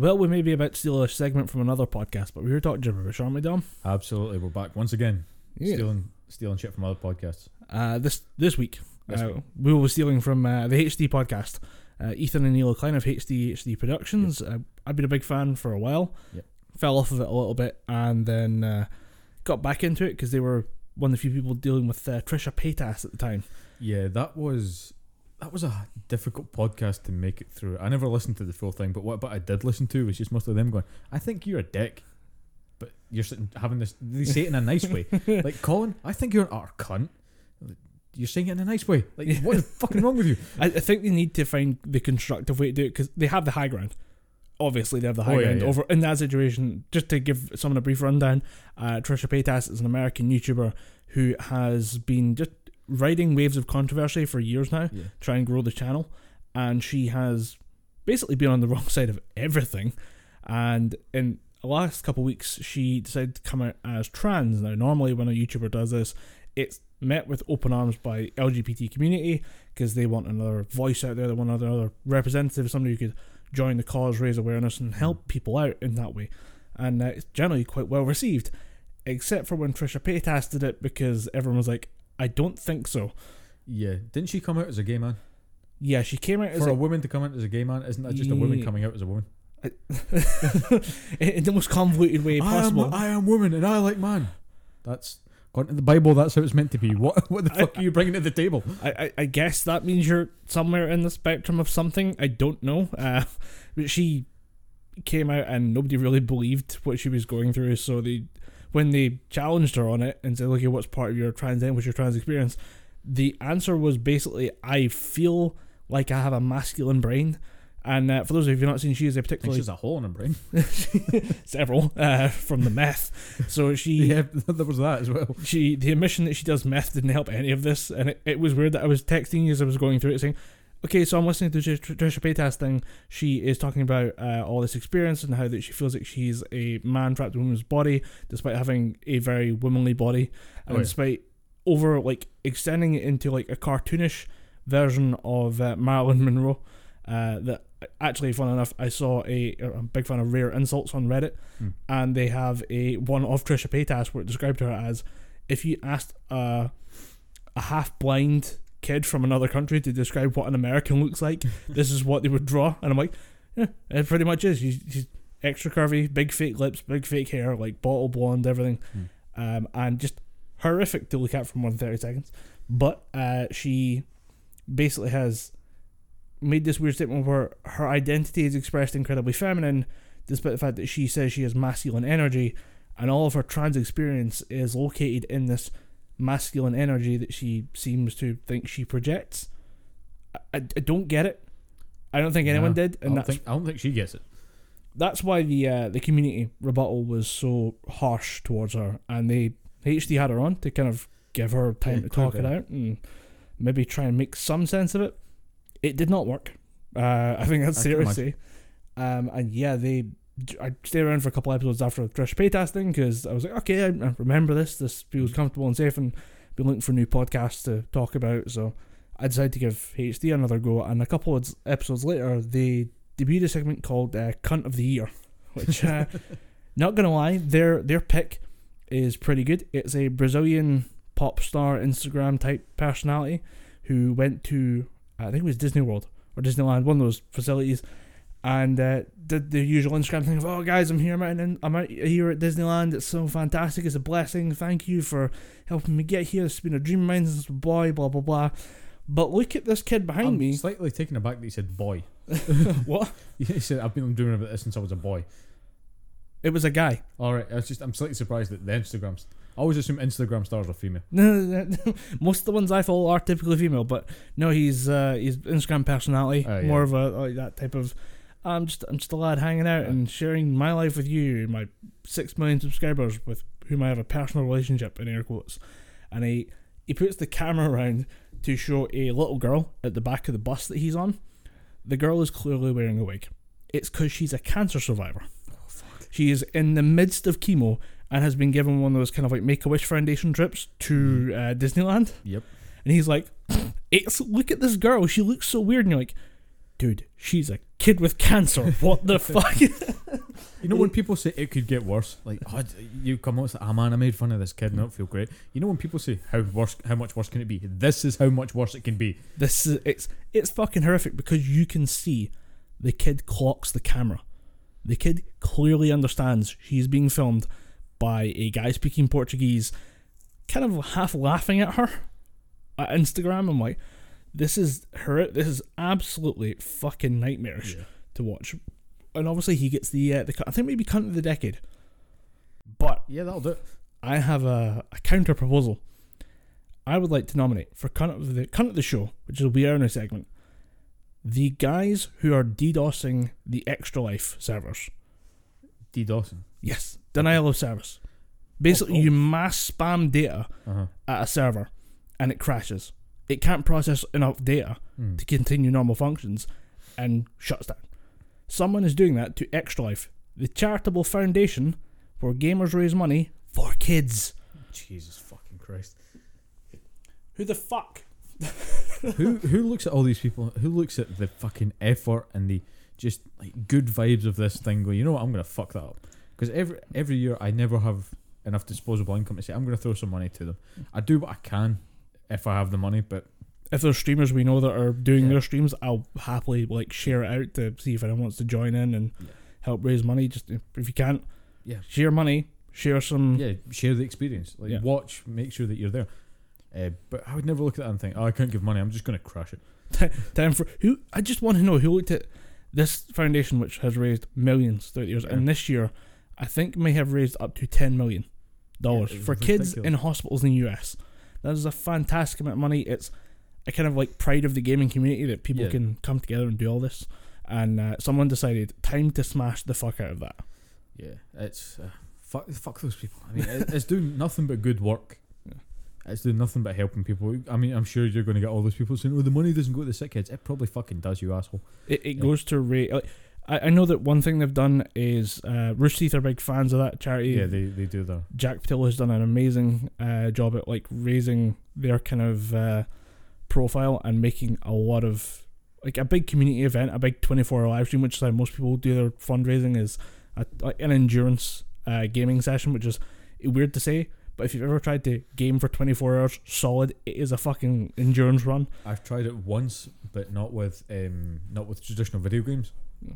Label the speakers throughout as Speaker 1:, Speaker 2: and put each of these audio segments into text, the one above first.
Speaker 1: Well, we may be about to steal a segment from another podcast, but we were talking gibberish, aren't we, Dom?
Speaker 2: Absolutely, we're back once again,
Speaker 1: Yeah.
Speaker 2: stealing stealing shit from other podcasts.
Speaker 1: Uh, this this week, uh, we will be stealing from uh, the H3 podcast. Uh, Ethan and Neil Klein of H3H3 Productions. Uh, I've been a big fan for a while.
Speaker 2: Yep.
Speaker 1: Fell off of it a little bit, and then uh, got back into it because they were one of the few people dealing with uh, Trisha Paytas at the time.
Speaker 2: Yeah, that was that was a difficult podcast to make it through. I never listened to the full thing, but what but I did listen to was just most of them going, "I think you're a dick," but you're sitting having this. They say it in a nice way, like Colin. I think you're an utter cunt. You're saying it in a nice way. Like, what is fucking wrong with you?
Speaker 1: I, I think they need to find the constructive way to do it because they have the high ground. Obviously, they have the high
Speaker 2: Oh, yeah,
Speaker 1: ground
Speaker 2: yeah.
Speaker 1: over in that situation. Just to give someone a brief rundown, uh, Trisha Paytas is an American YouTuber who has been just riding waves of controversy for years now,
Speaker 2: Yeah.
Speaker 1: try and grow the channel, and she has basically been on the wrong side of everything. And in the last couple of weeks, she decided to come out as trans. Now, normally when a YouTuber does this, it's met with open arms by LGBT community because they want another voice out there, they want another representative, somebody who could join the cause, raise awareness, and help people out in that way. And uh, it's generally quite well received, except for when Trisha Paytas did it because everyone was like, "I don't think so."
Speaker 2: Yeah, didn't she come out as a gay man?
Speaker 1: Yeah, she came out as
Speaker 2: For
Speaker 1: a,
Speaker 2: a woman to come out as a gay man, isn't that just a woman
Speaker 1: Yeah.
Speaker 2: coming out as a woman?
Speaker 1: in the most convoluted way possible.
Speaker 2: I am, I am woman and I like man. That's according to the Bible. That's how it's meant to be. What what the fuck are you bringing to the table?
Speaker 1: I, I, I guess that means you're somewhere in the spectrum of something. I don't know. Uh, but she came out and nobody really believed what she was going through. So they, when they challenged her on it and said, "Okay, what's part of your trans? And what's your trans experience?" The answer was basically, "I feel like I have a masculine brain." And uh, for those of you who've not seen, she is a particularly
Speaker 2: she's a hole in her brain.
Speaker 1: several uh, from the meth. So she
Speaker 2: Yeah, there was that as well.
Speaker 1: she the admission that she does meth didn't help any of this, and it, it was weird that I was texting you as I was going through it, saying, "Okay, so I'm listening to Trisha Paytas thing. She is talking about uh, all this experience and how that she feels like she's a man trapped in a woman's body, despite having a very womanly body, and
Speaker 2: yeah.
Speaker 1: despite over like extending it into like a cartoonish version of uh, Marilyn Monroe. Uh, that actually, fun enough, I saw a a big fan of rare insults on Reddit,
Speaker 2: Hmm.
Speaker 1: and they have a one of Trisha Paytas where it described her as if you asked a, a half blind kid from another country to describe what an American looks like, this is what they would draw. And I'm like, yeah, it pretty much is. She's, she's extra curvy, big fake lips, big fake hair, like bottle blonde, everything. Um, and just horrific to look at from 130 seconds. But uh, she basically has made this weird statement where her identity is expressed incredibly feminine, despite the fact that she says she has masculine energy, and all of her trans experience is located in this masculine energy that she seems to think she projects. I, I, I don't get it. I don't think anyone
Speaker 2: Nah,
Speaker 1: did,
Speaker 2: I
Speaker 1: and
Speaker 2: don't think I don't think she gets it.
Speaker 1: that's why the uh, the community rebuttal was so harsh towards her, and they H3 had her on to kind of give her time
Speaker 2: Yeah,
Speaker 1: to talk it out and maybe try and make some sense of it. It did not work. Uh, I think that's
Speaker 2: I
Speaker 1: fair
Speaker 2: can
Speaker 1: to say. Um, and yeah, they I stayed around for a couple episodes after the Trish Paytas thing because I was like, okay, I, I remember this. This feels comfortable and safe, and been looking for new podcasts to talk about. So I decided to give H3 another go, and a couple of episodes later, they debuted a segment called uh, "Cunt of the Year," which, uh, not gonna lie, their their pick is pretty good. It's a Brazilian pop star Instagram type personality who went to I think it was Disney World or Disneyland, one of those facilities, and uh, did the usual Instagram thing of, "Oh guys, I'm here, I'm out here at Disneyland. It's so fantastic. It's a blessing. Thank you for helping me get here. It's been a dream of mine since a boy. Blah blah blah." But look at this kid behind
Speaker 2: I'm
Speaker 1: me.
Speaker 2: slightly taken aback that he said boy.
Speaker 1: what?
Speaker 2: He said I've been doing about this since I was a boy.
Speaker 1: It was a guy.
Speaker 2: All right, I was just I'm slightly surprised that the Instagrams. I always assume Instagram stars are female.
Speaker 1: No, no, no, most of the ones I follow are typically female, but no, he's uh, he's Instagram personality,
Speaker 2: Oh, yeah.
Speaker 1: more of a like that type of. I'm just I'm just a lad hanging out and sharing my life with you, my six million subscribers with whom I have a personal relationship in air quotes, and he he puts the camera around to show a little girl at the back of the bus that he's on. The girl is clearly wearing a wig. It's because she's a cancer survivor. She is in the midst of chemo and has been given one of those kind of like Make a Wish Foundation trips to uh, Disneyland.
Speaker 2: Yep.
Speaker 1: And he's like, it's look at this girl. She looks so weird. And you're like, dude, she's a kid with cancer. What the fuck?
Speaker 2: You know when people say it could get worse, like oh, you come out and say, "Ah man, I made fun of this kid and I don't feel great." You know when people say, "How worse? How much worse can it be?" This is how much worse it can be.
Speaker 1: This is it's it's fucking horrific because you can see the kid clocks the camera. The kid clearly understands she's being filmed by a guy speaking Portuguese, kind of half laughing at her at Instagram. I'm like, this is her. This is absolutely fucking nightmarish to watch. And obviously he gets the uh, the I think maybe cunt of the decade. But
Speaker 2: Yeah, that'll do it.
Speaker 1: I have a, a counter proposal. I would like to nominate for cunt of the cunt of the show, which will be our new segment, the guys who are DDoSing the Extra Life servers.
Speaker 2: D Dawson.
Speaker 1: Yes, denial of service. Basically,
Speaker 2: Oh, oh.
Speaker 1: you mass spam data
Speaker 2: Uh huh.
Speaker 1: at a server, and it crashes. It can't process enough data
Speaker 2: Hmm.
Speaker 1: to continue normal functions, and shuts down. Someone is doing that to Extra Life, the charitable foundation where gamers raise money for kids.
Speaker 2: Jesus fucking Christ.
Speaker 1: Who the fuck
Speaker 2: who who looks at all these people? Who looks at the fucking effort and the just like good vibes of this thing? Go, you know what? I'm gonna fuck that up because every every year I never have enough disposable income to say I'm gonna throw some money to them. I do what I can if I have the money, but
Speaker 1: if there's streamers we know that are doing
Speaker 2: Yeah.
Speaker 1: their streams, I'll happily like share it out to see if anyone wants to join in and
Speaker 2: Yeah.
Speaker 1: help raise money. Just if you can't,
Speaker 2: Yeah.
Speaker 1: share money, share some.
Speaker 2: yeah, share the experience. Like
Speaker 1: Yeah.
Speaker 2: watch, make sure that you're there. Uh, but I would never look at that and think, oh, I can't give money. I'm just gonna crash it.
Speaker 1: Time for who? I just want to know who looked at this foundation, which has raised millions throughout the years, and this year, I think may have raised up to ten million dollars for kids in hospitals in the US. That is a fantastic amount of money. It's a kind of like pride of the gaming community that people
Speaker 2: Yeah.
Speaker 1: can come together and do all this. And uh, someone decided time to smash the fuck out of that.
Speaker 2: Yeah, it's uh, fuck fuck those people. I mean, it, it's doing nothing but good work.
Speaker 1: Yeah.
Speaker 2: It's doing nothing but helping people. I mean, I'm sure you're going to get all those people saying, "Oh, the money doesn't go to the sick kids." It probably fucking does, you asshole.
Speaker 1: It, it
Speaker 2: Yeah.
Speaker 1: goes to rate. Like, I, I know that one thing they've done is uh, Rooster Teeth are big fans of that charity.
Speaker 2: Yeah, they, they do that.
Speaker 1: Jack Pattillo has done an amazing uh, job at like raising their kind of uh, profile and making a lot of like a big community event, a big twenty four hour live stream, which is how most people do their fundraising is a, like an endurance uh, gaming session, which is weird to say. But if you've ever tried to game for 24 hours solid, it is a fucking endurance run.
Speaker 2: I've tried it once, but not with um, not with traditional video games.
Speaker 1: Yeah.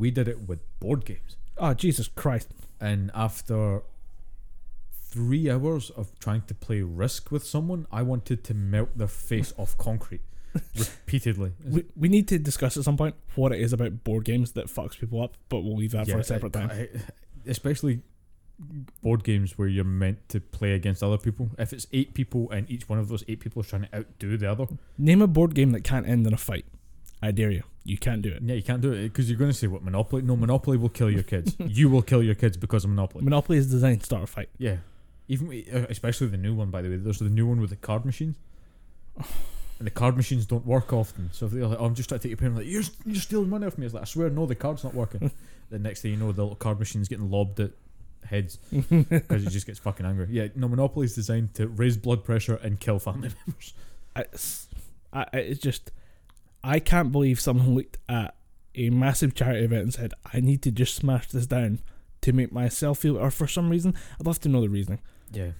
Speaker 2: We did it with board games,
Speaker 1: Oh, Jesus Christ.
Speaker 2: and after three hours of trying to play Risk with someone, I wanted to melt their face off concrete repeatedly.
Speaker 1: We, we need to discuss at some point what it is about board games that fucks people up, but we'll leave that for a separate
Speaker 2: it-
Speaker 1: time.
Speaker 2: I- especially board games where you're meant to play against other people. If it's eight people and each one of those eight people is trying to outdo the other,
Speaker 1: Name a board game that can't end in a fight. I dare you. You can't do it.
Speaker 2: yeah, you can't do it because you're going to say what Monopoly. No, Monopoly will kill your kids. you will kill your kids because of Monopoly.
Speaker 1: Monopoly is designed to start a fight.
Speaker 2: Yeah, even uh, especially the new one. By the way, there's the new one with the card machines. And the card machines don't work often, so if they're like, "Oh, I'm just trying to take your payment," like you're you're stealing money off me. It's like I swear, no, the card's not working. the next thing you know, the little card machine's getting lobbed at heads because it just gets fucking angry. Yeah, no, Monopoly is designed to raise blood pressure and kill family members.
Speaker 1: It's, I, I- it's just, I can't believe someone looked at a massive charity event and said, I need to just smash this down to make myself feel, or for some reason, I'd love to know the reasoning.
Speaker 2: Yeah,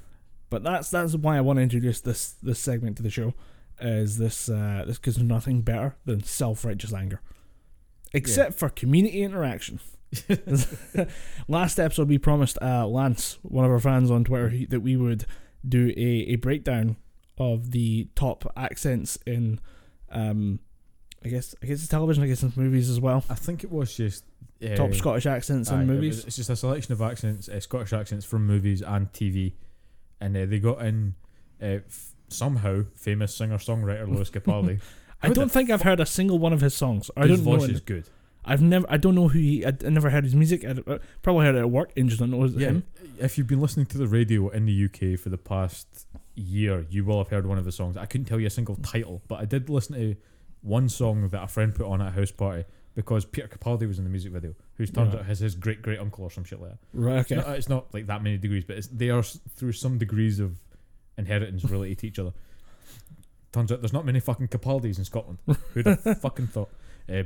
Speaker 1: But that's that's why I want to introduce this this segment to the show, is this uh, this because there's nothing better than self righteous anger, except for community interaction. Last episode, we promised uh, Lance, one of our fans on Twitter, he, that we would do a, a breakdown of the top accents in, um, I guess I guess it's television, I guess it's movies as well.
Speaker 2: I think it was just uh,
Speaker 1: top Scottish accents
Speaker 2: aye,
Speaker 1: in
Speaker 2: it
Speaker 1: movies.
Speaker 2: was- it's just a selection of accents, uh, Scottish accents from movies and TV, and uh, they got in uh, f- somehow famous singer songwriter Lewis Capaldi.
Speaker 1: I
Speaker 2: How
Speaker 1: don't
Speaker 2: the
Speaker 1: think I've heard a single one of his songs. I
Speaker 2: His
Speaker 1: don't know.
Speaker 2: voice
Speaker 1: any-
Speaker 2: is good.
Speaker 1: I've never. I don't know who he. I, I never heard his music. I, I probably heard it at work and just don't know
Speaker 2: Yeah,
Speaker 1: him.
Speaker 2: if you've been listening to the radio in the UK for the past year, you will have heard one of his songs. I couldn't tell you a single title, but I did listen to one song that a friend put on at a house party because Peter Capaldi was in the music video, who's turned
Speaker 1: Right.
Speaker 2: out as his great great uncle or some shit like that.
Speaker 1: Right. Okay.
Speaker 2: No, it's not like that many degrees, but it's, they are through some degrees of inheritance related to each other. Turns out there's not many fucking Capaldis in Scotland. Who'd have fucking thought? Uh,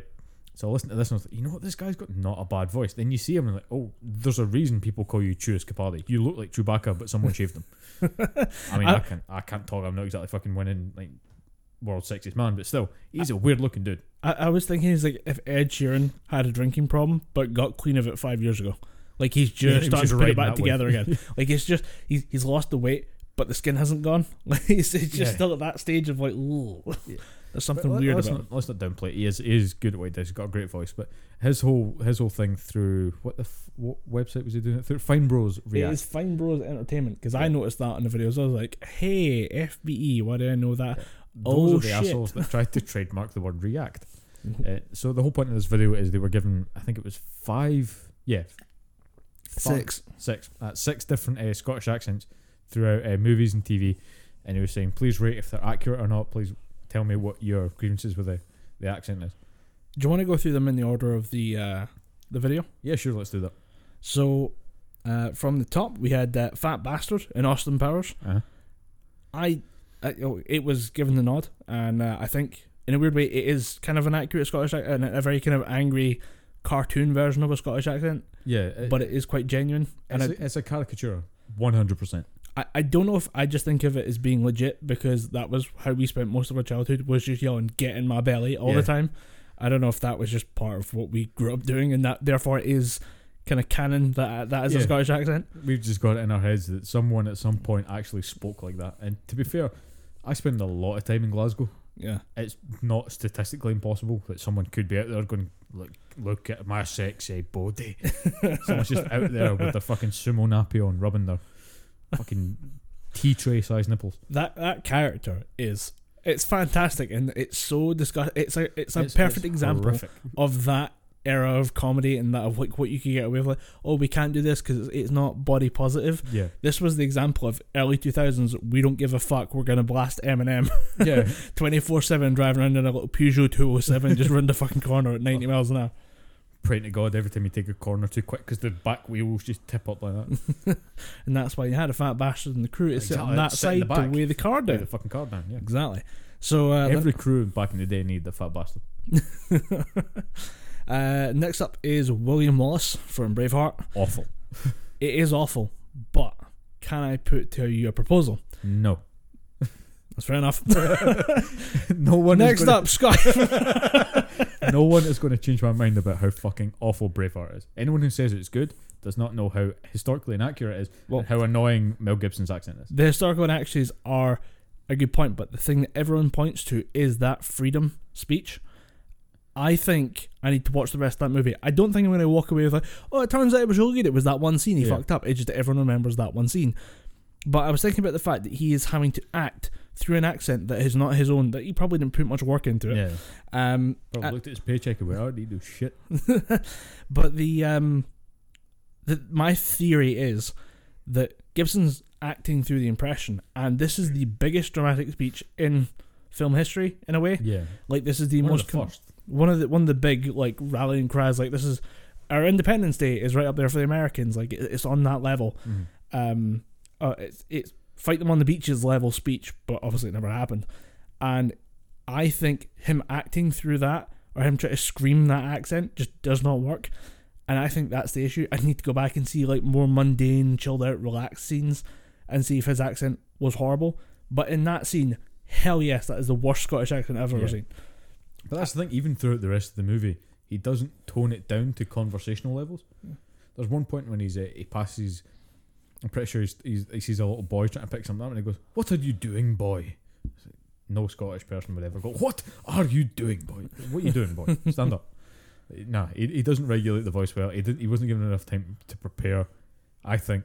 Speaker 2: so I listened to this and I was like, you know what, this guy's got not a bad voice. Then you see him and like, oh, there's a reason people call you Chewis Capaldi. You look like Chewbacca, but someone shaved him. I mean, I,
Speaker 1: I-
Speaker 2: can't, I can't talk. I'm not exactly fucking winning like world's sexiest man, but still, he's a weird looking dude.
Speaker 1: I, I was thinking he's like if Ed Sheeran had a drinking problem but got clean of it five years ago, like he's
Speaker 2: Yeah, he
Speaker 1: just
Speaker 2: was
Speaker 1: starting to put it back together again. like it's just he's he's lost the weight, but the skin hasn't gone. Like it's, it's just
Speaker 2: Yeah.
Speaker 1: still at that stage of like, ooh,
Speaker 2: Yeah.
Speaker 1: there's something
Speaker 2: But
Speaker 1: weird
Speaker 2: let's
Speaker 1: about.
Speaker 2: Not, let's not downplay. It. He is he is good at what he does. He's got a great voice, but his whole his whole thing through what the f- what website was he doing it through? Fine Bros
Speaker 1: It
Speaker 2: React.
Speaker 1: is Fine Bros Entertainment because I noticed that in the videos. I was like, "Hey, FBE, why do I know that?"
Speaker 2: Those
Speaker 1: Oh,
Speaker 2: are the
Speaker 1: shit.
Speaker 2: assholes that tried to trademark the word React. Uh, so the whole point of this video is they were given, I think it was five, yeah, five-
Speaker 1: Six.
Speaker 2: six, uh, six different uh, Scottish accents throughout uh, movies and TV, and he was saying, please rate if they're accurate or not. Please tell me what your grievances with the, the accent is.
Speaker 1: Do you want to go through them in the order of the uh, the video?
Speaker 2: Yeah, sure, let's do that.
Speaker 1: So, uh, from the top, we had uh, Fat Bastard in Austin Powers.
Speaker 2: Uh-huh.
Speaker 1: I, it was given the nod, and uh, I think in a weird way it is kind of an accurate Scottish accent, and a very kind of angry cartoon version of a Scottish accent,
Speaker 2: Yeah, it,
Speaker 1: but it is quite genuine. And
Speaker 2: it's, a, it's a caricature, one hundred percent.
Speaker 1: I, I don't know if I just think of it as being legit because that was how we spent most of our childhood was just yelling "get in my belly" all
Speaker 2: Yeah.
Speaker 1: the time. I don't know if that was just part of what we grew up doing, and that therefore is kind of canon that that is a Scottish accent.
Speaker 2: We've just got it in our heads that someone at some point actually spoke like that. And to be fair, I spend a lot of time in Glasgow.
Speaker 1: Yeah.
Speaker 2: It's not statistically impossible that someone could be out there going, look, look at my sexy body. Someone's just out there with their fucking sumo nappy on, rubbing their fucking tea tray size nipples.
Speaker 1: that that character is it's fantastic and it's so disgust. It's a it's a
Speaker 2: It's-
Speaker 1: perfect
Speaker 2: it's
Speaker 1: example
Speaker 2: horrific.
Speaker 1: of that era of comedy and that of like what you could get away with. Like, oh, we can't do this because it's not body positive.
Speaker 2: Yeah.
Speaker 1: This was the example of early two thousands. We don't give a fuck. We're gonna blast Eminem
Speaker 2: Yeah.
Speaker 1: twenty four seven driving around in a little Peugeot two hundred seven, just run the fucking corner at ninety miles an hour.
Speaker 2: Praying to God every time you take a corner too quick because the back wheels just tip up like that.
Speaker 1: And that's why you had a fat bastard in the crew to sit on that
Speaker 2: sit
Speaker 1: side to weigh the car down.
Speaker 2: the fucking car down, yeah.
Speaker 1: Exactly. So uh,
Speaker 2: Every crew back in the day needed the fat bastard.
Speaker 1: Uh, next up is William Wallace from Braveheart.
Speaker 2: Awful.
Speaker 1: It is awful, but can I put to you a proposal?
Speaker 2: No.
Speaker 1: That's fair enough.
Speaker 2: no one
Speaker 1: Next up, Scott.
Speaker 2: no one is going to change my mind about how fucking awful Braveheart is. Anyone who says it's good does not know how historically inaccurate it is
Speaker 1: Well-
Speaker 2: and how annoying Mel Gibson's accent is.
Speaker 1: the historical inaccuracies are a good point, but the thing that everyone points to is that freedom speech. I think I need to watch the rest of that movie. I don't think I'm going to walk away with like, oh, it turns out it was really good. It was that one scene he
Speaker 2: Yeah.
Speaker 1: fucked up. It's just that everyone remembers that one scene. But I was thinking about the fact that he is having to act through an accent that is not his own, that he probably didn't put much work into it.
Speaker 2: Yeah.
Speaker 1: Um,
Speaker 2: Probably
Speaker 1: Uh,
Speaker 2: looked at his paycheck and went, I didn't do shit.
Speaker 1: but the um, the my theory is that Gibson's acting through the impression, and this is the biggest dramatic speech in film history in a way.
Speaker 2: Yeah.
Speaker 1: Like this is the
Speaker 2: One
Speaker 1: most
Speaker 2: the first.
Speaker 1: One of the one of the big like rallying cries. Like this is our Independence Day is right up there for the Americans. Like it- it's on that level.
Speaker 2: Mhm.
Speaker 1: Um, uh, it's it's fight them on the beaches level speech, but obviously it never happened. And I think him acting through that or him trying to scream that accent just does not work. And I think that's the issue. I need to go back and see like more mundane, chilled out, relaxed scenes and see if his accent was horrible. But in that scene, hell yes, that is the worst Scottish accent I've ever
Speaker 2: Yeah.
Speaker 1: seen.
Speaker 2: But that's the thing, even throughout the rest of the movie, he doesn't tone it down to conversational levels. There's one point when he's uh, he passes, I'm pretty sure he's, he's, he sees a little boy trying to pick something up and he goes, What are you doing, boy? Like, No Scottish person would ever go, What are you doing, boy? What are you doing, boy? Stand up. Nah, he, he doesn't regulate the voice well. He, did, he wasn't given enough time to prepare, I think.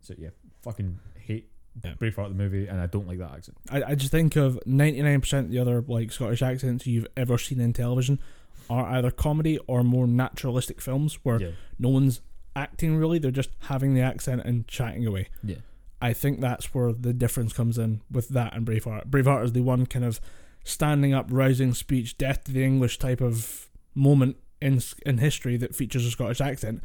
Speaker 2: So, yeah, fucking
Speaker 1: Yeah.
Speaker 2: Braveheart the movie, and I don't like that accent.
Speaker 1: I, I just think of 99% of the other like Scottish accents you've ever seen in television are either comedy or more naturalistic films where
Speaker 2: Yeah.
Speaker 1: no one's acting really, they're just having the accent and chatting away.
Speaker 2: Yeah.
Speaker 1: I think that's where the difference comes in with that and Braveheart. Braveheart is the one kind of standing up, rousing speech, death to the English type of moment in in history that features a Scottish accent.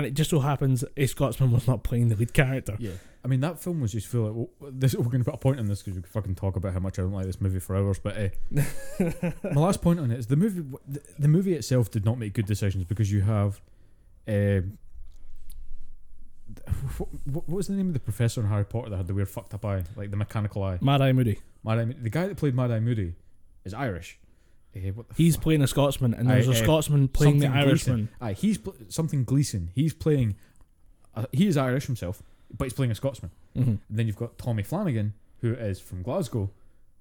Speaker 1: And it just so happens a Scotsman was not playing the lead character.
Speaker 2: Yeah, I mean that film was just full. Of, well, this we're going to put a point on this because we could fucking talk about how much I don't like this movie for hours. But uh, my last point on it is the movie. The, the movie itself did not make good decisions because you have. Uh, what, what was the name of the professor in Harry Potter that had the weird fucked up eye, like the mechanical eye?
Speaker 1: Mad Eye Moody.
Speaker 2: Mad Eye, the guy that played Mad Eye Moody is Irish. The
Speaker 1: He's
Speaker 2: fuck?
Speaker 1: playing a Scotsman, and there's
Speaker 2: Aye,
Speaker 1: a
Speaker 2: eh,
Speaker 1: Scotsman playing the Irishman.
Speaker 2: Aye, he's pl- something Gleeson. He's playing. Uh, he is Irish himself, but he's playing a Scotsman.
Speaker 1: hmm
Speaker 2: And then you've got Tommy Flanagan, who is from Glasgow,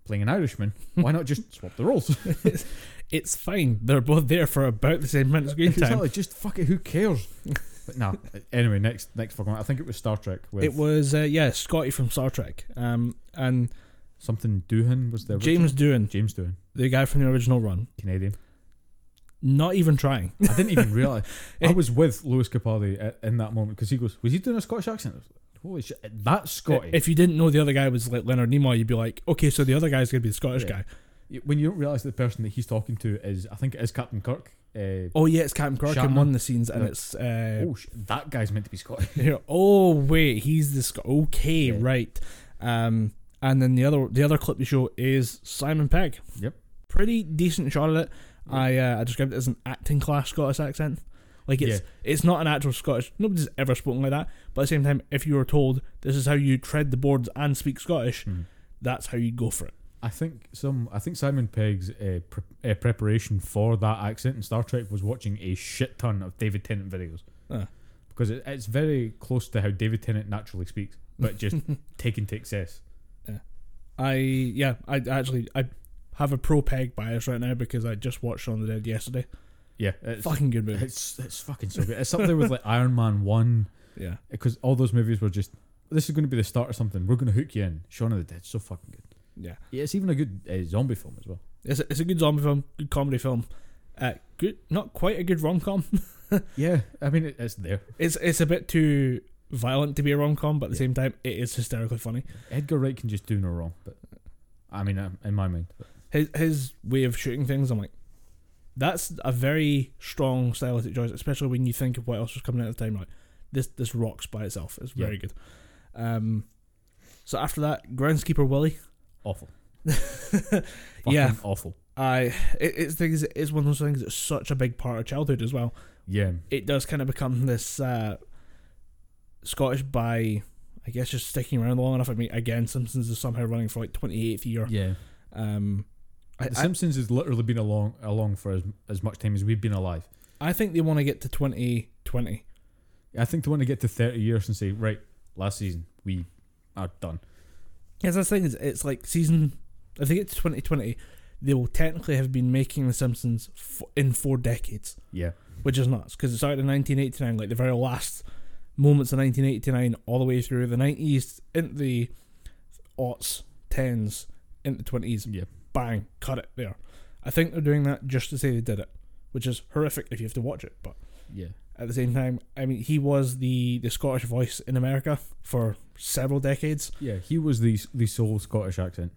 Speaker 2: playing an Irishman. Why not just swap the roles?
Speaker 1: It's fine. They're both there for about the same amount of screen time.
Speaker 2: exactly. Just fuck it. Who cares? But no. Anyway, next next fucking. I think it was Star Trek. With
Speaker 1: It was uh, yeah, Scotty from Star Trek, um, and
Speaker 2: something Doohan was there.
Speaker 1: James Doohan,
Speaker 2: James Doohan,
Speaker 1: the guy from the original run,
Speaker 2: Canadian.
Speaker 1: not even trying.
Speaker 2: I didn't even realize. I was with Lewis Capaldi at, in that moment because he goes, "Was he doing a Scottish accent?" I was like, Holy shit, that's Scotty.
Speaker 1: If you didn't know the other guy was like Leonard Nimoy, you'd be like, okay, so the other guy's gonna be the Scottish
Speaker 2: Yeah.
Speaker 1: guy.
Speaker 2: when you don't realize the person that he's talking to is, I think it is Captain Kirk. Uh,
Speaker 1: Oh yeah, it's Captain Kirk in
Speaker 2: Shatner.
Speaker 1: one of the scenes, and
Speaker 2: Yeah.
Speaker 1: it's uh,
Speaker 2: oh, sh- that guy's meant to be Scottish.
Speaker 1: oh wait, he's the Scot. Okay,
Speaker 2: Yeah.
Speaker 1: right. Um, and then the other the other clip you show is Simon Pegg.
Speaker 2: Yep.
Speaker 1: Pretty decent shot of it.
Speaker 2: Yeah.
Speaker 1: I uh, I described it as an acting class Scottish accent. Like it's it's not an actual Scottish. Nobody's ever spoken like that. But at the same time, if you were told this is how you tread the boards and speak Scottish,
Speaker 2: Mhm.
Speaker 1: that's how you go for it.
Speaker 2: I think some. I think Simon Pegg's uh, pre- uh, preparation for that accent in Star Trek was watching a shit ton of David Tennant videos
Speaker 1: Ah.
Speaker 2: because it, it's very close to how David Tennant naturally speaks, but just taken to excess.
Speaker 1: I yeah, I actually I have a pro Pegg bias right now because I just watched Shaun of the Dead yesterday.
Speaker 2: Yeah, it's
Speaker 1: Fucking good movie.
Speaker 2: it's, it's fucking so good. It's up there with like Iron Man one
Speaker 1: Yeah.
Speaker 2: because all those movies were just. This is going to be the start of something. We're going to hook you in. Shaun of the Dead, so fucking good.
Speaker 1: Yeah.
Speaker 2: Yeah, it's even a good uh, zombie film as well.
Speaker 1: It's a, it's a good zombie film, good comedy film. Uh, good, not quite a good rom com.
Speaker 2: Yeah, I mean it, it's there.
Speaker 1: It's it's a bit too violent to be a rom com, but at the
Speaker 2: Yeah.
Speaker 1: same time, it is hysterically funny.
Speaker 2: Edgar Wright can just do no wrong, but I mean, um, in my mind, but
Speaker 1: His his way of shooting things, I'm like, that's a very strong stylistic choice, especially when you think of what else was coming out at the time. Like this this rocks by itself. It's very
Speaker 2: Yeah.
Speaker 1: good. Um, so after that, Groundskeeper Willie.
Speaker 2: awful.
Speaker 1: yeah,
Speaker 2: awful.
Speaker 1: I it, it's things. It's one of those things that's such a big part of childhood as well.
Speaker 2: Yeah,
Speaker 1: it does kind of become this uh, Scottish by, I guess, just sticking around long enough. I mean, again, Simpsons is somehow running for like twenty eighth year.
Speaker 2: yeah.
Speaker 1: Um, I,
Speaker 2: The
Speaker 1: I,
Speaker 2: Simpsons has literally been along along for as, as much time as we've been alive.
Speaker 1: I think they want to get to twenty twenty.
Speaker 2: I think they want to get to thirty years and say, right, last season we are done.
Speaker 1: Yes, that's the thing. Is it's like season. If they get to twenty twenty, they will technically have been making the Simpsons f- in four decades,
Speaker 2: Yeah,
Speaker 1: which is nuts because it started in nineteen eighty nine, like the very last moments of nineteen eighty nine, all the way through the nineties, into the aughts, tens, into twenties.
Speaker 2: yeah.
Speaker 1: bang, cut it there. I think they're doing that just to say they did it, which is horrific if you have to watch it. But
Speaker 2: Yeah,
Speaker 1: at the same time, I mean, he was the the Scottish voice in America for several decades.
Speaker 2: yeah. He was the the sole Scottish accent.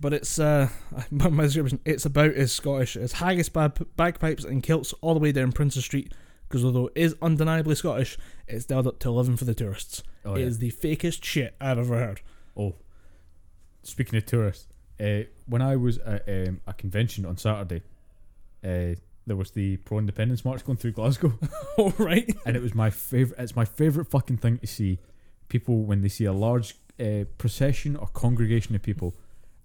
Speaker 1: But it's uh, my my description. It's about as Scottish as haggis, bag, bagpipes, and kilts all the way down Princes Street. Because although it is undeniably Scottish, it's dialed up to eleven for the tourists.
Speaker 2: Oh,
Speaker 1: It
Speaker 2: yeah.
Speaker 1: is the fakest shit I've ever heard.
Speaker 2: Oh, speaking of tourists, uh, when I was at um, a convention on Saturday, uh, there was the pro independence march going through Glasgow,
Speaker 1: All right.
Speaker 2: and it was my favorite. It's my favorite fucking thing to see people when they see a large uh, procession or congregation of people.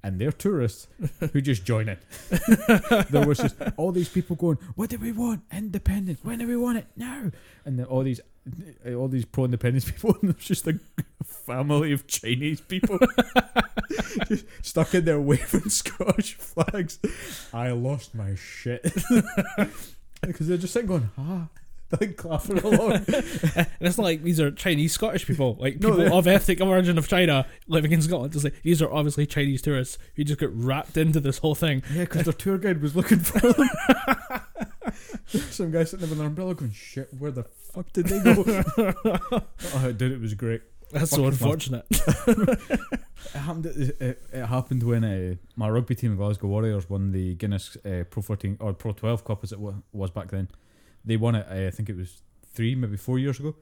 Speaker 2: And they're tourists who just join it. there was just all these people going, "What do we want? Independence. When do we want it? Now!" And then all these, all these pro-independence people, and there's just a family of Chinese people stuck in there waving Scottish flags. I lost my shit because they're just sitting going, "Ah," like clapping along.
Speaker 1: and it's not like these are Chinese Scottish people, like people
Speaker 2: they-
Speaker 1: of ethnic origin of China living in Scotland. It's like these are obviously Chinese tourists who just got wrapped into this whole thing.
Speaker 2: Yeah, because their tour guide was looking for them. Some guy sitting there with an umbrella going, shit, where the fuck did they go? oh, dude, it was great.
Speaker 1: That's so
Speaker 2: Fucking fun.
Speaker 1: unfortunate.
Speaker 2: It happened, it, it, it happened when uh, my rugby team, Glasgow Warriors, won the Guinness uh, Pro 14 or Pro 12 Cup as it wa- was back then. They won it, I think it was three, maybe four years ago.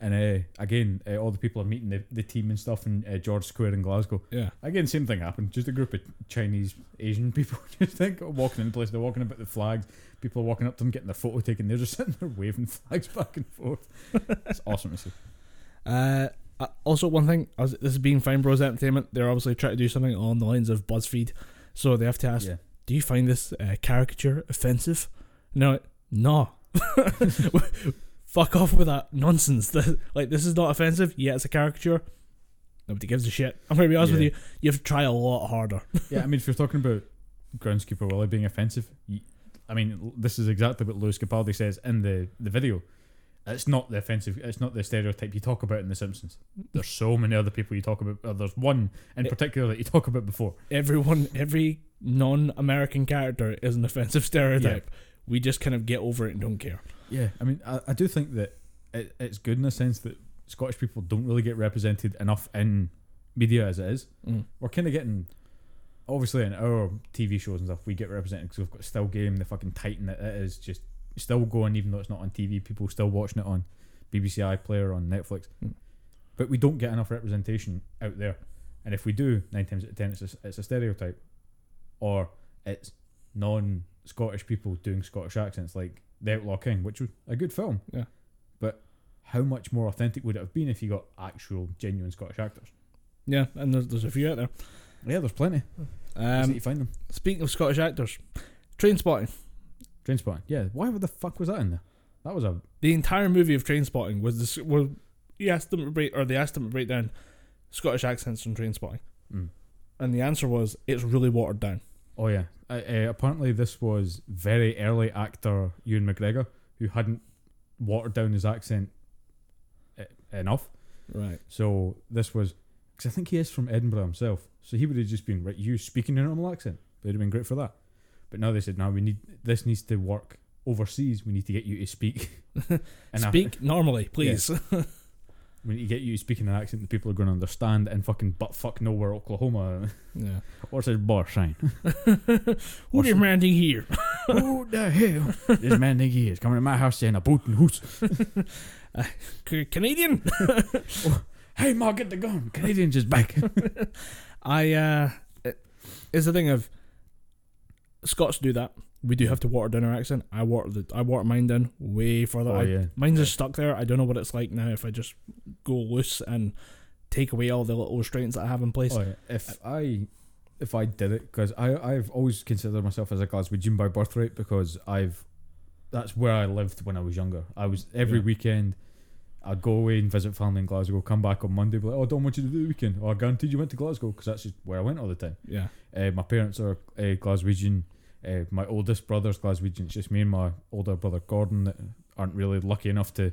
Speaker 2: And uh, again, uh, all the people are meeting the, the team and stuff in uh, George Square in Glasgow.
Speaker 1: Yeah.
Speaker 2: Again, same thing happened. Just a group of Chinese, Asian people just think walking in the place. They're walking about the flags. People are walking up to them, getting their photo taken. They're just sitting there waving flags back and forth. it's awesome to see.
Speaker 1: Uh, uh, also, one thing, this is being Fine Bros Entertainment. They're obviously trying to do something on the lines of BuzzFeed, so they have to ask,
Speaker 2: Yeah.
Speaker 1: "Do you find this uh, caricature offensive?" No, no. Fuck off with that nonsense. like this is not offensive. Yeah, it's a caricature. Nobody gives a shit. I'm gonna be honest with you. You have to try a lot harder.
Speaker 2: yeah, I mean, if you're talking about groundskeeper Willie being offensive, I mean, this is exactly what Lewis Capaldi says in the, the video. It's not the offensive. It's not the stereotype you talk about in The Simpsons. There's so many other people you talk about. uh, There's one in
Speaker 1: It-
Speaker 2: particular that you talk about before.
Speaker 1: Everyone, every non-American character is an offensive stereotype. We just kind of get over it and don't care.
Speaker 2: Yeah, I mean, I, I do think that it, it's good in the sense that Scottish people don't really get represented enough in media as it is.
Speaker 1: Mm.
Speaker 2: We're kind of getting, obviously, in our TV shows and stuff, we get represented because we've got Still Game, the fucking Titan that it is, just still going, even though it's not on TV. People still watching it on BBC iPlayer, on Netflix.
Speaker 1: Mm.
Speaker 2: But we don't get enough representation out there. And if we do, nine times out of ten, it's a, it's a stereotype. Or it's non Scottish people doing Scottish accents, like The Outlaw King, which was a good film.
Speaker 1: Yeah.
Speaker 2: But how much more authentic would it have been if you got actual, genuine Scottish actors?
Speaker 1: Yeah, and there's, there's a few out there.
Speaker 2: Yeah, there's plenty.
Speaker 1: Um,
Speaker 2: to find them.
Speaker 1: speaking of Scottish actors, Train Spotting.
Speaker 2: Trainspotting. Yeah, why the fuck was that in there? That was a
Speaker 1: The entire movie of Trainspotting was this. Well, he asked them to break, or they asked them to break down Scottish accents from Trainspotting,
Speaker 2: mm.
Speaker 1: and the answer was it's really watered down.
Speaker 2: Oh yeah. Uh, uh, apparently, this was very early actor Ewan McGregor who hadn't watered down his accent uh, enough.
Speaker 1: Right.
Speaker 2: So this was because I think he is from Edinburgh himself. So he would have just been right. You speaking in a normal accent. It would have been great for that. But now they said, no, we need this needs to work overseas. We need to get you to speak.
Speaker 1: Speak normally, please.
Speaker 2: we need to get you to speak in an accent that people are going to understand in fucking butt fuck nowhere, Oklahoma.
Speaker 1: yeah.
Speaker 2: What's his bar sign?
Speaker 1: Who demanding here?
Speaker 2: Who the hell? This man think he is coming to my house saying a boot and hoots.
Speaker 1: C- Canadian.
Speaker 2: Hey, Ma, get the gun. Canadians is back.
Speaker 1: I uh, it's the thing of Scots do that. We do have to water down our accent. I water the I water mine down way further.
Speaker 2: Oh,
Speaker 1: I,
Speaker 2: yeah.
Speaker 1: Mine's just stuck there. I don't know what it's like now if I just go loose and take away all the little restraints that I have in place.
Speaker 2: Oh, yeah. If I if I did it, because I I've always considered myself as a Glaswegian by birthright because I've that's where I lived when I was younger. I was every
Speaker 1: Yeah.
Speaker 2: weekend. I'd go away and visit family in Glasgow. Come back on Monday, be like, "Oh, I don't want you to do the weekend." Oh, I guaranteed you went to Glasgow because that's just where I went all the time.
Speaker 1: Yeah.
Speaker 2: Uh, my parents are uh, Glaswegian. Uh, my oldest brother's Glaswegian. It's just me and my older brother Gordon that aren't really lucky enough to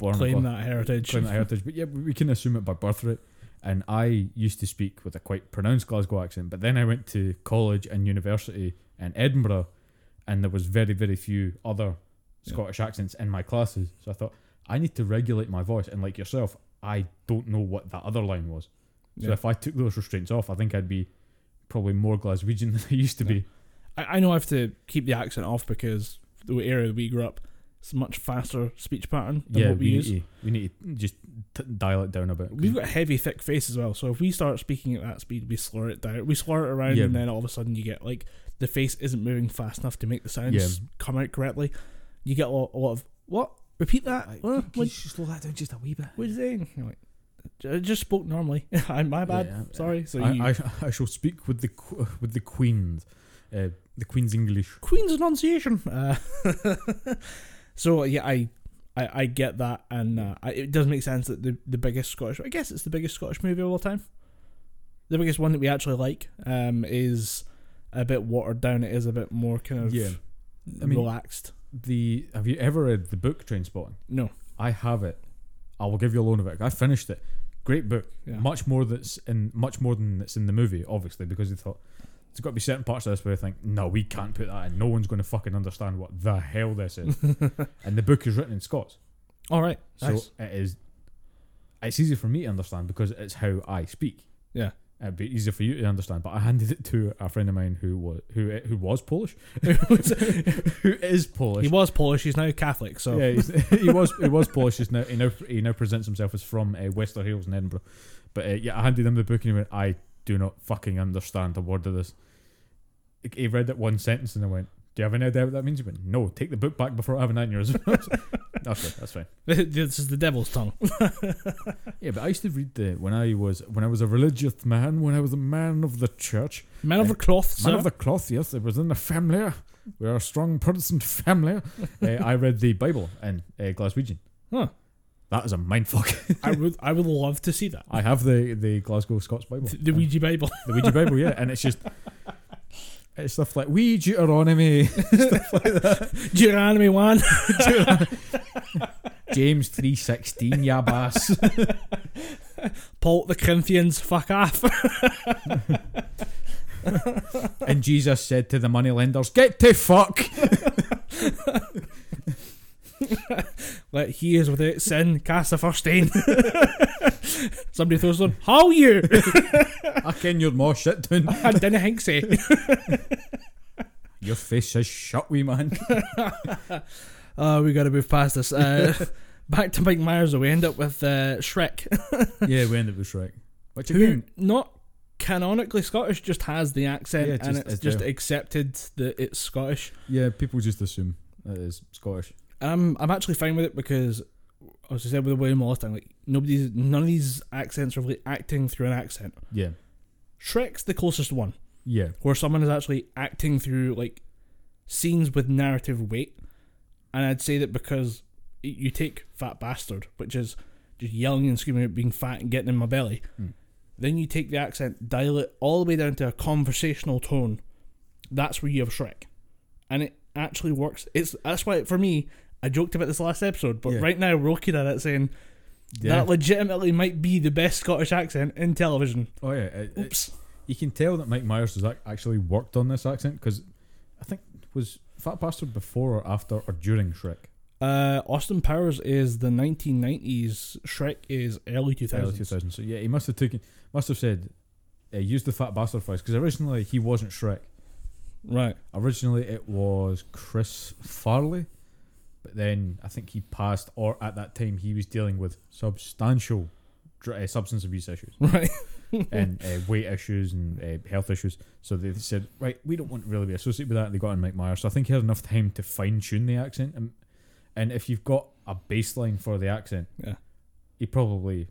Speaker 2: born
Speaker 1: Claim that heritage.
Speaker 2: claim that heritage. But yeah, we can assume it by birthright. And I used to speak with a quite pronounced Glasgow accent, but then I went to college and university in Edinburgh, and there was very, very few other
Speaker 1: Yeah.
Speaker 2: Scottish accents in my classes. So I thought I need to regulate my voice. And like yourself, I don't know what that other line was. So
Speaker 1: Yeah.
Speaker 2: if I took those restraints off, I think I'd be probably more Glaswegian than I used to be.
Speaker 1: I, I know I have to keep the accent off because the area we grew up, it's a much faster speech pattern than
Speaker 2: yeah,
Speaker 1: what we,
Speaker 2: we,
Speaker 1: use.
Speaker 2: need to we need to just t- dial it down a bit.
Speaker 1: We've got a heavy, thick face as well. So if we start speaking at that speed, we slur it down. We slur it around,
Speaker 2: Yeah.
Speaker 1: and then all of a sudden you get like the face isn't moving fast enough to make the sounds
Speaker 2: Yeah.
Speaker 1: come out correctly. You get a lot, a lot of what? Repeat that.
Speaker 2: Like,
Speaker 1: What?
Speaker 2: can
Speaker 1: What,
Speaker 2: you slow that down just a wee bit?
Speaker 1: what are you saying? You're like, I just spoke normally. I'm my bad.
Speaker 2: Yeah,
Speaker 1: Sorry. So
Speaker 2: I,
Speaker 1: you,
Speaker 2: I, I shall speak with the qu- with the Queen, uh, the Queen's English.
Speaker 1: Queen's enunciation. Uh, so yeah, I, I I get that, and uh, I, it does make sense that the the biggest Scottish, I guess it's the biggest Scottish movie of all time. The biggest one that we actually like um, is a bit watered down. It is a bit more kind of
Speaker 2: Yeah. I mean-
Speaker 1: relaxed.
Speaker 2: The have you ever read the book Trainspotting?
Speaker 1: No,
Speaker 2: I have it. I will give you a loan of it. I finished it. Great book.
Speaker 1: Yeah.
Speaker 2: Much more that's in much more than that's in the movie, obviously, because they thought there's got to be certain parts of this where I think, no, we can't put that in. No one's going to fucking understand what the hell this is. and the book is written in Scots,
Speaker 1: all right.
Speaker 2: so
Speaker 1: nice.
Speaker 2: it is. It's easy for me to understand because it's how I speak.
Speaker 1: Yeah.
Speaker 2: It'd be easier for you to understand. But I handed it to a friend of mine who was who who was Polish, who is Polish.
Speaker 1: He was Polish. He's now Catholic. So
Speaker 2: Yeah, he's, he was he was Polish. He's now, he now he now presents himself as from uh, Wester Hailes in Edinburgh. But uh, yeah, I handed him the book and he went, "I do not fucking understand a word of this." He read it one sentence and I went, "Do you have any idea what that means?" He went, "No, take the book back before I have an aneurysm." okay, that's fine.
Speaker 1: this is the devil's tongue.
Speaker 2: Yeah, but I used to read the when I was when I was a religious man, when I was a man of the church,
Speaker 1: Man of the cloth,
Speaker 2: man
Speaker 1: sir.
Speaker 2: of the cloth. Yes, it was in the family. We are a strong Protestant family. uh, I read the Bible in uh, Glaswegian.
Speaker 1: Huh.
Speaker 2: That is a mindfuck.
Speaker 1: I would I would love to see that.
Speaker 2: I have the the Glasgow Scots Bible,
Speaker 1: The Ouija Bible.
Speaker 2: the Ouija Bible, yeah, and it's just it's stuff like we Deuteronomy, stuff like that.
Speaker 1: Deuteronomy 1.
Speaker 2: James three sixteen, yabas.
Speaker 1: Paul the Corinthians, fuck off.
Speaker 2: and Jesus said to the moneylenders, "Get to fuck."
Speaker 1: Let he is without sin, cast the first stone. Somebody throws on, how you?
Speaker 2: I ken you're more shit down.
Speaker 1: I didn't think so.
Speaker 2: Your face is shut, wee man.
Speaker 1: Oh, we gotta move past this. Uh, back to Mike Myers, we end up with uh, Shrek.
Speaker 2: yeah, we end up with Shrek. Which
Speaker 1: Who,
Speaker 2: again,
Speaker 1: not canonically Scottish, just has the accent
Speaker 2: Yeah,
Speaker 1: and it's just accepted that it's Scottish.
Speaker 2: yeah, people just assume it is Scottish.
Speaker 1: I'm I'm actually fine with it because, as I said with the William Wallace thing, like nobody's none of these accents are really acting through an accent.
Speaker 2: Yeah,
Speaker 1: Shrek's the closest one
Speaker 2: yeah,
Speaker 1: where someone is actually acting through like scenes with narrative weight, and I'd say that because you take Fat Bastard, which is just yelling and screaming about being fat and getting in my belly,
Speaker 2: Mm.
Speaker 1: then you take the accent, dial it all the way down to a conversational tone. That's where you have Shrek, and it actually works. It's that's why for me. I joked about this last episode, but
Speaker 2: Yeah.
Speaker 1: right now we're looking at it saying
Speaker 2: yeah.
Speaker 1: that legitimately might be the best Scottish accent in television.
Speaker 2: oh yeah, it- it-
Speaker 1: Oops.
Speaker 2: you can tell that Mike Myers has actually worked on this accent because I think was Fat Bastard before or after or during Shrek.
Speaker 1: Uh, Austin Powers is the 1990s. Shrek is early 2000s.
Speaker 2: Early 2000. So yeah, he must have taken, must have said, uh, use the Fat Bastard voice because originally he wasn't Shrek.
Speaker 1: Right.
Speaker 2: Originally it was Chris Farley, but then I think he passed, or at that time he was dealing with substantial dr- uh, substance abuse issues
Speaker 1: Right.
Speaker 2: and uh, weight issues and uh, health issues. So they said, right, we don't want to really be associated with that. And they got in Mike Myers. So I think he had enough time to fine tune the accent. And, and if you've got a baseline for the accent,
Speaker 1: Yeah.
Speaker 2: he probably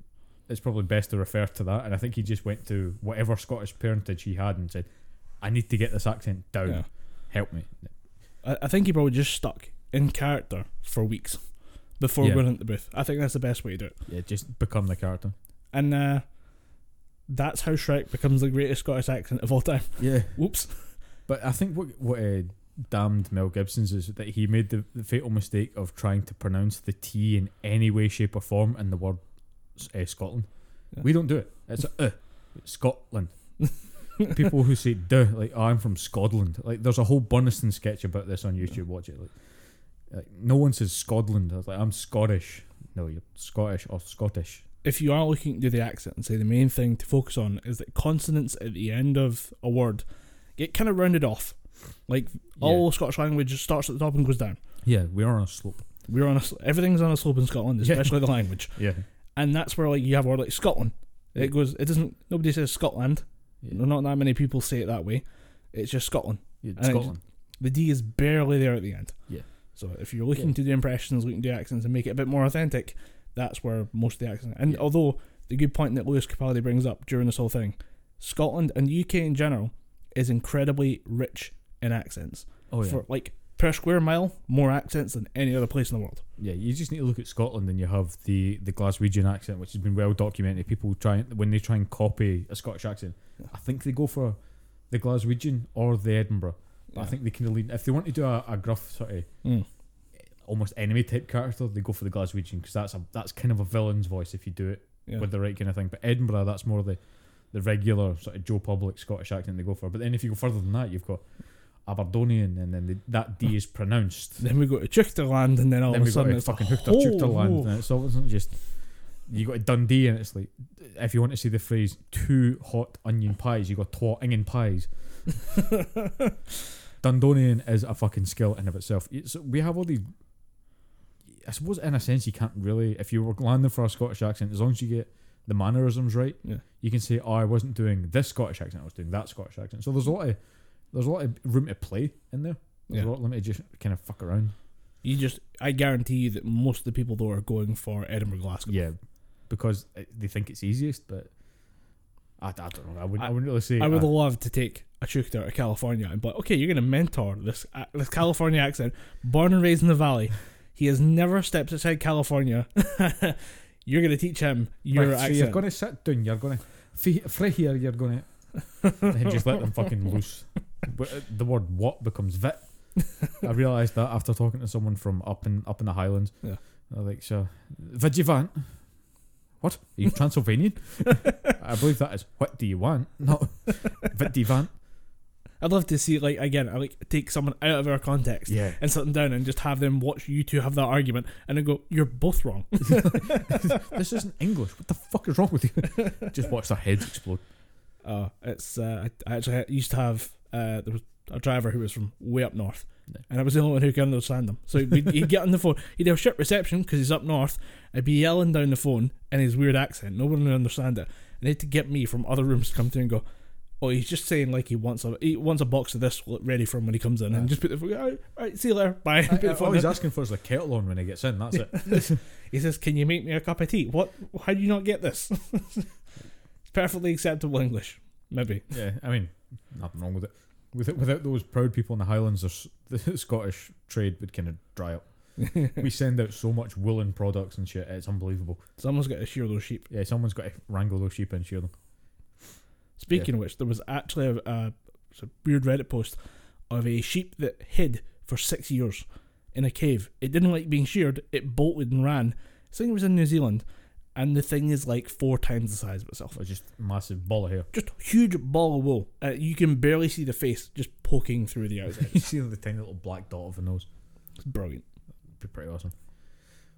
Speaker 2: it's probably best to refer to that. And I think he just went to whatever Scottish parentage he had and said, I need to get this accent down.
Speaker 1: Yeah.
Speaker 2: Help me.
Speaker 1: I, I think he probably just stuck in character for weeks before
Speaker 2: Yeah.
Speaker 1: going into the booth. I think that's the best way to do it.
Speaker 2: Yeah, just become the character.
Speaker 1: And uh, that's how Shrek becomes the greatest Scottish accent of all time.
Speaker 2: Yeah.
Speaker 1: Whoops.
Speaker 2: But I think what what uh, damned Mel Gibson's is that he made the, the fatal mistake of trying to pronounce the T in any way, shape, or form in the word uh, Scotland.
Speaker 1: Yeah.
Speaker 2: We don't do it. It's a uh, Scotland. People who say duh, like oh, I'm from Scotland. Like there's a whole Burnistoun sketch about this on YouTube. Watch it. Like, like no one says Scotland. I was like I'm Scottish. No, you're Scottish or Scottish.
Speaker 1: If you are looking to do the accent and say the main thing to focus on is that consonants at the end of a word get kind of rounded off. Like all Scottish language just starts at the top and goes down.
Speaker 2: Yeah, we're on a slope.
Speaker 1: We're on a everything's on a slope in Scotland,
Speaker 2: Yeah.
Speaker 1: especially the language.
Speaker 2: Yeah.
Speaker 1: and that's where like you have a word like Scotland. It goes. It doesn't. Nobody says Scotland.
Speaker 2: yeah.
Speaker 1: Not that many people say it that way. It's just Scotland.
Speaker 2: yeah
Speaker 1: it-
Speaker 2: Scotland.
Speaker 1: The D is barely there at the end.
Speaker 2: Yeah.
Speaker 1: So if you're looking
Speaker 2: Yeah.
Speaker 1: to do impressions, looking to do accents, and make it a bit more authentic, that's where most of the accent. And
Speaker 2: Yeah.
Speaker 1: although the good point that Lewis Capaldi brings up during this whole thing, Scotland and the UK in general is incredibly rich in accents.
Speaker 2: Oh yeah.
Speaker 1: For like per square mile, more accents than any other place in the world.
Speaker 2: Yeah, you just need to look at Scotland and you have the the Glaswegian accent, which has been well documented. People try when they try and copy a Scottish accent, I think they go for the Glaswegian or the Edinburgh. But I think they can lean if they want to do a, a gruff sort of
Speaker 1: Mm.
Speaker 2: almost enemy type character, they go for the Glaswegian because that's a that's kind of a villain's voice if you do it
Speaker 1: Yeah.
Speaker 2: with the right kind of thing. But Edinburgh, that's more the the regular sort of Joe Public Scottish accent they go for. But then if you go further than that, you've got Aberdonian, and then the, that D is pronounced.
Speaker 1: Then we go to Chicterland, and then all
Speaker 2: then
Speaker 1: of a sudden it's
Speaker 2: fucking
Speaker 1: a
Speaker 2: Hookter
Speaker 1: whole-
Speaker 2: and it's all it's just you go to Dundee and it's like if you want to see the phrase two hot onion pies, you go twat onion pies. Dundonian is a fucking skill in of itself. So we have all these. I suppose in a sense you can't really if you were landing for a Scottish accent as long as you get the mannerisms right.
Speaker 1: Yeah.
Speaker 2: You can say, "Oh, I wasn't doing this Scottish accent. I was doing that Scottish accent." So there's a lot of there's a lot of room to play in there. There's
Speaker 1: Yeah.
Speaker 2: a lot of room to just kind of fuck around.
Speaker 1: You just, I guarantee you that most of the people though are going for Edinburgh, Glasgow.
Speaker 2: Yeah, because they think it's easiest, but I, I don't know. I wouldn't. I,
Speaker 1: I-
Speaker 2: wouldn't really say.
Speaker 1: I would
Speaker 2: uh,
Speaker 1: love to take a shooter to California and be like, okay, you're going to mentor this uh, this California accent, born and raised in the valley. He has never stepped outside California. you're going to teach him your
Speaker 2: right, so
Speaker 1: accent.
Speaker 2: you're going to sit down. You're going to free here. You're going to and just let them fucking loose. But uh, the word "what" becomes "vit." I realised that after talking to someone from up in up in the Highlands.
Speaker 1: Yeah.
Speaker 2: They're like, so, "Vid you want?" What? Are you Transylvanian? I believe that is. What do you want? No, "Vid you want?"
Speaker 1: I'd love to see, like, again, I like take someone out of our context
Speaker 2: Yeah.
Speaker 1: and sit them down and just have them watch you two have that argument and then go, you're both wrong.
Speaker 2: this isn't English. What the fuck is wrong with you? Just watch their heads explode.
Speaker 1: Oh, it's uh, I actually used to have uh, there was a driver who was from way up north, and I was the only one who could understand him. So he'd, he'd get on the phone, he'd have shit reception because he's up north. I'd be yelling down the phone in his weird accent, no one would understand it, and they had to get me from other rooms to come through and go. Oh, he's just saying like he wants a he wants a box of this ready for him when he comes in, and just put the phone. All right, all right, see you later, bye. The phone
Speaker 2: All he's
Speaker 1: down.
Speaker 2: asking for is a kettle on when he gets in. That's it.
Speaker 1: He says, "Can you make me a cup of tea?" What? How do you not get this? it's perfectly acceptable English, maybe.
Speaker 2: Yeah, I mean, nothing wrong with it. With it, without those proud people in the Highlands, the Scottish trade would kind of dry up. we send out so much woolen products and shit; it's unbelievable.
Speaker 1: Someone's got to shear those sheep.
Speaker 2: Yeah, someone's got to wrangle those sheep and shear them.
Speaker 1: Speaking of which, there was actually a, a, a weird Reddit post of a sheep that hid for six years in a cave. It didn't like being sheared. It bolted and ran. I think it was in New Zealand, and the thing is like four times the size of itself.
Speaker 2: It's just a massive ball of hair.
Speaker 1: Just huge ball of wool. Uh, you can barely see the face just poking through the outside.
Speaker 2: you see the tiny little black dot of a nose.
Speaker 1: It's brilliant.
Speaker 2: It'd be pretty awesome.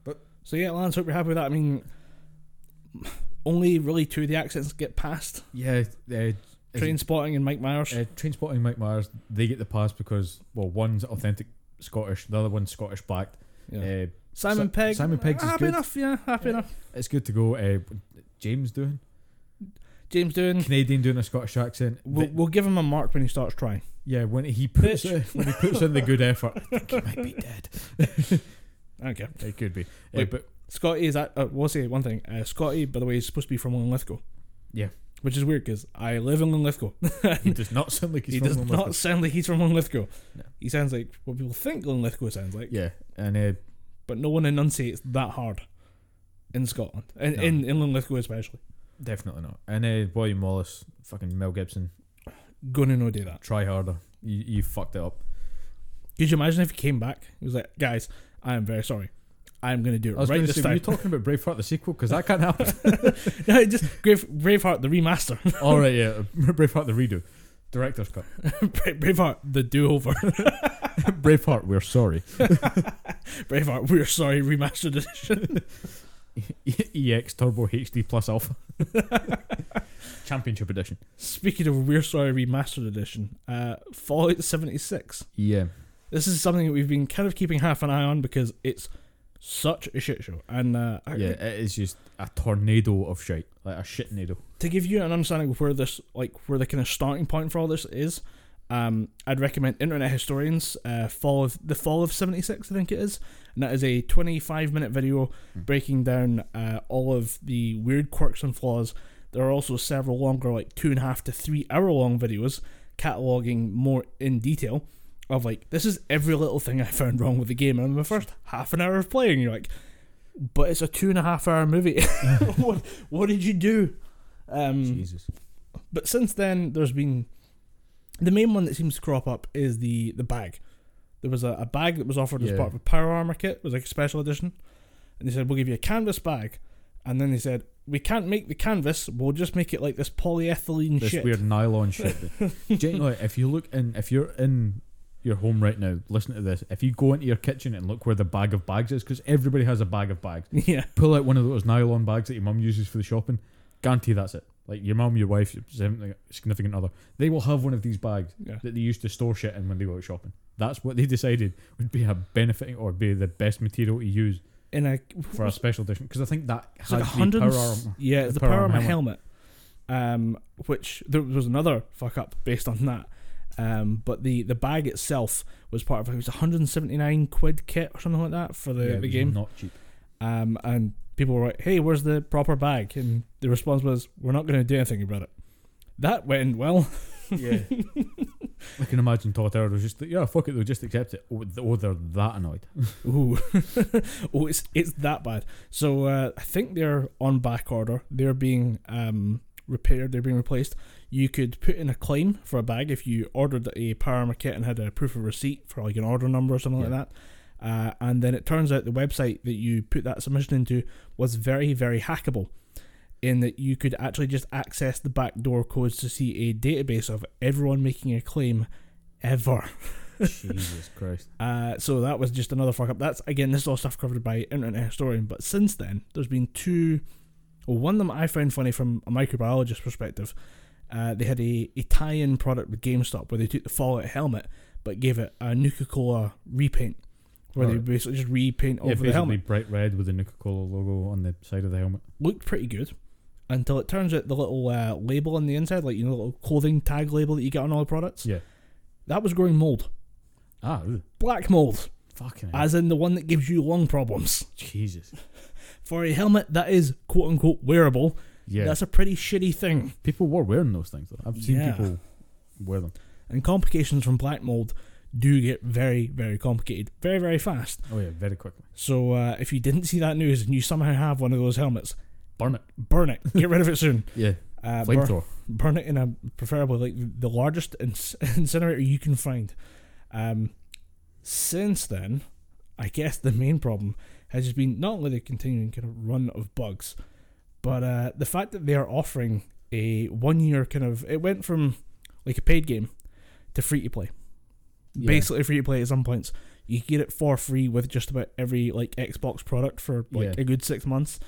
Speaker 1: But So yeah, Lance, hope you're happy with that. I mean, only really two of the accents get passed.
Speaker 2: Yeah, uh,
Speaker 1: Trainspotting and Mike Myers.
Speaker 2: uh, Trainspotting Mike Myers. They get the pass because well, one's authentic Scottish, the other one's Scottish backed.
Speaker 1: yeah.
Speaker 2: Uh,
Speaker 1: Simon
Speaker 2: Si-
Speaker 1: Pegg.
Speaker 2: Simon Pegg's is
Speaker 1: happy
Speaker 2: good.
Speaker 1: enough. Yeah, happy
Speaker 2: Yeah.
Speaker 1: enough.
Speaker 2: it's good to go. Uh, James Doohan
Speaker 1: James Doohan.
Speaker 2: Canadian doing a Scottish accent.
Speaker 1: We'll, we'll give him a mark when he starts trying.
Speaker 2: Yeah, when he puts uh, when he puts in the good effort, I think he might be dead.
Speaker 1: Okay.
Speaker 2: It could be. Uh,
Speaker 1: Wait.
Speaker 2: but
Speaker 1: Scotty is at. Uh, we'll say one thing. Uh, Scotty, by the way, is supposed to be from Linlithgow.
Speaker 2: Yeah.
Speaker 1: Which is weird because I live in Linlithgow.
Speaker 2: he does not sound like he's
Speaker 1: he
Speaker 2: from
Speaker 1: does
Speaker 2: Linlithgow.
Speaker 1: not sound like he's from Linlithgow.
Speaker 2: No.
Speaker 1: He sounds like what people think Linlithgow sounds like.
Speaker 2: Yeah, and uh,
Speaker 1: But no one enunciates that hard in Scotland. In,
Speaker 2: No.
Speaker 1: in, in Linlithgow especially.
Speaker 2: definitely not. And uh, William Wallace, fucking Mel Gibson,
Speaker 1: Gonna no do that.
Speaker 2: try harder. You, you fucked it up.
Speaker 1: Could you imagine if he came back? He was like, guys, I am very sorry. I'm going to do it
Speaker 2: I was
Speaker 1: right this
Speaker 2: say,
Speaker 1: time.
Speaker 2: you talking about Braveheart the sequel? Because that can't happen.
Speaker 1: No, just Brave, Braveheart, the remaster.
Speaker 2: All right, yeah, Braveheart the redo, director's cut.
Speaker 1: Bra- Braveheart, the do-over.
Speaker 2: Braveheart, we're sorry.
Speaker 1: Braveheart, we're sorry, remastered edition.
Speaker 2: EX Turbo HD Plus Alpha, Championship Edition.
Speaker 1: Speaking of We're Sorry Remastered Edition, uh, Fallout 76.
Speaker 2: Yeah,
Speaker 1: This is something that we've been kind of keeping half an eye on because it's such a shit show. And uh,
Speaker 2: yeah, it is just a tornado of shit, like a shit tornado.
Speaker 1: to give you an understanding of where this, like, where the kind of starting point for all this is, um, I'd recommend Internet Historians, uh, Fall of the Fall of '76, I think it is, and that is a 25 minute video
Speaker 2: Hmm.
Speaker 1: breaking down uh, all of the weird quirks and flaws. There are also several longer, like two and a half to three hour long videos, cataloging more in detail of like this is every little thing I found wrong with the game. And in the first half an hour of playing, you're like, but it's a two and a half hour movie. what what did you do? Um,
Speaker 2: Jesus.
Speaker 1: but since then, there's been the main one that seems to crop up is the the bag. There was a, a bag that was offered as
Speaker 2: Yeah.
Speaker 1: part of a power armor kit. It was like a special edition, and they said we'll give you a canvas bag, and then they said we can't make the canvas. We'll just make it like this polyethylene
Speaker 2: This
Speaker 1: shit.
Speaker 2: weird nylon shit. Genuinely, if you look in, if you're in your home right now, listen to this. If you go into your kitchen and look where the bag of bags is, because everybody has a bag of bags,
Speaker 1: Yeah.
Speaker 2: pull out one of those nylon bags that your mum uses for the shopping. Guarantee that's it. Like your mum, your wife, your significant- significant other, they will have one of these bags
Speaker 1: Yeah.
Speaker 2: that they used to store shit in when they go out shopping. That's what they decided would be a benefiting or be the best material to use
Speaker 1: In a
Speaker 2: for a special edition. Because I think that
Speaker 1: It's
Speaker 2: had
Speaker 1: like a
Speaker 2: to be
Speaker 1: hundred.
Speaker 2: power
Speaker 1: and s-
Speaker 2: armor.
Speaker 1: Yeah, it's
Speaker 2: the power armor
Speaker 1: helmet. Um, which there was another fuck up based on that. Um, but the the bag itself was part of it was 179 quid kit or something like that for the,
Speaker 2: Yeah,
Speaker 1: the game.
Speaker 2: not cheap.
Speaker 1: Um, and people were like, "Hey, where's the proper bag?" And the response was, "We're not going to do anything about it." That went well.
Speaker 2: Yeah. I can imagine Todd Howard was just like, yeah, fuck it, they'll just accept it. Oh, oh they're that annoyed.
Speaker 1: Ooh, oh, it's it's that bad. So uh, I think they're on back order. They're being um, repaired. They're being replaced. You could put in a claim for a bag if you ordered a Power Armor kit and had a proof of receipt for like an order number or something
Speaker 2: Yeah.
Speaker 1: like that. Uh, and then it turns out the website that you put that submission into was very very hackable. In that you could actually just access the backdoor codes to see a database of everyone making a claim ever.
Speaker 2: Jesus Christ.
Speaker 1: Uh, so that was just another fuck up. That's again, this is all stuff covered by Internet Historian. But since then, there's been two. Well, one of them I found funny from a microbiologist perspective. Uh, they had a, a tie-in product with GameStop where they took the Fallout helmet but gave it a Nuka Cola repaint, where they basically just repaint
Speaker 2: Yeah,
Speaker 1: over the helmet.
Speaker 2: bright red with the Nuka Cola logo on the side of the helmet.
Speaker 1: Looked pretty good. Until it turns out the little uh, label on the inside, like you know, the little clothing tag label that you get on all the products,
Speaker 2: Yeah.
Speaker 1: that was growing mold,
Speaker 2: Ah, ooh,
Speaker 1: black mold,
Speaker 2: fucking hell.
Speaker 1: as in the one that gives you lung problems.
Speaker 2: Jesus.
Speaker 1: for a helmet that is quote unquote wearable,
Speaker 2: Yeah.
Speaker 1: that's a pretty shitty thing.
Speaker 2: people were wearing those things though. I've seen
Speaker 1: Yeah.
Speaker 2: people wear them.
Speaker 1: And complications from black mold do get very, very complicated very, very fast.
Speaker 2: Oh yeah, very quickly.
Speaker 1: So uh, if you didn't see that news and you somehow have one of those helmets,
Speaker 2: Burn it.
Speaker 1: burn it. Get rid of it soon.
Speaker 2: Yeah.
Speaker 1: Uh, burn,
Speaker 2: Flamethrower.
Speaker 1: burn it in a preferably like the largest inc- incinerator you can find. Um, since then, I guess the main problem has just been not only the continuing kind of run of bugs, but uh, the fact that they are offering a one year kind of it went from like a paid game to free to play.
Speaker 2: Yeah.
Speaker 1: Basically free to play at some points. You get it for free with just about every like Xbox product for like
Speaker 2: Yeah.
Speaker 1: a good six months.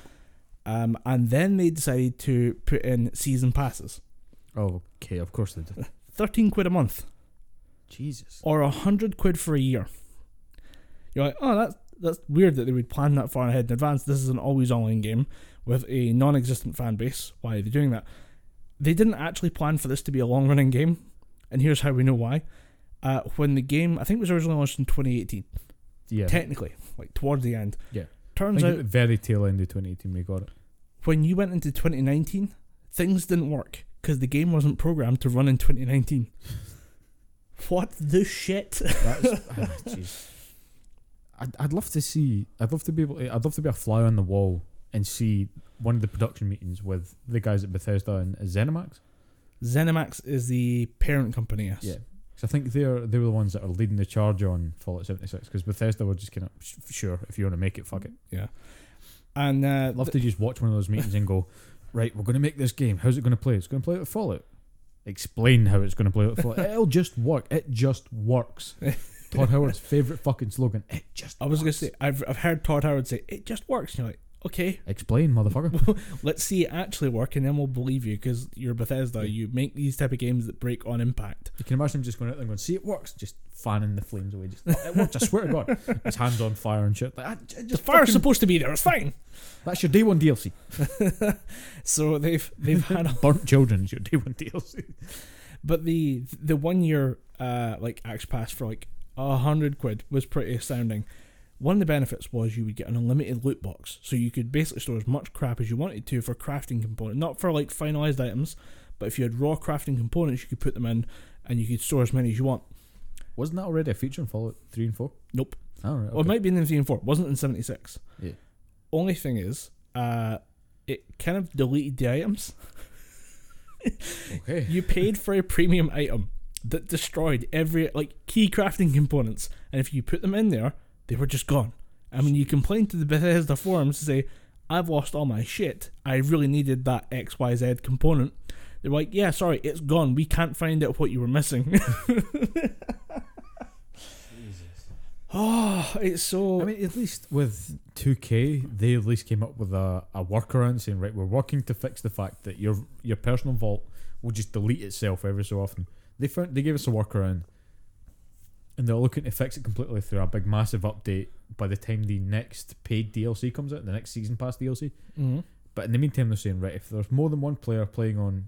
Speaker 1: Um, and then they decided to put in season passes.
Speaker 2: Oh, okay, of course they did.
Speaker 1: 13 quid a month
Speaker 2: Jesus.
Speaker 1: or a 100 quid for a year. You're like, oh, that's, that's weird that they would plan that far ahead in advance. This is an always online game with a non existent fan base. Why are they doing that? They didn't actually plan for this to be a long running game, and here's how we know why. Uh, when the game, I think it was originally launched in 2018,
Speaker 2: Yeah.
Speaker 1: technically, like towards the end.
Speaker 2: Yeah.
Speaker 1: Turns out
Speaker 2: very tail end of 2018 we got it.
Speaker 1: when you went into 2019, things didn't work because the game wasn't programmed to run in 2019. What the shit?
Speaker 2: That's jeez. I'd, I'd love to see. I'd love to be able. To, I'd love to be a fly on the wall and see one of the production meetings with the guys at Bethesda and ZeniMax.
Speaker 1: ZeniMax is the parent company, yes.
Speaker 2: Yeah, because I think they're they were the ones that are leading the charge on Fallout 76. Because Bethesda were just kind of sure if you want to make it, fuck it. Yeah.
Speaker 1: And uh,
Speaker 2: I'd love
Speaker 1: th-
Speaker 2: to just watch one of those meetings and go, right, we're going to make this game. How's it going to play? It's going to play like Fallout. Explain how it's going to play like Fallout. It'll just work. It just works. Todd Howard's favorite fucking slogan. It just.
Speaker 1: I was gonna say I've I've heard Todd Howard say it just works. And you're like, okay,
Speaker 2: Explain, motherfucker.
Speaker 1: let's see it actually work, and then we'll believe you because you're Bethesda. You make these type of games that break on impact.
Speaker 2: You can imagine him just going out there and going, "See, it works." Just fanning the flames away. Just it works. I swear to God, his hands on fire and shit. Like, I, I
Speaker 1: The
Speaker 2: just
Speaker 1: fire's
Speaker 2: fucking-
Speaker 1: supposed to be there. It's fine.
Speaker 2: That's your day one DLC.
Speaker 1: So they've they've had a
Speaker 2: Burnt children is your day one DLC.
Speaker 1: But the the one year uh like Axe Pass for like a hundred quid was pretty astounding. One of the benefits was you would get an unlimited loot box, so you could basically store as much crap as you wanted to for crafting component, not for like finalized items, but if you had raw crafting components, you could put them in, and you could store as many as you want.
Speaker 2: Wasn't that already a feature in Fallout three and four?
Speaker 1: Nope.
Speaker 2: Oh, right.
Speaker 1: Well, it might be in three and four. It wasn't in seventy six.
Speaker 2: Yeah.
Speaker 1: Only thing is, uh, it kind of deleted the items.
Speaker 2: okay.
Speaker 1: You paid for a premium item that destroyed every like key crafting components, and if you put them in there, they were just gone. And when you complained to the Bethesda forums to say, "I've lost all my shit. I really needed that X Y Z component," they're like, "Yeah, sorry, it's gone. We can't find out what you were missing." Oh, it's so.
Speaker 2: I mean, at least with 2K, they at least came up with a, a workaround saying, right, we're working to fix the fact that your your personal vault will just delete itself every so often. They found they gave us a workaround, and they're looking to fix it completely through a big massive update by the time the next paid DLC comes out, the next season pass DLC.
Speaker 1: Mhm.
Speaker 2: But in the meantime, they're saying, right, if there's more than one player playing on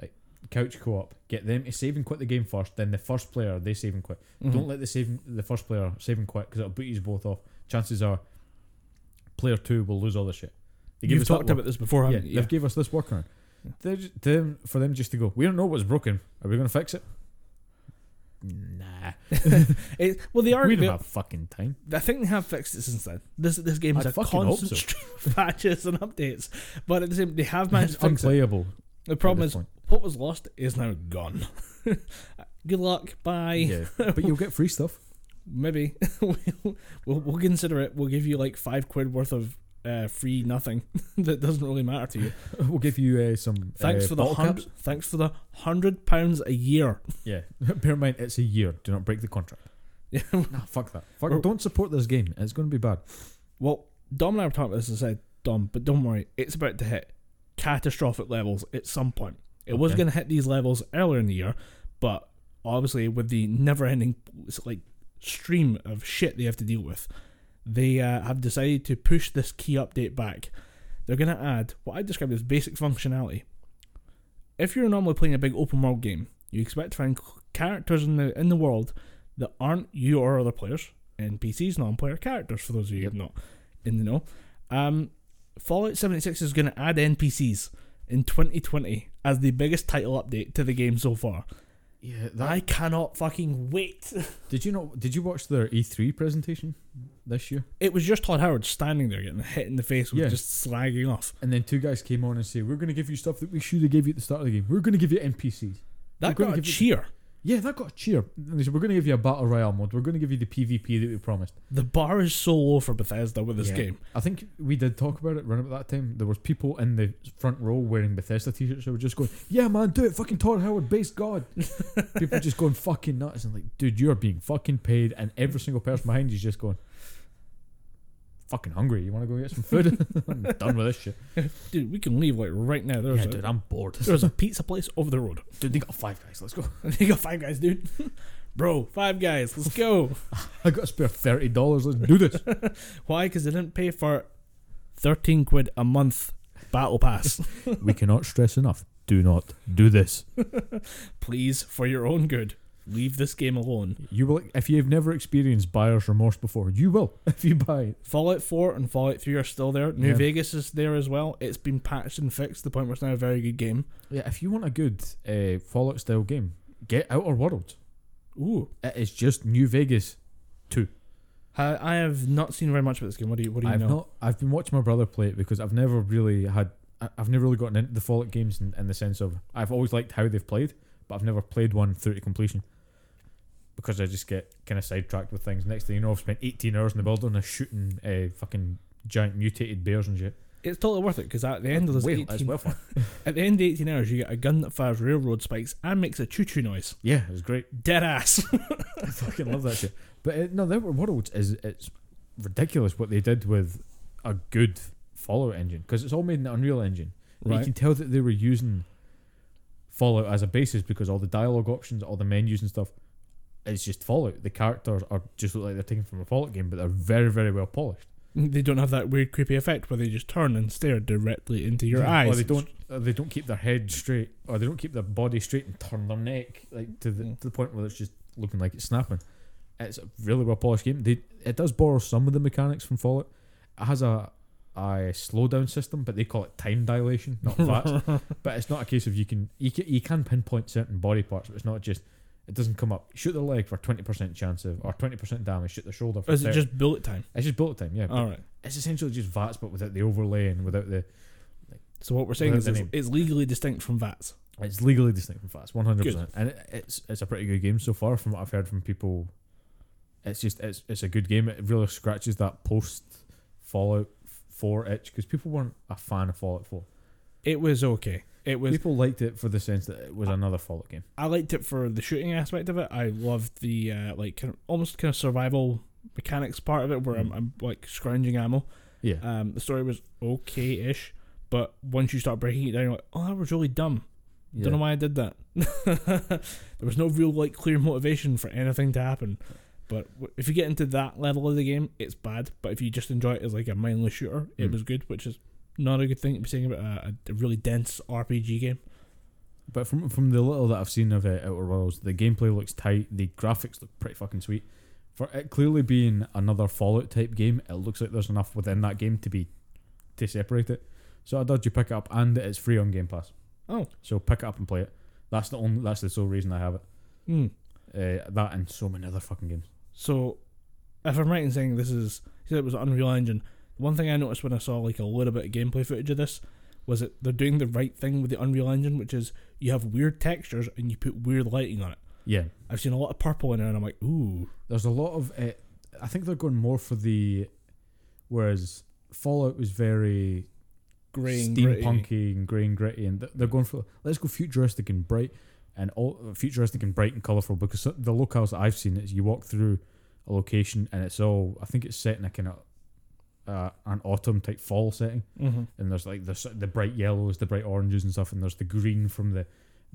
Speaker 2: like couch co-op, get them to save and quit the game first. Then the first player they save and quit.
Speaker 1: Mhm.
Speaker 2: Don't let the save the first player save and quit because it'll boot you both off. Chances are, player two will lose all the shit. They
Speaker 1: You've talked
Speaker 2: work-
Speaker 1: about this before,
Speaker 2: yeah,
Speaker 1: haven't you?
Speaker 2: they've gave us this workaround. They're just, them for them just to go. We don't know what's broken. Are we going to fix it? Nah,
Speaker 1: It, well, they are.
Speaker 2: we don't have fucking time.
Speaker 1: I think they have fixed it since then. This this game is
Speaker 2: I'd
Speaker 1: a constant
Speaker 2: so.
Speaker 1: stream of patches and updates, but at the same, they have managed
Speaker 2: It's
Speaker 1: to fix it.
Speaker 2: unplayable.
Speaker 1: The problem is,
Speaker 2: point.
Speaker 1: what was lost is now gone. Good luck. Bye.
Speaker 2: yeah, but you'll get free stuff.
Speaker 1: Maybe we'll, we'll we'll consider it. We'll give you like five quid worth of uh, free nothing that doesn't really matter to you.
Speaker 2: we'll give you uh, some.
Speaker 1: Thanks
Speaker 2: uh,
Speaker 1: for the hundred. Thanks for the hundred pounds a year.
Speaker 2: Yeah, bear in mind it's a year. Do not break the contract.
Speaker 1: Yeah.
Speaker 2: Nah, fuck that. Fuck.
Speaker 1: We're-
Speaker 2: Don't support this game. It's going to be bad.
Speaker 1: Well, Dom and I were talking about this and said, Dom, but don't worry, it's about to hit catastrophic levels at some point. It was going to hit these levels earlier in the year, but obviously with the never-ending like stream of shit they have to deal with, they uh, have decided to push this key update back. They're going to add what I describe as basic functionality. If you're normally playing a big open world game, you expect to find characters in the in the world that aren't you or other players, NPCs, non-player characters. For those of you
Speaker 2: Yep.
Speaker 1: not in the know, um, Fallout 76 is going to add NPCs in 2020 as the biggest title update to the game so far.
Speaker 2: Yeah, that,
Speaker 1: I cannot fucking wait.
Speaker 2: did you not? Did you watch their E3 presentation this year?
Speaker 1: It was just Todd Howard standing there getting hit in the face with
Speaker 2: Yeah.
Speaker 1: just slagging off.
Speaker 2: And then two guys came on and say, "We're going to give you stuff that we should have gave you at the start of the game. We're going to give you NPCs."
Speaker 1: That
Speaker 2: We're
Speaker 1: got a cheer.
Speaker 2: Yeah, that got a cheer. And they said, "We're going to give you a battle royale mode. We're going to give you the PvP that we promised."
Speaker 1: The bar is so low for Bethesda with this
Speaker 2: Yeah.
Speaker 1: game.
Speaker 2: I think we did talk about it. Run about that time. There was people in the front row wearing Bethesda t-shirts who were just going, "Yeah, man, do it, fucking Todd Howard, base God." people just going fucking nuts and like, dude, you're being fucking paid, and every single person behind you is just going, "Fucking hungry. You want to go get some food?" I'm done with this shit.
Speaker 1: Dude, we can leave like right now. There's
Speaker 2: Yeah,
Speaker 1: a,
Speaker 2: dude, I'm bored.
Speaker 1: there's a pizza place over the road.
Speaker 2: Dude, they got five guys. Let's go.
Speaker 1: you got five guys, dude. Bro, five guys. Let's go.
Speaker 2: I got to spare thirty dollars. Let's do this.
Speaker 1: Why? Because they didn't pay for thirteen quid a month battle pass.
Speaker 2: we cannot stress enough. Do not do this.
Speaker 1: Please, for your own good, leave this game alone.
Speaker 2: You will, if you've never experienced buyer's remorse before, you will if you buy it.
Speaker 1: Fallout 4 and Fallout 3 are still there. New
Speaker 2: Yeah.
Speaker 1: Vegas is there as well. It's been patched and fixed to the point where it's now a very good game.
Speaker 2: Yeah, if you want a good uh, Fallout style game, get Outer Worlds.
Speaker 1: Ooh.
Speaker 2: It is just New Vegas.
Speaker 1: I, I have not seen very much about this game. What do you What do you
Speaker 2: I've
Speaker 1: know?
Speaker 2: not. I've been watching my brother play it because I've never really had. I've never really gotten into the Fallout games in, in the sense of I've always liked how they've played, but I've never played one through to completion because I just get kind of sidetracked with things. Next thing you know, I've spent 18 hours in the wilderness shooting uh, fucking giant mutated bears and shit.
Speaker 1: It's totally worth it because at the end of those
Speaker 2: Well,
Speaker 1: 18,
Speaker 2: it's well
Speaker 1: at the end of 18 hours, you get a gun that fires railroad spikes and makes a choo choo noise.
Speaker 2: Yeah, it was great.
Speaker 1: Dead ass.
Speaker 2: I fucking love that shit. But uh, no, the Outer Worlds is it's ridiculous what they did with a good Fallout engine because it's all made in the Unreal Engine. But You can tell that they were using Fallout as a basis because all the dialogue options, all the menus and stuff, it's just Fallout. The characters are just look like they're taken from a Fallout game, but they're very, very well polished.
Speaker 1: They don't have that weird creepy effect where they just turn and stare directly into your
Speaker 2: Yeah,
Speaker 1: eyes.
Speaker 2: Or they don't. Or they don't keep their head straight, or they don't keep their body straight and turn their neck like to the
Speaker 1: Mm.
Speaker 2: to the point where it's just looking like it's snapping. It's a really well polished game. They it does borrow some of the mechanics from Fallout. It has a a slowdown system, but they call it time dilation, not VATS. but it's not a case of you can you can, you can pinpoint certain body parts, but it's not just it doesn't come up. Shoot their leg for twenty percent chance of, or twenty percent damage. Shoot their shoulder for.
Speaker 1: Or is it
Speaker 2: 30.
Speaker 1: just bullet time?
Speaker 2: It's just bullet time, yeah.
Speaker 1: All right.
Speaker 2: It's essentially just VATS, but without the overlay and without the.
Speaker 1: So what we're saying
Speaker 2: Without
Speaker 1: is
Speaker 2: the
Speaker 1: it's,
Speaker 2: name.
Speaker 1: it's legally distinct from VATS.
Speaker 2: It's legally distinct from VATS, one hundred percent, and it, it's it's a pretty good game so far. From what I've heard from people, it's just it's it's a good game. It really scratches that post Fallout Four itch because people weren't a fan of Fallout Four.
Speaker 1: It was okay. It was.
Speaker 2: People liked it for the sense that it was another Fallout game.
Speaker 1: I liked it for the shooting aspect of it. I loved the uh, like kind of, almost kind of survival mechanics part of it where I'm,
Speaker 2: Mm.
Speaker 1: I'm like scrounging ammo.
Speaker 2: Yeah.
Speaker 1: Um, the story was okay-ish, but once you start breaking it down, you're like, oh, that was really dumb.
Speaker 2: yeah.
Speaker 1: Don't know why I did that. there was no real like clear motivation for anything to happen. But if you get into that level of the game, it's bad. But if you just enjoy it as like a mindless shooter, it
Speaker 2: Mm.
Speaker 1: was good, which is not a good thing to be saying about a, a really dense RPG game.
Speaker 2: But from from the little that I've seen of it, Outer Worlds, the gameplay looks tight. The graphics look pretty fucking sweet. For it clearly being another Fallout type game, it looks like there's enough within that game to be to separate it. So I'd urge you pick it up, and it's free on Game Pass.
Speaker 1: Oh,
Speaker 2: So pick it up and play it. That's the only. That's the sole reason I have it.
Speaker 1: hmm.
Speaker 2: Uh, that and so many other fucking games.
Speaker 1: So, if I'm right in saying this is, you said it was Unreal Engine. One thing I noticed when I saw like a little bit of gameplay footage of this was that they're doing the right thing with the Unreal Engine, which is you have weird textures and you put weird lighting on it.
Speaker 2: Yeah,
Speaker 1: I've seen a lot of purple in there, and I'm like, ooh,
Speaker 2: there's a lot of. Uh, I think they're going more for the, whereas Fallout was very
Speaker 1: grey and gritty.
Speaker 2: steampunky and grey and gritty, and they're going for let's go futuristic and bright, and all futuristic and bright and colourful. Because the locales that I've seen is you walk through a location and it's all I think it's set in a kind of uh, an autumn type fall setting,
Speaker 1: Mm-hmm.
Speaker 2: and there's like the the bright yellows, the bright oranges and stuff, and there's the green from the.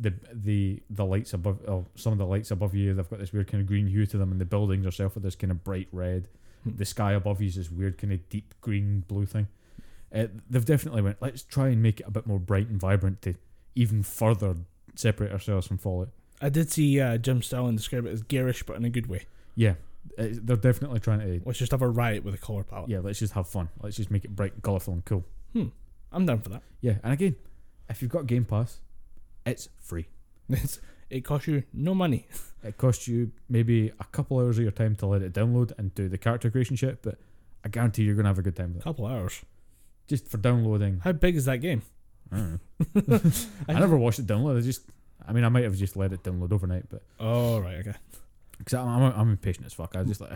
Speaker 2: The, the the lights above oh, some of the lights above you they've got this weird kind of green hue to them and the buildings yourself with this kind of bright red
Speaker 1: Hmm.
Speaker 2: the sky above you is this weird kind of deep green blue thing uh, they've definitely went let's try and make it a bit more bright and vibrant to even further separate ourselves from fallout
Speaker 1: I did see uh, Jim Sterling describe it as garish, but in a good way.
Speaker 2: yeah they're definitely trying to
Speaker 1: Let's just have a riot with a color palette.
Speaker 2: yeah let's just have fun let's just make it bright and colourful and cool Hmm.
Speaker 1: I'm down for that.
Speaker 2: yeah and again if you've got game pass it's free
Speaker 1: It's, it costs you no money.
Speaker 2: it costs you maybe a couple hours of your time to let it download and do the character creation shit but i guarantee you're gonna have a good time with
Speaker 1: A couple hours.
Speaker 2: just for downloading
Speaker 1: How big is that game?
Speaker 2: I don't know. I never watched it download. I just, I mean, I might have just let it download overnight, but
Speaker 1: Oh right, okay.
Speaker 2: Because I'm, I'm, I'm impatient as fuck. I just like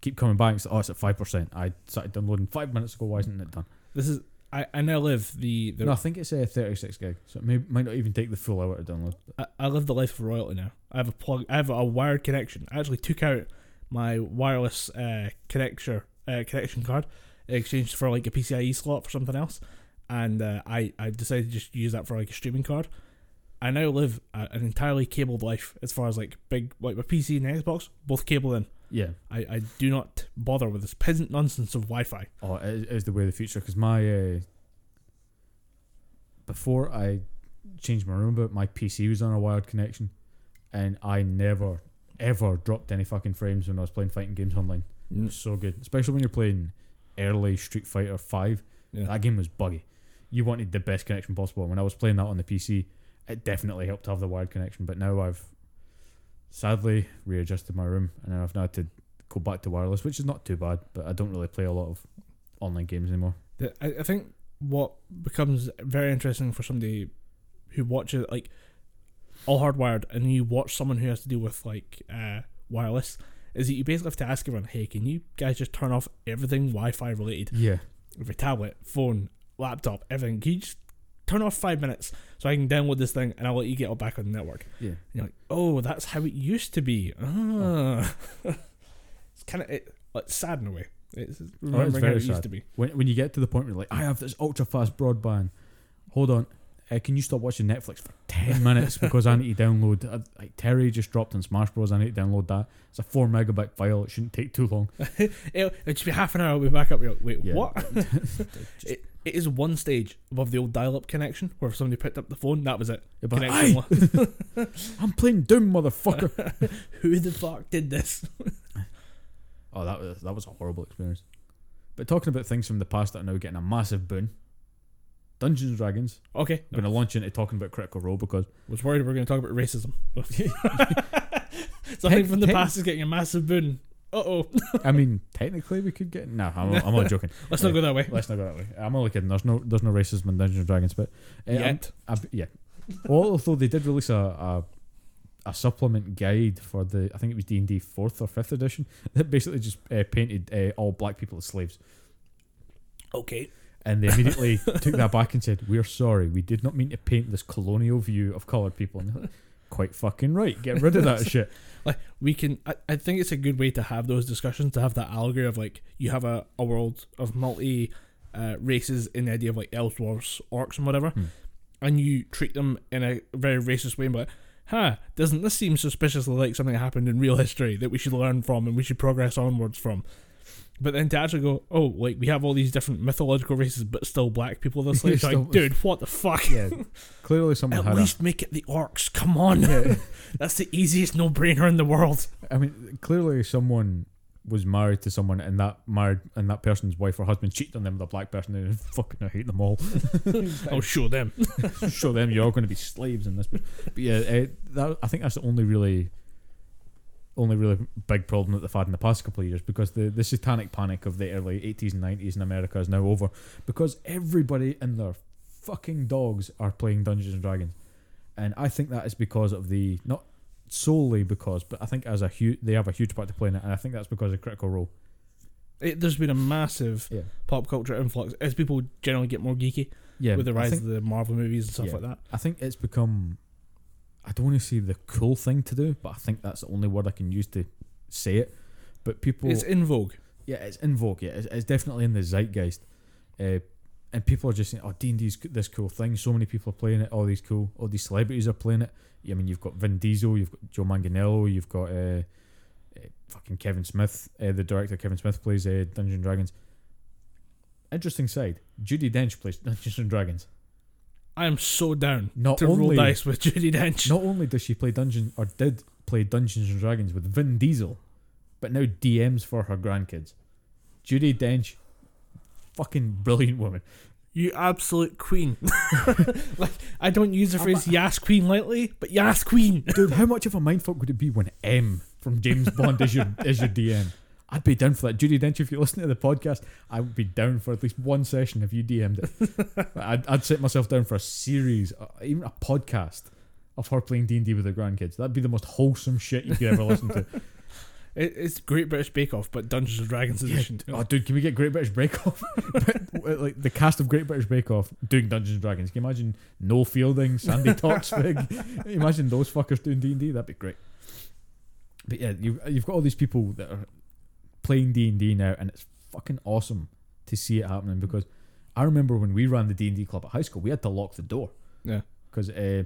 Speaker 2: keep coming back. And say, oh, it's at five percent. I started downloading five minutes ago. Why isn't it done?
Speaker 1: This is I, I now live the, the
Speaker 2: no, I think it's a 36 gig, so it may, might not even take the full hour to download.
Speaker 1: I, I live the life of royalty now. I have a plug. I have a wired connection. I actually took out my wireless uh, connection uh, connection card, exchanged for like a PCIe slot for something else, and uh, I I decided to just use that for like a streaming card. I now live a, an entirely cabled life as far as like big like my PC and Xbox both cabled in.
Speaker 2: Yeah.
Speaker 1: I, I do not bother with this peasant nonsense of Wi-Fi.
Speaker 2: Oh, it is, the way of the future. Because my uh, before I changed my room, but my PC was on a wired connection, and I never ever dropped any fucking frames when I was playing fighting games online. It was so good, especially when you're playing early Street Fighter Five.
Speaker 1: Yeah.
Speaker 2: That game was buggy. You wanted the best connection possible. When I was playing that on the PC, it definitely helped to have the wired connection. But now I've sadly readjusted my room, and I've now had to go back to wireless, which is not too bad. But I don't really play a lot of online games anymore.
Speaker 1: The, I, I think what becomes very interesting for somebody who watches like all hardwired and you watch someone who has to deal with like uh, wireless is that you basically have to ask everyone, hey, can you guys just turn off everything Wi-Fi related?
Speaker 2: Yeah,
Speaker 1: Every tablet, phone, laptop, everything. Can you just turn off five minutes so I can download this thing and I'll let you get it back on the network?
Speaker 2: yeah.
Speaker 1: And you're like, oh, that's how it used to be. Ah. it's kind of it, it's sad in a way. It's remembering how
Speaker 2: very
Speaker 1: it used to be.
Speaker 2: When when you get to the point where you're like, I have this ultra fast broadband. Hold on. Uh, can you stop watching Netflix for 10 minutes because I need to download uh, like Terry just dropped in Smash Bros I need to download that it's a 4 megabyte file it shouldn't take too long
Speaker 1: It'll, it'll just be half an hour. I'll be back up. Like, Wait,
Speaker 2: Yeah.
Speaker 1: what? it, it is one stage above the old dial-up connection where if somebody picked up the phone, that was it.
Speaker 2: Like,
Speaker 1: Connection. Lost.
Speaker 2: I'm playing Doom motherfucker
Speaker 1: Who the fuck did this?
Speaker 2: oh that was that was a horrible experience but talking about things from the past that are now getting a massive boon Dungeons and Dragons
Speaker 1: Okay,
Speaker 2: I'm going to launch into talking about Critical Role because I
Speaker 1: was worried we were going to talk about racism. Something from the past is getting a massive boon. Uh oh.
Speaker 2: I mean technically we could get no I'm, I'm not joking
Speaker 1: Let's not go that way.
Speaker 2: let's not go that way I'm only kidding there's no there's no racism in Dungeons and Dragons but uh, I'm-
Speaker 1: Yet.
Speaker 2: I, yeah. Although they did release a, a a supplement guide for the I think it was D and D fourth or fifth edition that basically just uh, painted uh, all black people as slaves,
Speaker 1: Okay.
Speaker 2: and they immediately took that back and said, "We're sorry, we did not mean to paint this colonial view of colored people." And they're like, quite fucking right. Get rid of that shit.
Speaker 1: like we can I, I think it's a good way to have those discussions to have that allegory of like you have a, a world of multi uh, races in the idea of like elves dwarves orcs and whatever
Speaker 2: Hmm.
Speaker 1: and you treat them in a very racist way but be huh doesn't this seem suspiciously like something that happened in real history that we should learn from and we should progress onwards from but then to actually go oh like we have all these different mythological races but still black people are the slaves like dude what the fuck
Speaker 2: Yeah, clearly someone had
Speaker 1: at
Speaker 2: had
Speaker 1: least make it the orcs come on.
Speaker 2: Yeah,
Speaker 1: that's the easiest no-brainer in the world
Speaker 2: I mean, clearly someone was married to someone, and that married and that person's wife or husband cheated on them with a black person, and fucking I hate them all.
Speaker 1: I'll show them
Speaker 2: Show them you're all going to be slaves in this. But, but yeah, uh, that, I think that's the only really, only really big problem that they've had in the past couple of years because the the satanic panic of the early 80s and 90s in America is now over because everybody and their fucking dogs are playing Dungeons and Dragons, and I think that is because of the not solely because, but I think as a huge they have a huge part to play in it, and I think that's because of a Critical Role.
Speaker 1: it, there's been a massive
Speaker 2: Yeah.
Speaker 1: pop culture influx as people generally get more geeky
Speaker 2: Yeah,
Speaker 1: with the rise
Speaker 2: think-
Speaker 1: of the Marvel movies and stuff
Speaker 2: Yeah.
Speaker 1: like that.
Speaker 2: I think it's become. I don't want to say the cool thing to do, but I think that's the only word I can use to say it. But people,
Speaker 1: it's in vogue.
Speaker 2: yeah, it's in vogue. Yeah, it's, it's definitely in the zeitgeist, uh, and people are just saying, "Oh, D and D's this cool thing." So many people are playing it. All these cool, all these celebrities are playing it. I mean, you've got Vin Diesel, you've got Joe Manganiello, you've got uh, uh, fucking Kevin Smith, uh, the director Kevin Smith plays uh, Dungeons and Dragons. Interesting side: Judi Dench plays Dungeons and Dragons.
Speaker 1: I am so down
Speaker 2: Not
Speaker 1: to roll
Speaker 2: only
Speaker 1: dice with Judi Dench.
Speaker 2: Not only does she play Dungeons or did play Dungeons and Dragons with Vin Diesel, but now DMs for her grandkids. Judi Dench, fucking brilliant woman.
Speaker 1: You absolute queen. like I don't use the phrase "Yas Queen" lightly, but Yas Queen.
Speaker 2: Dude, how much of a mindfuck would it be when M from James Bond is your is your DM? I'd be down for that. Judi Dench, if you listen to the podcast, I would be down for at least one session if you DM'd it. I'd, I'd set myself down for a series, uh, even a podcast of her playing D&D with her grandkids. That'd be the most wholesome shit you could ever listen to.
Speaker 1: It, it's Great British Bake Off, but Dungeons and Dragons edition.
Speaker 2: Oh, dude, can we get Great British Bake Off? like the cast of Great British Bake Off doing Dungeons and Dragons. Can you imagine Noel Fielding, Sandi Toksvig? imagine those fuckers doing D and D. That'd be great. But yeah, you you've got all these people that are playing D and D now, and it's fucking awesome to see it happening. Because I remember when we ran the D and D club at high school, we had to lock the door
Speaker 1: Yeah.
Speaker 2: because uh,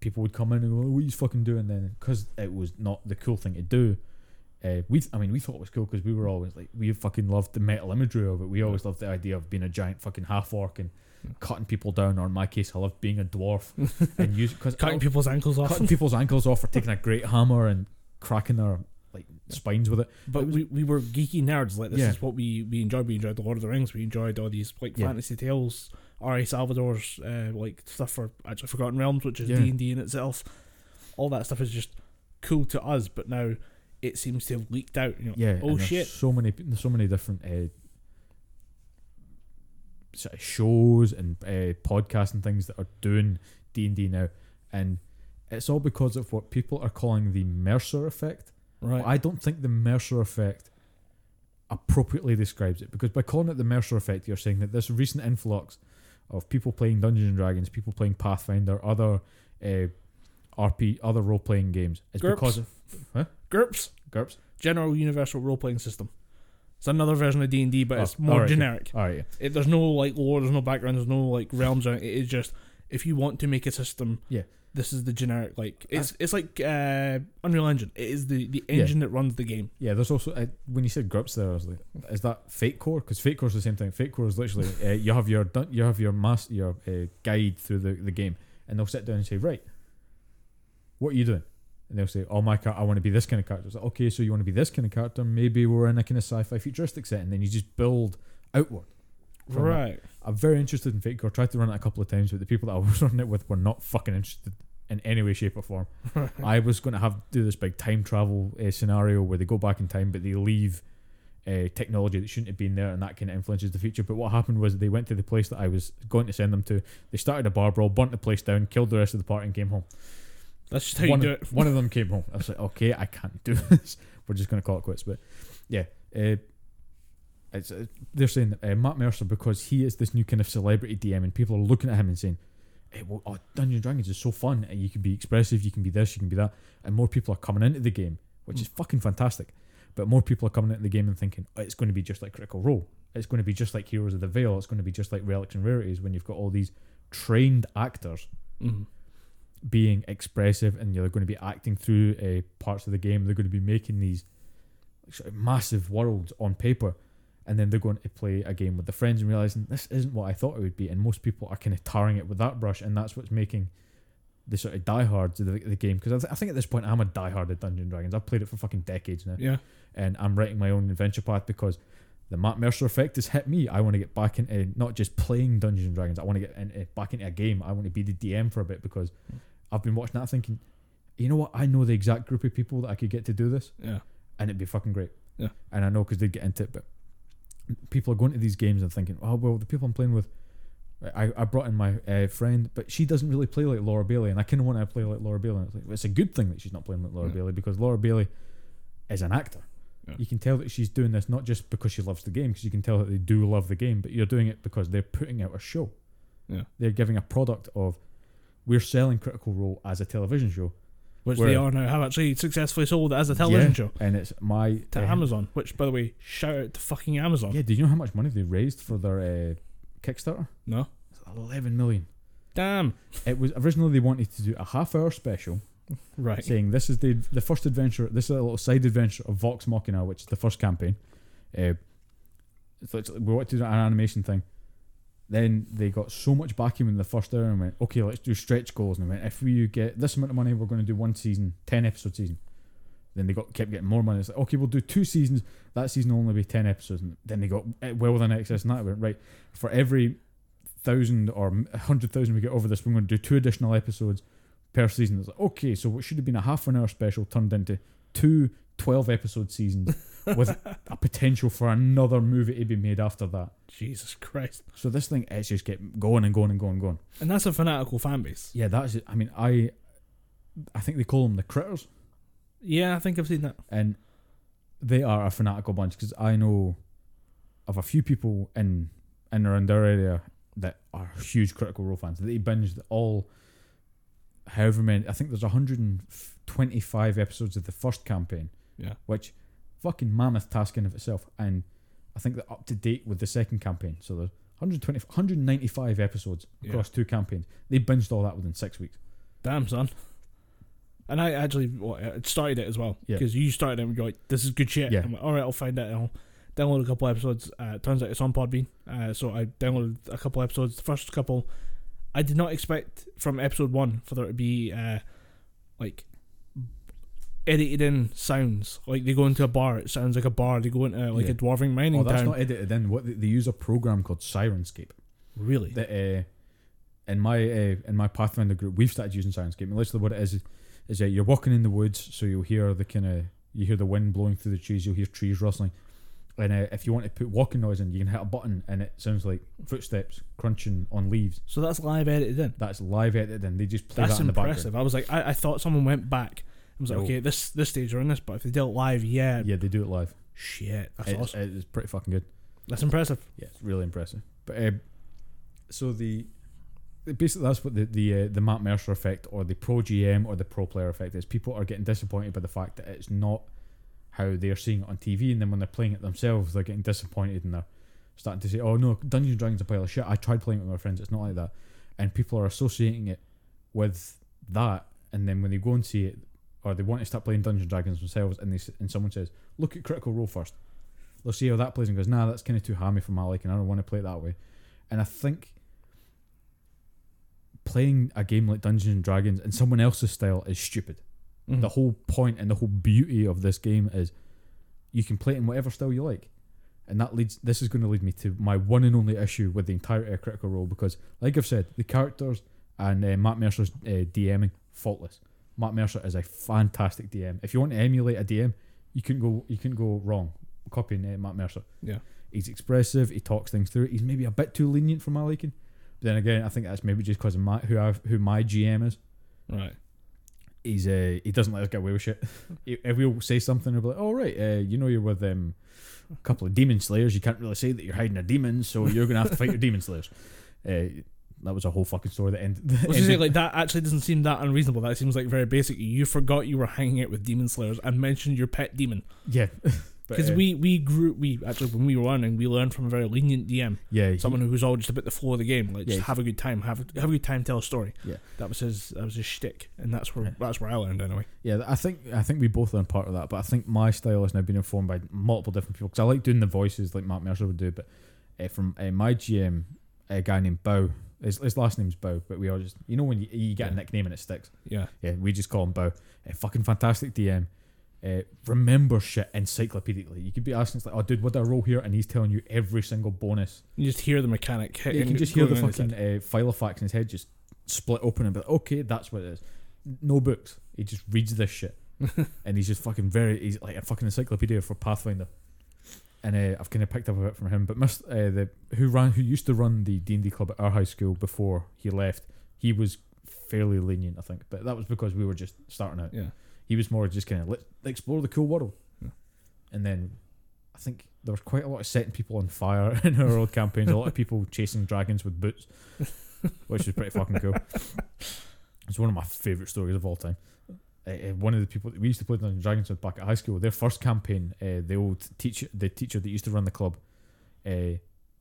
Speaker 2: people would come in and go, "What are you fucking doing?" Then because it was not the cool thing to do. Uh, we, I mean, we thought it was cool because we were always like, we fucking loved the metal imagery of it. We always loved the idea of being a giant fucking half orc and cutting people down, or in my case, I loved being a dwarf and use because
Speaker 1: Cutting people's ankles off.
Speaker 2: cutting people's ankles off or taking a great hammer and cracking their spines with it.
Speaker 1: But
Speaker 2: It was-
Speaker 1: we, we were geeky nerds. Like this
Speaker 2: Yeah.
Speaker 1: is what we, we enjoyed. We enjoyed the Lord of the Rings. We enjoyed all these like
Speaker 2: Yeah.
Speaker 1: fantasy tales. R.A. Salvatore's uh, like stuff for actually Forgotten Realms, which is D and D in itself. All that stuff is just cool to us, but now it seems to have leaked out. You know,
Speaker 2: Yeah.
Speaker 1: oh shit.
Speaker 2: So many, so many different uh, sort of shows and uh, podcasts and things that are doing D and D now, and it's all because of what people are calling the Mercer effect.
Speaker 1: Right.
Speaker 2: I don't think the Mercer effect appropriately describes it because by calling it the Mercer effect, you're saying that this recent influx of people playing Dungeons and Dragons, people playing Pathfinder, other uh, RP, other role playing games, is
Speaker 1: GURPS.
Speaker 2: because of
Speaker 1: GURPS,
Speaker 2: GURPS.
Speaker 1: General Universal Role Playing System. It's another version of D and D, but
Speaker 2: Oh,
Speaker 1: it's more
Speaker 2: alright,
Speaker 1: generic.
Speaker 2: All right.
Speaker 1: It, there's no like lore, there's no background, there's no like realms. It is just if you want to make a system,
Speaker 2: Yeah.
Speaker 1: This is the generic. Like it's it's like uh, Unreal Engine. It is the the engine that runs the game.
Speaker 2: Yeah, there's also uh, when you said GURPS there, I was like, is that Fate Core? Because Fate Core is the same thing. Fate Core is literally uh, you have your dun- you have your mass your uh, guide through the, the game, and they'll sit down and say, right, what are you doing? And they'll say, oh my car, I want to be this kind of character. It's like, okay, so you want to be this kind of character? Maybe we're in a kind of sci-fi futuristic setting. Then you just build outward.
Speaker 1: Right.
Speaker 2: I'm very interested in Fate Core. Tried to run it a couple of times, but the people that I was running it with were not fucking interested in any way, shape, or form. I was going to have do this big time travel uh, scenario where they go back in time, but they leave uh, technology that shouldn't have been there, and that kind of influences the future. But what happened was they went to the place that I was going to send them to. They started a bar brawl, burnt the place down, killed the rest of the party, and came home.
Speaker 1: That's just how
Speaker 2: one,
Speaker 1: you do it.
Speaker 2: one of them came home. I was like, okay, I can't do this. We're just going to call it quits. But yeah, uh, it's uh, they're saying that uh, Matt Mercer because he is this new kind of celebrity DM, and people are looking at him and saying, eh, well, oh, Dungeons Dragons is so fun. and You can be expressive, you can be this, you can be that, and more people are coming into the game, which is fucking fantastic. But more people are coming into the game and thinking oh, it's going to be just like Critical Role. It's going to be just like Heroes of the Veil. It's going to be just like Relics and Rarities when you've got all these trained actors
Speaker 1: Mhm.
Speaker 2: being expressive and they're going to be acting through uh, parts of the game. They're going to be making these sort of massive worlds on paper, and then they're going to play a game with their friends and realizing this isn't what I thought it would be. And most people are kind of tarring it with that brush, and that's what's making the sort of diehards of the, the game. Because I, th- I think at this point I'm a diehard of Dungeons and Dragons. I've played it for fucking decades now,
Speaker 1: Yeah.
Speaker 2: and I'm writing my own adventure path because. The Matt Mercer effect has hit me. I want to get back into not just playing Dungeons and Dragons. I want to get into, back into a game. I want to be the DM for a bit because I've been watching that thinking, you know what? I know the exact group of people that I could get to do this,
Speaker 1: Yeah.
Speaker 2: and it'd be fucking great.
Speaker 1: Yeah.
Speaker 2: And I know because they get into it, but people are going to these games and thinking, oh well, the people I'm playing with, I, I brought in my uh, friend, but she doesn't really play like Laura Bailey, and I kind of want to play like Laura Bailey. And it's like it's a good thing that she's not playing like Laura
Speaker 1: Yeah.
Speaker 2: Bailey because Laura Bailey is an actor.
Speaker 1: Yeah.
Speaker 2: You can tell that she's doing this not just because she loves the game, because you can tell that they do love the game, but you're doing it because they're putting out a show.
Speaker 1: Yeah.
Speaker 2: They're giving a product of we're selling Critical Role as a television show,
Speaker 1: Which
Speaker 2: Where-
Speaker 1: they are now have actually successfully sold as a television show
Speaker 2: and it's my
Speaker 1: to
Speaker 2: uh,
Speaker 1: Amazon. Which, by the way, shout out to fucking Amazon.
Speaker 2: Yeah, do you know how much money they raised for their uh, Kickstarter?
Speaker 1: No.
Speaker 2: It's Eleven million.
Speaker 1: Damn.
Speaker 2: It was originally they wanted to do a half-hour special
Speaker 1: Right.
Speaker 2: saying this is the the first adventure. This is a little side adventure of Vox Machina, which is the first campaign. Uh, it's like- we wanted to do an animation thing. Then they got so much backing in the first hour and went, okay, let's do stretch goals. And they went, if we get this amount of money, we're going to do one season, ten episode season. Then they got kept getting more money. It's like, okay, we'll do two seasons. That season will only be ten episodes. And then they got eh, well within excess, and that went right for every thousand or hundred thousand we get over this, we're going to do two additional episodes per season. It's like, okay, so what should have been a half an hour special turned into two 12 episode seasons with a potential for another movie to be made after that.
Speaker 1: Jesus Christ.
Speaker 2: So this thing is just get going and going and going and going.
Speaker 1: And that's a fanatical fan base.
Speaker 2: Yeah, that's it. I mean, I I think they call them the critters,
Speaker 1: Yeah, I think I've seen that.
Speaker 2: and they are a fanatical bunch because I know of a few people in in around our area that are huge Critical Role fans. They binged all, however many. I think there's 125 episodes of the first campaign,
Speaker 1: Yeah.
Speaker 2: which fucking mammoth task in of itself. And I think they're up to date with the second campaign. So there's 120, 195 episodes
Speaker 1: Yeah.
Speaker 2: across two campaigns. They binged all that within six weeks.
Speaker 1: Damn, son. And I actually I started it as well
Speaker 2: Yeah.
Speaker 1: because you started it and you're like, "This is good shit."
Speaker 2: Yeah.
Speaker 1: I'm like, "All right, I'll find it." And I'll download a couple episodes. Uh, turns out it's on Podbean, uh, so I downloaded a couple episodes. The first couple, I did not expect from episode one for there to be uh, like edited in sounds. Like they go into a bar, it sounds like a bar. They go into like
Speaker 2: Yeah.
Speaker 1: a dwarving mining
Speaker 2: Oh, that's
Speaker 1: town.
Speaker 2: not edited in. What they, they use a program called Syrinscape.
Speaker 1: really?
Speaker 2: that uh, in my uh, in my Pathfinder group we've started using Syrinscape. And literally, what it is is that you're walking in the woods, so you'll hear the kind of you hear the wind blowing through the trees, you'll hear trees rustling, and uh, if you want to put walking noise in, you can hit a button, and it sounds like footsteps crunching on leaves.
Speaker 1: so that's live edited in.
Speaker 2: That's live edited, in. they just play
Speaker 1: That's
Speaker 2: that in the
Speaker 1: impressive.
Speaker 2: background.
Speaker 1: I was like, I, I thought someone went back. I was like,
Speaker 2: No.
Speaker 1: okay, this this stage are in this, but if they do it live, yeah,
Speaker 2: Yeah, they do it live.
Speaker 1: shit, that's
Speaker 2: It's,
Speaker 1: awesome.
Speaker 2: it's pretty fucking good.
Speaker 1: That's impressive.
Speaker 2: Yeah, it's really impressive. But uh, so the basically that's what the the uh, the Matt Mercer effect or the pro GM or the pro player effect is. People are getting disappointed by the fact that it's not how they're seeing it on TV, and then when they're playing it themselves, they're getting disappointed and they're starting to say, "Oh no, Dungeons and Dragons is a pile of shit." I tried playing it with my friends; it's not like that, and people are associating it with that. And then when they go and see it, or they want to start playing Dungeons and Dragons themselves, and they and someone says, "Look at Critical Role first. They'll see how that plays and goes, "Nah, that's kind of too hammy for my liking. I don't want to play it that way." And I think playing a game like Dungeons and Dragons in someone else's style is stupid.
Speaker 1: Mhm.
Speaker 2: The whole point and the whole beauty of this game is you can play it in whatever style you like. And that leads this is going to lead me to my one and only issue with the entire uh, critical role because like I've said, the characters and uh, Matt Mercer's uh, DMing faultless. Matt Mercer is a fantastic DM. If you want to emulate a DM, you couldn't go you couldn't go wrong copying uh, Matt Mercer.
Speaker 1: Yeah.
Speaker 2: He's expressive, he talks things through. He's maybe a bit too lenient for my liking. But then again, I think that's maybe just because of my who I who my GM is
Speaker 1: Right.
Speaker 2: he's uh, he doesn't let us get away with shit. If we'll say something, he'll be like, "Oh right, uh, you know you're with um, a couple of demon slayers. You can't really say that you're hiding a demon, so you're gonna have to fight your demon slayers." Uh, that was a whole fucking story that ended.
Speaker 1: Was gonna say, like that actually doesn't seem that unreasonable. That seems like very basic. You forgot you were hanging out with demon slayers and mentioned your pet demon
Speaker 2: yeah,
Speaker 1: because
Speaker 2: uh,
Speaker 1: we we grew we actually when we were learning we learned from a very lenient DM,
Speaker 2: yeah he-
Speaker 1: someone who was all just about the flow of the game, like just
Speaker 2: Yeah.
Speaker 1: have a good time, have a, have a good time, tell a story.
Speaker 2: Yeah.
Speaker 1: that was his that was his shtick, and that's where
Speaker 2: Yeah.
Speaker 1: that's where I learned anyway.
Speaker 2: Yeah, I think I think we both learned part of that, but I think my style has now been informed by multiple different people because I like doing the voices like Matt Mercer would do. But uh, from uh, my GM, a guy named Bow, his, his last name's Bow, but we all just you know when you, you get a nickname and it sticks.
Speaker 1: Yeah,
Speaker 2: Yeah, we just call him Bow. A fucking fantastic DM. Uh, remember shit encyclopedically. You could be asking, it's like, oh, dude, what do I roll here? And he's telling you every single bonus.
Speaker 1: you just hear the mechanic. Hit
Speaker 2: Yeah, you can just hear the fucking uh, filofax in his head just split open and be like, okay, that's what it is. No books. He just reads this shit. and he's just fucking very, he's like a fucking encyclopedia for Pathfinder. And uh, I've kind of picked up a bit from him. But uh, the who ran, who used to run the D and D club at our high school before he left, he was fairly lenient, I think. But that was because we were just starting out.
Speaker 1: Yeah,
Speaker 2: He was more just kind of let's explore the cool world.
Speaker 1: Yeah.
Speaker 2: And then I think there was quite a lot of setting people on fire in our old campaigns. A lot of people chasing dragons with boots, which was pretty fucking cool. It's one of my favourite stories of all time. Uh, uh, one of the people that we used to play Dungeons and Dragons with back at high school, their first campaign, uh, the old teacher, the teacher that used to run the club, uh,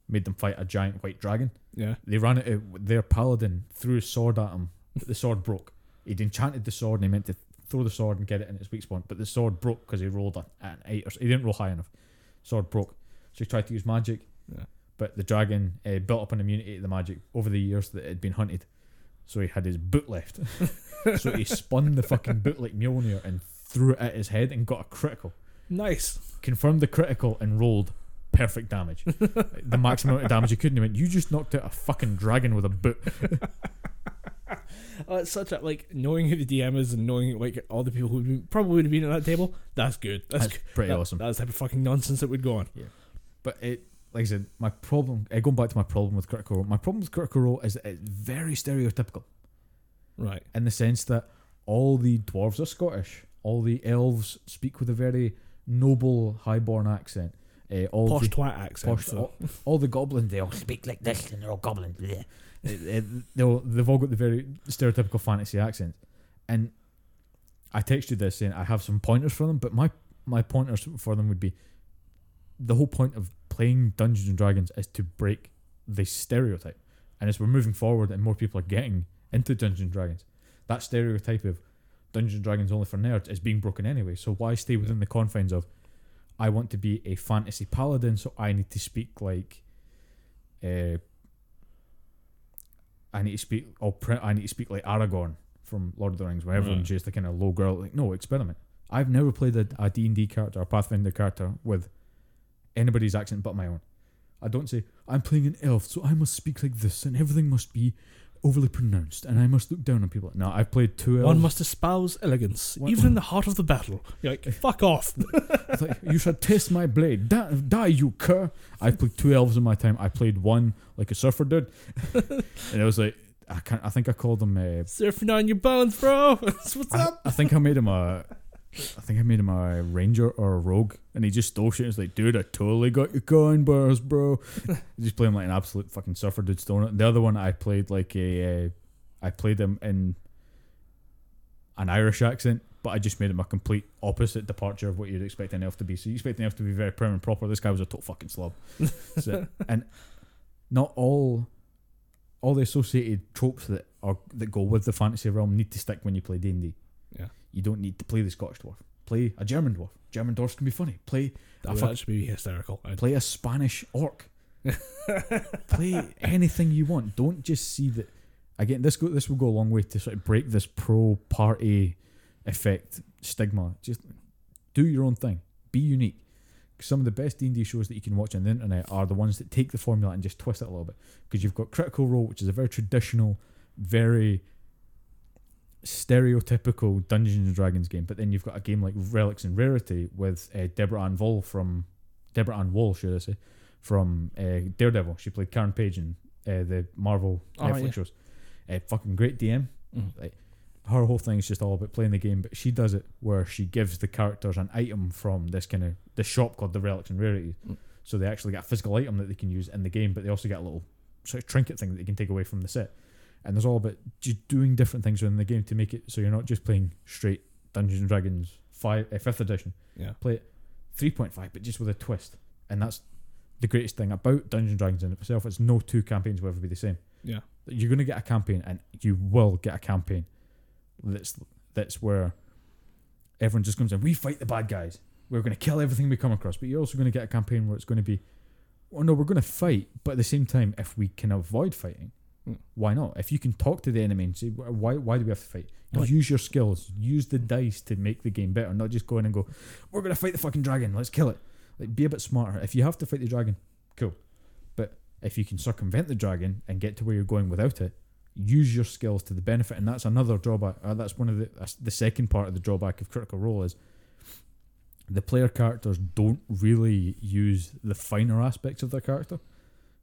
Speaker 2: made them fight a giant white dragon.
Speaker 1: yeah.
Speaker 2: They ran it out. Their paladin threw a sword at him, but the sword broke. He'd enchanted the sword and he meant to throw the sword and get it in its weak spot, but the sword broke because he rolled a, an eight or he didn't roll high enough. Sword broke, so he tried to use magic,
Speaker 1: Yeah.
Speaker 2: but the dragon uh, built up an immunity to the magic over the years that it had been hunted. So he had his boot left. so he spun the fucking boot like Mjolnir and threw it at his head and got a critical.
Speaker 1: Nice.
Speaker 2: Confirmed the critical and rolled perfect damage. the maximum amount of damage he could. And he went, You just knocked out a fucking dragon with a boot.
Speaker 1: Oh, it's such a like knowing who the DM is and knowing like all the people who probably would have been at that table. That's good. That's,
Speaker 2: That's
Speaker 1: good.
Speaker 2: pretty
Speaker 1: That-
Speaker 2: awesome.
Speaker 1: That's the type of fucking nonsense that would go on.
Speaker 2: But it, like I said, my problem, uh, going back to my problem with Critical Role, my problem with Critical Role is that it's very stereotypical
Speaker 1: Right.
Speaker 2: in the sense that all the dwarves are Scottish, all the elves speak with a very noble, highborn accent. Uh, all
Speaker 1: Posh
Speaker 2: the
Speaker 1: twat accent.
Speaker 2: posh,
Speaker 1: so-
Speaker 2: all, all the goblins, they all speak like this and they're all goblins. bleh. Uh, uh, they'll- they've all got the very stereotypical fantasy accent. And I text you this saying I have some pointers for them, but my, my pointers for them would be the whole point of playing Dungeons and Dragons is to break the stereotype. And as we're moving forward and more people are getting into Dungeons and Dragons, that stereotype of Dungeons and Dragons only for nerds is being broken anyway. So why stay within the confines of I want to be a fantasy paladin, so I need to speak like uh I need to speak oh pre- I need to speak like Aragorn from Lord of the Rings, where everyone's
Speaker 1: Right.
Speaker 2: just the kind of low girl. Like, no, experiment. I've never played a, a D&D character, a Pathfinder character with anybody's accent but my own. I don't say, I'm playing an elf, so I must speak like this, and everything must be overly pronounced, and I must look down on people. No, I've played two elves.
Speaker 1: One must espouse elegance,
Speaker 2: What-
Speaker 1: even in the heart of the battle. You're like, fuck off.
Speaker 2: Like, you should test my blade. Die, die, you cur. I played two elves in my time. I played one like a surfer dude, and it was like I can't. I think I called him. Uh,
Speaker 1: Surfing on your bones, bro. That's what's
Speaker 2: I,
Speaker 1: up.
Speaker 2: I think I made him a. I think I made him a ranger or a rogue, and he just stole shit. He's like, dude, I totally got your coin bars, bro. just play him like an absolute fucking surfer dude, stoning it. The other one I played like a. Uh, I played him in an Irish accent, but I just made him a complete opposite departure of what you'd expect an elf to be. So you expect an elf to be very prim and proper. This guy was a total fucking slob. So, and not all all the associated tropes that are that go with the fantasy realm need to stick when you play D and D.
Speaker 1: Yeah.
Speaker 2: You don't need to play the Scottish dwarf. Play a German dwarf. German dwarfs can be funny. Play
Speaker 1: That
Speaker 2: a
Speaker 1: oh,
Speaker 2: would
Speaker 1: actually be hysterical.
Speaker 2: Play a Spanish orc. play anything you want. Don't just see that. Again, this go this will go a long way to sort of break this pro party effect stigma. Just do your own thing. Be unique. Some of the best D and D shows that you can watch on the internet are the ones that take the formula and just twist it a little bit. Because you've got Critical Role, which is a very traditional, very stereotypical Dungeons and Dragons game, but then you've got a game like Relics and Rarity with uh, Deborah Ann Woll from Deborah Ann Woll, should I say, from uh, Daredevil. She played Karen Page in uh, the Marvel
Speaker 1: Oh,
Speaker 2: Netflix
Speaker 1: yeah.
Speaker 2: shows. Uh, fucking great DM.
Speaker 1: Mhm.
Speaker 2: Like her whole thing is just all about playing the game, but she does it where she gives the characters an item from this kind of the shop called the Relics and Rarities.
Speaker 1: Mm.
Speaker 2: So they actually get a physical item that they can use in the game, but they also get a little sort of trinket thing that they can take away from the set. And there's all about just doing different things within the game to make it so you're not just playing straight Dungeons and Dragons five uh, fifth edition.
Speaker 1: Yeah.
Speaker 2: Play it three point five, but just with a twist. And that's the greatest thing about Dungeons and Dragons in itself. It's no two campaigns will ever be the same.
Speaker 1: Yeah.
Speaker 2: You're gonna get a campaign, and you will get a campaign that's that's where everyone just comes in. We fight the bad guys. We're going to kill everything we come across. But you're also going to get a campaign where it's going to be, well, no, we're going to fight, but at the same time, if we can avoid fighting,
Speaker 1: Mm.
Speaker 2: why not? If you can talk to the enemy and say, why, why do we have to fight?
Speaker 1: Like-
Speaker 2: use your skills, use the dice to make the game better, not just go in and go, we're going to fight the fucking dragon, let's kill it. Like, be a bit smarter. If you have to fight the dragon, cool. But if you can circumvent the dragon and get to where you're going without it, use your skills to the benefit, and that's another drawback. Uh, that's one of the that's the second part of the drawback of Critical Role is the player characters don't really use the finer aspects of their character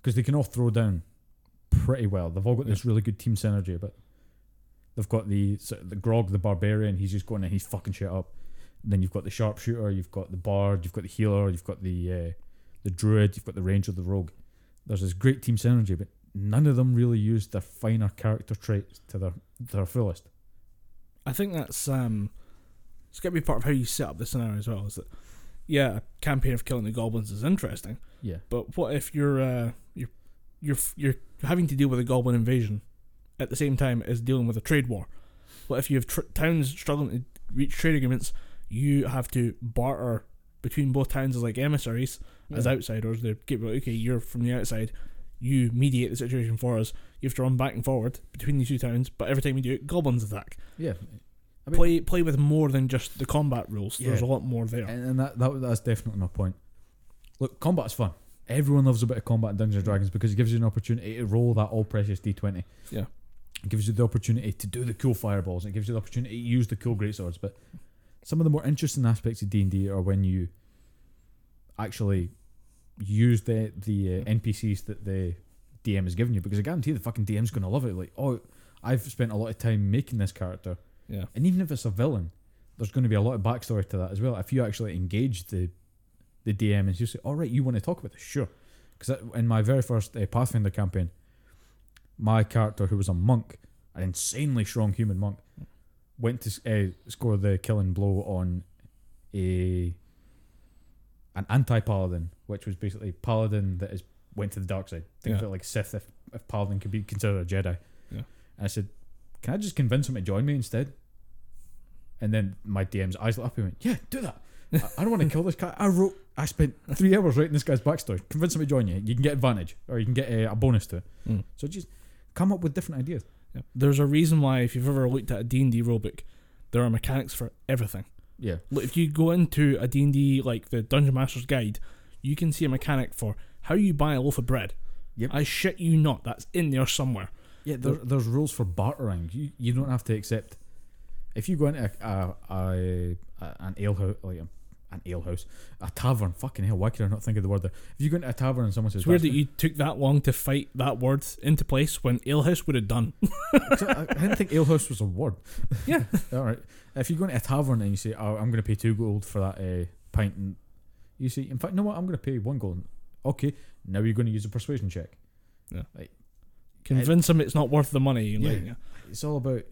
Speaker 2: because they can all throw down pretty well. They've all got this really good team synergy, but they've got the of the Grog, the barbarian. He's just going and he's fucking shit up. Then you've got the sharpshooter, you've got the bard, you've got the healer, you've got the uh, the druid, you've got the ranger, the rogue. There's this great team synergy, but none of them really use their finer character traits to their their fullest.
Speaker 1: I think that's um, it's got to be part of how you set up the scenario as well. Is that yeah, a campaign of killing the goblins is interesting,
Speaker 2: Yeah,
Speaker 1: but what if you're uh, you're you're you're having to deal with a goblin invasion at the same time as dealing with a trade war? What if you have tr- towns struggling to reach trade agreements? You have to barter between both towns as like emissaries, as outsiders. They get okay, you're from the outside. You mediate the situation for us. You have to run back and forward between these two towns, but every time you do it, goblins attack.
Speaker 2: yeah. I mean-
Speaker 1: play play with more than just the combat rules. There's a lot more there.
Speaker 2: And, and that, that that's definitely my point. Look, combat's fun. Everyone loves a bit of combat in Dungeons and Dragons because it gives you an opportunity to roll that all precious D twenty.
Speaker 1: Yeah.
Speaker 2: It gives you the opportunity to do the cool fireballs. And it gives you the opportunity to use the cool greatswords. But some of the more interesting aspects of D and D are when you actually use the the uh, NPCs that the DM has given you. Because I guarantee the fucking DM's going to love it. Like, oh, I've spent a lot of time making this character.
Speaker 1: Yeah.
Speaker 2: And even if it's a villain, there's going to be a lot of backstory to that as well. If you actually engage the the DM and you say, "All right, you want to talk about this?" Sure. Because in my very first uh, Pathfinder campaign, my character, who was a monk, an insanely strong human monk, went to uh, score the killing blow on a an anti paladin, which was basically paladin that is went to the dark side. Think of it like Sith, if, if paladin could be considered a Jedi.
Speaker 1: Yeah.
Speaker 2: And I said, "Can I just convince him to join me instead?" And then my DM's eyes lit up He went, "Yeah, do that. I, I don't want to kill this guy. I wrote. I spent three hours writing this guy's backstory. Convince him to join you. You can get advantage, or you can get a, a bonus to it.
Speaker 1: Mm.
Speaker 2: So just come up with different ideas.
Speaker 1: Yeah. There's a reason why if you've ever looked at a D&D rulebook, there are mechanics for everything.
Speaker 2: Yeah,
Speaker 1: Look, if you go into a D&D like the Dungeon Master's Guide, you can see a mechanic for how you buy a loaf of bread.
Speaker 2: Yep.
Speaker 1: I shit you not, that's in there somewhere.
Speaker 2: yeah. There, there's rules for bartering. You you don't have to accept. If you go into a, a, a, a an ale house, like a, an ale house, a tavern. Fucking hell, why could I not think of the word there? If you go into a tavern and someone says,
Speaker 1: It's weird that you took that long to fight that word into place when Alehouse would have done.
Speaker 2: I I didn't think alehouse was a word.
Speaker 1: Yeah.
Speaker 2: All right. If you go into a tavern and you say, "Oh, I'm going to pay two gold for that uh, pint," and you say, "In fact, you know what? I'm going to pay one gold." Okay. Now you're going to use a persuasion check. Yeah.
Speaker 1: Convince him it's not worth the money.
Speaker 2: Yeah.
Speaker 1: like, yeah.
Speaker 2: It's all about,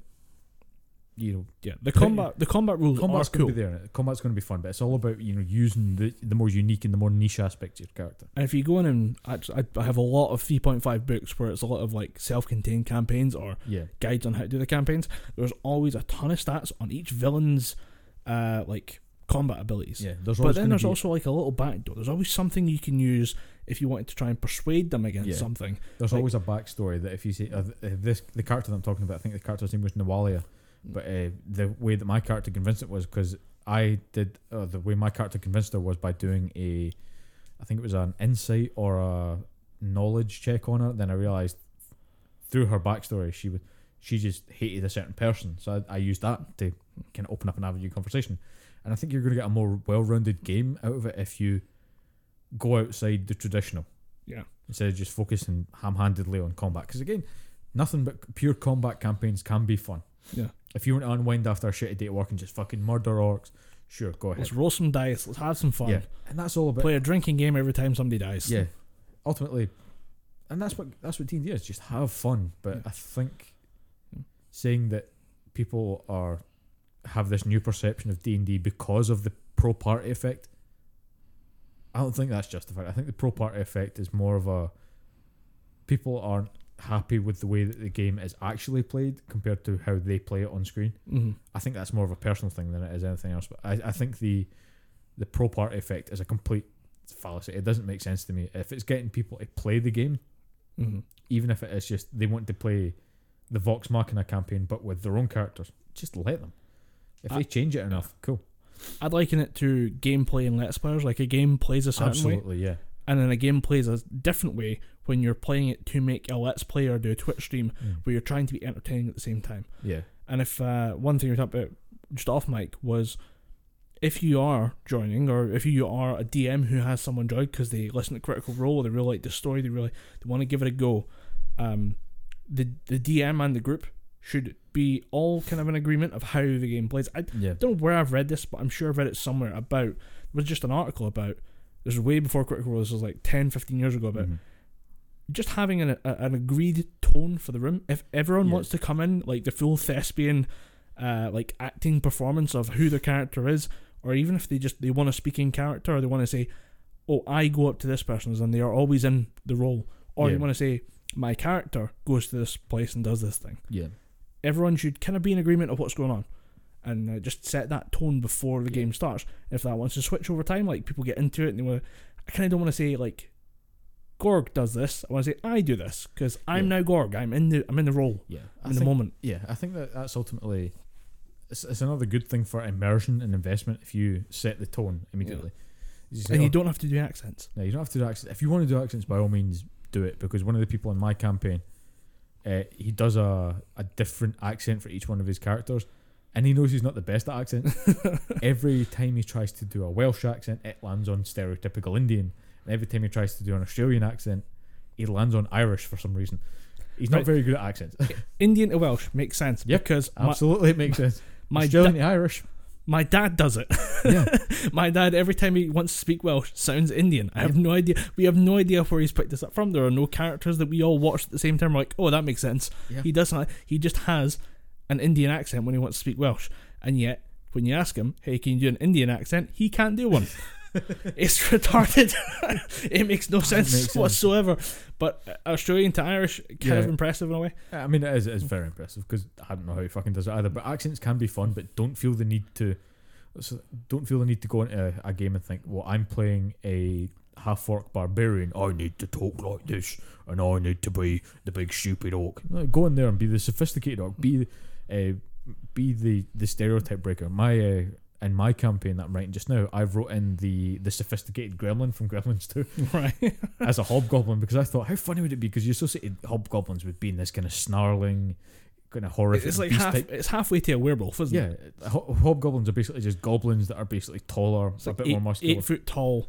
Speaker 2: you know,
Speaker 1: Yeah, the combat the combat rules
Speaker 2: combat's
Speaker 1: are
Speaker 2: Gonna be there. Combat's going to be fun, but it's all about you know using the the more unique and the more niche aspects of your character.
Speaker 1: And if you go in and actually, I I have a lot of 3.5 books where it's a lot of like self-contained campaigns or
Speaker 2: Yeah.
Speaker 1: guides on how to do the campaigns. There's always a ton of stats on each villain's uh like combat abilities.
Speaker 2: Yeah. There's
Speaker 1: But then there's
Speaker 2: be,
Speaker 1: also like a little backdoor. There's always something you can use if you wanted to try and persuade them against
Speaker 2: Yeah.
Speaker 1: something.
Speaker 2: there's
Speaker 1: like-
Speaker 2: always a backstory that if you see uh, uh, this the character that I'm talking about, I think the character's name was Nawalia. But uh, the way that my character convinced it was because I did uh, the way my character convinced her was by doing a, I think it was an insight or a knowledge check on her. Then I realized through her backstory she would she just hated a certain person, so I, I used that to kind of open up an avenue of conversation. And I think you're going to get a more well-rounded game out of it if you go outside the traditional.
Speaker 1: Yeah.
Speaker 2: Instead of just focusing ham-handedly on combat, because again, nothing but pure combat campaigns can be fun.
Speaker 1: Yeah.
Speaker 2: If you want to unwind after a shitty day at work and just fucking murder orcs, sure, go ahead.
Speaker 1: Let's roll some dice. Let's have some fun.
Speaker 2: Yeah, and that's all about
Speaker 1: Play a drinking game every time somebody dies.
Speaker 2: yeah. Ultimately, and that's what that's what D and D is. Just have fun. But. I think saying that people are have this new perception of D and D because of the pro party effect, I don't think that's justified. I think the pro party effect is more of a people aren't happy with the way that the game is actually played compared to how they play it on screen.
Speaker 1: hmm
Speaker 2: I think that's more of a personal thing than it is anything else. But I, I think the the pro party effect is a complete fallacy. It doesn't make sense to me. If it's getting people to play the game,
Speaker 1: hmm
Speaker 2: even if it is just they want to play the Vox Machina campaign but with their own characters, just let them. If
Speaker 1: I-
Speaker 2: they change it enough, cool.
Speaker 1: I'd liken it to gameplay and let's players. Like a game plays a certain way,
Speaker 2: Absolutely, yeah.
Speaker 1: and then a game plays a different way when you're playing it to make a let's play or do a Twitch stream where you're trying to be entertaining at the same time.
Speaker 2: Yeah.
Speaker 1: And if uh, one thing you talked about just off mic was if you are joining or if you are a DM who has someone join because they listen to Critical Role, they really like the story, they really they want to give it a go. Um, the the DM and the group should be all kind of in agreement of how the game plays. I
Speaker 2: Yeah.
Speaker 1: don't know where I've read this, but I'm sure I've read it somewhere about. It was just an article about. This was way before Critical Role. This was like 10, 15 years ago about
Speaker 2: Mhm.
Speaker 1: Just having an, a, an agreed tone for the room. If everyone
Speaker 2: Yeah.
Speaker 1: wants to come in like the full thespian, uh, like acting performance of who their character is, or even if they just they want to speak in character or they want to say, "Oh, I go up to this person," and they are always in the role, or
Speaker 2: Yeah.
Speaker 1: you want to say, "My character goes to this place and does this thing."
Speaker 2: Yeah.
Speaker 1: Everyone should kind of be in agreement of what's going on. And uh, just set that tone before the game starts. If that wants to switch over time, like people get into it and they want, I kind of don't want to say like Gorg does this. I want to say I do this because I'm
Speaker 2: Yeah.
Speaker 1: now Gorg. I'm in the I'm in the role
Speaker 2: Yeah. I
Speaker 1: in the moment.
Speaker 2: Yeah, I think that that's ultimately it's, it's another good thing for immersion and investment if you set the tone immediately. You say,
Speaker 1: And
Speaker 2: "Oh,
Speaker 1: you don't have to do accents.
Speaker 2: No, you don't have to do accents. If you want to do accents, by all means, do it. Because one of the people in my campaign, uh, he does a, a different accent for each one of his characters, and he knows he's not the best at accents. every time he tries to do a Welsh accent, it lands on stereotypical Indian. And every time he tries to do an Australian accent, he lands on Irish for some reason. He's not
Speaker 1: Right.
Speaker 2: very good at accents.
Speaker 1: Indian to Welsh makes sense
Speaker 2: Yep,
Speaker 1: because my
Speaker 2: Absolutely, it makes sense.
Speaker 1: my,
Speaker 2: Australian
Speaker 1: da-
Speaker 2: to Irish.
Speaker 1: my dad does it.
Speaker 2: Yeah.
Speaker 1: my dad every time he wants to speak Welsh sounds Indian. I have no idea. We have no idea where he's picked this up from. There are no characters that we all watched at the same time. We're like, oh, that makes sense.
Speaker 2: Yeah.
Speaker 1: He doesn't. He just has an Indian accent when he wants to speak Welsh, and yet when you ask him, "Hey, can you do an Indian accent?" He can't do one. it's retarded. it makes no sense,
Speaker 2: make sense.
Speaker 1: whatsoever. But Australian to Irish, kind of impressive in a way.
Speaker 2: I mean, it is, it is very impressive because I don't know how he fucking does it either. But accents can be fun, but don't feel the need to. Don't feel the need to go into a, a game and think, well, I'm playing a half orc barbarian. I need to talk like this, and I need to be the big stupid orc. No, go in there and be the sophisticated orc. Be, uh, be the the stereotype breaker. My uh, in my campaign that I'm writing just now, I've wrote in the the sophisticated gremlin from Gremlins 2
Speaker 1: Right.
Speaker 2: as a hobgoblin because I thought how funny would it be because you associated hobgoblins with being this kind of snarling, kind of horrific.
Speaker 1: it's like half.
Speaker 2: type.
Speaker 1: It's halfway to a werewolf, isn't it?
Speaker 2: Yeah, hobgoblins are basically just goblins that are basically taller,
Speaker 1: It's
Speaker 2: a
Speaker 1: like
Speaker 2: bit
Speaker 1: eight,
Speaker 2: more muscular.
Speaker 1: eight foot tall,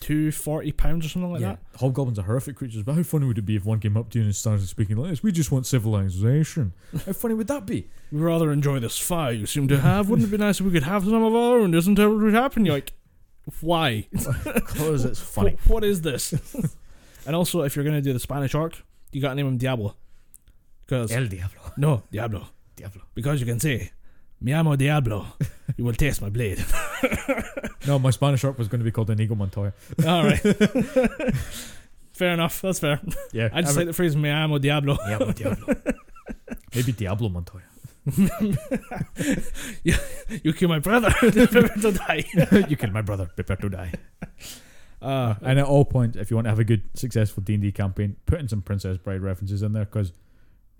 Speaker 1: two forty pounds or something like
Speaker 2: yeah,
Speaker 1: that.
Speaker 2: hobgoblins are horrific creatures. But how funny would it be if one came up to you and started speaking like this? We just want civilization. how funny would that be?
Speaker 1: We rather enjoy this fire you seem to have. Wouldn't it be nice if we could have some of our own? Isn't that what would happen? You're like, why?
Speaker 2: Because it's funny.
Speaker 1: Wh- what is this? and also, if you're gonna do the Spanish arc, you gotta name him Diablo. Because
Speaker 2: El Diablo.
Speaker 1: no Diablo,
Speaker 2: Diablo.
Speaker 1: because you can say, "Mi amo Diablo." You will taste my blade.
Speaker 2: No, my Spanish orc was going to be called Inigo Montoya.
Speaker 1: All right. fair enough. That's fair.
Speaker 2: Yeah,
Speaker 1: I just
Speaker 2: I
Speaker 1: like the phrase "Mi amo Diablo."
Speaker 2: Diablo, Diablo. Maybe Diablo Montoya.
Speaker 1: You kill my brother. Prepare to die.
Speaker 2: you kill my brother. Prepare to die.
Speaker 1: Uh,
Speaker 2: And at all points, if you want to have a good, successful D and D campaign, put in some Princess Bride references in there because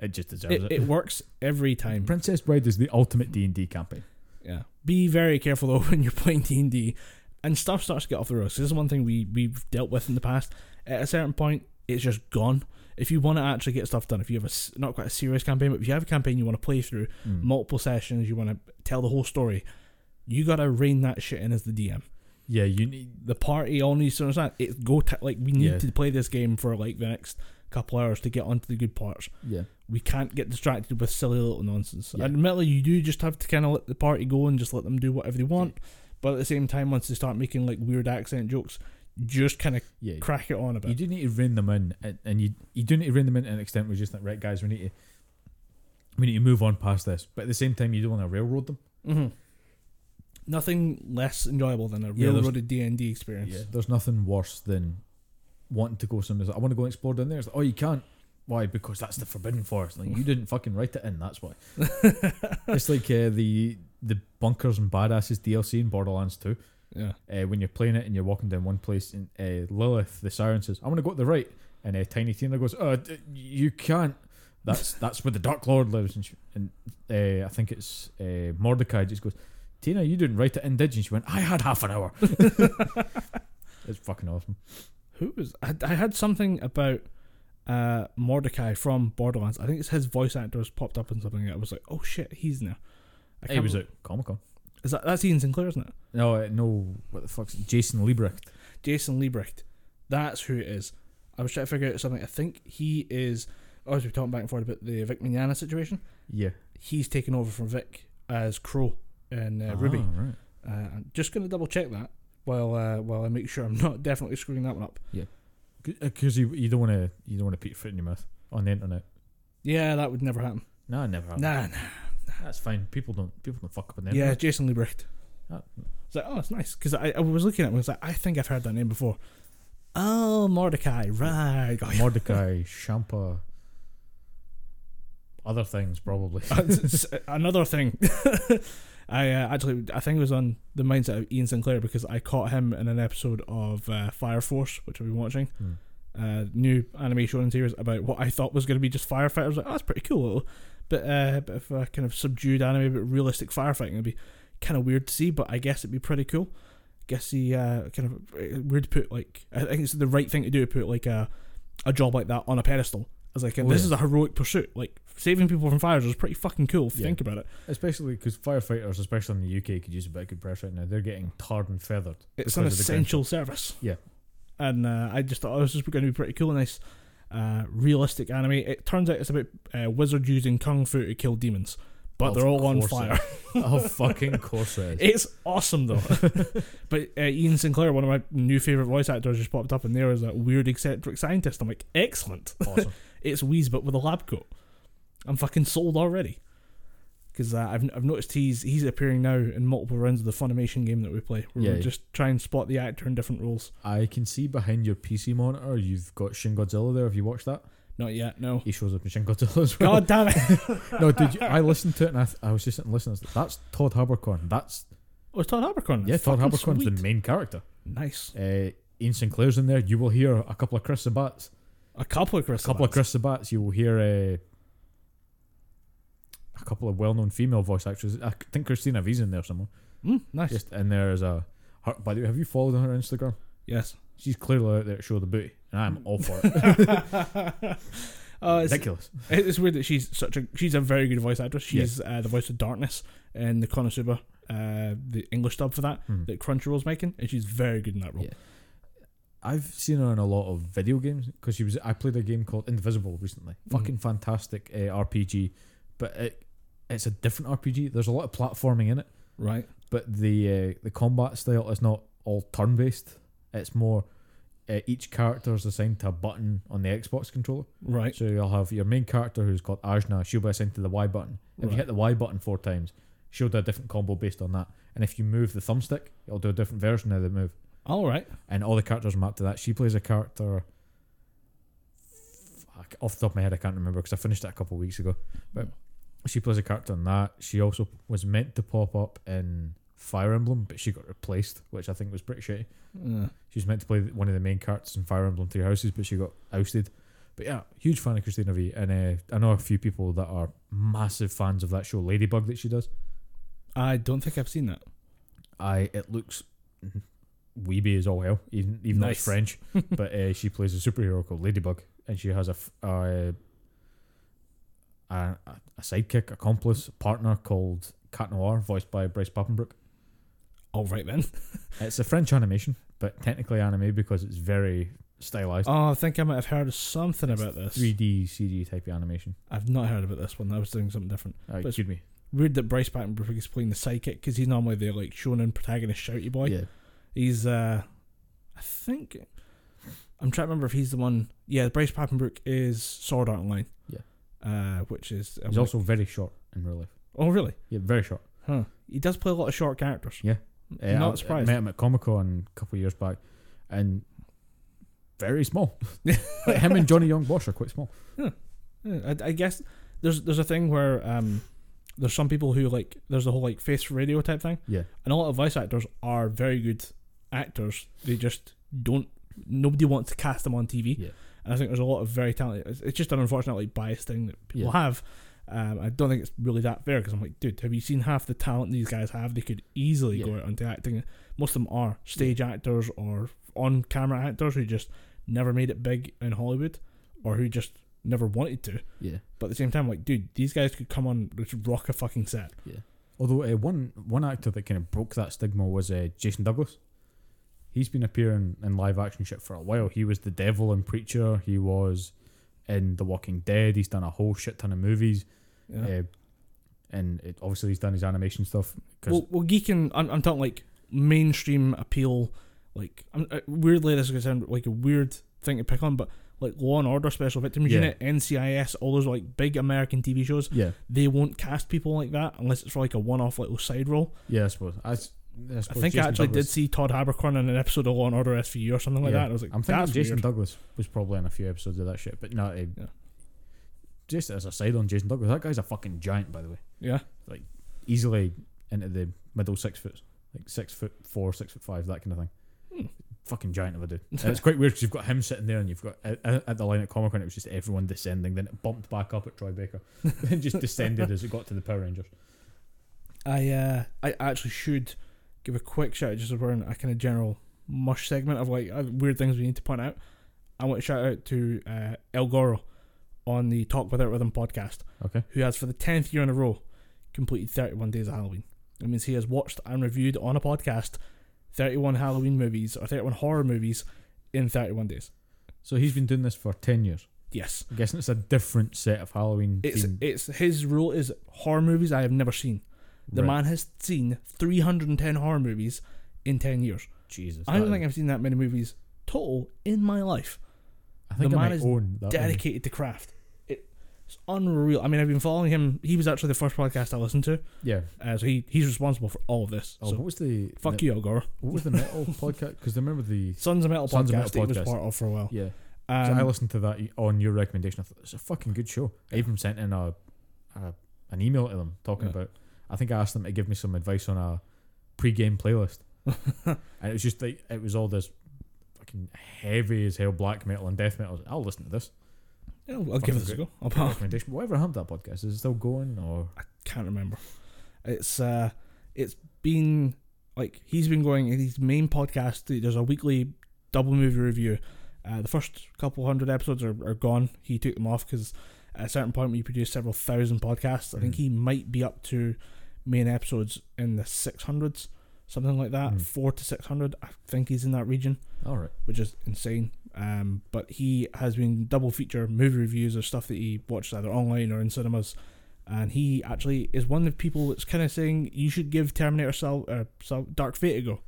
Speaker 2: it just deserves
Speaker 1: it,
Speaker 2: it.
Speaker 1: it works every time.
Speaker 2: Princess Bride is the ultimate D and D campaign.
Speaker 1: Yeah. Be very careful though when you're playing D and D, and stuff starts to get off the rails. This is one thing we we've dealt with in the past. At a certain point, it's just gone. If you want to actually get stuff done, if you have a not quite a serious campaign, but if you have a campaign you want to play through
Speaker 2: Mm.
Speaker 1: multiple sessions, you want to tell the whole story, you gotta rein that shit in as the DM.
Speaker 2: Yeah, you need.
Speaker 1: The party all needs to understand it. Go t- like we need
Speaker 2: Yeah.
Speaker 1: to play this game for like the next couple hours to get onto the good parts.
Speaker 2: Yeah,
Speaker 1: We can't get distracted with silly little nonsense.
Speaker 2: Yeah.
Speaker 1: Admittedly, you do just have to kind of let the party go and just let them do whatever they want. But at the same time, once they start making like weird accent jokes, just kind of
Speaker 2: Yeah,
Speaker 1: crack it on a bit.
Speaker 2: you do need to rein them in, and, and you you do need to rein them in to an extent where you're just like, right, guys, we need to we need to move on past this. But at the same time, you don't want to railroad them.
Speaker 1: hmm Nothing less enjoyable than a
Speaker 2: Yeah,
Speaker 1: railroaded D and D experience.
Speaker 2: Yeah, there's nothing worse than wanting to go somewhere. Like, I want to go and explore down there. It's like, oh, you can't. Why? Because that's the forbidden forest. Like you didn't fucking write it in. That's why. it's like uh, the the bunkers and badasses DLC in Borderlands 2.
Speaker 1: Yeah.
Speaker 2: Uh, when you're playing it and you're walking down one place, and uh, Lilith, the siren says, "I want to go to the right," and uh, Tiny Tina goes, "Oh, d- you can't." That's that's where the Dark Lord lives, and, she, and uh, I think it's uh, Mordecai just goes, "Tina, you didn't write it in, did you?" And she went, "I had half an hour." it's fucking awesome.
Speaker 1: Who was I, I had something about uh Mordecai from Borderlands. I think it's his voice actor has popped up in something. I was like, oh shit, he's there. I
Speaker 2: He was at Comic Con.
Speaker 1: Is that that's Ian Sinclair, isn't it?
Speaker 2: No, uh, no, what the fuck's Jason Liebrecht?
Speaker 1: Jason Liebrecht. That's who it is. I was trying to figure out something. I think he is. Oh, as we're talking back and forth about the Vic Mignogna situation,
Speaker 2: Yeah,
Speaker 1: he's taken over from Vic as Qrow and uh, RWBY.
Speaker 2: Ah, right.
Speaker 1: Uh, I'm just going to double check that while uh, while I make sure I'm not definitely screwing that one up.
Speaker 2: Because you you don't want to you don't want to put your foot in your mouth on the internet.
Speaker 1: Yeah, that would never happen.
Speaker 2: No, never. happened.
Speaker 1: Nah, nah. nah.
Speaker 2: That's fine. People don't people don't fuck up on the
Speaker 1: Yeah. Jason Liebrecht.
Speaker 2: Ah.
Speaker 1: It's like, oh, it's nice because I, I was looking at him. I was like, I think I've heard that name before. Oh, Mordecai, right? Oh, yeah.
Speaker 2: Mordecai, Shampa, other things probably.
Speaker 1: It's another thing. I uh, actually, I think it was on the mindset of Ian Sinclair because I caught him in an episode of uh, Fire Force, which I've been watching.
Speaker 2: Hmm.
Speaker 1: Uh, new anime show in series about what I thought was going to be just firefighters. I was like, oh, that's pretty cool. Bit, uh, bit of uh, kind of subdued anime, but realistic firefighting. It'd be kind of weird to see, but I guess it'd be pretty cool. Guess he uh, kind of uh, weird to put like I think it's the right thing to do to put like a a job like that on a pedestal. As like,
Speaker 2: Oh,
Speaker 1: this
Speaker 2: yeah.
Speaker 1: is a heroic pursuit. Like saving people from fires is pretty fucking cool if you
Speaker 2: Yeah.
Speaker 1: think about it.
Speaker 2: especially because firefighters, especially in the UK, could use a bit of good press right now. They're getting tarred and feathered.
Speaker 1: It's an essential service.
Speaker 2: Yeah.
Speaker 1: And uh, I just thought oh, this was going to be pretty cool, nice, uh, realistic anime. It turns out it's about uh, wizards using kung fu to kill demons, but
Speaker 2: Of
Speaker 1: they're all on fire.
Speaker 2: oh fucking course it is.
Speaker 1: It's awesome though. but uh, Ian Sinclair, one of my new favorite voice actors, just popped up, and there is a weird eccentric scientist. I'm like, excellent.
Speaker 2: awesome.
Speaker 1: It's Whis, but with a lab coat. I'm fucking sold already. Because uh, I've, I've noticed he's he's appearing now in multiple rounds of the Funimation game that we play, where
Speaker 2: Yeah.
Speaker 1: we just try and spot the actor in different roles.
Speaker 2: I can see behind your PC monitor you've got Shin Godzilla there. Have you watched that?
Speaker 1: Not yet, no.
Speaker 2: He shows up in Shin Godzilla as well.
Speaker 1: God damn it!
Speaker 2: no, did you? I listened to it and I, th- I was just sitting listening. Like, That's Todd Haberkorn. That's
Speaker 1: Oh, it's Todd Haberkorn.
Speaker 2: yeah, Todd Haberkorn's
Speaker 1: sweet.
Speaker 2: the main character.
Speaker 1: Nice.
Speaker 2: Uh, Ian Sinclair's in there. You will hear a couple of Chris Sabat's.
Speaker 1: A couple of Chris.
Speaker 2: A couple of
Speaker 1: Sabat's.
Speaker 2: Chris Sabat's. You will hear uh, a couple of well-known female voice actors. I think Christina Vee's in there somewhere.
Speaker 1: Mm, nice.
Speaker 2: Just in there as a. Her, by the way, have you followed her on Instagram?
Speaker 1: yes.
Speaker 2: She's clearly out there to show the booty, and I'm all for it.
Speaker 1: Uh, it's,
Speaker 2: Ridiculous.
Speaker 1: it's weird that she's such a she's a very good voice actress. She's uh, the voice of Darkness in the Konosuba, uh, the English dub for that
Speaker 2: Hmm.
Speaker 1: that Crunchyroll's making, and she's very good in that role.
Speaker 2: Yeah. I've seen her in a lot of video games because she was. I played a game called Indivisible recently.
Speaker 1: Mhm.
Speaker 2: Fucking fantastic uh, RPG, but it it's a different RPG. There's a lot of platforming in it,
Speaker 1: Right.
Speaker 2: but the uh, the combat style is not all turn based. It's more uh, each character is assigned to a button on the Xbox controller.
Speaker 1: Right.
Speaker 2: So you'll have your main character who's called Ajna. She'll be assigned to the Y button. If
Speaker 1: Right.
Speaker 2: you hit the Y button four times, she'll do a different combo based on that. And if you move the thumbstick, it'll do a different version of the move
Speaker 1: All right.
Speaker 2: and all the characters mapped to that. She plays a character. Fuck, off the top of my head, I can't remember because I finished it a couple of weeks ago. But she plays a character in that. She also was meant to pop up in Fire Emblem, but she got replaced, which I think was pretty shitty.
Speaker 1: Uh,
Speaker 2: She was meant to play one of the main characters in Fire Emblem Three Houses, but she got ousted. But yeah, huge fan of Christina Vee, and uh, I know a few people that are massive fans of that show Ladybug that she does.
Speaker 1: I don't think I've seen that.
Speaker 2: I it looks weeby as all hell, even even though it's French. but uh, she plays a superhero called Ladybug, and she has a a sidekick, accomplice, partner called Cat Noir, voiced by Bryce Papenbrook.
Speaker 1: All right then.
Speaker 2: It's a French animation, but technically anime because it's very stylized.
Speaker 1: Oh, I think I might have heard something about this.
Speaker 2: 3D CG type of animation.
Speaker 1: I've not heard about this one. I was doing something different.
Speaker 2: Uh, excuse me.
Speaker 1: Weird that Bryce Papenbrook is playing the sidekick because he's normally the like shonen protagonist shouty boy.
Speaker 2: Yeah.
Speaker 1: He's uh, I think I'm trying to remember if he's the one. Yeah, Bryce Papenbrook is Sword Art Online.
Speaker 2: Yeah.
Speaker 1: Uh, which is I'm
Speaker 2: He's
Speaker 1: like,
Speaker 2: also very short in real life.
Speaker 1: oh really?
Speaker 2: Yeah, very short.
Speaker 1: Huh. He does play a lot of short characters.
Speaker 2: Yeah. Uh,
Speaker 1: Not surprised.
Speaker 2: I met him at Comic Con a couple of years back, and very small. like him and Johnny Young Bosch are quite small.
Speaker 1: Yeah, I, I guess there's there's a thing where um there's some people who like there's the whole like face for radio type thing,
Speaker 2: Yeah,
Speaker 1: and a lot of voice actors are very good actors. They just don't. Nobody wants to cast them on TV.
Speaker 2: Yeah.
Speaker 1: And I think there's a lot of very talented. It's, it's just an unfortunate like bias thing that people
Speaker 2: Yeah.
Speaker 1: have. Um, I don't think it's really that fair because I'm like, dude, have you seen half the talent these guys have? They could easily go out into acting. Most of them are stage actors or on camera actors who just never made it big in Hollywood or who just never wanted to.
Speaker 2: yeah.
Speaker 1: But at the same time, like, dude, these guys could come on, just rock a fucking set. Yeah.
Speaker 2: Although uh, one one actor that kind of broke that stigma was uh, Jason Douglas. He's been appearing in live action shit for a while. He was the devil in Preacher. He was in The Walking Dead. He's done a whole shit ton of movies.
Speaker 1: Yeah.
Speaker 2: Uh, and it, obviously he's done his animation stuff.
Speaker 1: well, well, geeking. I'm, I'm talking like mainstream appeal. Like, I'm, uh, weirdly, this is gonna sound like a weird thing to pick on, but like Law and Order, Special Victims
Speaker 2: Yeah.
Speaker 1: Unit, NCIS, all those like big American TV shows,
Speaker 2: yeah,
Speaker 1: they won't cast people like that unless it's for like a one-off little side role.
Speaker 2: yeah, I suppose. I, I
Speaker 1: I think I actually
Speaker 2: Douglas-
Speaker 1: did see Todd Haberkorn in an episode of Law and Order SVU or something like
Speaker 2: Yeah.
Speaker 1: that. I was like,
Speaker 2: I'm thinking
Speaker 1: that's
Speaker 2: Jason
Speaker 1: weird.
Speaker 2: Douglas was probably in a few episodes of that shit, but no, uh,
Speaker 1: Yeah.
Speaker 2: just as a side on Jason Douglas, that guy's a fucking giant, by the way.
Speaker 1: yeah, Like
Speaker 2: Easily into the middle six foot, like six foot four, six foot five, that kind of thing.
Speaker 1: Hmm.
Speaker 2: Fucking giant of a dude. And it's quite weird because you've got him sitting there, and you've got at, at the line at Comic Con, it was just everyone descending. Then it bumped back up at Troy Baker, and just descended as it got to the Power Rangers.
Speaker 1: I uh, I actually should give a quick shout out just as we're in a kind of general mush segment of like weird things we need to point out. I want to shout out to uh, El Goro on the Talk Without Rhythm podcast,
Speaker 2: Okay.
Speaker 1: who has for the tenth year in a row completed thirty one days of Halloween. It means he has watched and reviewed on a podcast thirty one Halloween movies or thirty one horror movies in thirty one days.
Speaker 2: So he's been doing this for ten years.
Speaker 1: Yes,
Speaker 2: I'm guessing it's a different set of Halloween.
Speaker 1: it's
Speaker 2: themed-
Speaker 1: it's his rule is horror movies I have never seen. The
Speaker 2: Right.
Speaker 1: man has seen three hundred and ten horror movies in ten years.
Speaker 2: Jesus.
Speaker 1: I don't think
Speaker 2: is-
Speaker 1: I've seen that many movies total in my life.
Speaker 2: I think
Speaker 1: the
Speaker 2: I
Speaker 1: man is
Speaker 2: own that. many.
Speaker 1: Dedicated to craft. It's unreal. I mean, I've been following him. He was actually the first podcast I listened to,
Speaker 2: Yeah.
Speaker 1: uh, so he he's responsible for all of this.
Speaker 2: Oh,
Speaker 1: so
Speaker 2: what was the
Speaker 1: fuck
Speaker 2: the,
Speaker 1: you, El Gore.
Speaker 2: What was the metal podcast? Because I remember the
Speaker 1: Sons of Metal
Speaker 2: Sons of
Speaker 1: podcast
Speaker 2: Metal
Speaker 1: that he was
Speaker 2: podcast.
Speaker 1: part of for a while.
Speaker 2: yeah.
Speaker 1: Um,
Speaker 2: so I listened to that on your recommendation. I thought it's a fucking good show. I even sent in a, a an email to them talking
Speaker 1: Yeah.
Speaker 2: about. I think I asked them to give me some advice on a pre-game playlist, and it was just like it was all this fucking heavy as hell black metal and death metal. I was like, I'll listen to this.
Speaker 1: yeah, I'll give this a go. I'll, I'll,
Speaker 2: recommendation. Whatever happened to that podcast? Is it still going or?
Speaker 1: I can't remember. It's uh, it's been like he's been going in his main podcast. There's a weekly double movie review. Uh, the first couple hundred episodes are, are gone. He took them off because at a certain point we produced several thousand podcasts. I think
Speaker 2: Mhm.
Speaker 1: he might be up to main episodes in the six hundreds, something like that,
Speaker 2: Mm.
Speaker 1: four to six hundred. I think he's in that region
Speaker 2: All right.
Speaker 1: which is insane. Um, but he has been double feature movie reviews of stuff that he watched either online or in cinemas, and he actually is one of the people that's kind of saying you should give Terminator Sal- uh, Sal- Dark Fate a go,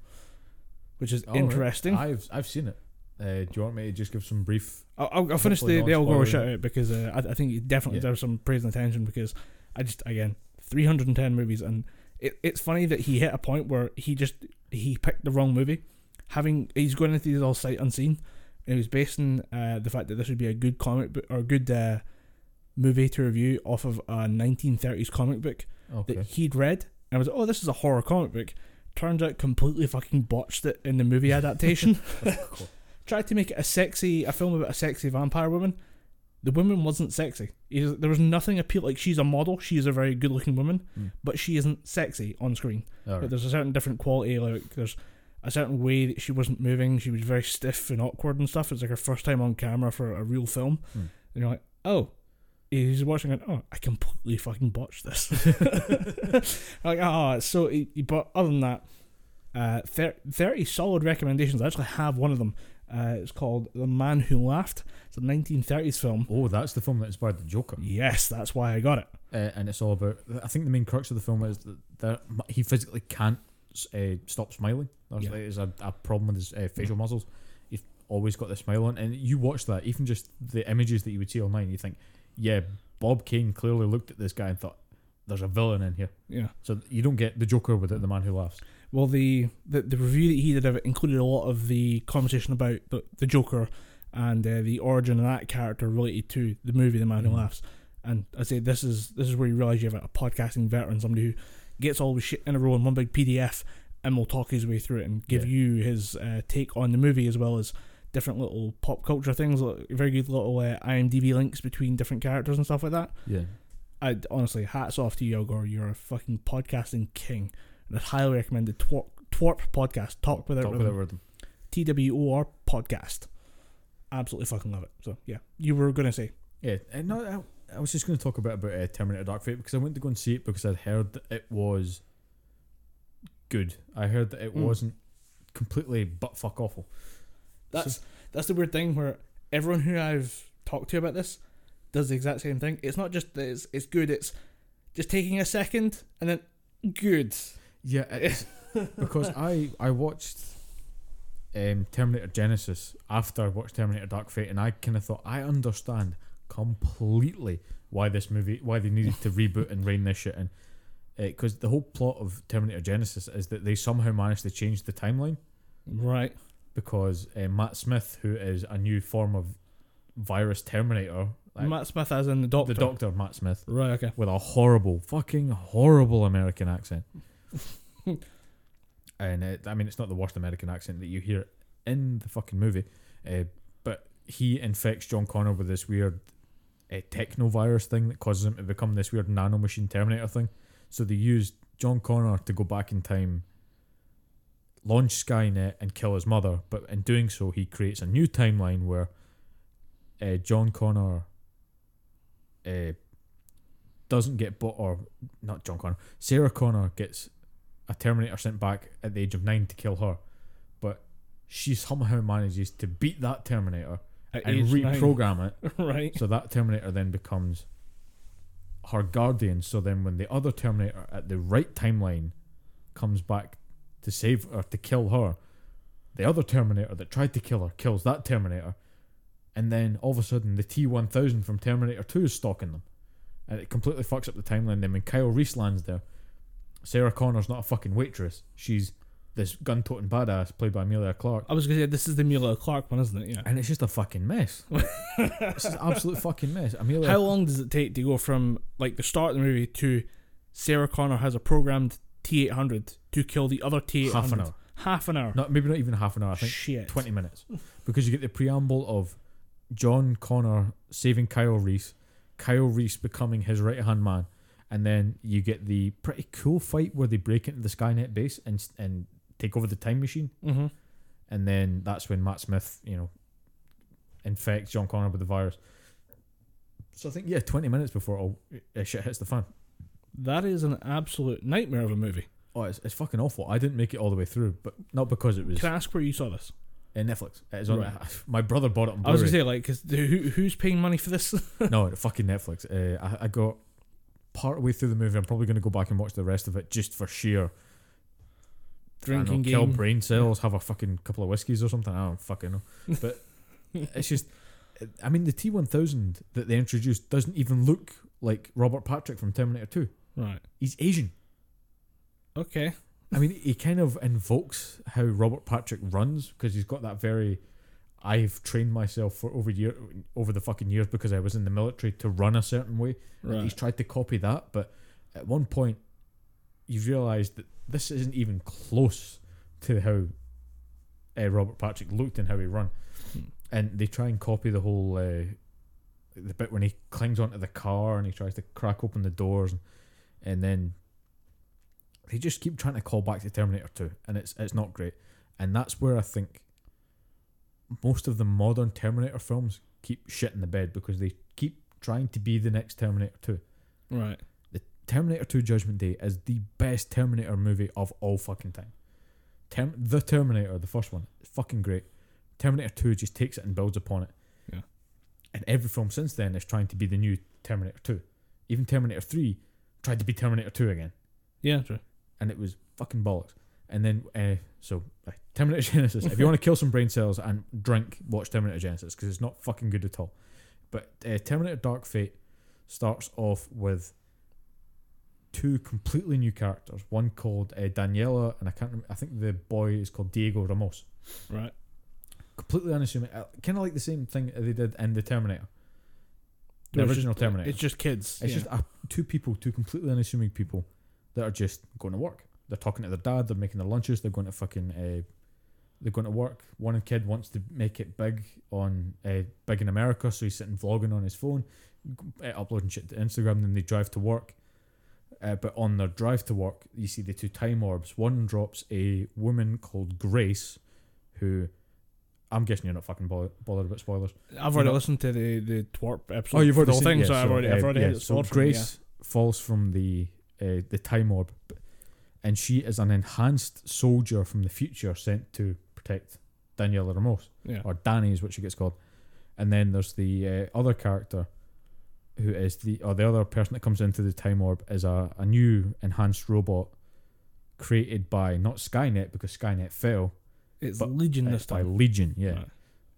Speaker 1: which is
Speaker 2: All right.
Speaker 1: interesting.
Speaker 2: I've I've seen it. Uh, do you want me to just give some brief?
Speaker 1: I'll, I'll, finish the, the El Goro shout out because uh, I, I think he definitely
Speaker 2: Yeah.
Speaker 1: deserves some praise and attention because I just again 310 movies and it, it's funny that he hit a point where he just he picked the wrong movie. Having he's going into these all sight unseen. And he was basing uh, the fact that this would be a good comic book or a good uh, movie to review off of a 1930s comic book
Speaker 2: Okay.
Speaker 1: that he'd read. And was like, oh this is a horror comic book. Turns out completely fucking botched it in the movie adaptation. Tried to make it a sexy a film about a sexy vampire woman. The woman wasn't sexy. There was nothing appeal. Like she's a model, she is a very good looking woman,
Speaker 2: Mm.
Speaker 1: but she isn't sexy on screen.
Speaker 2: All
Speaker 1: Like, there's a certain different quality. Like there's a certain way that she wasn't moving. She was very stiff and awkward and stuff. It's like her first time on camera for a real film,
Speaker 2: Mm.
Speaker 1: and you're like, oh. He's watching it. Oh, I completely fucking botched this. like, oh, it's so. But other than that, uh, 30 solid recommendations. I actually have one of them. Uh, it's called The Man Who Laughed. It's a 1930s film.
Speaker 2: Oh, that's the film that inspired the Joker.
Speaker 1: Yes, that's why I got it.
Speaker 2: uh, and it's all about. I think the main crux of the film is that he physically can't uh, stop smiling. There's,
Speaker 1: Yeah.
Speaker 2: there's a, a problem with his uh, facial muscles. He's always got the smile on, and you watch that, even just the images that you would see online, you think, yeah, Bob Kane clearly looked at this guy and thought, "There's a villain in here."
Speaker 1: Yeah.
Speaker 2: So you don't get the Joker without the man who laughs.
Speaker 1: Well, the, the the review that he did of it included a lot of the conversation about the, the Joker and uh, the origin of that character related to the movie The Man Who
Speaker 2: Mhm.
Speaker 1: Laughs. And I say this is this is where you realize you have a podcasting veteran, somebody who gets all the shit in a row in one big PDF and will talk his way through it and give
Speaker 2: Yeah.
Speaker 1: you his uh, take on the movie as well as different little pop culture things, like very good little uh, IMDb links between different characters and stuff like that.
Speaker 2: Yeah.
Speaker 1: I honestly, hats off to you, Elgor. You're a fucking podcasting king. And I'd highly recommend the Twarp, Twarp podcast, Talk Without
Speaker 2: Talk
Speaker 1: Rhythm.
Speaker 2: without rhythm.
Speaker 1: T W O R podcast. Absolutely fucking love it. So yeah, you were gonna say
Speaker 2: Yeah, and no, I, I was just going to talk a bit about uh, Terminator Dark Fate because I went to go and see it because I'd heard that it was good. I heard that it
Speaker 1: Mm.
Speaker 2: wasn't completely butt fuck awful.
Speaker 1: that's that's the weird thing where everyone who I've talked to about this does the exact same thing. It's not just that it's it's good. It's just taking a second and then good.
Speaker 2: Yeah, because I I watched um, Terminator Genisys after I watched Terminator Dark Fate, and I kind of thought I understand completely why this movie why they needed to reboot and rein this shit in. Because the whole plot of Terminator Genisys is that they somehow managed to change the timeline
Speaker 1: Right.
Speaker 2: because uh, Matt Smith, who is a new form of virus Terminator, like
Speaker 1: Matt Smith as in the doctor.
Speaker 2: the Doctor Matt Smith,
Speaker 1: Right. Okay.
Speaker 2: with a horrible, fucking horrible American accent. and it, I mean, it's not the worst American accent that you hear in the fucking movie, uh, but he infects John Connor with this weird uh, techno virus thing that causes him to become this weird nanomachine Terminator thing. So they used John Connor to go back in time, launch Skynet, and kill his mother. But in doing so, he creates a new timeline where uh, John Connor uh, doesn't get bought, or not John Connor, Sarah Connor gets a Terminator sent back at the age of nine to kill her, but she somehow manages to beat that Terminator
Speaker 1: At
Speaker 2: and
Speaker 1: age nine.
Speaker 2: reprogram it
Speaker 1: right.
Speaker 2: so that Terminator then becomes her guardian. So then, when the other Terminator at the right timeline comes back to save or to kill her, the other Terminator that tried to kill her kills that Terminator, and then all of a sudden the T one thousand from Terminator Two is stalking them, and it completely fucks up the timeline. Then when Kyle Reese lands there, Sarah Connor's not a fucking waitress; she's this gun-toting badass played by Emilia Clarke.
Speaker 1: I was gonna say this is the Emilia Clarke one, isn't it? Yeah.
Speaker 2: And it's just a fucking mess. it's an absolute fucking mess. Emilia
Speaker 1: How long does it take to go from like the start of the movie to Sarah Connor has a programmed T eight hundred to kill the other T eight hundred?
Speaker 2: half an hour.
Speaker 1: Half an hour.
Speaker 2: Not maybe not even half an hour. I think
Speaker 1: Shit.
Speaker 2: twenty minutes, because you get the preamble of John Connor saving Kyle Reese, Kyle Reese becoming his right hand man, and then you get the pretty cool fight where they break into the Skynet base and and take over the time machine,
Speaker 1: Mm-hmm.
Speaker 2: and then that's when Matt Smith, you know, infects John Connor with the virus. So I think yeah, twenty minutes before all uh, shit hits the fan.
Speaker 1: That is an absolute nightmare of a movie.
Speaker 2: Oh, it's, it's fucking awful. I didn't make it all the way through, but not because it was
Speaker 1: Can I ask where you saw this?
Speaker 2: uh, Netflix. It's on.
Speaker 1: Right.
Speaker 2: My brother bought it on
Speaker 1: I was gonna say like, cause who, who's paying money for this?
Speaker 2: no, fucking Netflix. Uh, I, I got part way through the movie. I'm probably going to go back and watch the rest of it just for sheer don't know,
Speaker 1: Drinking
Speaker 2: kill brain cells, have a fucking couple of whiskeys or something. I don't fucking know. But it's just, I mean, the T1000 that they introduced doesn't even look like Robert Patrick from Terminator 2.
Speaker 1: Right.
Speaker 2: He's Asian.
Speaker 1: Okay.
Speaker 2: I mean, he kind of invokes how Robert Patrick runs because he's got that very. I've trained myself for over year over the fucking years because I was in the military to run a certain way. And He's tried to copy that, but at one point, you realise that this isn't even close to how uh, Robert Patrick looked and how he run.
Speaker 1: Hmm.
Speaker 2: And they try and copy the whole uh, the bit when he clings onto the car and he tries to crack open the doors, and, and then they just keep trying to call back to Terminator Two, and it's it's not great. And that's where I think most of the modern Terminator films keep shit in the bed because they keep trying to be the next Terminator 2.
Speaker 1: Right.
Speaker 2: The Terminator 2 Judgment Day is the best Terminator movie of all fucking time. Term- the Terminator, the first one, is fucking great. Terminator 2 just takes it and builds upon it.
Speaker 1: Yeah.
Speaker 2: And every film since then is trying to be the new Terminator 2. Even Terminator 3 tried to be Terminator 2 again.
Speaker 1: Yeah. True.
Speaker 2: And it was fucking bollocks. And then uh, So uh, Terminator Genesis. if you want to kill some brain cells and drink, watch Terminator Genisys because it's not fucking good at all. But uh, Terminator Dark Fate starts off with two completely new characters. One called uh, Daniela, and I can't. Remember, I think the boy is called Diego Ramos.
Speaker 1: Right.
Speaker 2: Completely unassuming. Uh, kind of like the same thing they did in the Terminator, the
Speaker 1: It's
Speaker 2: original
Speaker 1: just-
Speaker 2: Terminator.
Speaker 1: It's just kids.
Speaker 2: It's
Speaker 1: yeah.
Speaker 2: just uh, two people, two completely unassuming people that are just going to work. They're talking to their dad. They're making their lunches. They're going to fucking. Uh, they're going to work. One kid wants to make it big on uh, big in America, so he's sitting vlogging on his phone, uh, uploading shit to Instagram. Then they drive to work. Uh, but on their drive to work, you see the two time orbs. One drops a woman called Grace, who I'm guessing you're not fucking bothered, bothered about spoilers.
Speaker 1: I've already listened to the the twerp episode.
Speaker 2: Oh, you've already
Speaker 1: the whole
Speaker 2: seen
Speaker 1: thing,
Speaker 2: yeah,
Speaker 1: so I've already, I've already
Speaker 2: yeah, so
Speaker 1: spoiled from
Speaker 2: Grace falls from the uh, the time orb, b- and she is an enhanced soldier from the future sent to protect Daniela Ramos,
Speaker 1: yeah.
Speaker 2: or Danny is what she gets called. And then there's the uh, other character, who is the or the other person that comes into the time orb is a, a new enhanced robot created by not Skynet because Skynet fell,
Speaker 1: It's Legion
Speaker 2: it's
Speaker 1: this
Speaker 2: by. Legion, yeah
Speaker 1: Right.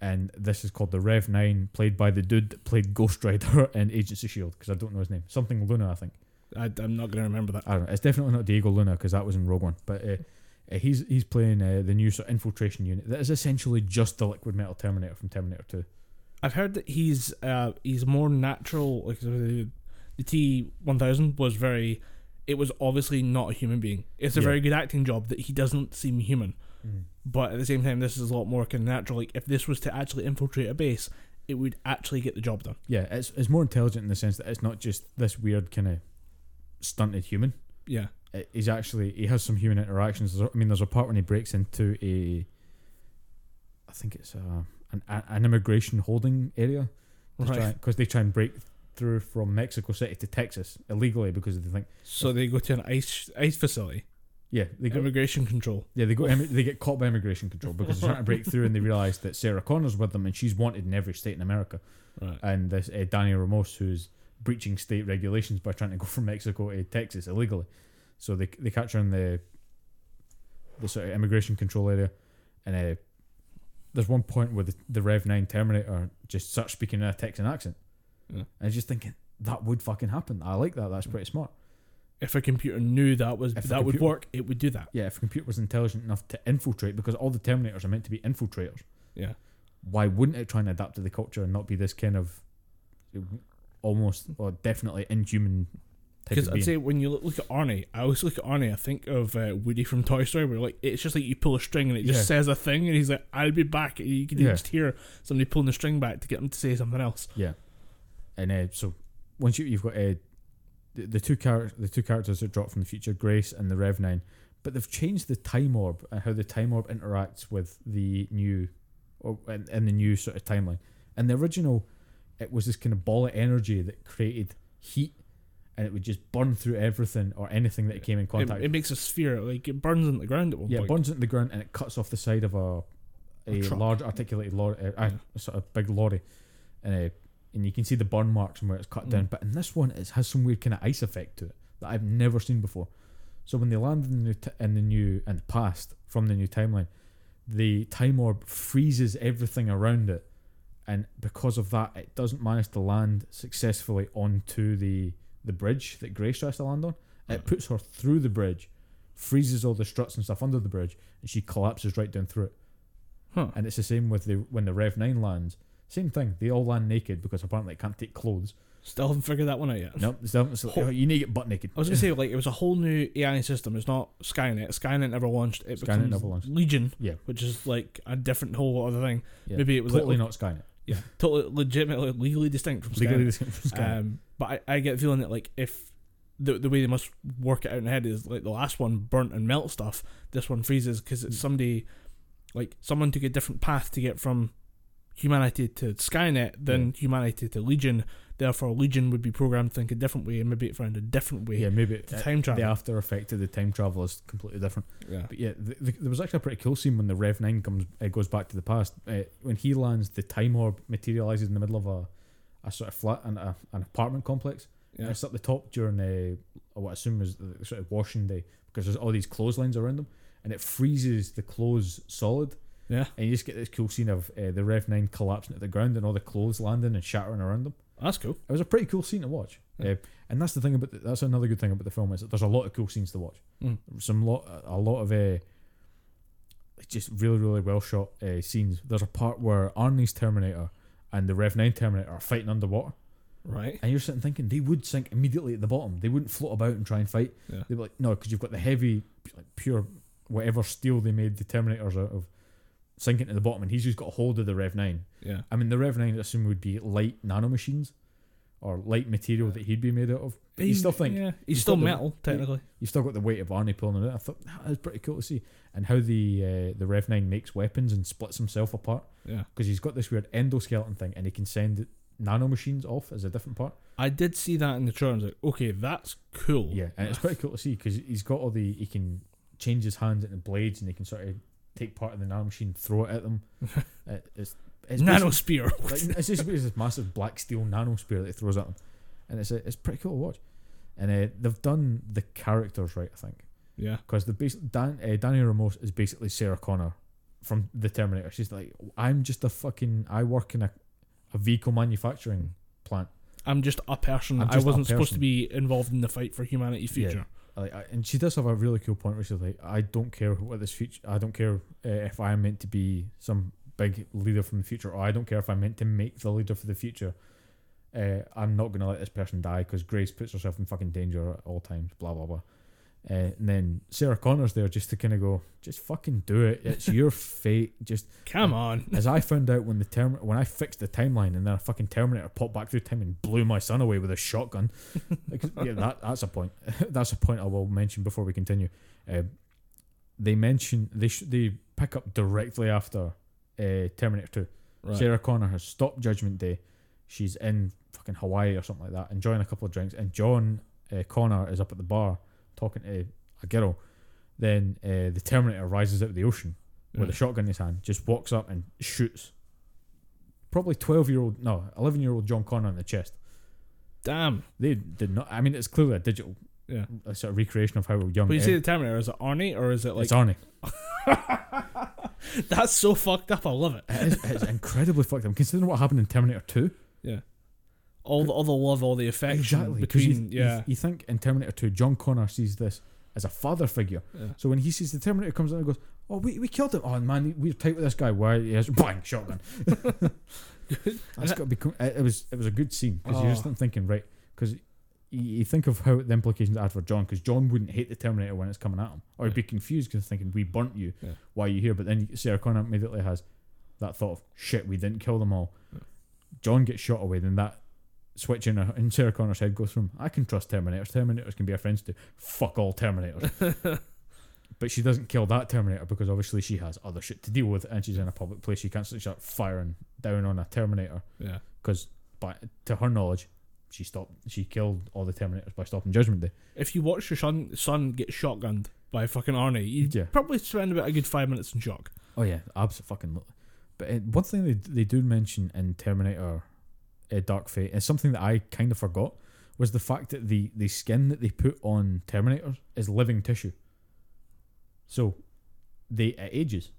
Speaker 2: and this is called the Rev Nine, played by the dude that played Ghost Rider in Agents of Shield, because I don't know his name, something Luna, I think.
Speaker 1: I, I'm not going to remember that.
Speaker 2: I don't know. It's definitely not Diego Luna because that was in Rogue One, but uh, uh, he's he's playing uh, the new sort of infiltration unit that is essentially just the liquid metal Terminator from Terminator Two.
Speaker 1: I've heard that he's uh he's more natural. Like the, the T one thousand was very. It was obviously not a human being. It's a
Speaker 2: Yeah.
Speaker 1: very good acting job that he doesn't seem human. But at the same time, this is a lot more kind of natural. Like if this was to actually infiltrate a base, it would actually get the job done.
Speaker 2: Yeah, it's it's more intelligent in the sense that it's not just this weird kind of stunted human.
Speaker 1: Yeah.
Speaker 2: He's actually he has some human interactions. I mean, there's a part when he breaks into a, I think it's a an, an immigration holding area,
Speaker 1: Right.
Speaker 2: because they try and break through from Mexico City to Texas illegally because they think
Speaker 1: So they go to an ice ice facility,
Speaker 2: yeah they go
Speaker 1: immigration control.
Speaker 2: yeah they go they get caught by immigration control because they're trying to break through and they realize that Sarah Connor's with them and she's wanted in every state in America
Speaker 1: Right.
Speaker 2: and this uh, Danny Ramos who's breaching state regulations by trying to go from Mexico to Texas illegally. So they they catch her in the the sort of immigration control area, and uh, there's one point where the, the Rev Nine Terminator just starts speaking in a Texan accent,
Speaker 1: Yeah.
Speaker 2: and I was just thinking that would fucking happen. I like that. That's pretty smart.
Speaker 1: If a computer knew that was
Speaker 2: If
Speaker 1: that would work, it would do that.
Speaker 2: Yeah, if a computer was intelligent enough to infiltrate, because all the Terminators are meant to be infiltrators.
Speaker 1: Yeah.
Speaker 2: Why wouldn't it try and adapt to the culture and not be this kind of almost or definitely inhuman
Speaker 1: Because I'd say when you look, look at Arnie, I always look at Arnie. I think of uh, Woody from Toy Story, where like it's just like you pull a string and it just
Speaker 2: Yeah.
Speaker 1: says a thing, and he's like, "I'll be back." And you can
Speaker 2: Yeah.
Speaker 1: just hear somebody pulling the string back to get him to say something else.
Speaker 2: Yeah, and uh, so once you you've got uh, the, the two char- the two characters that drop from the future, Grace and the Rev Nine, but they've changed the time orb and how the time orb interacts with the new, or in, in the new sort of timeline. And the original, it was this kind of ball of energy that created heat, and it would just burn through everything or anything that it came in contact.
Speaker 1: it makes a sphere, like it burns into the ground at one
Speaker 2: yeah, it
Speaker 1: point.
Speaker 2: burns into the ground and it cuts off the side of a a,
Speaker 1: A
Speaker 2: large articulated lorry, uh,
Speaker 1: Yeah.
Speaker 2: a sort of big lorry, and uh, and you can see the burn marks and where it's cut down.
Speaker 1: Mm.
Speaker 2: But in this one, it has some weird kind of ice effect to it that I've never seen before. So when they land in the new t- in the new in the past from the new timeline, the time orb freezes everything around it, and because of that, it doesn't manage to land successfully onto the the bridge that Grace tries to land on. It puts her through the bridge, freezes all the struts and stuff under the bridge, and she collapses right down through it.
Speaker 1: Huh.
Speaker 2: And it's the same with the when the Rev Nine lands. Same thing. They all land naked because apparently it can't take clothes.
Speaker 1: Still haven't figured that one out yet.
Speaker 2: Nope. It's, it's like,
Speaker 1: Ho-
Speaker 2: oh, you need to get butt naked.
Speaker 1: I was gonna say like it was a whole new AI system. It's not Skynet. Skynet never launched. It
Speaker 2: Skynet
Speaker 1: becomes
Speaker 2: never launched.
Speaker 1: Legion,
Speaker 2: Yeah.
Speaker 1: which is like a different whole other thing.
Speaker 2: yeah.
Speaker 1: Maybe it was
Speaker 2: totally
Speaker 1: like,
Speaker 2: not Skynet.
Speaker 1: Yeah, totally legitimately legally distinct from
Speaker 2: Legally
Speaker 1: Skynet.
Speaker 2: distinct from.
Speaker 1: Um, but I, I get the feeling that like if the the way they must work it out in the head is like the last one burnt and melt stuff, this one freezes because it's
Speaker 2: Mm.
Speaker 1: somebody like someone took a different path to get from humanity to Skynet than humanity to Legion. Therefore, Legion would be programmed to think a different way, and maybe it found a different way
Speaker 2: yeah, maybe
Speaker 1: to
Speaker 2: uh,
Speaker 1: time travel.
Speaker 2: the after effect of the time travel is completely different.
Speaker 1: yeah.
Speaker 2: But yeah, th th there was actually a pretty cool scene when the Rev Nine comes uh, goes back to the past. Uh, when he lands, the time orb materializes in the middle of a, a sort of flat and a, an apartment complex.
Speaker 1: yeah.
Speaker 2: It's at the top during uh, what I assume is the sort of washing day because there's all these clotheslines around them, and it freezes the clothes solid.
Speaker 1: Yeah.
Speaker 2: And you just get this cool scene of uh, the Rev 9 collapsing to the ground and all the clothes landing and shattering around them.
Speaker 1: That's cool.
Speaker 2: It was a pretty cool scene to watch.
Speaker 1: Yeah.
Speaker 2: Uh, and that's the thing about the, that's another good thing about the film is that there's a lot of cool scenes to watch.
Speaker 1: Mm.
Speaker 2: Some lot a lot of uh, just really really well shot uh, scenes. There's a part where Arnie's Terminator and the Rev 9 Terminator are fighting underwater.
Speaker 1: Right.
Speaker 2: And you're sitting thinking they would sink immediately at the bottom. They wouldn't float about and try and fight.
Speaker 1: Yeah.
Speaker 2: They'd be like, no, because you've got the heavy, like pure, whatever steel they made the Terminators out of, sinking to the bottom, and he's just got a hold of the Rev Nine.
Speaker 1: Yeah.
Speaker 2: I mean, the Rev Nine, I assume, would be light nanomachines, or light material that he'd be made out of. But you still think
Speaker 1: Yeah. He's still metal, technically.
Speaker 2: you've still got the weight of Arnie pulling it. out. I thought "Ah, that was pretty cool to see, and how the uh, the Rev Nine makes weapons and splits himself apart
Speaker 1: Yeah.
Speaker 2: because he's got this weird endoskeleton thing, and he can send nanomachines off as a different part.
Speaker 1: I did see that in the trailer. I was like, okay, that's cool.
Speaker 2: Yeah, and it's pretty cool to see because he's got all the he can change his hands into blades and he can sort of take part in the nanomachine, throw it at them. It- it's it's
Speaker 1: Nano spear.
Speaker 2: like, it's just this massive black steel nano spear that he throws at them, and it's it's pretty cool to watch. And uh, they've done the characters right, I think,
Speaker 1: yeah.
Speaker 2: because the base Dan uh, Danny Ramos is basically Sarah Connor from the Terminator. She's like, I'm just a fucking I work in a a vehicle manufacturing plant.
Speaker 1: I'm just a person.
Speaker 2: I'm
Speaker 1: I wasn't supposed to be involved in the fight for humanity's future.
Speaker 2: Like, I, and she does have a really cool point where she's like, I don't care what this future, I don't care uh, if I'm meant to be some big leader from the future, or I don't care if I'm meant to make the leader for the future. Uh, I'm not to let this person die because Grace puts herself in fucking danger at all times, blah, blah, blah. Uh, and then Sarah Connor's there just to kind of go, just fucking do it. It's your fate. Just
Speaker 1: Come on.
Speaker 2: as I found out when the term when I fixed the timeline and then a fucking Terminator popped back through time and blew my son away with a shotgun. Like, yeah, that that's a point. that's a point I will mention before we continue. Uh, they mention they sh- they pick up directly after uh, Terminator Two.
Speaker 1: Right.
Speaker 2: Sarah Connor has stopped Judgment Day. She's in fucking Hawaii or something like that, enjoying a couple of drinks, and John uh, Connor is up at the bar talking to a girl. Then uh, the Terminator rises out of the ocean with a shotgun in his hand, just walks up and shoots. Probably twelve year old, no, eleven year old John Connor in the chest.
Speaker 1: Damn.
Speaker 2: They did not. I mean, it's clearly a digital
Speaker 1: Yeah.
Speaker 2: a sort of recreation of how young.
Speaker 1: But you say the Terminator, is it Arnie or is it like
Speaker 2: it's Arnie.
Speaker 1: That's so fucked up. I love it.
Speaker 2: It is, it's incredibly fucked up. Considering what happened in Terminator Two,
Speaker 1: Yeah. All the all the love, all the affection
Speaker 2: exactly. you-
Speaker 1: between
Speaker 2: you,
Speaker 1: yeah.
Speaker 2: you think in Terminator Two, John Connor sees this as a father figure.
Speaker 1: yeah.
Speaker 2: So when he sees the Terminator comes in and goes, "Oh, we, we killed him! Oh man, we're tight with this guy. Why? He has bang shotgun." That's got to be. It it was it was a good scene because you're just
Speaker 1: Oh.
Speaker 2: thinking right because you, you think of how the implications it had for John because John wouldn't hate the Terminator when it's coming at him or he'd be confused because thinking we burnt you.
Speaker 1: Yeah.
Speaker 2: Why are you here? But then Sarah Connor immediately has that thought of shit. We didn't kill them all.
Speaker 1: Yeah.
Speaker 2: John gets shot away. Then that switch in, her, in Sarah Connor's head goes from I can trust Terminators. Terminators can be our friends to fuck all Terminators. But she doesn't kill that Terminator because obviously she has other shit to deal with and she's in a public place. She can't start firing down on a Terminator
Speaker 1: Yeah.
Speaker 2: because, by to her knowledge, she stopped. She killed all the Terminators by stopping Judgment Day.
Speaker 1: If you watch your son son get shotgunned by fucking Arnie, you'd
Speaker 2: Yeah.
Speaker 1: probably spend about a good five minutes in shock.
Speaker 2: Oh yeah, absolutely. But uh, one thing they they do mention in Terminator, uh, Dark Fate, and something that I kind of forgot was the fact that the the skin that they put on Terminators is living tissue. So, they it ages.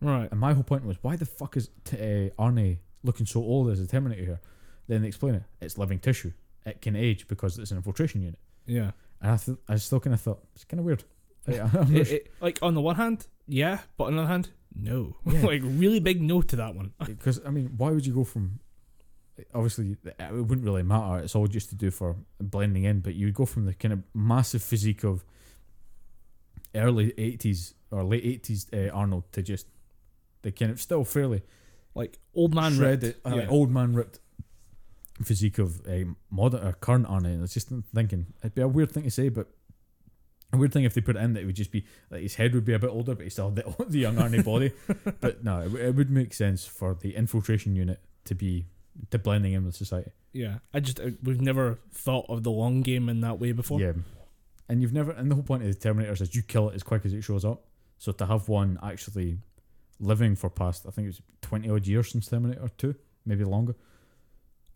Speaker 1: Right.
Speaker 2: And my whole point was, why the fuck is t- uh, Arnie looking so old as a Terminator here? Then they explain it. It's living tissue. It can age because it's an infiltration unit.
Speaker 1: Yeah.
Speaker 2: And I, th- I still kind of thought it's kind of weird. Like,
Speaker 1: It, it, like on the one hand, yeah, but on the other hand, no.
Speaker 2: Yeah.
Speaker 1: like really big no to that one.
Speaker 2: Because I mean, why would you go from? Obviously, it wouldn't really matter. It's all just to do for blending in. But you would go from the kind of massive physique of early '80s or late '80s uh, Arnold to just the kind of still fairly
Speaker 1: Like old man
Speaker 2: shredded,
Speaker 1: ripped.
Speaker 2: uh,
Speaker 1: yeah.
Speaker 2: old man ripped physique of uh, modern or current Arnold. And it's just thinking it'd be a weird thing to say, but. A weird thing if they put it in that it would just be like his head would be a bit older, but he still had the, the young Arnie body. but no, it, it would make sense for the infiltration unit to be to blending in with society.
Speaker 1: Yeah. I just uh, we've never thought of the long game in that way before.
Speaker 2: Yeah, and you've never and the whole point of the Terminators is you kill it as quick as it shows up. So to have one actually living for past, I think it was twenty odd years since Terminator Two, maybe longer.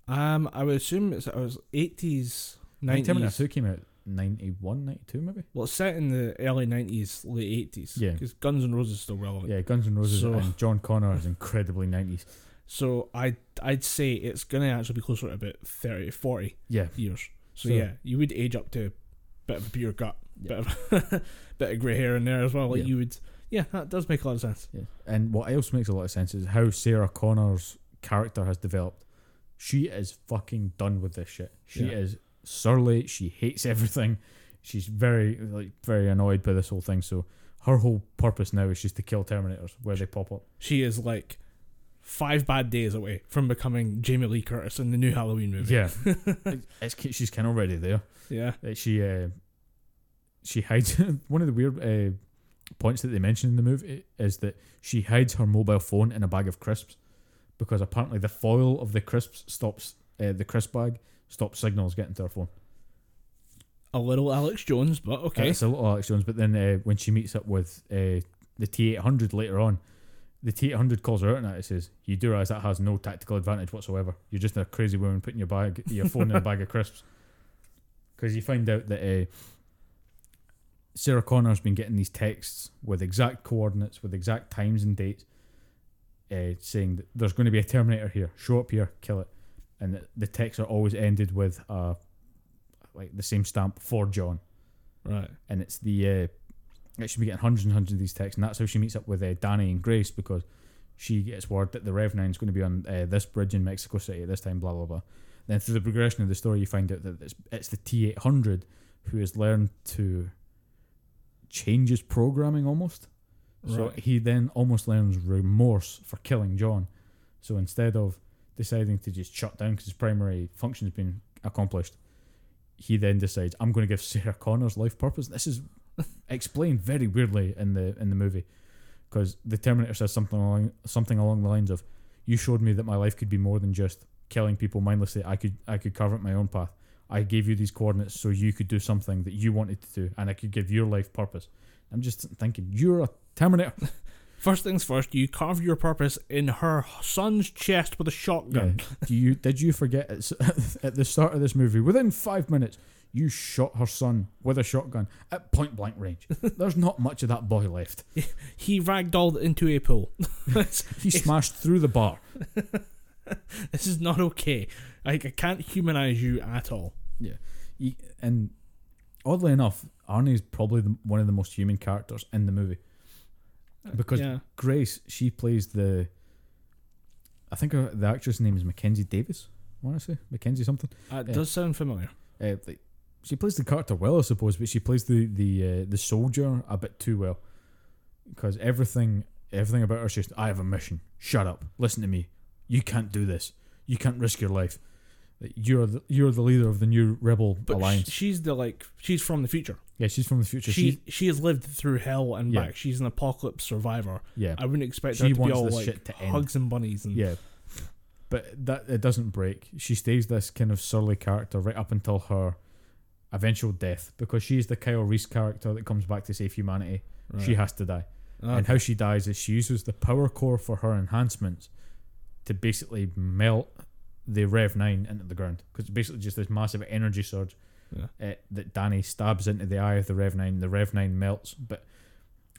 Speaker 1: Um, I would assume it's it was eighties,
Speaker 2: think Terminator
Speaker 1: nineties.
Speaker 2: Two came out 91, 92 maybe.
Speaker 1: Well, it's set in the early nineties, late eighties.
Speaker 2: Yeah.
Speaker 1: because Guns N' Roses is still relevant.
Speaker 2: Yeah, Guns N' Roses
Speaker 1: So-
Speaker 2: and John Connor is incredibly 90s.
Speaker 1: So I I'd say it's gonna actually be closer to about 30, 40
Speaker 2: Yeah,
Speaker 1: years. So,
Speaker 2: So-
Speaker 1: yeah, you would age up to a bit of a pure gut,
Speaker 2: Yeah.
Speaker 1: bit of bit of grey hair in there as well. Like
Speaker 2: Yeah.
Speaker 1: you would. Yeah, that does make a lot of sense.
Speaker 2: yeah. And what else makes a lot of sense is how Sarah Connor's character has developed. She is fucking done with this shit. She
Speaker 1: Yeah.
Speaker 2: is surly. She hates everything. She's very like very annoyed by this whole thing. So her whole purpose now is just to kill Terminators where they pop up.
Speaker 1: She is like five bad days away from becoming Jamie Lee Curtis in the new Halloween movie.
Speaker 2: Yeah, it's, she's kind of already there.
Speaker 1: yeah.
Speaker 2: Uh, she uh, she hides one of the weird uh, points that they mention in the movie is that she hides her mobile phone in a bag of crisps because apparently the foil of the crisps stops uh, the crisp bag stops signals getting to her phone.
Speaker 1: A little Alex Jones, but okay.
Speaker 2: it's a little Alex Jones, but then uh, when she meets up with uh, the T eight hundred later on. The T eight hundred calls her out on it. It says, "You do realize that has no tactical advantage whatsoever. You're just a crazy woman putting your bag, your phone in a bag of crisps." Because you find out that uh, Sarah Connor's been getting these texts with exact coordinates, with exact times and dates, uh, saying that there's going to be a Terminator here. Show up here, kill it. And the, the texts are always ended with uh, like the same stamp for John
Speaker 1: right.
Speaker 2: and it's the like she'll be getting hundreds and hundreds of these texts, and that's how she meets up with uh, Danny and Grace because she gets word that the Rev Nine is going to be on uh, this bridge in Mexico City at this time. Blah blah blah. Then through the progression of the story, you find out that it's, it's the T eight hundred who has learned to change his programming almost. So he then almost learns remorse for killing John. So instead of deciding to just shut down because his primary function has been accomplished, he then decides I'm going to give Sarah Connor's life purpose. This is explained very weirdly in the in the movie because the Terminator says something along something along the lines of, "You showed me that my life could be more than just killing people mindlessly. I could I could carve out my own path. I gave you these coordinates so you could do something that you wanted to do, and I could give your life purpose." I'm just thinking, you're a Terminator.
Speaker 1: First things first, you carve your purpose in her son's chest with a
Speaker 2: Yeah.
Speaker 1: shotgun.
Speaker 2: Do you did you forget at the start of this movie? Within five minutes, you shot her son with a shotgun at point blank range. There's not much of that boy left.
Speaker 1: He ragdolled into a pool.
Speaker 2: He smashed through the bar.
Speaker 1: this is not okay. Like I can't humanize you at all.
Speaker 2: He- and oddly enough, Arnie is probably the, one of the most human characters in the movie because
Speaker 1: yeah,
Speaker 2: Grace she plays the. I think her, the actress name is Mackenzie Davis. I want to say Mackenzie something.
Speaker 1: Uh, it
Speaker 2: yeah.
Speaker 1: does sound familiar.
Speaker 2: Uh, like, she plays the character well, I suppose, but she plays the the uh, the soldier a bit too well because everything everything about her is just I have a mission. Shut up. Listen to me. You can't do this. You can't risk your life. You're the you're the leader of the new rebel
Speaker 1: But
Speaker 2: alliance.
Speaker 1: she's the like she's from the future.
Speaker 2: yeah, she's from the future.
Speaker 1: She she has lived through hell and
Speaker 2: Yeah.
Speaker 1: back. She's an apocalypse survivor.
Speaker 2: yeah,
Speaker 1: I wouldn't expect
Speaker 2: She
Speaker 1: her to be
Speaker 2: wants
Speaker 1: all
Speaker 2: this
Speaker 1: like
Speaker 2: shit to end.
Speaker 1: hugs and bunnies and
Speaker 2: yeah. But that it doesn't break. She stays this kind of surly character right up until her eventual death because she's the Kyle Reese character that comes back to save humanity.
Speaker 1: Right.
Speaker 2: She has to die.
Speaker 1: Okay.
Speaker 2: And how she dies is she uses the power core for her enhancements to basically melt the Rev 9 into the ground. Because it's basically just this massive energy surge
Speaker 1: Yeah.
Speaker 2: uh, that Danny stabs into the eye of the Rev 9. The Rev 9 melts, but.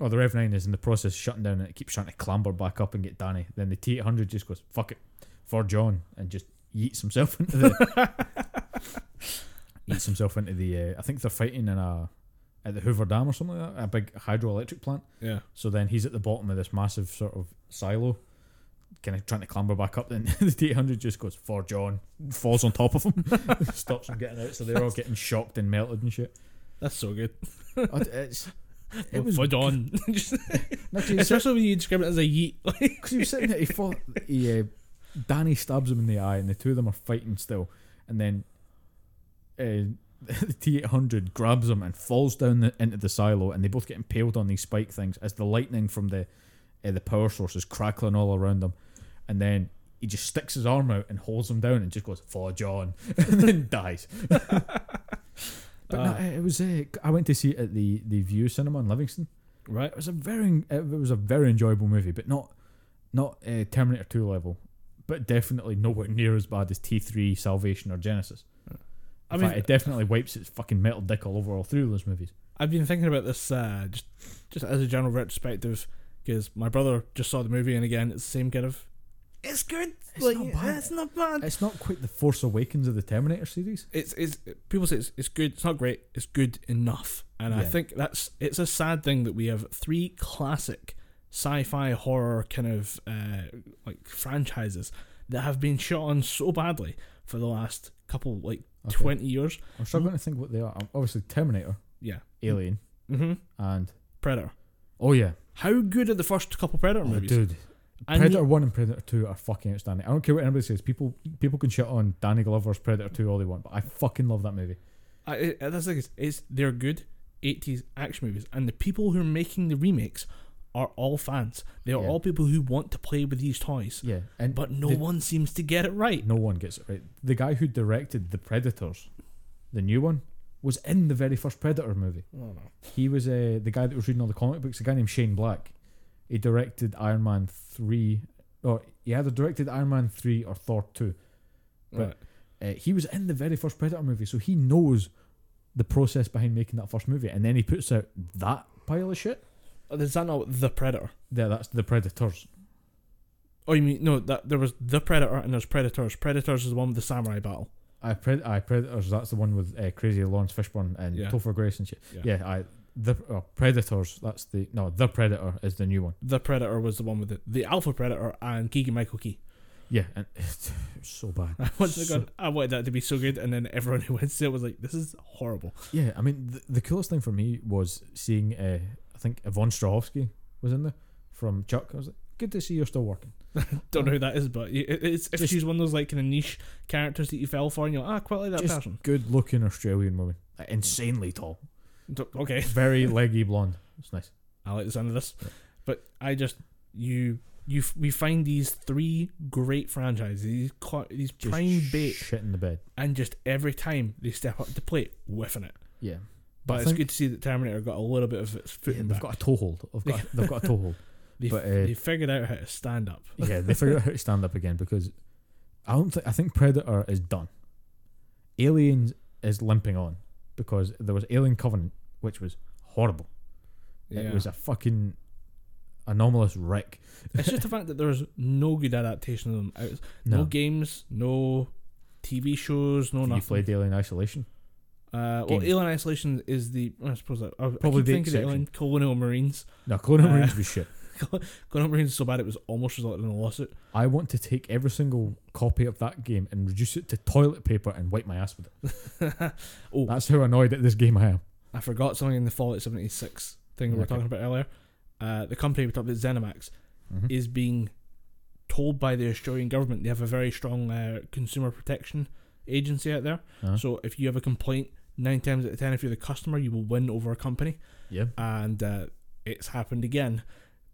Speaker 2: Oh, the Rev 9 is in the process of shutting down and it keeps trying to clamber back up and get Danny. Then the T 800 just goes, fuck it, for John, and just yeets himself into the. yeets himself into the. Uh, I think they're fighting in a. At the Hoover Dam or something like that, a big hydroelectric plant.
Speaker 1: yeah.
Speaker 2: So then he's at the bottom of this massive sort of silo, kind of trying to clamber back up. Then the T eight hundred just goes for John, falls on top of him, stops him getting out. So they're all getting shocked and melted and shit.
Speaker 1: That's so good.
Speaker 2: It's it was
Speaker 1: Foot on. Just-
Speaker 2: No,
Speaker 1: Especially when you describe it as a yeet.
Speaker 2: Because he was sitting there, he fought, he, uh, Danny stabs him in the eye, and the two of them are fighting still. And then uh, the T eight hundred grabs him and falls down the, into the silo, and they both get impaled on these spike things as the lightning from the uh, the power source is crackling all around them. And then he just sticks his arm out and holds him down and just goes for John, and then dies. But no,
Speaker 1: Ah.
Speaker 2: it was. Uh, I went to see it at the the Vue Cinema in Livingston.
Speaker 1: right.
Speaker 2: It was a very it was a very enjoyable movie, but not not uh, Terminator Two level, but definitely nowhere near as bad as T three Salvation or Genisys.
Speaker 1: I
Speaker 2: In
Speaker 1: mean,
Speaker 2: fact, it definitely wipes its fucking metal dick all over all three of those movies.
Speaker 1: I've been thinking about this uh, just just as a general retrospective because my brother just saw the movie and again it's the same kind of. It's good.
Speaker 2: It's
Speaker 1: like,
Speaker 2: not bad.
Speaker 1: It's not bad.
Speaker 2: It's not quite the Force Awakens of the Terminator series.
Speaker 1: It's it's people say it's, it's good. It's not great. It's good enough. And I think that's it's a sad thing that we have three classic sci-fi horror kind of uh, like franchises that have been shot on so badly for the last couple like
Speaker 2: Okay.
Speaker 1: twenty years.
Speaker 2: I'm struggling to think what they are. Obviously, Terminator,
Speaker 1: Yeah.
Speaker 2: Alien,
Speaker 1: Mm-hmm.
Speaker 2: and
Speaker 1: Predator.
Speaker 2: oh yeah,
Speaker 1: How good are the first couple Predator
Speaker 2: oh,
Speaker 1: movies?
Speaker 2: dude,
Speaker 1: And
Speaker 2: Predator One and Predator Two are fucking outstanding. I don't care what anybody says. People people can shit on Danny Glover's Predator Two all they want, but I fucking love that movie.
Speaker 1: I, it, that's the thing is, is they're good 80s action movies, and the people who are making the remakes are all fans. They are
Speaker 2: Yeah.
Speaker 1: all people who want to play with these toys,
Speaker 2: Yeah, and
Speaker 1: but no
Speaker 2: the-
Speaker 1: one seems to get it right.
Speaker 2: no one gets it right. The guy who directed the Predators, the new one, was in the very first Predator movie.
Speaker 1: Oh, no.
Speaker 2: He was uh, the guy that was reading all the comic books. A guy named Shane Black. He directed Iron Man three, or he either directed Iron Man three or Thor two. But-
Speaker 1: Right.
Speaker 2: Uh, he was in the very first Predator movie, so he knows the process behind making that first movie, and then he puts out that pile of shit.
Speaker 1: Oh, Is that not the Predator?
Speaker 2: Yeah, that's the Predators.
Speaker 1: Oh, you mean no? That there was the Predator and there's Predators. Predators is the one with the samurai battle.
Speaker 2: I Pred- I Predators. That's the one with uh, crazy Laurence Fishburne and
Speaker 1: Yeah.
Speaker 2: Topher Grace and shit.
Speaker 1: Yeah.
Speaker 2: Yeah, I the uh, Predators. That's the no, the Predator is the new one.
Speaker 1: The Predator was the one with the, the Alpha Predator and Keegan Michael Key.
Speaker 2: Yeah, and it's, so bad.
Speaker 1: I wanted, to
Speaker 2: So-
Speaker 1: go, I wanted that to be so good, and then everyone who went to it was like, "This is horrible."
Speaker 2: Yeah, I mean, the, the coolest thing for me was seeing, uh, I think Yvonne Strahovski was in there from Chuck. I was like, good to see you're still working.
Speaker 1: Don't know who that is, but it's if
Speaker 2: Just-
Speaker 1: she's one of those like kind of niche characters that you fell for, and you're like, ah, quite like that
Speaker 2: Just
Speaker 1: person.
Speaker 2: good looking Australian woman. Like, insanely tall.
Speaker 1: Okay,
Speaker 2: Very leggy blonde. It's nice.
Speaker 1: I like the sound of this,
Speaker 2: Yeah.
Speaker 1: but I just you you we find these three great franchises, these these prime bait,
Speaker 2: shit in the bed.
Speaker 1: and just every time they step up to plate, whiffing it.
Speaker 2: Yeah.
Speaker 1: But
Speaker 2: I
Speaker 1: it's
Speaker 2: think-
Speaker 1: good to see that Terminator got a little bit of its foot
Speaker 2: Yeah,
Speaker 1: in
Speaker 2: they've
Speaker 1: back.
Speaker 2: got a toehold. They've got, they've got a toehold.
Speaker 1: They,
Speaker 2: but, uh,
Speaker 1: they figured out how to stand up.
Speaker 2: yeah, they figured out how to stand up again because I don't think I think Predator is done. Aliens is limping on because there was Alien Covenant, which was horrible. It was a fucking anomalous wreck.
Speaker 1: it's just the fact that there's no good adaptation of them. Out. No,
Speaker 2: No,
Speaker 1: games, no TV shows, no
Speaker 2: you
Speaker 1: nothing.
Speaker 2: played Alien Isolation.
Speaker 1: Uh, well, Alien Isolation is the I suppose that I,
Speaker 2: Probably
Speaker 1: I
Speaker 2: the
Speaker 1: thinking
Speaker 2: exception.
Speaker 1: Alien Colonial Marines.
Speaker 2: No, Colonial
Speaker 1: Uh,
Speaker 2: Marines was shit.
Speaker 1: Colonial Marines is so bad it was almost resulted in a lawsuit.
Speaker 2: I want to take every single copy of that game and reduce it to toilet paper and wipe my ass with it.
Speaker 1: oh,
Speaker 2: That's how annoyed at this game I am.
Speaker 1: I forgot something in the Fallout 76 thing we were
Speaker 2: Okay.
Speaker 1: talking about earlier. Uh, the company we talked about, Zenimax,
Speaker 2: Mhm.
Speaker 1: is being told by the Australian government they have a very strong uh, consumer protection agency out there.
Speaker 2: Uh-huh.
Speaker 1: So if you have a complaint, nine times out of ten, if you're the customer, you will win over a company.
Speaker 2: yeah.
Speaker 1: And uh, it's happened again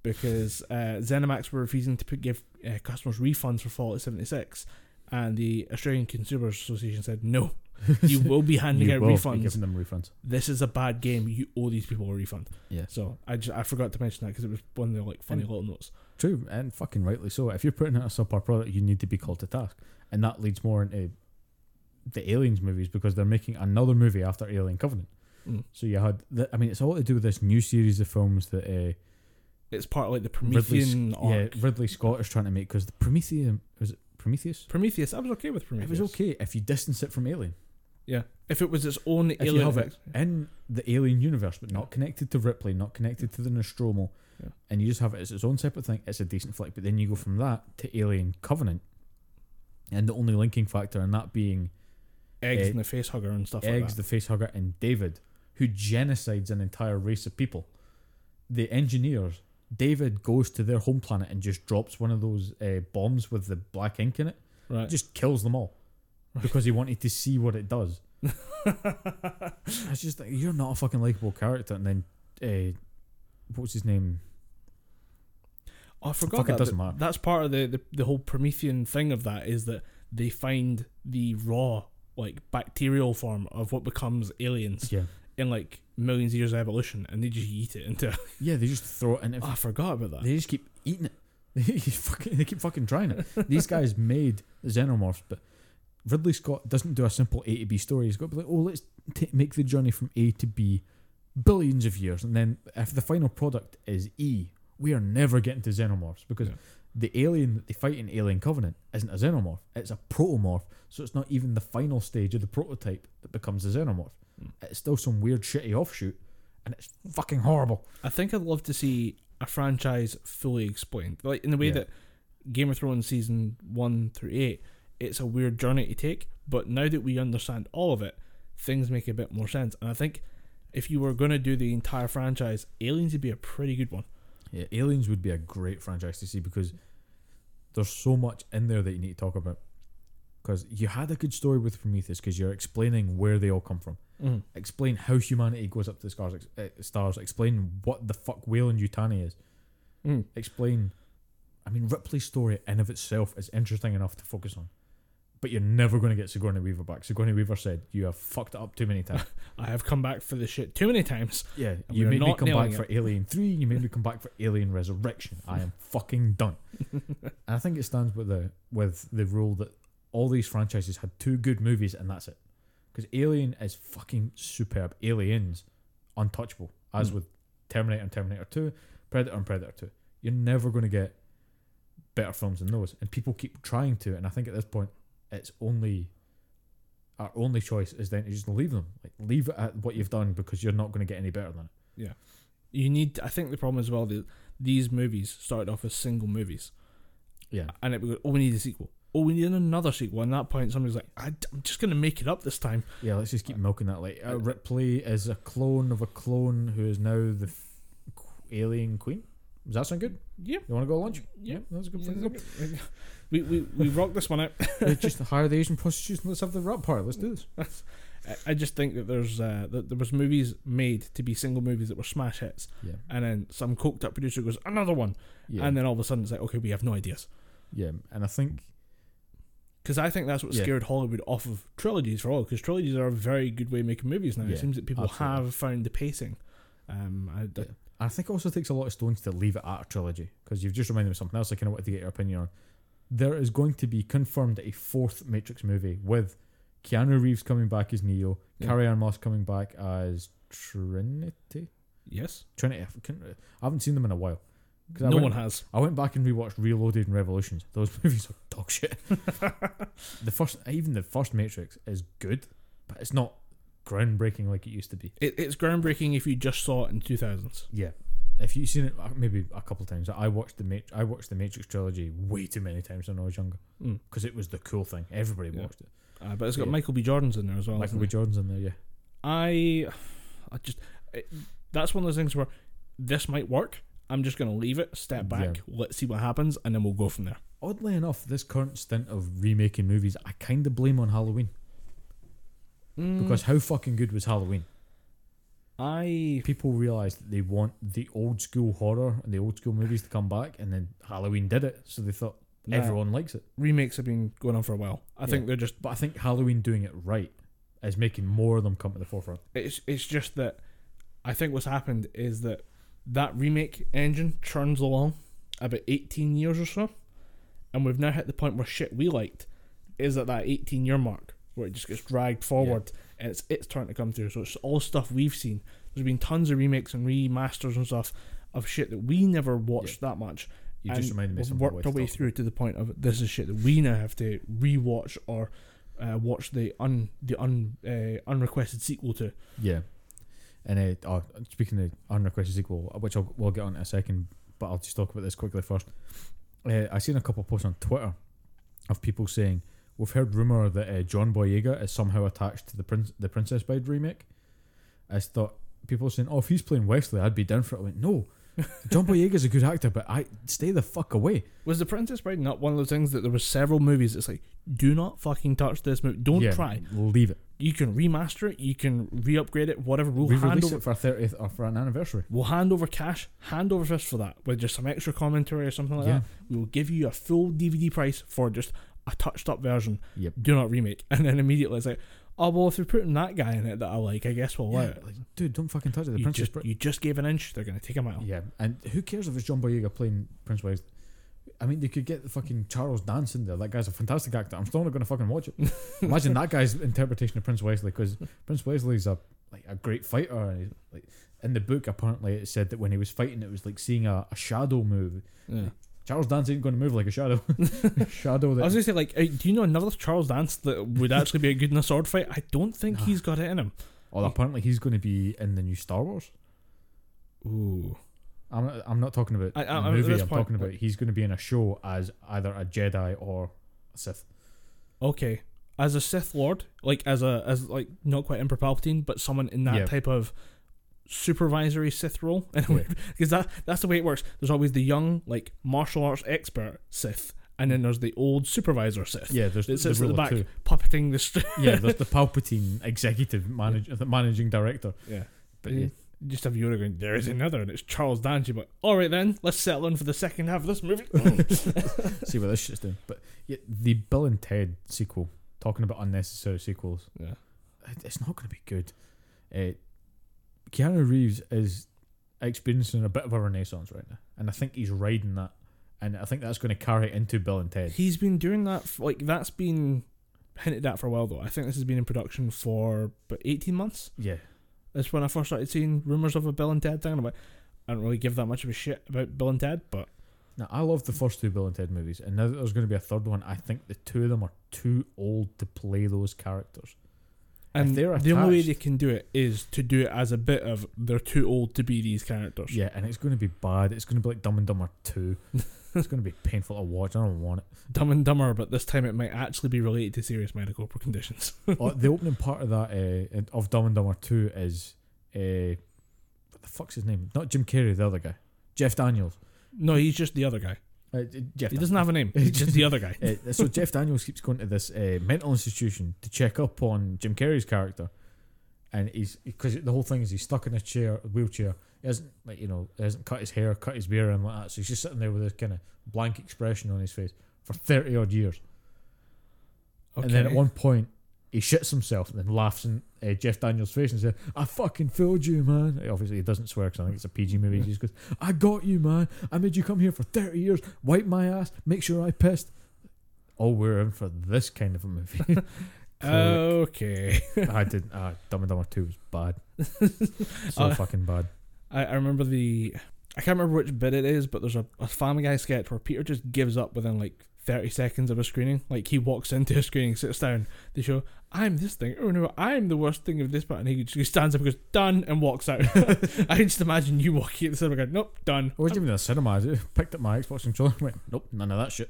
Speaker 1: because uh, Zenimax were refusing to put, give uh, customers refunds for Fallout 76. And the Australian Consumers Association said, no, you will be handing
Speaker 2: You
Speaker 1: out
Speaker 2: will be
Speaker 1: refunds.
Speaker 2: giving them refunds.
Speaker 1: This is a bad game. You owe these people a refund.
Speaker 2: Yeah.
Speaker 1: So I just I forgot to mention that because it was one of the like funny
Speaker 2: And-
Speaker 1: little notes.
Speaker 2: True, and fucking rightly so. If you're putting out a subpar product, you need to be called to task, and that leads more into the Aliens movies because they're making another movie after Alien Covenant.
Speaker 1: Mm.
Speaker 2: So you had, the, I mean, it's all to do with this new series of films that uh,
Speaker 1: It's part of like the
Speaker 2: Ridley, S-
Speaker 1: Promethean
Speaker 2: yeah. Ridley Scott is trying to make because the Prometheus was it Prometheus?
Speaker 1: Prometheus. I was okay with Prometheus.
Speaker 2: It was okay if you distance it from Alien.
Speaker 1: Yeah. If it was its own
Speaker 2: If you
Speaker 1: alien
Speaker 2: have it in the Alien universe, but not connected to Ripley, not connected to the Nostromo,
Speaker 1: Yeah.
Speaker 2: and you just have it as its own separate thing, it's a decent flick. But then you go from that to Alien Covenant, and the only linking factor in that being
Speaker 1: eggs
Speaker 2: eh,
Speaker 1: and the face hugger and stuff
Speaker 2: eggs,
Speaker 1: like that.
Speaker 2: Eggs, the face hugger, and David, who genocides an entire race of people. The engineers, David goes to their home planet and just drops one of those uh, bombs with the black ink in it,
Speaker 1: right.
Speaker 2: just kills them all because he wanted to see what it does. It's just like you're not a fucking likable character, and then uh, was his name?
Speaker 1: Oh, I forgot
Speaker 2: Fuck, it doesn't matter.
Speaker 1: That's part of the, the the whole Promethean thing of that is that they find the raw like bacterial form of what becomes aliens
Speaker 2: Yeah,
Speaker 1: in like millions of years of evolution, and they just eat it into.
Speaker 2: yeah. They just throw it, and
Speaker 1: Oh, I forgot about that.
Speaker 2: they just keep eating it. They fucking, they keep fucking trying it. These guys made the xenomorphs, but Ridley Scott doesn't do a simple A to B story. He's got to be like, oh, let's t- make the journey from A to B billions of years, and then if the final product is E, we are never getting to xenomorphs because
Speaker 1: Yeah.
Speaker 2: The alien that they fight in Alien Covenant isn't a xenomorph; it's a protomorph. So it's not even the final stage of the prototype that becomes a xenomorph.
Speaker 1: Mm.
Speaker 2: It's still some weird shitty offshoot, and it's fucking horrible.
Speaker 1: I think I'd love to see a franchise fully explained, like in the way
Speaker 2: Yeah.
Speaker 1: that Game of Thrones season one through eight. It's a weird journey to take, but now that we understand all of it, things make a bit more sense. And I think if you were going to do the entire franchise, Aliens would be a pretty good one.
Speaker 2: Yeah, Aliens would be a great franchise to see because there's so much in there that you need to talk about. Because you had a good story with Prometheus because you're explaining where they all come from.
Speaker 1: Mm.
Speaker 2: Explain how humanity goes up to the stars. Ex- uh, stars. Explain what the fuck Weyland Yutani is.
Speaker 1: Mm.
Speaker 2: Explain. I mean, Ripley's story in of itself is interesting enough to focus on. But you're never going to get Sigourney Weaver back. Sigourney Weaver said, You have fucked it up too many times.
Speaker 1: I have come back for this shit too many times.
Speaker 2: Yeah,
Speaker 1: And
Speaker 2: you made me come back
Speaker 1: nailing
Speaker 2: for. Alien 3, you made me come back for Alien Resurrection. I am fucking done. and I think it stands with the with the rule that all these franchises had two good movies and that's it. Because Alien is fucking superb. Aliens, untouchable. As
Speaker 1: Mm.
Speaker 2: with Terminator and Terminator 2, Predator and Predator 2. You're never going to get better films than those. And people keep trying to, and I think at this point, it's only our only choice is then to just leave them. Like leave it at what you've done because you're not going to get any better than it. Yeah.
Speaker 1: You need. I think the problem as well that these movies started off as single movies,
Speaker 2: Yeah.
Speaker 1: and it would. Oh, we need a sequel. Oh, we need another sequel. And at that point, somebody's like, I, am just gonna make it up this time.
Speaker 2: Yeah, let's just keep milking that. Like uh, Ripley is a clone of a clone who is now the f- alien queen. Does that sound good?
Speaker 1: Yeah.
Speaker 2: You want to go to lunch?
Speaker 1: Yeah.
Speaker 2: that's a good.
Speaker 1: Yeah, we we we rocked this one out.
Speaker 2: Just hire the Asian prostitutes and let's have the rap party. Let's do this.
Speaker 1: I- I just think that there's uh, that there was movies made to be single movies that were smash hits,
Speaker 2: Yeah,
Speaker 1: and then some coked up producer goes another one,
Speaker 2: yeah,
Speaker 1: and then all of a sudden it's like okay, we have no ideas.
Speaker 2: yeah. And I think
Speaker 1: Because I think that's what
Speaker 2: Yeah.
Speaker 1: scared Hollywood off of trilogies for all. Because trilogies are a very good way of making movies now. It seems that people
Speaker 2: absolutely.
Speaker 1: have found the pacing. Um, I,
Speaker 2: Yeah. I think it also takes a lot of stones to leave it at a trilogy because you've just reminded me of something else I kind of wanted to get your opinion on. There is going to be confirmed a fourth Matrix movie with Keanu Reeves coming back as Neo,
Speaker 1: Yeah.
Speaker 2: Carrie Ann Moss coming back as Trinity.
Speaker 1: yes,
Speaker 2: Trinity. I I haven't seen them in a while.
Speaker 1: no
Speaker 2: went,
Speaker 1: one has.
Speaker 2: I went back and rewatched Reloaded and Revolutions. Those movies are dog shit. the first, even the first Matrix is good, but it's not groundbreaking like it used to be.
Speaker 1: It, it's groundbreaking if you just saw it in two thousands.
Speaker 2: Yeah. If you've seen it uh, maybe a couple of times, I watched the Mat- I watched the Matrix trilogy way too many times when I was younger
Speaker 1: Mm.
Speaker 2: because it was the cool thing. Everybody
Speaker 1: Yeah.
Speaker 2: watched it.
Speaker 1: Uh, but it's got
Speaker 2: Yeah.
Speaker 1: Michael B. Jordan's in there as well.
Speaker 2: Michael B. Jordan's in there, yeah.
Speaker 1: I, I just it, that's one of those things where this might work. I'm just gonna leave it, step back,
Speaker 2: Yeah.
Speaker 1: let's see what happens, and then we'll go from there.
Speaker 2: Oddly enough, this current stint of remaking movies, I kind of blame on Halloween
Speaker 1: Mm.
Speaker 2: because how fucking good was Halloween?
Speaker 1: I
Speaker 2: People realized that they want the old school horror and the old school movies to come back, and then Halloween did it, so they thought
Speaker 1: Nah.
Speaker 2: everyone likes it.
Speaker 1: remakes have been going on for a while. I
Speaker 2: Yeah.
Speaker 1: think they're just
Speaker 2: But I think Halloween doing it right is making more of them come to the forefront.
Speaker 1: it's it's just that I think what's happened is that that remake engine churns along about 18 years or so, and we've now hit the point where shit we liked is at that 18 year mark where it just gets dragged forward and it's its turn to come through. So it's all stuff we've seen. There's been tons of remakes and remasters and stuff of shit that we never watched that much.
Speaker 2: You
Speaker 1: and
Speaker 2: just reminded me of
Speaker 1: we've worked our way through to the point of this is shit that we now have to rewatch or uh, watch the un the un uh, unrequested sequel to.
Speaker 2: Yeah. And uh, oh, speaking of unrequested sequel, which I'll, we'll get on in a second, but I'll just talk about this quickly first. Uh, I seen a couple of posts on Twitter of people saying we've heard rumor that uh, John Boyega is somehow attached to the prince the Princess Bride remake. I thought people were saying, "Oh, if he's playing Westley, I'd be down for it." I went, "No, John Boyega's a good actor, but I stay the fuck away."
Speaker 1: Was the Princess Bride not one of those things that there were several movies? It's like, do not fucking touch this movie. Don't
Speaker 2: Yeah,
Speaker 1: try.
Speaker 2: Leave it.
Speaker 1: You can remaster it. You can re-upgrade it. Whatever. We'll hand over.
Speaker 2: it for a thirtieth or for an anniversary.
Speaker 1: We'll hand over cash, hand over fist for that, with just some extra commentary or something like
Speaker 2: Yeah.
Speaker 1: that. We will give you a full DVD price for just a touched up version.
Speaker 2: Yep.
Speaker 1: Do not remake. And then immediately it's like, oh well, if you're putting that guy in it that I like, I guess we'll allow
Speaker 2: Yeah,
Speaker 1: it.
Speaker 2: like, dude, don't fucking touch it. The
Speaker 1: you,
Speaker 2: Princess
Speaker 1: just, you just gave an inch, they're gonna take a mile.
Speaker 2: Yeah, and who cares if it's John Boyega playing Prince Westley? I mean, they could get the fucking Charles Dance in there. That guy's a fantastic actor. I'm still not to fucking watch it. Imagine that guy's interpretation of Prince Westley, because Prince Westley's a like a great fighter. And he's, like in the book, apparently it said that when he was fighting, it was like seeing a, a shadow move.
Speaker 1: Yeah.
Speaker 2: Charles Dance ain't going to move like a shadow. shadow
Speaker 1: I
Speaker 2: that
Speaker 1: was gonna say like, uh, do you know another Charles Dance that would actually be good in a sword fight? I don't think
Speaker 2: Nah.
Speaker 1: he's got it in him.
Speaker 2: Well, apparently he's going to be in the new Star Wars.
Speaker 1: Ooh.
Speaker 2: I'm not, I'm not talking about
Speaker 1: I, I,
Speaker 2: movie. I'm
Speaker 1: point,
Speaker 2: talking about he's going to be in a show as either a Jedi or a Sith.
Speaker 1: Okay. As a Sith Lord, like as a as like not quite Emperor Palpatine, but someone in that
Speaker 2: Yeah.
Speaker 1: type of supervisory Sith role,
Speaker 2: Yeah.
Speaker 1: because that that's the way it works. There's always the young like martial arts expert Sith, and then there's the old supervisor Sith.
Speaker 2: Yeah, there's the
Speaker 1: sits at the back,
Speaker 2: two.
Speaker 1: puppeting the. St-
Speaker 2: Yeah, there's the Palpatine executive manage, the managing director.
Speaker 1: yeah.
Speaker 2: But
Speaker 1: You
Speaker 2: yeah,
Speaker 1: just have Yoda going, there is another, and it's Charles Dance. Like, all right then, let's settle in for the second half of this movie.
Speaker 2: see what this shit's doing. But yeah, the Bill and Ted sequel, talking about unnecessary sequels,
Speaker 1: yeah.
Speaker 2: it's not going to be good. Uh, Keanu Reeves is experiencing a bit of a renaissance right now, and I think he's riding that, and I think that's going to carry into Bill and Ted.
Speaker 1: He's been doing that, f- like, that's been hinted at for a while, though. I think this has been in production for about 18 months.
Speaker 2: Yeah,
Speaker 1: That's when I first started seeing rumours of a Bill and Ted thing. and I'm like, I don't really give that much of a shit about Bill and Ted, but
Speaker 2: now I love the first two Bill and Ted movies, and now that there's going to be a third one, I think the two of them are too old to play those characters.
Speaker 1: And
Speaker 2: they're
Speaker 1: the only way
Speaker 2: attached-
Speaker 1: they can do it is to do it as a bit of they're too old to be these characters.
Speaker 2: Yeah, and it's going to be bad. It's going to be like Dumb and Dumber 2. it's going to be painful to watch. I don't want it.
Speaker 1: Dumb and Dumber, but this time it might actually be related to serious medical conditions.
Speaker 2: oh, the opening part of that uh, of Dumb and Dumber 2 is uh, what the fuck's his name? Not Jim Carrey, the other guy. Jeff Daniels.
Speaker 1: no, he's just the other guy.
Speaker 2: Uh, Jeff
Speaker 1: He doesn't have a name. He's just the other guy.
Speaker 2: Uh, so Jeff Daniels keeps going to this uh, mental institution to check up on Jim Carrey's character, and he's because the whole thing is he's stuck in a chair, a wheelchair. He hasn't like you know he hasn't cut his hair, cut his beard, and like that. So he's just sitting there with this kind of blank expression on his face for thirty odd years.
Speaker 1: Okay.
Speaker 2: And then at one point, he shits himself and then laughs in uh, Jeff Daniels' face and says, I fucking fooled you, man. Obviously, he doesn't swear because I think it's a PG movie. He just goes, I got you, man. I made you come here for 30 years, wipe my ass, make sure I pissed. Oh, we're in for this kind of a movie.
Speaker 1: Okay.
Speaker 2: I did. Uh, Dumb and Dumber 2 was bad. So
Speaker 1: Uh,
Speaker 2: fucking bad.
Speaker 1: I, I remember the I can't remember which bit it is, but there's a, a Family Guy sketch where Peter just gives up within like 30 seconds of a screening. Like he walks into a screening, sits down, they show, I'm this thing. Oh no, I'm the worst thing of this part. And he just stands up and goes, done, and walks out. I can just imagine you walking at the cinema going, nope, done.
Speaker 2: I wasn't even in the cinema. I picked up my Xbox controller and went, nope, none of that shit.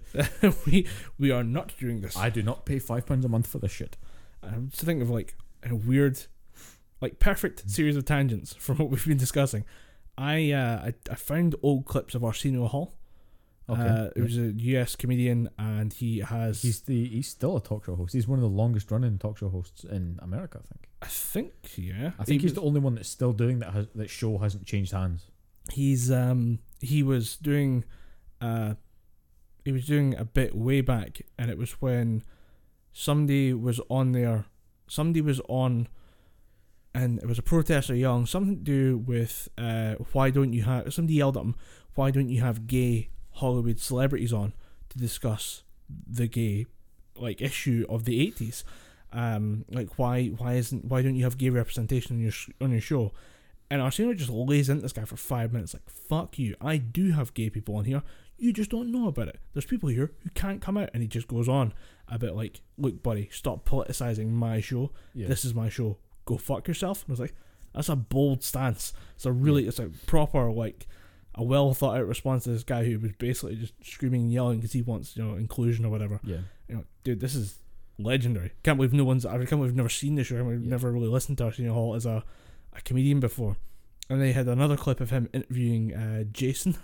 Speaker 1: we we are not doing this.
Speaker 2: I do not pay £5 a month for this shit.
Speaker 1: I'm just thinking of like a weird, like perfect series of tangents from what we've been discussing. I uh, I, I found old clips of Arsenio Hall.
Speaker 2: Okay.
Speaker 1: Uh, it was a US comedian, and he has.
Speaker 2: He's the he's still a talk show host. He's one of the longest running talk show hosts in America, I think.
Speaker 1: I think yeah.
Speaker 2: I think
Speaker 1: He
Speaker 2: he's the only one that's still doing that has that show hasn't changed hands.
Speaker 1: He's um he was doing, uh, he was doing a bit way back, and it was when somebody was on there. Somebody was on. And it was a protester young, something to do with uh, why don't you have somebody yelled at him, why don't you have gay Hollywood celebrities on to discuss the gay like issue of the eighties? Um, like why why isn't why don't you have gay representation on your sh- on your show? And Arsenio just lays into this guy for five minutes, like fuck you. I do have gay people on here. You just don't know about it. There's people here who can't come out, and he just goes on a bit like, look, buddy, stop politicizing my show.
Speaker 2: Yeah.
Speaker 1: This is my show. Go fuck yourself. And I was like, that's a bold stance. It's a really, it's a proper like a well thought out response to this guy who was basically just screaming and yelling because he wants you know inclusion or whatever.
Speaker 2: yeah.
Speaker 1: You know, dude, this is legendary. Can't believe no one's. I can't believe we've never seen this show. We've
Speaker 2: Yeah.
Speaker 1: never really listened to Arsenio Hall as a, a comedian before. And they had another clip of him interviewing uh, Jason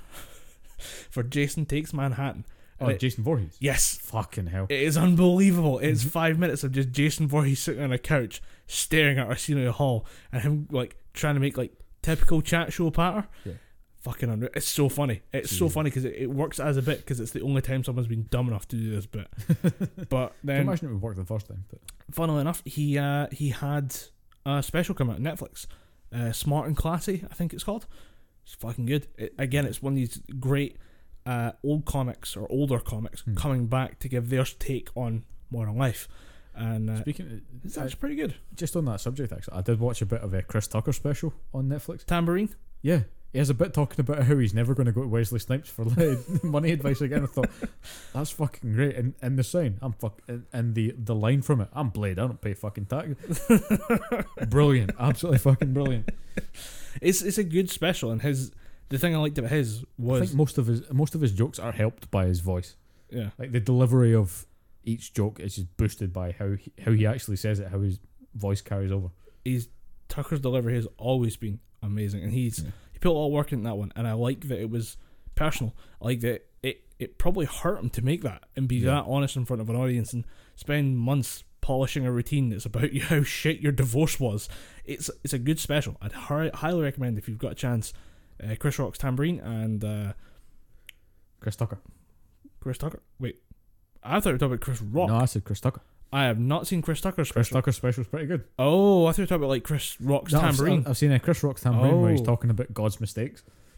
Speaker 1: for Jason Takes Manhattan.
Speaker 2: Oh,
Speaker 1: it-
Speaker 2: Jason Voorhees.
Speaker 1: yes,
Speaker 2: Fucking hell.
Speaker 1: it is unbelievable.
Speaker 2: Mm-hmm.
Speaker 1: It's five minutes of just Jason Voorhees sitting on a couch staring at Arsenio Hall and him like trying to make like typical chat show patter.
Speaker 2: Yeah.
Speaker 1: Fucking unreal. It's so funny. It's so funny because it, it works as a bit because it's the only time someone's been dumb enough to do this bit. but then,
Speaker 2: imagine it would work the first time. But
Speaker 1: funnily enough, he uh, he had a special come out on Netflix, uh, Smart and Classy, I think it's called. It's fucking good. It, again, it's one of these great uh, old comics or older comics
Speaker 2: Hmm.
Speaker 1: coming back to give their take on modern life, and uh,
Speaker 2: Speaking,
Speaker 1: it's
Speaker 2: of,
Speaker 1: actually pretty good.
Speaker 2: just on that subject, actually, I did watch a bit of a Chris Tucker special on Netflix.
Speaker 1: Tambourine.
Speaker 2: Yeah, he has a bit talking about how he's never going to go to Wesley Snipes for money advice again. I thought that's fucking great. And and the sign, I'm fuck, and, and the the line from it, I'm Blade. I don't pay fucking tax. brilliant, absolutely fucking brilliant.
Speaker 1: It's it's a good special, and his the thing I liked about his
Speaker 2: I
Speaker 1: was
Speaker 2: think most of his most of his jokes are helped by his voice.
Speaker 1: yeah
Speaker 2: Like the delivery of each joke is just boosted by how he, how he actually says it, how his voice carries over.
Speaker 1: he's Tucker's delivery has always been amazing, and he's
Speaker 2: Yeah.
Speaker 1: Put a lot of work into that one, and I like that it was personal. I like that it it probably hurt him to make that and be
Speaker 2: Yeah.
Speaker 1: that honest in front of an audience and spend months polishing a routine that's about you how shit your divorce was. It's it's a good special. I'd hi- highly recommend if you've got a chance. Uh, Chris Rock's Tambourine and uh,
Speaker 2: Chris Tucker.
Speaker 1: Chris Tucker. Wait, I thought you were talking about Chris Rock.
Speaker 2: No, I said Chris Tucker.
Speaker 1: I have not seen Chris Tucker's
Speaker 2: Chris
Speaker 1: special.
Speaker 2: Tucker's special is pretty good.
Speaker 1: Oh, I thought you were talking about like Chris Rock's
Speaker 2: No, I've-
Speaker 1: Tambourine.
Speaker 2: I've, seen a Chris Rock's Tambourine where he's
Speaker 1: Oh.
Speaker 2: talking about God's mistakes,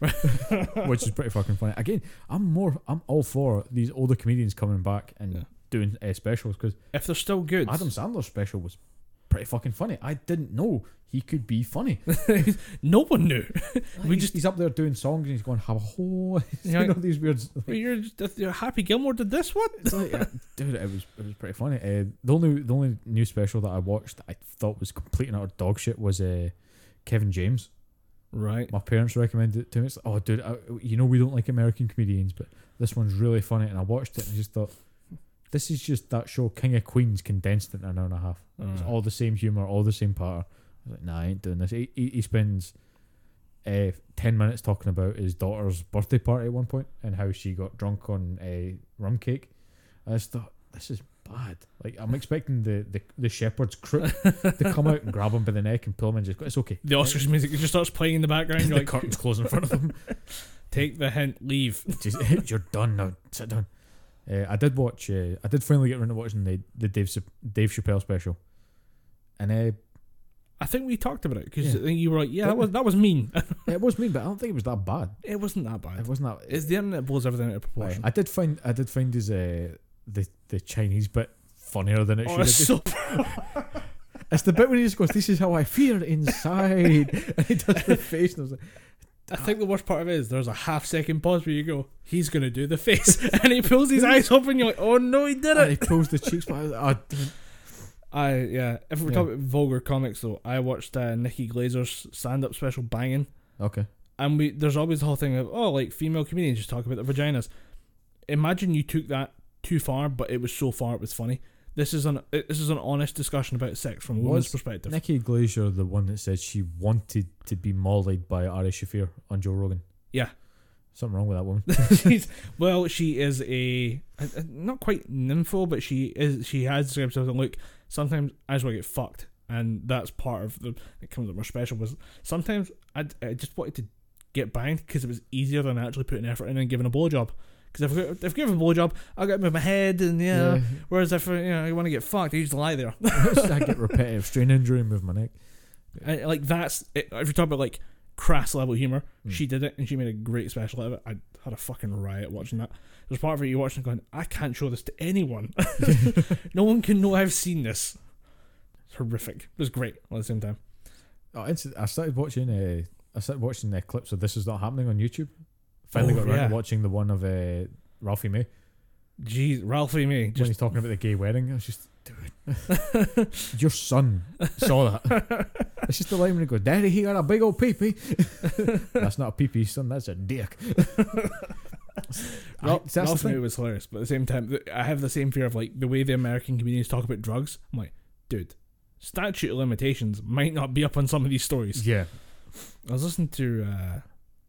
Speaker 2: which is pretty fucking funny. Again, I'm more, I'm all for these older comedians coming back and
Speaker 1: Yeah.
Speaker 2: doing uh, specials because
Speaker 1: if they're still good,
Speaker 2: Adam Sandler's special was pretty fucking funny. I didn't know he could be funny.
Speaker 1: no one knew. We
Speaker 2: he's,
Speaker 1: just-
Speaker 2: he's up there doing songs and he's going, "Have a whole,"
Speaker 1: Yeah.
Speaker 2: you know these weird. Like,
Speaker 1: You're, just- you're Happy Gilmore did this one.
Speaker 2: it's like, dude, it was it was pretty funny. Uh, the only the only new special that I watched that I thought was complete and utter dog shit was uh, Kevin James.
Speaker 1: Right.
Speaker 2: My parents recommended it to me. It's like, oh, dude, I, you know we don't like American comedians, but this one's really funny. And I watched it and I just thought, this is just that show King of Queens condensed into an hour and a half. It's
Speaker 1: Uh,
Speaker 2: all the same humor, all the same patter. I was like, nah, I ain't doing this. He, he, he spends uh, 10 minutes talking about his daughter's birthday party at one point and how she got drunk on a rum cake. I just thought, this is bad. Like, I'm expecting the, the, the shepherd's crook to come out and grab him by the neck and pull him and just go, it's okay.
Speaker 1: the Oscars music just starts playing in the background.
Speaker 2: The
Speaker 1: like,
Speaker 2: curtains close in front of him.
Speaker 1: take the hint, leave.
Speaker 2: Just, you're done now. Sit down. Uh, I did watch. Uh, I did finally get around to watching the the Dave Dave Chappelle special, and uh,
Speaker 1: I think we talked about it because
Speaker 2: Yeah.
Speaker 1: I think you were like, yeah, that was that was mean.
Speaker 2: it was mean, but I don't think it was that bad.
Speaker 1: it wasn't that bad.
Speaker 2: It wasn't that.
Speaker 1: It's the internet blows everything out of proportion.
Speaker 2: I did find. I did find his uh, the the Chinese bit funnier than it
Speaker 1: oh,
Speaker 2: should
Speaker 1: it's
Speaker 2: have been.
Speaker 1: so
Speaker 2: It's the bit when he just goes, "This is how I feel inside," and he does the face, and I was like,
Speaker 1: I think the worst part of it is there's a half second pause where you go, he's gonna do the face, and he pulls his eyes and you're like, oh no, he did
Speaker 2: and he pulls the cheeks back. I was like, dude.
Speaker 1: I yeah. If we're
Speaker 2: Yeah.
Speaker 1: talking about vulgar comics though, I watched uh, Nikki Glazer's stand up special, Banging.
Speaker 2: Okay.
Speaker 1: and we there's always the whole thing of oh like female comedians just talk about their vaginas. Imagine you took that too far, but it was so far it was funny. This is an uh, this is an honest discussion about sex from a woman's perspective.
Speaker 2: Nikki Glazer, the one that said she wanted to be mollied by Ari Shaffir on Joe Rogan.
Speaker 1: Yeah.
Speaker 2: Something wrong with that woman.
Speaker 1: She's well, she is a, a- a- not quite nympho, but she is she has described something. Look, sometimes I just want to get fucked, and that's part of the. It comes up more special was sometimes I I just wanted to get banged because it was easier than actually putting effort in and giving a blowjob. Because if, I- if I give a blowjob, I'll get it with my head and yeah. Whereas if you know you want to get fucked, you just lie there.
Speaker 2: I get repetitive strain injury and move my neck.
Speaker 1: And, like that's it. if you're talking about like crass level humor,
Speaker 2: Mm.
Speaker 1: she did it and she made a great special out of it. I had a fucking riot watching that. There's part of it you watching going, I can't show this to anyone. no one can know I've seen this. It's horrific. It was great at the same time.
Speaker 2: Oh, I started watching. Uh, I started watching the clips of "This Is Not Happening" on YouTube. Finally
Speaker 1: Oh,
Speaker 2: got around
Speaker 1: yeah.
Speaker 2: to watching the one of uh, Ralphie May
Speaker 1: Jeez, Ralphie May
Speaker 2: when
Speaker 1: just
Speaker 2: he's talking about the gay wedding. I was just, dude, your son saw that. it's just the line when he goes, "Daddy, he got a big old peepee." that's not a peepee, son. That's a dick. I-
Speaker 1: Ralph,
Speaker 2: that's
Speaker 1: Ralphie. May was hilarious, but at the same time, I have the same fear of like the way the American comedians talk about drugs. I'm like, dude, statute of limitations might not be up on some of these stories.
Speaker 2: Yeah.
Speaker 1: I was listening to uh,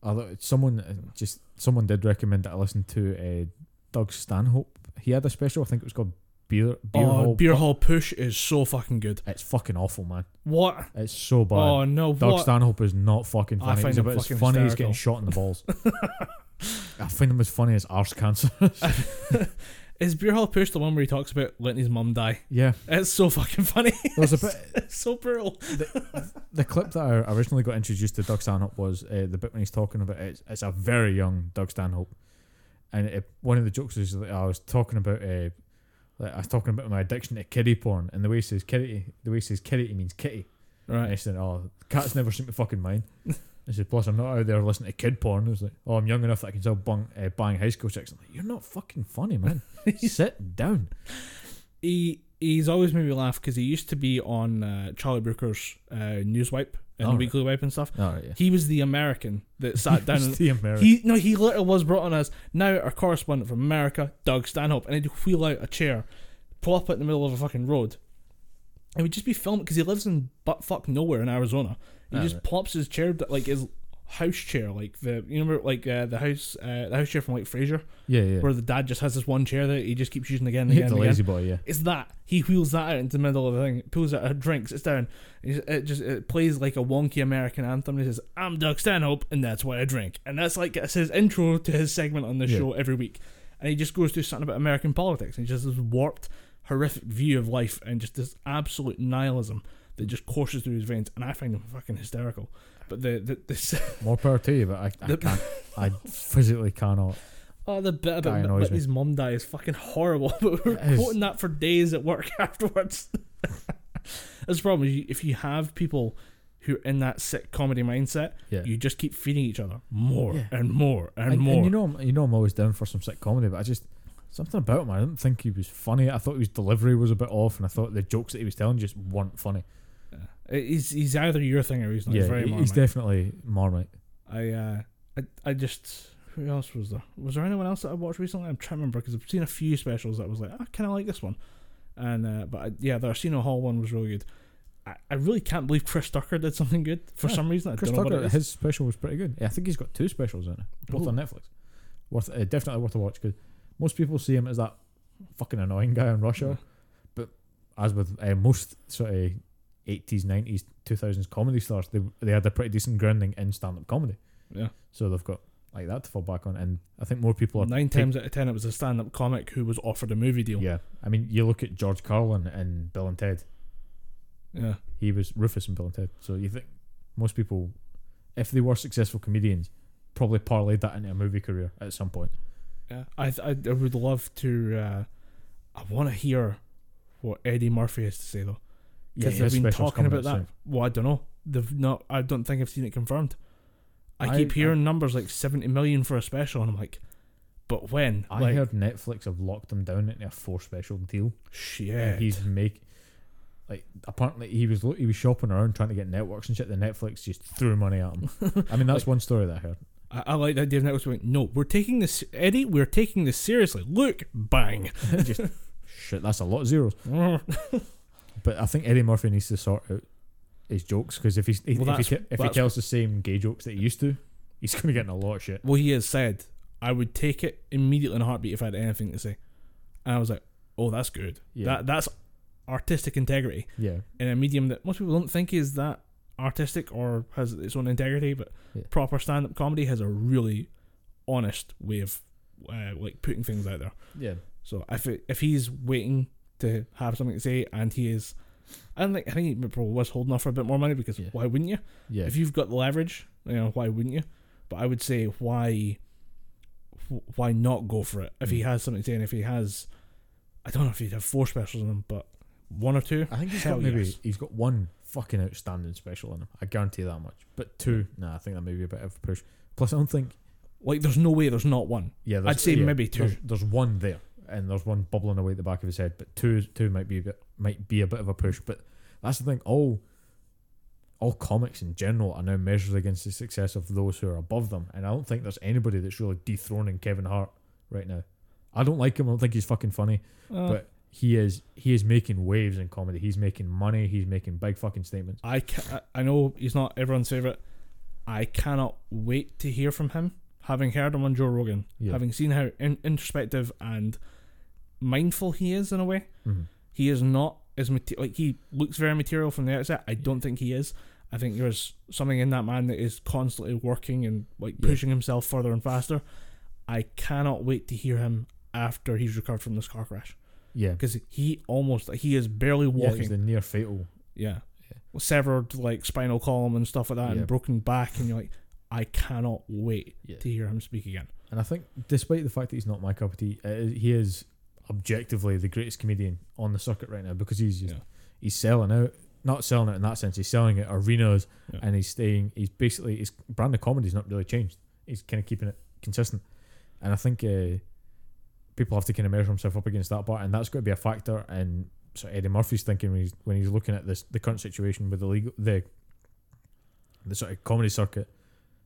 Speaker 2: Although someone uh, just someone did recommend that I listen to uh, Doug Stanhope. He had a special. I think it was called Beer Beer
Speaker 1: oh,
Speaker 2: Hall.
Speaker 1: Beer Hall Putsch is so fucking good.
Speaker 2: It's fucking awful, man.
Speaker 1: What?
Speaker 2: It's so bad.
Speaker 1: Oh no!
Speaker 2: Doug
Speaker 1: What?
Speaker 2: Stanhope is not fucking
Speaker 1: I
Speaker 2: funny.
Speaker 1: find
Speaker 2: He's
Speaker 1: him
Speaker 2: about as funny as
Speaker 1: hysterical.
Speaker 2: getting shot in the balls. I find him as funny as arse cancer.
Speaker 1: Is Beer Hall Putsch the one where he talks about letting his mum die?
Speaker 2: yeah,
Speaker 1: It's so fucking funny.
Speaker 2: there's a bit.
Speaker 1: it's so brutal.
Speaker 2: The clip that I originally got introduced to Doug Stanhope was uh, the bit when he's talking about it's, it's a very young Doug Stanhope, and it, one of the jokes is that I was talking about uh, like I was talking about my addiction to kitty porn, and the way he says kitty, the way he says kitty means kitty. Right. And I said, "Oh, cats never seem to fucking mind." I said, "Plus, I'm not out there listening to kid porn." I was like, "Oh, I'm young enough that I can still bang, uh, bang high school chicks." I'm like, "You're not fucking funny, man. Sit down."
Speaker 1: He he's always made me laugh because he used to be on uh, Charlie Brooker's uh, Newswipe and
Speaker 2: Oh, right.
Speaker 1: Weekly Wipe and stuff.
Speaker 2: Right, yeah.
Speaker 1: He was the American that sat down. and,
Speaker 2: the American.
Speaker 1: he no, he literally was brought on as now our correspondent from America, Doug Stanhope, and he'd wheel out a chair, pull up it in the middle of a fucking road, and we'd just be filming because he lives in butt fuck nowhere in Arizona. He just
Speaker 2: right.
Speaker 1: plops his chair like his house chair, like the you remember like uh, the house uh, the house chair from like Frasier,
Speaker 2: yeah, yeah.
Speaker 1: where the dad just has this one chair that he just keeps using again and again.
Speaker 2: the
Speaker 1: And again.
Speaker 2: lazy boy, yeah.
Speaker 1: It's that he wheels that out into the middle of the thing, pulls out a drink, sits down, it just it plays like a wonky American anthem. And he says, "I'm Doug Stanhope, and that's why I drink." And that's like it's his intro to his segment on the
Speaker 2: Yeah.
Speaker 1: show every week. And he just goes through something about American politics, and he just this warped, horrific view of life, and just this absolute nihilism that just courses through his veins. And I find him fucking hysterical. But the the this
Speaker 2: More power to you, but I, I
Speaker 1: The-
Speaker 2: can't. I physically cannot.
Speaker 1: oh the bit about his mum died is fucking horrible. But we're
Speaker 2: It is.
Speaker 1: quoting that for days at work afterwards. That's the problem. is you- If you have people who are in that sick comedy mindset,
Speaker 2: Yeah.
Speaker 1: you just keep feeding each other more
Speaker 2: Yeah.
Speaker 1: and more and,
Speaker 2: and,
Speaker 1: more.
Speaker 2: and you know, I'm, you know, I'm always down for some sick comedy, but I just something about him. I didn't think he was funny. I thought his delivery was a bit off, and I thought the jokes that he was telling just weren't funny.
Speaker 1: Yeah. he's he's either your thing or he's not.
Speaker 2: yeah,
Speaker 1: he's very
Speaker 2: he- he's
Speaker 1: Marmite.
Speaker 2: definitely Marmite.
Speaker 1: I uh, I I just who else was there? Was there anyone else that I watched recently? I'm trying to remember because I've seen a few specials that I was like, I kind of like this one, and uh, but I, yeah, the Arsenio Hall one was really good. I, I really can't believe Chris Tucker did something good for
Speaker 2: Yeah,
Speaker 1: some reason. I
Speaker 2: Chris
Speaker 1: don't know what
Speaker 2: Tucker,
Speaker 1: it is.
Speaker 2: his special was pretty good. Yeah, I think he's got two specials in it, both on Netflix. Worth uh, definitely worth a watch. Because most people see him as that fucking annoying guy in Russia, but as with uh, most sort of eighties, nineties, two thousands comedy stars, they they had a pretty decent grounding in stand up comedy.
Speaker 1: Yeah.
Speaker 2: So they've got like that to fall back on, and I think more people are
Speaker 1: Nine
Speaker 2: take-
Speaker 1: times out of ten, it was a stand-up comic who was offered a movie deal.
Speaker 2: Yeah, I mean, you look at George Carlin and Bill and Ted.
Speaker 1: yeah.
Speaker 2: He was Rufus and Bill and Ted. So you think most people, if they were successful comedians, probably parlayed that into a movie career at some point.
Speaker 1: Yeah, I I, I would love to. Uh, I want to hear what Eddie Murphy has to say though, because they've been talking about that.
Speaker 2: soon.
Speaker 1: Well, I don't know. They've not. I don't think I've seen it confirmed. I,
Speaker 2: I-
Speaker 1: keep
Speaker 2: I-
Speaker 1: hearing numbers like seventy million for a special, and I'm like, but when?
Speaker 2: I
Speaker 1: like,
Speaker 2: heard Netflix have locked him down into a four special deal.
Speaker 1: shit.
Speaker 2: And he's make like apparently he was he was shopping around trying to get networks and shit. The Netflix just threw money at him. I mean, that's one story that I heard.
Speaker 1: I, I like that Dave Netflix went. No, we're taking this, Eddie. We're taking this seriously. Look, bang.
Speaker 2: just shit, that's a lot of zeros. But I think Eddie Murphy needs to sort out his jokes because if he's if,
Speaker 1: Well,
Speaker 2: if, he,
Speaker 1: that's-
Speaker 2: if he
Speaker 1: that's-
Speaker 2: tells the same gay jokes that he used to, he's going to get in a lot of shit.
Speaker 1: Well, he has said, I would take it immediately in a heartbeat if I had anything to say. And I was like, oh, that's good.
Speaker 2: Yeah.
Speaker 1: That That's artistic integrity
Speaker 2: Yeah,
Speaker 1: in a medium that most people don't think is that artistic or has its own integrity, but
Speaker 2: Yeah.
Speaker 1: proper stand up comedy has a really honest way of uh, like putting things out there.
Speaker 2: yeah,
Speaker 1: So if it, if he's waiting to have something to say and he is, I don't think I think he probably was holding off for a bit more money because
Speaker 2: Yeah.
Speaker 1: why wouldn't you?
Speaker 2: yeah.
Speaker 1: If you've got the leverage, you know why wouldn't you? But I would say why, why not go for it if he
Speaker 2: Mm.
Speaker 1: has something to say and if he has, I don't know if he'd have four specials in him, but one or two.
Speaker 2: I think he's got maybe
Speaker 1: yes.
Speaker 2: he's got one fucking outstanding special in him. I guarantee that much. But two, nah, I think that may be a bit of a push. Plus, I don't think.
Speaker 1: Like there's no way there's not one.
Speaker 2: Yeah,
Speaker 1: I'd say maybe two.
Speaker 2: There's, there's one there, and there's one bubbling away at the back of his head. But two, two might be a bit, might be a bit of a push. But that's the thing. All, all comics in general are now measured against the success of those who are above them, and I don't think there's anybody that's really dethroning Kevin Hart right now. I don't like him. I don't think he's fucking funny.
Speaker 1: Uh,
Speaker 2: but he is he is making waves in comedy. He's making money. He's making big fucking statements.
Speaker 1: I ca- I know he's not everyone's favorite. I cannot wait to hear from him. Having heard him on Joe Rogan,
Speaker 2: Yeah.
Speaker 1: having seen how in- introspective and mindful he is in a way,
Speaker 2: Mhm.
Speaker 1: he is not as mate- like he looks very material from the outset. I don't think he is. I think there's something in that man that is constantly working and like
Speaker 2: Yeah.
Speaker 1: pushing himself further and faster. I cannot wait to hear him after he's recovered from this car crash
Speaker 2: Yeah,
Speaker 1: because he almost like he is barely
Speaker 2: yeah,
Speaker 1: walking.
Speaker 2: it's the near fatal.
Speaker 1: Yeah.
Speaker 2: Yeah.
Speaker 1: Severed like spinal column and stuff like that
Speaker 2: Yeah.
Speaker 1: and broken back and you're like, I cannot wait
Speaker 2: Yeah.
Speaker 1: to hear him speak again.
Speaker 2: And I think, despite the fact that he's not my cup of tea, uh, he is objectively the greatest comedian on the circuit right now because he's just,
Speaker 1: Yeah.
Speaker 2: he's selling out. Not selling it in that sense. He's selling it arenas,
Speaker 1: Yeah.
Speaker 2: and he's staying. He's basically his brand of comedy's not really changed. He's kind of keeping it consistent, and I think uh, people have to kind of measure himself up against that part, and that's going to be a factor in sort of Eddie Murphy's thinking when he's when he's looking at this the current situation with the legal the the sort of comedy circuit.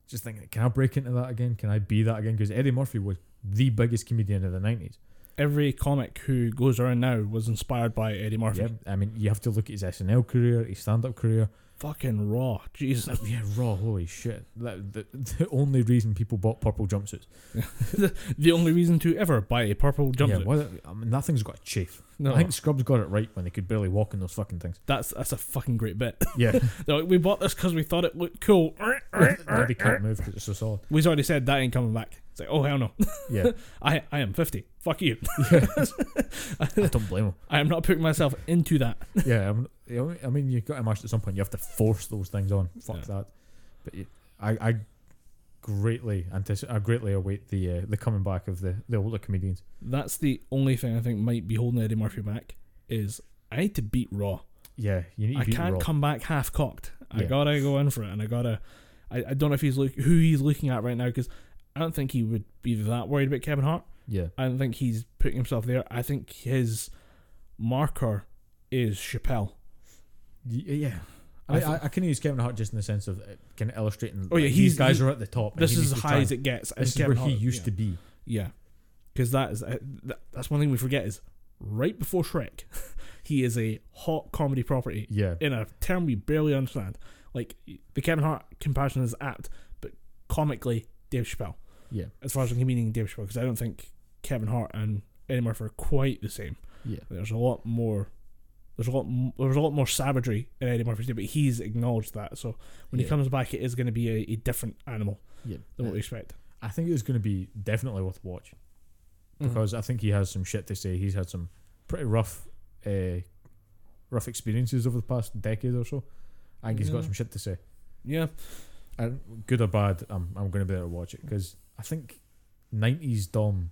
Speaker 2: Just thinking, can I break into that again? Can I be that again? Because Eddie Murphy was the biggest comedian of the nineties.
Speaker 1: Every comic who goes around now was inspired by Eddie Murphy.
Speaker 2: Yeah, I mean, you have to look at his SNL career, his stand-up career.
Speaker 1: Fucking raw. Jesus.
Speaker 2: yeah, raw. Holy shit! That, the, the only reason people bought purple jumpsuits.
Speaker 1: the only reason to ever buy a purple jumpsuit.
Speaker 2: Yeah, I mean, that thing's got a chafe.
Speaker 1: no,
Speaker 2: I think Scrubs got it right when they could barely walk in those fucking things.
Speaker 1: that's that's a fucking great bit.
Speaker 2: Yeah,
Speaker 1: like, we bought this because we thought it looked cool.
Speaker 2: now they can't move because it's so solid.
Speaker 1: We've already said that ain't coming back. It's like, oh hell no.
Speaker 2: Yeah,
Speaker 1: I I am fifty. Fuck you.
Speaker 2: I don't blame them.
Speaker 1: I am not putting myself into that.
Speaker 2: Yeah, I'm, I mean, you've got to imagine at some point you have to force those things on. Fuck
Speaker 1: Yeah.
Speaker 2: that. But you, I, I greatly anticipate. I greatly await the uh, the coming back of the the older comedians.
Speaker 1: That's the only thing I think might be holding Eddie Murphy back. Is I need to beat Raw.
Speaker 2: Yeah, you need to
Speaker 1: I can't
Speaker 2: Raw.
Speaker 1: come back half cocked. I
Speaker 2: Yeah.
Speaker 1: gotta go in for it, and I gotta. I, I don't know if he's look who he's looking at right now because I don't think he would be that worried about Kevin Hart.
Speaker 2: yeah,
Speaker 1: I don't think he's putting himself there. I think his marker is Chappelle.
Speaker 2: Y- yeah.
Speaker 1: I
Speaker 2: I, I, I can use Kevin Hart just in the sense of uh, kind of illustrating.
Speaker 1: Oh, yeah,
Speaker 2: like, these guys
Speaker 1: he-
Speaker 2: are at the top. and
Speaker 1: This is as high as it gets.
Speaker 2: This is where he used
Speaker 1: yeah.
Speaker 2: to be.
Speaker 1: Yeah, because that is uh, that, that's one thing we forget is right before Shrek, he is a hot comedy property
Speaker 2: Yeah,
Speaker 1: in a term we barely understand. Like the Kevin Hart comparison is apt, but comically, Dave Chappelle.
Speaker 2: yeah,
Speaker 1: As far as I'm meaning Dave Chappelle, because I don't think Kevin Hart and Eddie Murphy are quite the same.
Speaker 2: yeah,
Speaker 1: There's a lot more. There's a lot. m- There's a lot more savagery in Eddie Murphy's day, but he's acknowledged that. So when
Speaker 2: Yeah.
Speaker 1: he comes back, it is going to be a, a different animal
Speaker 2: yeah.
Speaker 1: than what we expect.
Speaker 2: I think it's going to be definitely worth a watch
Speaker 1: Mm-hmm.
Speaker 2: because I think he has some shit to say. He's had some pretty rough, uh, rough experiences over the past decade or so. I think he's
Speaker 1: Yeah.
Speaker 2: got some shit to say.
Speaker 1: yeah,
Speaker 2: Good or bad, I'm I'm going to be able to watch it because I think '90s Dom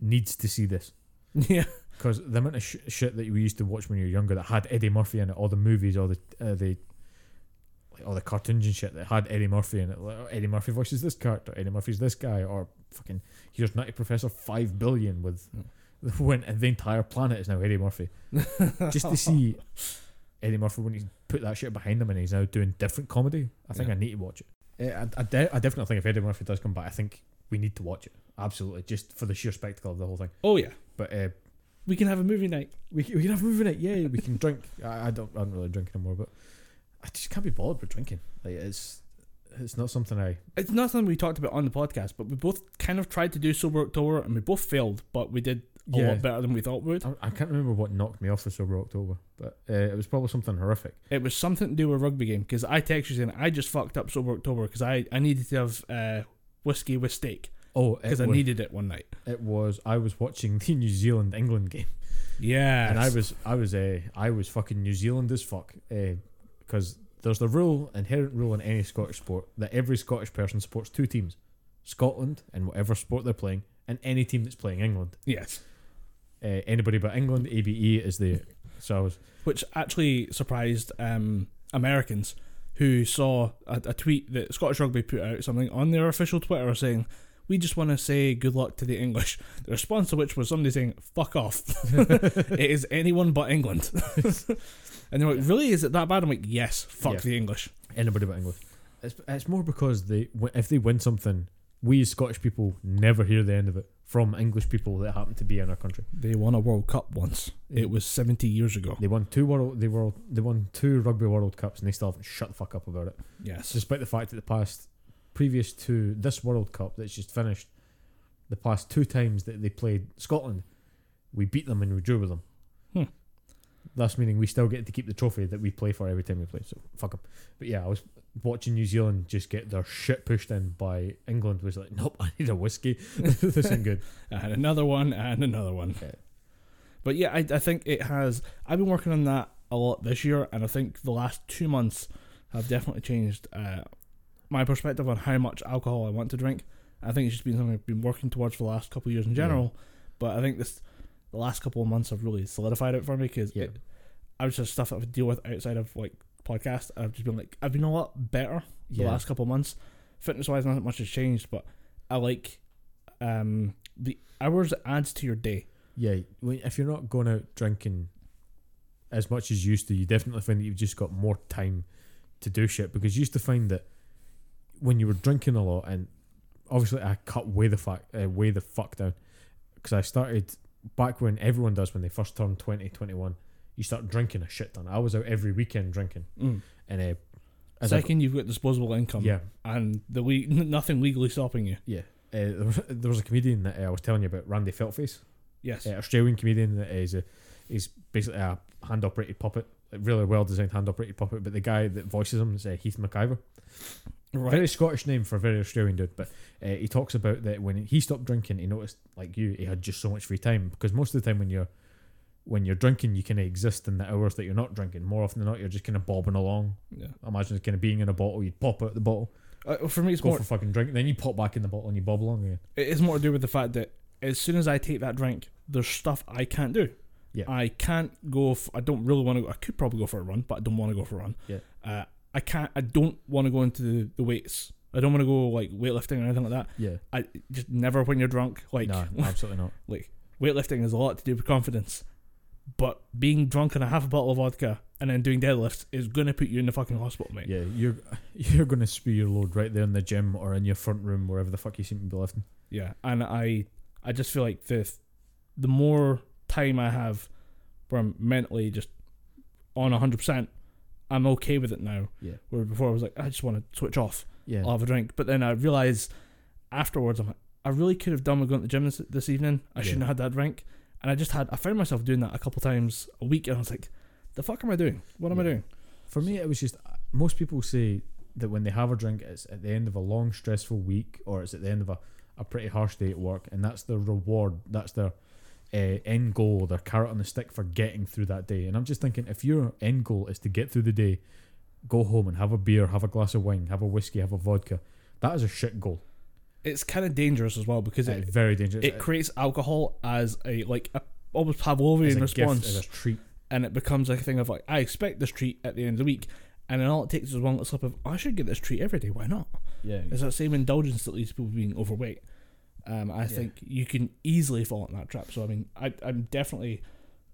Speaker 2: needs to see this.
Speaker 1: yeah,
Speaker 2: Because the amount of sh- shit that we used to watch when you were younger that had Eddie Murphy in it, all the movies, all the uh, the like all the cartoons and shit that had Eddie Murphy in it. Like, oh, Eddie Murphy voices this character, Eddie Murphy's this guy, or fucking here's Nutty Professor Five Billion with the when the entire planet is now Eddie Murphy. Just to see Eddie Murphy when he's put that shit behind him and he's now doing different comedy. I think
Speaker 1: Yeah.
Speaker 2: I need to watch it. Uh, I, I, de- I definitely think if Eddie Murphy does come back, I think we need to watch it. Absolutely, just for the sheer spectacle of the whole thing.
Speaker 1: Oh yeah,
Speaker 2: But uh,
Speaker 1: we can have a movie night.
Speaker 2: we can, we can have a movie night. Yeah, we can drink. I, I don't I don't really drink anymore, but I just can't be bothered with drinking. Like it's it's not something I.
Speaker 1: It's not something we talked about on the podcast, but we both kind of tried to do sober October, and we both failed, but we did a
Speaker 2: Yeah.
Speaker 1: lot better than we thought would.
Speaker 2: I, I can't remember what knocked me off the sober October, but uh, it was probably something horrific.
Speaker 1: It was something to do with rugby game because I texted you saying I just fucked up sober October because I, I needed to have uh, whiskey with steak
Speaker 2: Oh,
Speaker 1: because I needed it one night.
Speaker 2: it was I was watching the New Zealand England game,
Speaker 1: Yeah,
Speaker 2: and I was I was uh, I was fucking New Zealand as fuck because there's the rule inherent rule in any Scottish sport that every Scottish person supports two teams, Scotland in whatever sport they're playing, and any team that's playing England.
Speaker 1: yes,
Speaker 2: Uh, anybody but England, ABE is the so I was
Speaker 1: which actually surprised um, Americans who saw a, a tweet that Scottish Rugby put out something on their official Twitter saying. We just want to say good luck to the English. The response to which was somebody saying, fuck off. it is anyone but England. and they're like, really? Is it that bad? I'm like, yes, fuck
Speaker 2: Yeah.
Speaker 1: the English.
Speaker 2: anybody but England. It's, it's more because they if they win something, we as Scottish people never hear the end of it from English people that happen to be in our country.
Speaker 1: They won a World Cup once. It was 70 years ago.
Speaker 2: They won two world they world they won two rugby world cups and they still haven't shut the fuck up about it.
Speaker 1: Yes.
Speaker 2: Despite the fact that the past previous to this World Cup that's just finished, the past two times that they played Scotland, we beat them and we drew with them.
Speaker 1: Hmm.
Speaker 2: Thus meaning we still get to keep the trophy that we play for every time we play. So fuck them. But yeah, I was watching New Zealand just get their shit pushed in by England. Was like, nope, I need a whiskey. this isn't good.
Speaker 1: and another one, and another one.
Speaker 2: Okay.
Speaker 1: But yeah, I, I think it has. I've been working on that a lot this year, and I think the last two months have definitely changed uh, my perspective on how much alcohol I want to drink. I think it's just been something I've been working towards for the last couple of years in general. But I think this the last couple of months have really solidified it for me because
Speaker 2: Yeah.
Speaker 1: I was just stuff that I would deal with outside of like podcast. I've just been like I've been a lot better the
Speaker 2: Yeah.
Speaker 1: last couple of months. Fitness wise, not much has changed, but I like um the hours it adds to your day.
Speaker 2: Yeah, if you're not going out drinking as much as you used to, you definitely find that you've just got more time to do shit. Because you used to find that when you were drinking a lot, and obviously I cut way the fuck, uh, way the fuck down, because I started back when everyone does when they first turn 20, 21, you start drinking a shit ton. I was out every weekend drinking,
Speaker 1: Mm.
Speaker 2: and uh, as I
Speaker 1: Second, you've got disposable income,
Speaker 2: yeah,
Speaker 1: and the le- nothing legally stopping you.
Speaker 2: yeah. Uh, there, was, there was a comedian that uh, I was telling you about, Randy Feltface.
Speaker 1: Yes,
Speaker 2: uh, Australian comedian that is a is basically a hand operated puppet, a really well designed hand operated puppet. But the guy that voices him is uh, Heath McIver.
Speaker 1: right.
Speaker 2: Very Scottish name for a very Australian dude. But uh, he talks about that when he stopped drinking, he noticed like you, he had just so much free time because most of the time when you're when you're drinking, you kind of exist in the hours that you're not drinking. More often than not, you're just kind of bobbing along.
Speaker 1: Yeah.
Speaker 2: Imagine kind of being in a bottle, you'd pop out the bottle,
Speaker 1: Uh, for me, it's
Speaker 2: go
Speaker 1: more.
Speaker 2: for fucking drink, then you pop back in the bottle and you bob along again.
Speaker 1: It is more to do with the fact that as soon as I take that drink, there's stuff I can't do.
Speaker 2: Yeah.
Speaker 1: I can't go. F- I don't really want to go. I could probably go for a run, but I don't want to go for a run.
Speaker 2: Yeah.
Speaker 1: Uh, I can't. I don't want to go into the, the weights. I don't want to go like weightlifting or anything like that.
Speaker 2: Yeah.
Speaker 1: I just never when you're drunk. Like
Speaker 2: no, absolutely not.
Speaker 1: like weightlifting has a lot to do with confidence, but being drunk on a half a bottle of vodka and then doing deadlifts is gonna put you in the fucking hospital, mate.
Speaker 2: Yeah, you're you're gonna spew your load right there in the gym or in your front room, wherever the fuck you seem to be lifting.
Speaker 1: Yeah, and I I just feel like the the more time I have where I'm mentally just on hundred percent, I'm okay with it now.
Speaker 2: Yeah.
Speaker 1: Where before I was like, I just want to switch off.
Speaker 2: Yeah,
Speaker 1: I'll have a drink. But then I realized afterwards I'm like, I really could have done with going to the gym this, this evening. I
Speaker 2: Yeah.
Speaker 1: shouldn't have had that drink. And I just had I found myself doing that a couple times a week and I was like, the fuck am I doing? What am I doing?
Speaker 2: for me, it was just most people say that when they have a drink, it's at the end of a long, stressful week, or it's at the end of a, a pretty harsh day at work, and that's their reward. That's their uh, end goal, their carrot on the stick for getting through that day. And I'm just thinking, if your end goal is to get through the day, go home and have a beer, have a glass of wine, have a whiskey, have a vodka. That is a shit goal.
Speaker 1: It's kind of dangerous as well because
Speaker 2: It's
Speaker 1: it,
Speaker 2: very dangerous.
Speaker 1: it creates alcohol as a like a almost Pavlovian
Speaker 2: a
Speaker 1: response.
Speaker 2: gift, as a treat.
Speaker 1: and it becomes like a thing of like I expect this treat at the end of the week, and then all it takes is one little slip of I should get this treat every day. Why not?
Speaker 2: Yeah,
Speaker 1: It's that same indulgence that leads to people being overweight. Um, I think you can easily fall in that trap. So I mean, I I'm definitely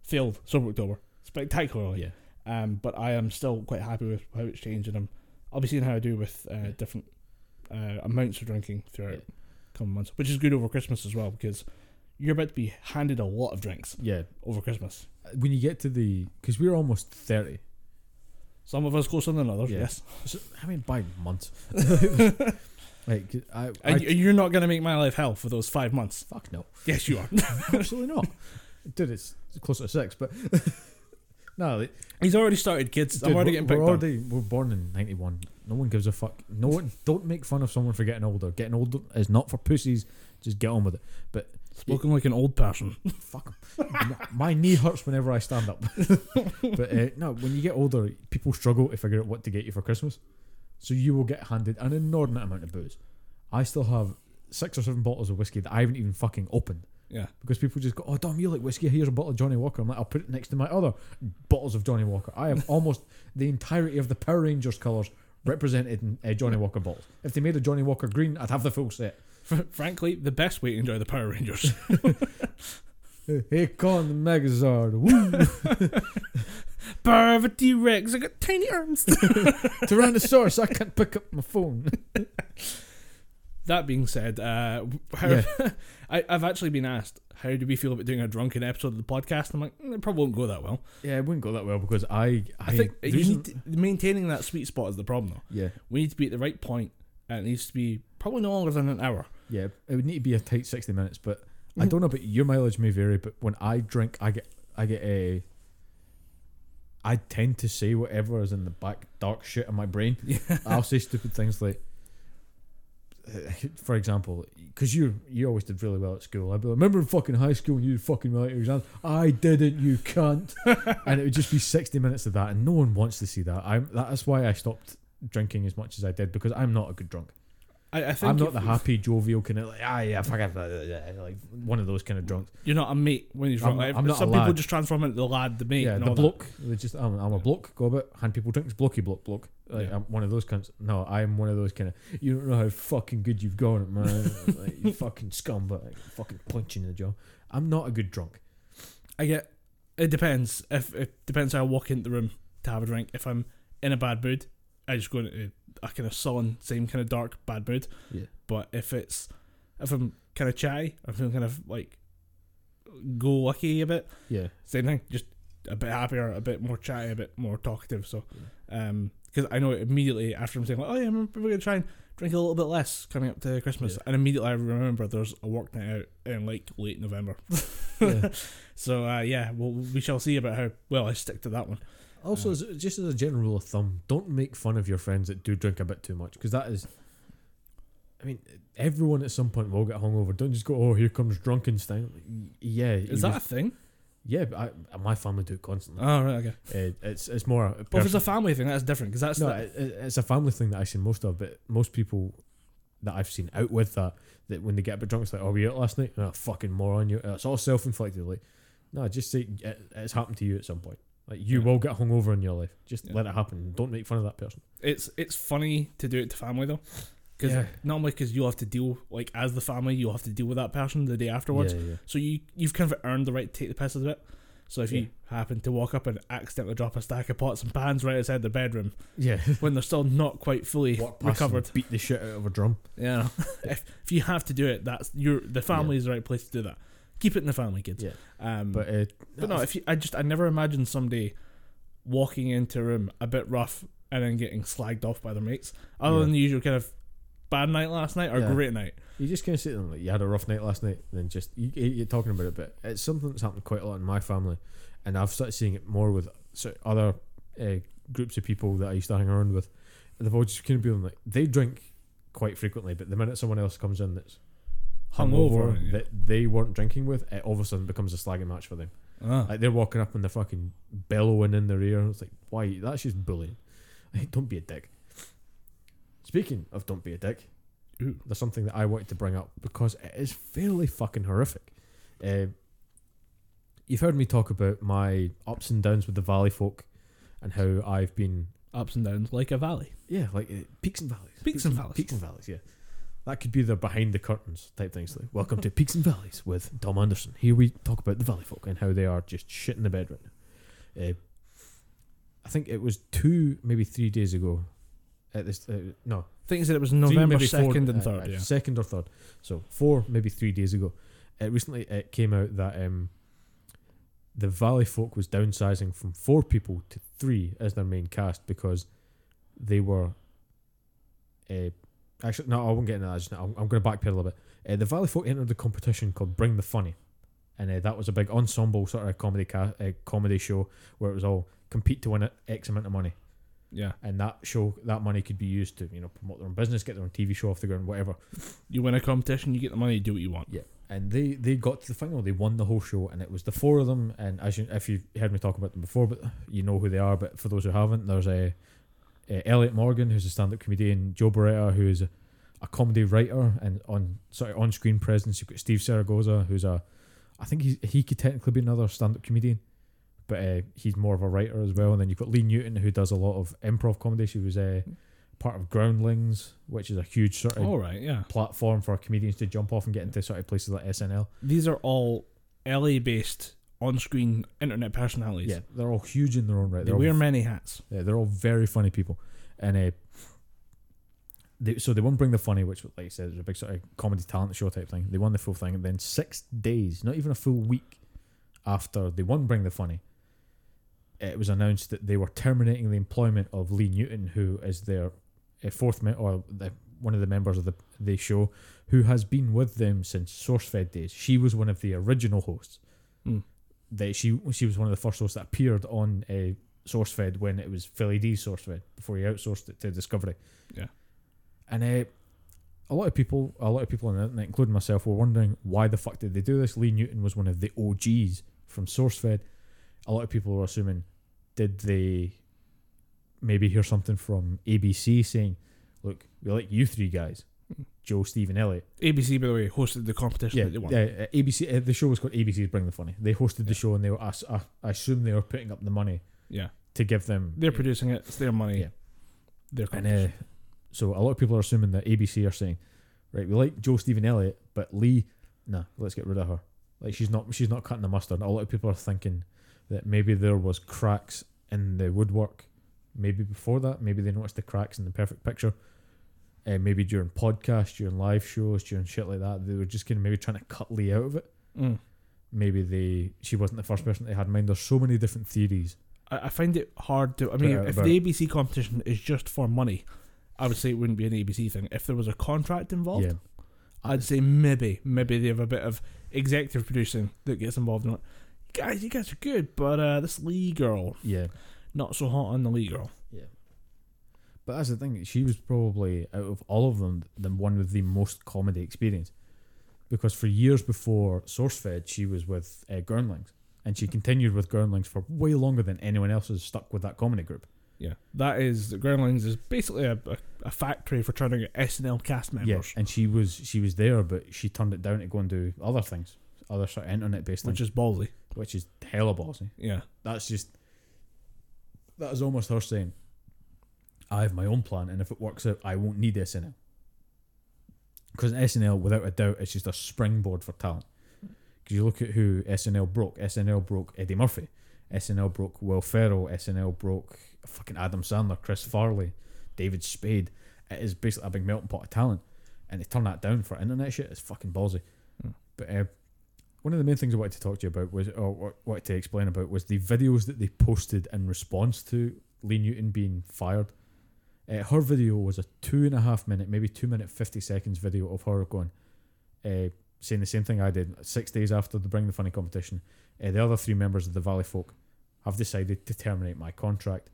Speaker 1: failed sober October spectacularly.
Speaker 2: yeah.
Speaker 1: Um, but I am still quite happy with how it's changed, and I'm I'll be seeing how I do with uh, different uh, amounts of drinking throughout
Speaker 2: Yeah.
Speaker 1: coming months, which is good over Christmas as well because you're about to be handed a lot of drinks
Speaker 2: Yeah,
Speaker 1: over Christmas.
Speaker 2: when you get to the because we're almost 30
Speaker 1: Some of us closer than others,
Speaker 2: Yeah.
Speaker 1: yes.
Speaker 2: so, i mean by months like I, I
Speaker 1: you're not going to make my life hell for those five months.
Speaker 2: fuck no
Speaker 1: Yes, you are.
Speaker 2: absolutely not dude it's closer to six but no
Speaker 1: He's already started, kids.
Speaker 2: dude,
Speaker 1: I'm already getting picked
Speaker 2: we're already we're born in 91 no one gives a fuck no one don't make fun of someone for getting older getting older is not for pussies just get on with it but
Speaker 1: Spoken like an old person.
Speaker 2: fuck 'em. my, knee hurts whenever i stand up but uh, no when you get older people struggle to figure out what to get you for christmas so you will get handed an inordinate amount of booze i still have six or seven bottles of whiskey that i haven't even fucking opened
Speaker 1: Yeah.
Speaker 2: because people just go, "Oh, Dom, you like whiskey? Here's a bottle of Johnnie Walker." I'm like, "I'll put it next to my other bottles of Johnnie Walker." I have almost the entirety of the Power Rangers colours represented in uh, Johnnie Walker bottles. If they made a Johnnie Walker green, I'd have the full set.
Speaker 1: Fr- frankly, the best way to enjoy the Power Rangers.
Speaker 2: Come the Megazord, woo!
Speaker 1: Barva T Rex, I got tiny arms.
Speaker 2: Tyrannosaurus, I can't pick up my phone.
Speaker 1: That being said, uh, how,
Speaker 2: Yeah.
Speaker 1: I, I've actually been asked, how do we feel about doing a drunken episode of the podcast? I'm like, "Mm, it probably won't go that well.
Speaker 2: yeah, it wouldn't go that well because I, I,
Speaker 1: I, think you need to, maintaining that sweet spot is the problem, though.
Speaker 2: yeah,
Speaker 1: We need to be at the right point, and it needs to be probably no longer than an hour.
Speaker 2: yeah, it would need to be a tight sixty minutes. But I
Speaker 1: Mm.
Speaker 2: don't know, but your mileage may vary. But when I drink, I get, I get a. I tend to say whatever is in the back dark shit in my brain.
Speaker 1: Yeah.
Speaker 2: I'll say stupid things like, for example, because you you always did really well at school. Like, remember in fucking high school you fucking well at your exams? I didn't, you cunt. and it would just be sixty minutes of that, and no one wants to see that. I'm that's why I stopped drinking as much as I did because I'm not a good drunk.
Speaker 1: I, I think
Speaker 2: I'm not the happy, jovial kind of like, ah, yeah, fuck it, uh, like one of those kind of drunks.
Speaker 1: You're not a mate when you're
Speaker 2: I'm
Speaker 1: drunk. Like,
Speaker 2: I'm not a
Speaker 1: some people
Speaker 2: lad.
Speaker 1: just transform into the lad, the mate.
Speaker 2: Yeah,
Speaker 1: and
Speaker 2: the
Speaker 1: all
Speaker 2: bloke. They just, I'm, I'm a bloke. Go about, hand people drinks, blokey bloke, bloke. Like,
Speaker 1: Yeah.
Speaker 2: I'm one of those cunts. No, I'm one of those kind of. You don't know how fucking good you've gone, man. like, you fucking scum, but like, fucking punch you in the jaw. I'm not a good drunk.
Speaker 1: I get. It depends. If it depends how I walk into the room to have a drink. If I'm in a bad mood, I just go into a kind of sullen, same kind of dark bad mood.
Speaker 2: Yeah.
Speaker 1: But if it's if I'm kind of chatty, I'm feeling kind of like go lucky a bit.
Speaker 2: Yeah,
Speaker 1: Same thing, just a bit happier, a bit more chatty, a bit more talkative. So, um, because I know immediately after I'm saying like, oh yeah, we're gonna try and drink a little bit less coming up to Christmas,
Speaker 2: Yeah.
Speaker 1: and immediately I remember there's a work night out in like late November.
Speaker 2: Yeah.
Speaker 1: so uh, yeah, well we shall see about how well I stick to that one.
Speaker 2: Also, as, just as a general rule of thumb, don't make fun of your friends that do drink a bit too much because that is. I mean, everyone at some point will get hungover. Don't just go, "Oh, here comes Drunkenstein." Yeah,
Speaker 1: Is that a thing?
Speaker 2: yeah? But I, my family do it constantly.
Speaker 1: Oh right, okay.
Speaker 2: Uh, it's it's more. A
Speaker 1: Well, if it's a family thing, that's different because that's
Speaker 2: no,
Speaker 1: the,
Speaker 2: it, it- it's a family thing that I see most of. But most people that I've seen out with that, that when they get a bit drunk, it's like, "Oh, were you out last night?" Oh, fucking moron! You. It's all self-inflicted. Like, no, just say it, it's happened to you at some point. Like you
Speaker 1: Yeah.
Speaker 2: will get hungover in your life. Just
Speaker 1: Yeah.
Speaker 2: let it happen. Don't make fun of that person.
Speaker 1: it's it's funny to do it to family though. Because
Speaker 2: Yeah.
Speaker 1: only because you'll have to deal like as the family, you'll have to deal with that person the day afterwards. So you you've kind of earned the right to take the piss a bit. So if you happen to walk up and accidentally drop a stack of pots and pans right outside the bedroom
Speaker 2: Yeah.
Speaker 1: when they're still not quite fully recovered,
Speaker 2: beat the shit out of a drum.
Speaker 1: yeah, if if you have to do it, that's your the family is the right place to do that. Keep it in the family, kids.
Speaker 2: Yeah.
Speaker 1: Um,
Speaker 2: But,
Speaker 1: but,
Speaker 2: uh,
Speaker 1: no, if you, I just I never imagined somebody walking into a room a bit rough and then getting slagged off by their mates, other
Speaker 2: Yeah.
Speaker 1: than the usual kind of bad night last night or
Speaker 2: Yeah.
Speaker 1: great night.
Speaker 2: you just kind of sit there and like you had a rough night last night, and then just you, you- you're talking about it. But it's something that's happened quite a lot in my family, and I've started seeing it more with other uh, groups of people that I used to hang around with. They've all just kind of been like they drink quite frequently, but the minute someone else comes in that's hungover
Speaker 1: Hungover,
Speaker 2: that they weren't drinking with, it all of a sudden becomes a slagging match for them.
Speaker 1: Ah.
Speaker 2: Like they're walking up and they're fucking bellowing in their ear. It's like, why? That's just bullying. Hey, don't be a dick. Speaking of don't be a dick,
Speaker 1: Ooh.
Speaker 2: there's something that I wanted to bring up because it is fairly fucking horrific. Uh, you've heard me talk about my ups and downs with the Valley folk and how I've been,
Speaker 1: ups and downs like a valley.
Speaker 2: yeah, like uh, peaks and valleys.
Speaker 1: Peaks and valleys.
Speaker 2: Peaks and valleys, yeah. That could be the behind the curtains type things. Like, welcome to Peaks and Valleys with Dom Anderson. Here we talk about the Valley folk and how they are just shit in the bed right now. Uh, I think it was two, maybe three days ago. At this, uh, no,
Speaker 1: think you it was November second and
Speaker 2: uh,
Speaker 1: third.
Speaker 2: uh,
Speaker 1: Yeah.
Speaker 2: second or third. So four, maybe three days ago. Uh, recently, it came out that um, the Valley folk was downsizing from four people to three as their main cast because they were. Uh, actually, no, I won't get into that. Just now. I'm, I'm going to backpedal a little bit. Uh, the Valley folk entered the competition called Bring the Funny, and uh, that was a big ensemble sort of comedy ca- uh, comedy show where it was all compete to win a X amount of money
Speaker 1: Yeah.
Speaker 2: and that show that money could be used to you know promote their own business, get their own TV show off the ground, whatever.
Speaker 1: You win a competition, you get the money, you do what you want. Yeah.
Speaker 2: And they they got to the final, they won the whole show, and it was the four of them. And as you, if you've heard me talk about them before, but you know who they are. But for those who haven't, there's a, uh Elliot Morgan, who's a stand-up comedian, Joe Bereta, who is a, a comedy writer and on sort of on-screen presence. You've got Steve Zaragoza, who's a, I think he he could technically be another stand-up comedian, but uh, he's more of a writer as well. And then you've got Lee Newton, who does a lot of improv comedy. She was uh, part of Groundlings, which is a huge sort of
Speaker 1: All right. Yeah.
Speaker 2: platform for comedians to jump off and get into sort of places like SNL.
Speaker 1: These are all LA-based on-screen internet personalities.
Speaker 2: Yeah, they're all huge in their own right.
Speaker 1: They
Speaker 2: They're
Speaker 1: wear
Speaker 2: all,
Speaker 1: many hats.
Speaker 2: yeah, they're all very funny people, and uh, they, so they won Bring the Funny, which, like I said, is a big sort of comedy talent show type thing. They won the full thing, and then six days, not even a full week after they won Bring the Funny, it was announced that they were terminating the employment of Lee Newton, who is their uh, fourth me- or the, one of the members of the the show, who has been with them since SourceFed days. She was one of the original hosts.
Speaker 1: Hmm.
Speaker 2: That she she was one of the first hosts that appeared on uh, SourceFed when it was Philly D's SourceFed before he outsourced it to Discovery.
Speaker 1: Yeah.
Speaker 2: And uh, a lot of people, a lot of people on the internet, including myself, were wondering why the fuck did they do this? Lee Newton was one of the OGs from SourceFed. A lot of people were assuming, did they maybe hear something from ABC saying, "Look, we like you three guys, Joe, Stephen Elliott.
Speaker 1: ABC, by the way, hosted the competition
Speaker 2: Yeah,
Speaker 1: that they won.
Speaker 2: yeah. uh, ABC. Uh, the show was called ABC's Bring the Funny. They hosted the show, and they were. i assume they were putting up the money
Speaker 1: Yeah.
Speaker 2: to give them.
Speaker 1: They're producing it. It's their money.
Speaker 2: Yeah.
Speaker 1: Their
Speaker 2: And uh,
Speaker 1: competition.
Speaker 2: so a lot of people are assuming that ABC are saying, right, we like Joe Stephen Elliott, but Lee, nah, let's get rid of her. Like she's not she's not cutting the mustard. A lot of people are thinking that maybe there was cracks in the woodwork. Maybe before that, maybe they noticed the cracks in the perfect picture. Uh, maybe during podcasts, during live shows, during shit like that, they were just kind of maybe trying to cut Lee out of it.
Speaker 1: Mm.
Speaker 2: Maybe they she wasn't the first person they had in mind. There's so many different theories.
Speaker 1: I, I find it hard to. I mean, if
Speaker 2: about-
Speaker 1: the ABC competition is just for money, I would say it wouldn't be an ABC thing. If there was a contract involved,
Speaker 2: Yeah,
Speaker 1: I'd say maybe, maybe they have a bit of executive producing that gets involved in it. Guys, you guys are good, but uh, this Lee girl,
Speaker 2: yeah.
Speaker 1: not so hot on the Lee girl.
Speaker 2: But that's the thing. She was probably out of all of them the one with the most comedy experience, because for years before SourceFed, she was with uh, Groundlings, and she continued with Groundlings for way longer than anyone else has stuck with that comedy group.
Speaker 1: Yeah, that is Groundlings is basically a, a, a factory for trying to get SNL cast members,
Speaker 2: Yeah, and she was she was there, but she turned it down to go and do other things, other sort of internet based things,
Speaker 1: which is ballsy.
Speaker 2: which is hella ballsy.
Speaker 1: Yeah,
Speaker 2: That's just that is almost her saying, "I have my own plan, and if it works out, I won't need SNL." Because SNL, without a doubt, is just a springboard for talent. Because you look at who SNL broke. SNL broke Eddie Murphy. SNL broke Will Ferrell. SNL broke fucking Adam Sandler, Chris Farley, David Spade. It is basically a big melting pot of talent, and they turn that down for internet shit. It's fucking ballsy.
Speaker 1: Hmm.
Speaker 2: But uh, one of the main things I wanted to talk to you about was, or what- wanted to explain about, was the videos that they posted in response to Lee Newton being fired. Uh, her video was a two and a half minute, maybe two minute fifty seconds video of her going, uh, saying the same thing I did six days after the Bring the Funny competition. Uh, the other three members of the Valley Folk have decided to terminate my contract.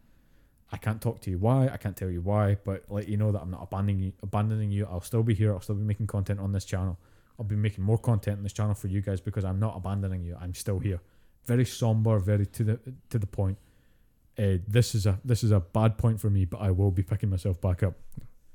Speaker 2: I can't talk to you why. I can't tell you why, but let you know that I'm not abandoning you. Abandoning you. I'll still be here. I'll still be making content on this channel. I'll be making more content on this channel for you guys because I'm not abandoning you. I'm still here. Very somber, very to the to the point. Uh, this is a this is a bad point for me, but I will be picking myself back up.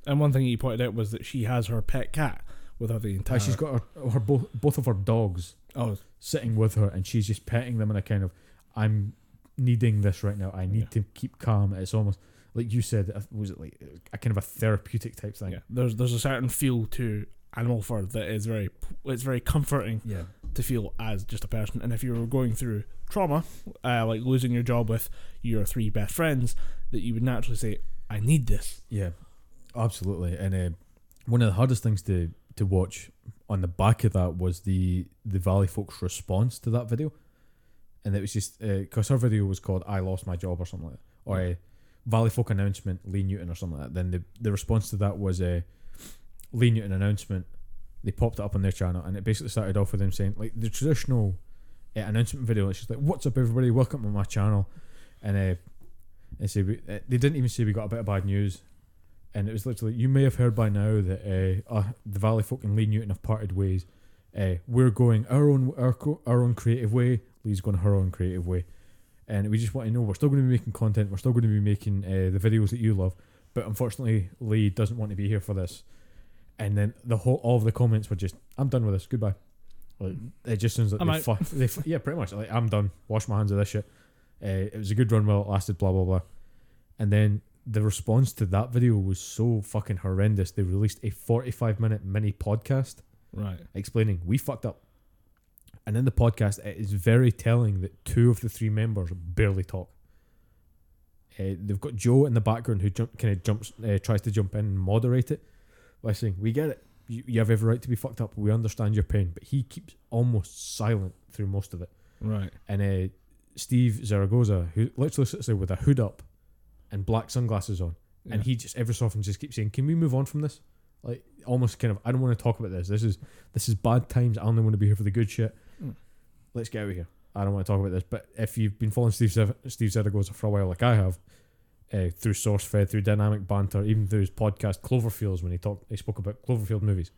Speaker 1: and one thing you pointed out was that she has her pet cat with her the entire.
Speaker 2: Uh, she's got her, her both both of her dogs
Speaker 1: oh
Speaker 2: sitting with her, and she's just petting them in a kind of, I'm needing this right now. I need
Speaker 1: Yeah.
Speaker 2: to keep calm. It's almost like you said. uh, Was it like a kind of a therapeutic type thing?
Speaker 1: yeah. There's there's a certain feel to animal fur that is very it's very comforting
Speaker 2: Yeah.
Speaker 1: to feel as just a person. And if you're going through trauma, uh, like losing your job with your three best friends, that you would naturally say, "I need this."
Speaker 2: Yeah, absolutely. And uh, one of the hardest things to to watch on the back of that was the the Valley folks' response to that video, and it was just because her video was called "I lost my job" or something like that, or a Valley folk announcement Lee Newton or something like that. Then the the response to that was a Lee Newton announcement. They popped it up on their channel, and it basically started off with them saying like the traditional uh, announcement video. It's just like, "What's up, everybody? Welcome to my channel," and uh, they say we, uh, they didn't even say we got a bit of bad news and it was literally you may have heard by now that uh, uh, the Valley Folk and Lee Newton have parted ways. Uh, we're going our own our, our own creative way. Lee's going her own creative way, and we just want to know we're still going to be making content. We're still going to be making uh, the videos that you love, but unfortunately Lee doesn't want to be here for this. And then the whole all of the comments were just I'm done with this. Goodbye. Like, it just sounds like
Speaker 1: I'm
Speaker 2: they, fu- they fu- yeah pretty much like I'm done. Wash my hands of this shit. Uh, it was a good run while it lasted. Blah blah blah. And then the response to that video was so fucking horrendous. They released a 45 minute mini podcast
Speaker 1: Right.
Speaker 2: explaining we fucked up. And in the podcast, it is very telling that two of the three members barely talk. Uh, they've got Joe in the background who jump, kind of jumps, uh, tries to jump in and moderate it by saying, "We get it. You, you have every right to be fucked up. We understand your pain." But he keeps almost silent through most of it
Speaker 1: Right.
Speaker 2: and uh, Steve Zaragoza, who literally sits there with a hood up and black sunglasses on, and he just every so often just keeps saying, "Can we move on from this?" Like almost kind of, I don't want to talk about this. This is this is bad times. I only want to be here for the good shit.
Speaker 1: Mm.
Speaker 2: Let's get out of here. I don't want to talk about this. But if you've been following Steve Steve Zaragoza for a while, like I have, uh, through SourceFed, through Dynamic Banter, even through his podcast Cloverfields, when he talked, he spoke about Cloverfield movies.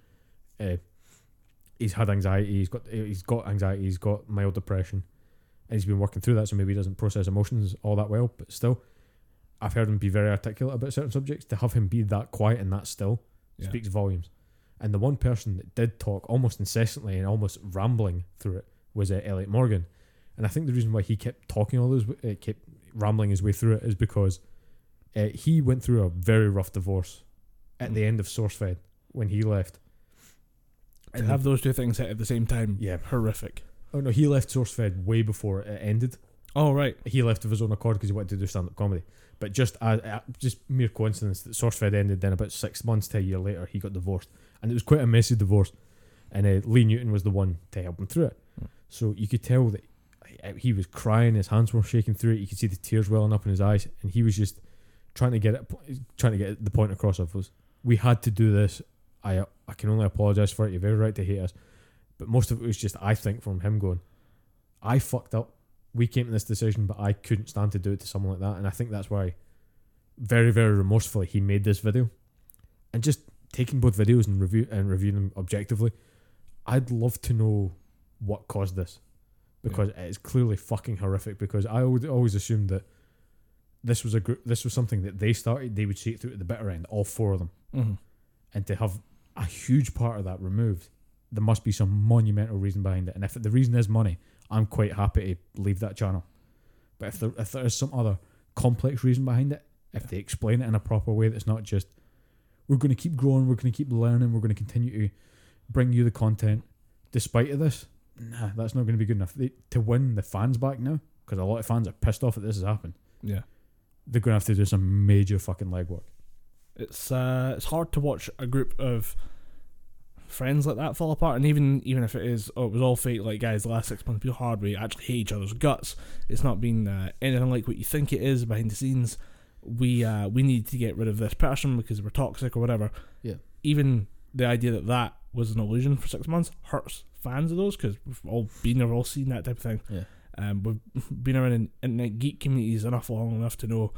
Speaker 2: Uh, he's had anxiety. He's got he's got anxiety. He's got mild depression and he's been working through that, so maybe he doesn't process emotions all that well. But still, I've heard him be very articulate about certain subjects. To have him be that quiet and that still
Speaker 1: Yeah.
Speaker 2: speaks volumes. And the one person that did talk almost incessantly and almost rambling through it was uh, Elliot Morgan. And I think the reason why he kept talking all those, uh, kept rambling his way through it is because uh, he went through a very rough divorce at the end of SourceFed when he left.
Speaker 1: To have those two things hit at the same time,
Speaker 2: Yeah.
Speaker 1: horrific.
Speaker 2: Oh no, he left SourceFed way before it ended.
Speaker 1: Oh right,
Speaker 2: He left of his own accord because he wanted to do stand-up comedy. But just uh, uh, just mere coincidence that SourceFed ended. Then about six months to a year later, he got divorced, and it was quite a messy divorce. And uh, Lee Newton was the one to help him through it.
Speaker 1: Hmm.
Speaker 2: So you could tell that uh, he was crying, his hands were shaking through it. You could see the tears welling up in his eyes, and he was just trying to get it, trying to get the point across of was we had to do this. I I can only apologize for it. You've every right to hate us, but most of it was just I think from him going, I fucked up. We came to this decision, but I couldn't stand to do it to someone like that, and I think that's why, very very remorsefully, he made this video, and just taking both videos and review and reviewing them objectively. I'd love to know what caused this, because it's clearly fucking horrific. Because I would always assumed that this was a group, this was something that they started. They would see it through to the bitter end, all four of them,
Speaker 1: mm-hmm.
Speaker 2: and to have a huge part of that removed, there must be some monumental reason behind it. And if the reason is money, I'm quite happy to leave that channel. But if there if there is some other complex reason behind it, if they explain it in a proper way that's not just we're going to keep growing, we're going to keep learning, we're going to continue to bring you the content despite of this, nah, that's not going to be good enough. They, to win the fans back now, because a lot of fans are pissed off that this has happened,
Speaker 1: yeah.
Speaker 2: They're going to have to do some major fucking legwork.
Speaker 1: It's uh, it's hard to watch a group of friends like that fall apart, and even even if it is, oh, it was all fake. Like guys, the last six months have been hard. We actually hate each other's guts. It's not been uh, anything like what you think it is behind the scenes. We uh, we need to get rid of this person because we're toxic or whatever.
Speaker 2: Yeah.
Speaker 1: Even the idea that that was an illusion for six months hurts fans of those because we've all been there, all seen that type of thing.
Speaker 2: Yeah.
Speaker 1: Um, we've been around in internet geek communities enough long enough to know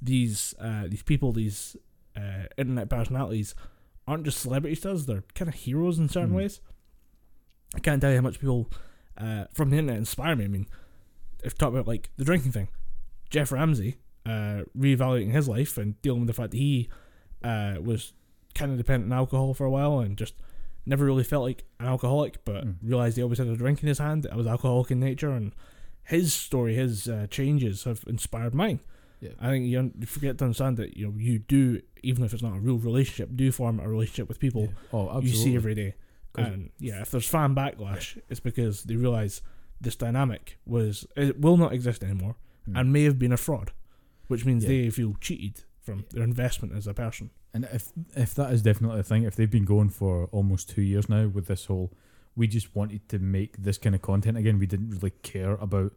Speaker 1: these uh, these people, these uh, internet personalities, aren't just celebrities to us; they're kind of heroes in certain
Speaker 2: Mm.
Speaker 1: ways. I can't tell you how much people uh, from the internet inspire me. I mean, if talk about like the drinking thing, Geoff Ramsey uh, reevaluating his life and dealing with the fact that he uh, was kind of dependent on alcohol for a while and just never really felt like an alcoholic, but
Speaker 2: Mm.
Speaker 1: realized he always had a drink in his hand. I was alcoholic in nature, and his story, his uh, changes have inspired mine.
Speaker 2: Yeah.
Speaker 1: I think you, un- you forget to understand that you know you do, even if it's not a real relationship, do form a relationship with people
Speaker 2: Oh,
Speaker 1: you see every day. And yeah, if there's fan backlash, it's because they realize this dynamic was it will not exist anymore
Speaker 2: Mm.
Speaker 1: and may have been a fraud, which means
Speaker 2: Yeah.
Speaker 1: they feel cheated from their investment as a person.
Speaker 2: And if if that is definitely a thing, if they've been going for almost two years now with this whole, we just wanted to make this kind of content again. We didn't really care about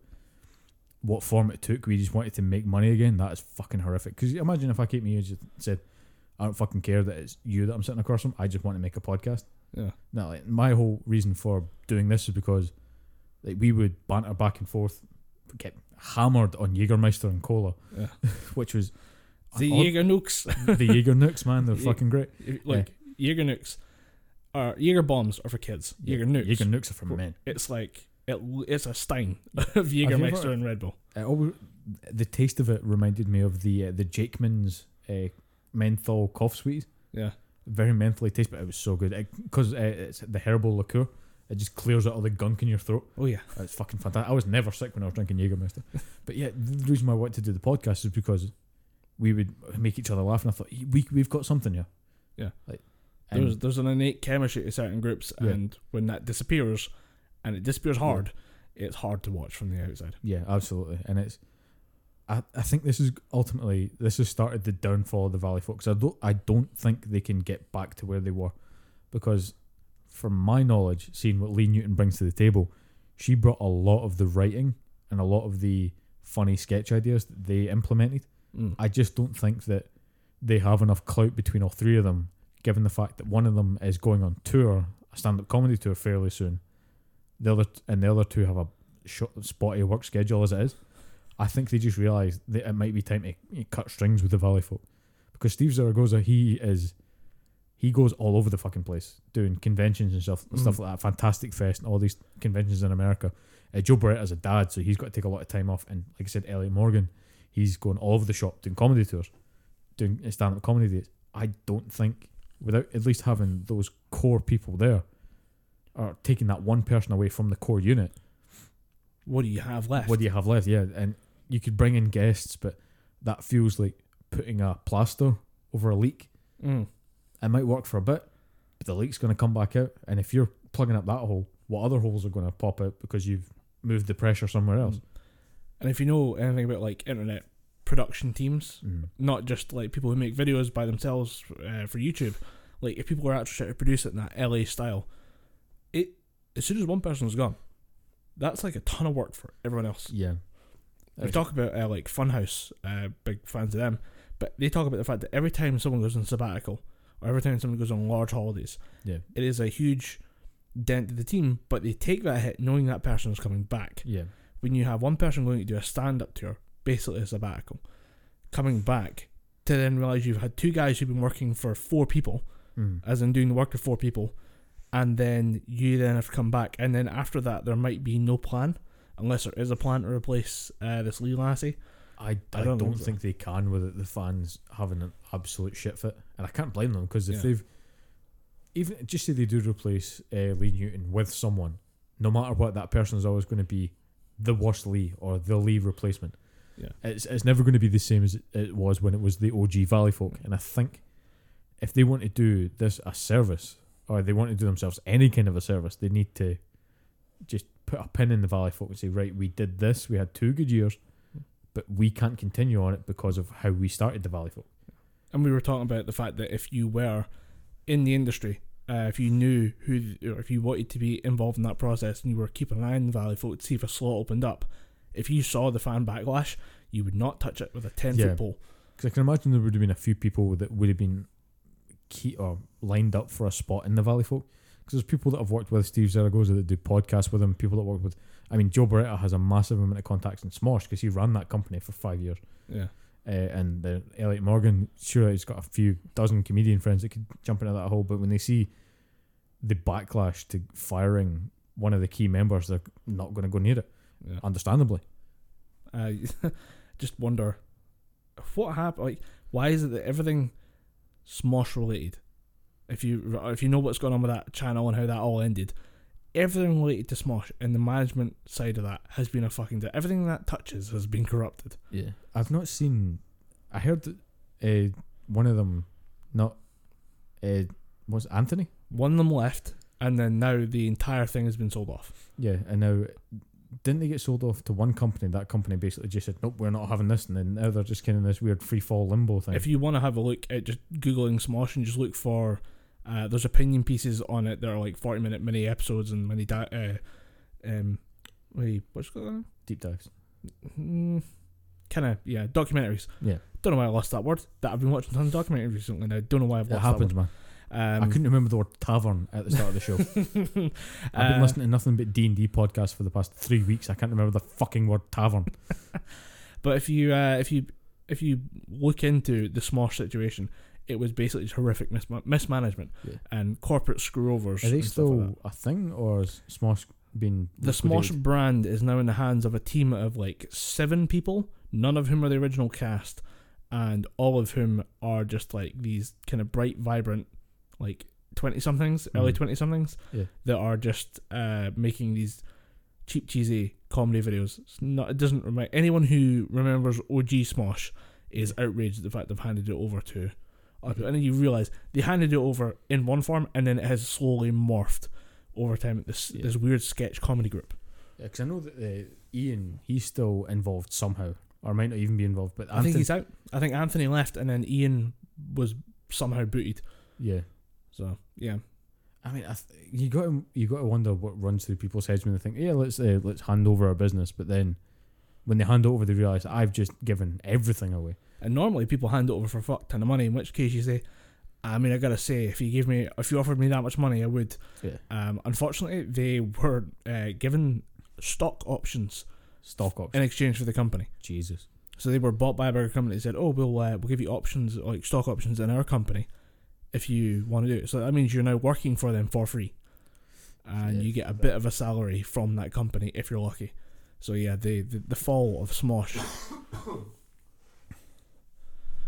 Speaker 2: what form it took. We just wanted to make money again. That is fucking horrific. Because imagine if I came to you and just said, "I don't fucking care that it's you that I'm sitting across from. I just want to make a podcast."
Speaker 1: Yeah.
Speaker 2: No, like my whole reason for doing this is because, like, we would banter back and forth, get hammered on Jägermeister and cola,
Speaker 1: Yeah.
Speaker 2: which was
Speaker 1: The
Speaker 2: odd-
Speaker 1: Jaeger nukes,
Speaker 2: the Jaeger Nooks, man. They're
Speaker 1: Yeah.
Speaker 2: fucking great.
Speaker 1: like Jaeger nukes, are Jaeger bombs are for kids. Jaeger nukes,
Speaker 2: Jaeger Nooks are for men.
Speaker 1: it's like it, it's a stein of Jägermeister and Red Bull.
Speaker 2: It always, the taste of it reminded me of the uh, the Jakeman's uh, menthol cough sweets.
Speaker 1: Yeah,
Speaker 2: Very mentally taste, but it was so good because uh, it's the herbal liqueur. It just clears out all the gunk in your throat.
Speaker 1: oh yeah,
Speaker 2: It's fucking fantastic. I was never sick when I was drinking Jägermeister. but yeah, the reason why I wanted to do the podcast is because we would make each other laugh, and I thought we we've got something here.
Speaker 1: Yeah.
Speaker 2: like and
Speaker 1: there's there's an innate chemistry to certain groups,
Speaker 2: Yeah.
Speaker 1: and when that disappears, and it disappears hard, it's hard to watch from the outside.
Speaker 2: Yeah, absolutely. And it's I, I think this is ultimately this has started the downfall of the Valley Folks. I don't I don't think they can get back to where they were. Because from my knowledge, seeing what Lee Newton brings to the table, she brought a lot of the writing and a lot of the funny sketch ideas that they implemented.
Speaker 1: Mm.
Speaker 2: I just don't think that they have enough clout between all three of them, given the fact that one of them is going on tour, a stand-up comedy tour fairly soon. The other and the other two have a short, spotty work schedule as it is. I think they just realised that it might be time to cut strings with the Valley folk, because Steve Zaragoza he is he goes all over the fucking place doing conventions and stuff stuff
Speaker 1: Mhm.
Speaker 2: like that. Fantastic Fest and all these conventions in America. Uh, Joe Bereta's a dad, so he's got to take a lot of time off. And like I said, Elliot Morgan, he's going all over the shop doing comedy tours, doing stand up comedy dates. I don't think without at least having those core people there, or taking that one person away from the core unit,
Speaker 1: What do you have left?
Speaker 2: what do you have left? Yeah, and you could bring in guests, but that feels like putting a plaster over a leak.
Speaker 1: Mm.
Speaker 2: It might work for a bit, but the leak's going to come back out. And if you're plugging up that hole, what other holes are going to pop out because you've moved the pressure somewhere else?
Speaker 1: And if you know anything about like internet production teams,
Speaker 2: Mm.
Speaker 1: not just like people who make videos by themselves uh, for YouTube, like if people are actually trying to produce it in that LA style, it as soon as one person's gone, that's like a ton of work for everyone else.
Speaker 2: Yeah.
Speaker 1: We talk about uh, like Funhaus, uh, big fans of them, but they talk about the fact that every time someone goes on sabbatical or every time someone goes on large holidays,
Speaker 2: Yeah.
Speaker 1: it is a huge dent to the team. But they take that hit knowing that person is coming back.
Speaker 2: Yeah.
Speaker 1: When you have one person going to do a stand-up tour, basically a sabbatical, coming back to then realize you've had two guys who've been working for four people,
Speaker 2: Mm.
Speaker 1: as in doing the work of four people, and then you then have to come back, and then after that there might be no plan, unless there is a plan to replace uh, this Lee Lassie.
Speaker 2: I, I,
Speaker 1: I
Speaker 2: don't,
Speaker 1: don't
Speaker 2: think they can with the fans having an absolute shit fit. And I can't blame them because if
Speaker 1: Yeah.
Speaker 2: they've. Even just say they do replace uh, Lee Newton with someone, no matter what, that person is always going to be the worst Lee or the Lee replacement. It's, it's never going to be the same as it- it was when it was the OG Valley folk. And I think if they want to do this a service or they want to do themselves any kind of a service, they need to just put a pin in the Valley folk and say, right, we did this, we had two good years, but we can't continue on it because of how we started the Valley folk.
Speaker 1: And we were talking about the fact that if you were in the industry, uh, if you knew who, or if you wanted to be involved in that process, and you were keeping an eye on the Valley Folk to see if a slot opened up, if you saw the fan backlash, you would not touch it with a ten
Speaker 2: Yeah.
Speaker 1: foot pole.
Speaker 2: Because I can imagine there would have been a few people that would have been key or lined up for a spot in the Valley folk. Because there's people that I've worked with Steve Zaragoza that do podcasts with him, people that work with. I mean, Joe Bereta has a massive amount of contacts in Smosh because he ran that company for five years.
Speaker 1: Yeah.
Speaker 2: Uh, and the Elliot Morgan, sure, he's got a few dozen comedian friends that could jump into that hole, but when they see the backlash to firing one of the key members, they're not going to go near it,
Speaker 1: Yeah.
Speaker 2: understandably.
Speaker 1: I just wonder what happened. Like, why is it that everything Smosh related? If you if you know what's going on with that channel and how that all ended, everything related to Smosh and the management side of that has been a fucking. di- Everything that touches has been corrupted.
Speaker 2: Yeah, I've not seen. I heard that uh, one of them, not uh, was Anthony.
Speaker 1: One of them left, and then now the entire thing has been sold off.
Speaker 2: Yeah, and now didn't they get sold off to one company? That company basically just said, "Nope, we're not having this," and then now they're just kind of this weird free fall limbo thing.
Speaker 1: If you want to have a look at just googling Smosh and just look for, uh, there's opinion pieces on it that are like forty minute mini episodes and mini di- uh, um, wait, what's called?
Speaker 2: Deep dives.
Speaker 1: Mm, kind of yeah, documentaries.
Speaker 2: Yeah,
Speaker 1: Don't know why I lost that word. That I've been watching tons of documentaries recently. and I don't know why I've
Speaker 2: it happens,
Speaker 1: that
Speaker 2: man.
Speaker 1: Um,
Speaker 2: I couldn't remember the word tavern at the start of the show. I've been
Speaker 1: uh,
Speaker 2: listening to nothing but D and D podcasts for the past three weeks. I can't remember the fucking word tavern.
Speaker 1: But if you uh, if you if you look into the Smosh situation, it was basically just horrific mis- mismanagement
Speaker 2: Yeah.
Speaker 1: and corporate screwovers.
Speaker 2: Are they
Speaker 1: like
Speaker 2: still
Speaker 1: that.
Speaker 2: a thing, or is Smosh been
Speaker 1: The Smosh brand is now in the hands of a team of like seven people, none of whom are the original cast, and all of whom are just like these kind of bright, vibrant, like twenty somethings, early
Speaker 2: Mhm.
Speaker 1: twenty somethings,
Speaker 2: Yeah.
Speaker 1: that are just uh, making these cheap, cheesy comedy videos. It's not. It doesn't remind anyone who remembers OG Smosh is outraged at the fact they've handed it over to. other people. And then you realize they handed it over in one form, and then it has slowly morphed over time. This
Speaker 2: Yeah.
Speaker 1: this weird sketch comedy group.
Speaker 2: Yeah, because I know that uh, Ian he's still involved somehow, or might not even be involved. But
Speaker 1: I think he's out. I think Anthony left, and then Ian was somehow booted.
Speaker 2: yeah.
Speaker 1: So yeah,
Speaker 2: I mean, I th- you got to you got to wonder what runs through people's heads when they think, yeah, let's uh, let's hand over our business, but then when they hand over, they realize I've just given everything away.
Speaker 1: and normally people hand it over for a fuck ton of money. In which case you say, I mean, I gotta say, if you gave me, if you offered me that much money, I would.
Speaker 2: Yeah.
Speaker 1: Um, unfortunately, they were uh, given stock options
Speaker 2: Stock options.
Speaker 1: in exchange for the company.
Speaker 2: Jesus.
Speaker 1: So they were bought by a bigger company. They said, "Oh, we'll uh, we'll give you options like stock options in our company if you want to do it." So that means you're now working for them for free, and
Speaker 2: Yeah,
Speaker 1: you get a bit of a salary from that company if you're lucky. So yeah, the the, the fall of Smosh.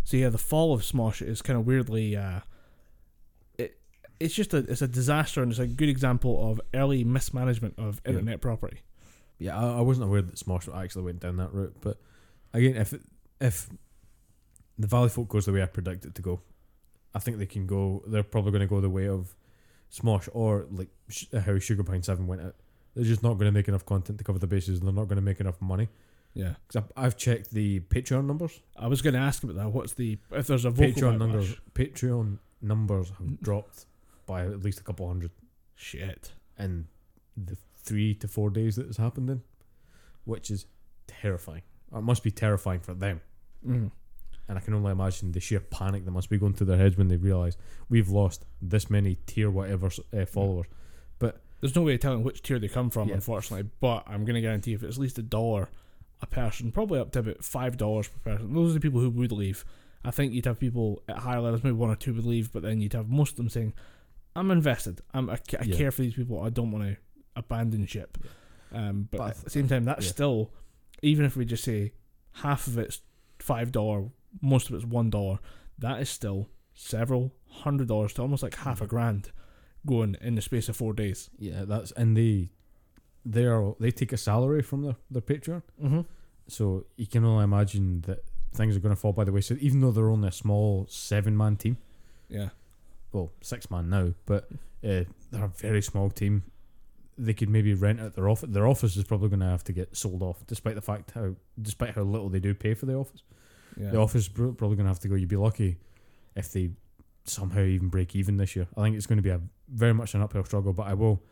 Speaker 1: so yeah, the fall of Smosh is kind of weirdly uh, it's just a it's a disaster and it's a good example of early mismanagement of
Speaker 2: Yeah.
Speaker 1: internet property.
Speaker 2: Yeah, I, I wasn't aware that Smosh actually went down that route, but again, if it, if the Valley Folk goes the way I predict it to go, I think they can go. They're probably going to go the way of Smosh or like sh- how Sugar Pine Seven went out. They're just not going to make enough content to cover the bases, and they're not going to make enough money.
Speaker 1: Yeah,
Speaker 2: Because I've, checked the Patreon numbers.
Speaker 1: I was going to ask about that. What's the if there's a vocal
Speaker 2: Patreon numbers. Patreon numbers have dropped by at least a couple hundred
Speaker 1: Shit.
Speaker 2: in the three to four days that it's happened in, which is terrifying. It must be terrifying for them.
Speaker 1: Mm.
Speaker 2: And I can only imagine the sheer panic that must be going through their heads when they realise we've lost this many tier whatever uh, followers.
Speaker 1: But there's no way of telling which tier they come from,
Speaker 2: Yeah.
Speaker 1: unfortunately. But I'm going to guarantee if it's at least a dollar a person, probably up to about five dollars per person. Those are the people who would leave. I think you'd have people at higher levels, maybe one or two would leave, but then you'd have most of them saying, "I'm invested. I'm, I, I
Speaker 2: Yeah.
Speaker 1: care for these people. I don't want to abandon ship." Um, but,
Speaker 2: But
Speaker 1: at the same time, that's
Speaker 2: yeah.
Speaker 1: still, even if we just say half of it's five dollar, most of it's one dollar, that is still several hundred dollars to almost like half a grand going in the space of four days.
Speaker 2: Yeah, that's and they they are they take a salary from their, their Patreon.
Speaker 1: Mm-hmm.
Speaker 2: So you can only imagine that things are going to fall by the wayside, even though they're only a small seven man team.
Speaker 1: Yeah.
Speaker 2: Well, six man now, but uh, they're a very small team. They could maybe rent out their office. Their office is probably going to have to get sold off, despite the fact how, despite how little they do pay for the office.
Speaker 1: Yeah.
Speaker 2: The office is probably going to have to go. You'd be lucky if they somehow even break even this year. I think it's going to be a very much an uphill struggle, but I will,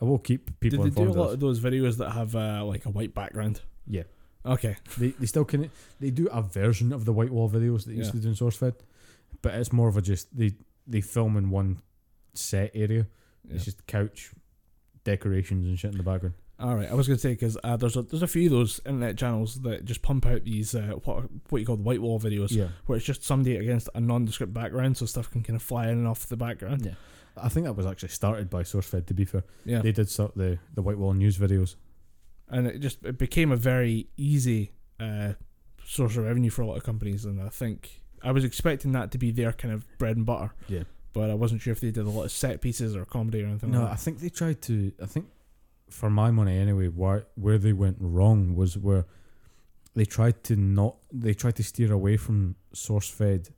Speaker 2: I will keep people.
Speaker 1: Did they do a lot
Speaker 2: of
Speaker 1: of those videos that have uh, like a white background?
Speaker 2: Yeah.
Speaker 1: Okay.
Speaker 2: They they still can they do a version of the white wall videos that they used to do in SourceFed, but it's more of a just they they film in one set area.
Speaker 1: Yeah.
Speaker 2: It's just couch decorations and shit in the background.
Speaker 1: All right. I was gonna say because uh, there's a there's a few of those internet channels that just pump out these uh, what what you call the white wall videos,
Speaker 2: Yeah,
Speaker 1: where it's just somebody against a nondescript background, so stuff can kind of fly in and off the background.
Speaker 2: yeah. I think that was actually started by SourceFed. To be fair,
Speaker 1: Yeah.
Speaker 2: they did start the the white wall news videos.
Speaker 1: and it just it became a very easy uh, source of revenue for a lot of companies, and I think I was expecting that to be their kind of bread and butter.
Speaker 2: Yeah.
Speaker 1: But I wasn't sure if they did a lot of set pieces or comedy or anything.
Speaker 2: No,
Speaker 1: like
Speaker 2: I think they tried to. I think, for my money anyway, why where they went wrong was where they tried to not. They tried to steer away from SourceFed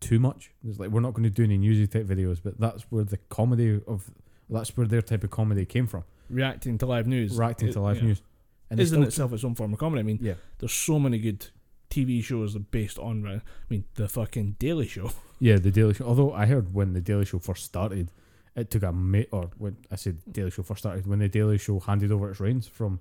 Speaker 2: too much. It's like we're not going to do any newsy type videos, but that's where the comedy of that's where their type of comedy came from.
Speaker 1: reacting to live news,
Speaker 2: Reacting to live
Speaker 1: yeah.
Speaker 2: news, and
Speaker 1: is in itself its own form of comedy. I mean,
Speaker 2: yeah,
Speaker 1: there's so many good TV shows based on. I mean, the fucking Daily Show.
Speaker 2: yeah. The Daily Show. Although I heard when the Daily Show first started, it took a mate or when I said Daily Show first started when the Daily Show handed over its reins from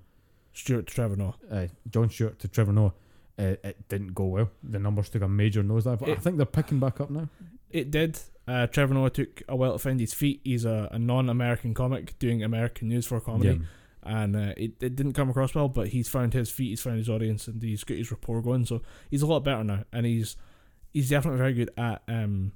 Speaker 1: Stewart to Trevor Noah.
Speaker 2: uh, Jon Stewart to Trevor Noah, uh, it didn't go well. The numbers took a major nosedive, but I think they're picking back up now.
Speaker 1: It did. Uh, Trevor Noah took a while to find his feet. He's a, a non-American comic doing American news for comedy. and uh, it, it didn't come across well, but he's found his feet, he's found his audience, and he's got his rapport going. So he's a lot better now, and he's he's definitely very good at um,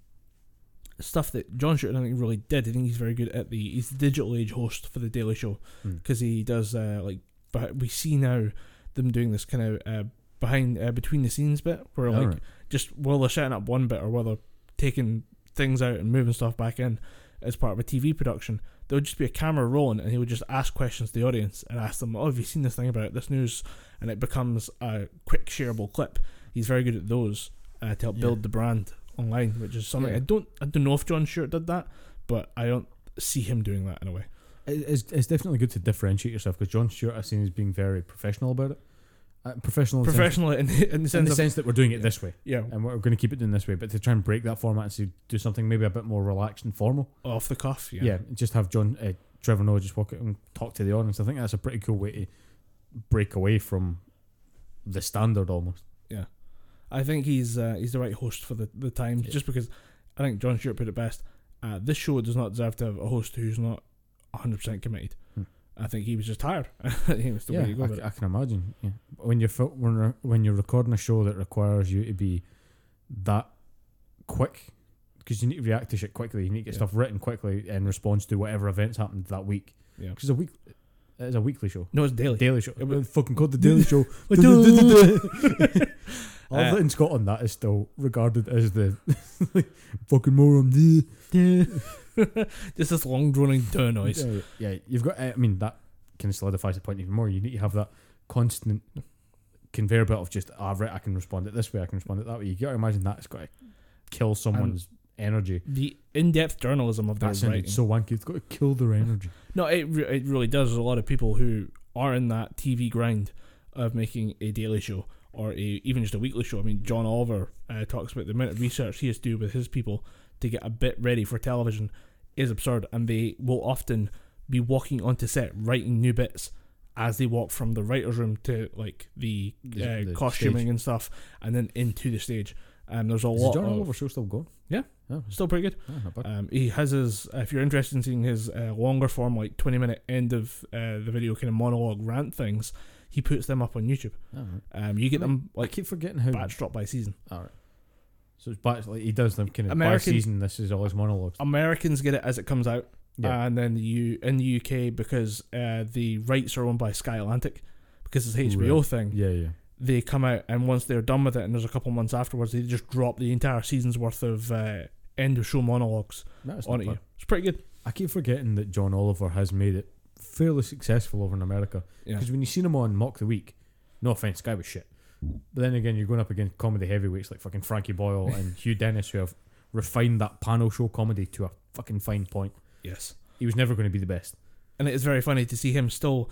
Speaker 1: stuff that Jon Stewart I think really did. I think he's very good at the he's the digital age host for the Daily Show
Speaker 2: Mm.
Speaker 1: because he does uh, like but we see now them doing this kind of uh, behind uh, between the scenes bit where like
Speaker 2: Alright.
Speaker 1: just while they're setting up one bit or while they're taking things out and moving stuff back in as part of a TV production, there would just be a camera rolling and he would just ask questions to the audience and ask them, Oh, have you seen this thing about this news? And it becomes a quick shareable clip. He's very good at those uh, to help
Speaker 2: Yeah.
Speaker 1: build the brand online, which is something
Speaker 2: Yeah.
Speaker 1: I don't I don't know if Jon Stewart did that, but I don't see him doing that in a way.
Speaker 2: It's, it's definitely good to differentiate yourself because Jon Stewart I've seen as being very professional about it. Uh, professional, in the sense-
Speaker 1: Professional in, in the
Speaker 2: in
Speaker 1: sense
Speaker 2: the
Speaker 1: of
Speaker 2: sense that we're doing it this way,
Speaker 1: yeah,
Speaker 2: and we're going to keep it doing this way. But to try and break that format and to do something maybe a bit more relaxed and formal,
Speaker 1: off the cuff. Yeah,
Speaker 2: yeah, just have John uh, Trevor Noah just walk out and talk to the audience. I think that's a pretty cool way to break away from the standard almost.
Speaker 1: I think he's uh, he's the right host for the the times.
Speaker 2: Yeah.
Speaker 1: Just because I think Jon Stewart put it best. Uh, this show does not deserve to have a host who's not 100 percent committed.
Speaker 2: Hmm.
Speaker 1: I think he was just tired. I think the
Speaker 2: yeah,
Speaker 1: way you go.
Speaker 2: I, c-. I can imagine. Yeah, when you're fil- when you're, when you're recording a show that requires you to be that quick, because you need to react to shit quickly. You need to get
Speaker 1: Yeah.
Speaker 2: stuff written quickly in response to whatever events happened that week.
Speaker 1: Yeah.
Speaker 2: Because a week, it's a weekly show,
Speaker 1: No, it's daily.
Speaker 2: daily show.
Speaker 1: It was-
Speaker 2: fucking called the Daily Show. I love that in Scotland that is still regarded as the fucking moron.
Speaker 1: Just this long droning duh noise.
Speaker 2: yeah, yeah, you've got. I mean, that kind of solidifies the point even more. You need to have that constant conveyor belt of just, ah, right, I can respond it this way, I can respond it that way. You got to imagine that's got to kill someone's energy.
Speaker 1: The in-depth journalism of
Speaker 2: That sounded
Speaker 1: writing.
Speaker 2: so wanky. It's got to kill their energy.
Speaker 1: No, it re- it really does. There's a lot of people who are in that TV grind of making a daily show or a, even just a weekly show. I mean, John Oliver uh, talks about the amount of research he has to do with his people to get a bit ready for television is absurd, and they will often be walking onto set writing new bits as they walk from the writers' room to like the,
Speaker 2: The-
Speaker 1: uh,
Speaker 2: the
Speaker 1: costuming
Speaker 2: stage.
Speaker 1: and stuff, and then into the stage. Um, there's a
Speaker 2: Is
Speaker 1: lot
Speaker 2: John
Speaker 1: of
Speaker 2: Oliver show still going?
Speaker 1: Yeah.
Speaker 2: Oh,
Speaker 1: still pretty good.
Speaker 2: oh.
Speaker 1: Um, he has his. If you're interested in seeing his uh, longer form, like 20 minute end of uh, the video kind of monologue rant things, he puts them up on YouTube.
Speaker 2: All right.
Speaker 1: Um, you get them
Speaker 2: I keep forgetting how.
Speaker 1: batch drop by season.
Speaker 2: All right. So it's batch, like he does them kind of by season. This is all his monologues.
Speaker 1: Americans get it as it comes out,
Speaker 2: Yeah.
Speaker 1: and then the U in the UK because uh, the rights are owned by Sky Atlantic because it's HBO
Speaker 2: Right.
Speaker 1: thing.
Speaker 2: yeah, yeah.
Speaker 1: They come out, and once they're done with it, and there's a couple months afterwards, they just drop the entire season's worth of uh, end of show monologues
Speaker 2: That's
Speaker 1: on it. You. It's pretty good.
Speaker 2: I keep forgetting that John Oliver has made it fairly successful over in America.
Speaker 1: Yeah.
Speaker 2: Because when you seen him on Mock the Week, no offense, guy was shit. But then again, you're going up against comedy heavyweights like fucking Frankie Boyle and Hugh Dennis, who have refined that panel show comedy to a fucking fine point.
Speaker 1: Yes.
Speaker 2: He was never going to be the best.
Speaker 1: and it is very funny to see him still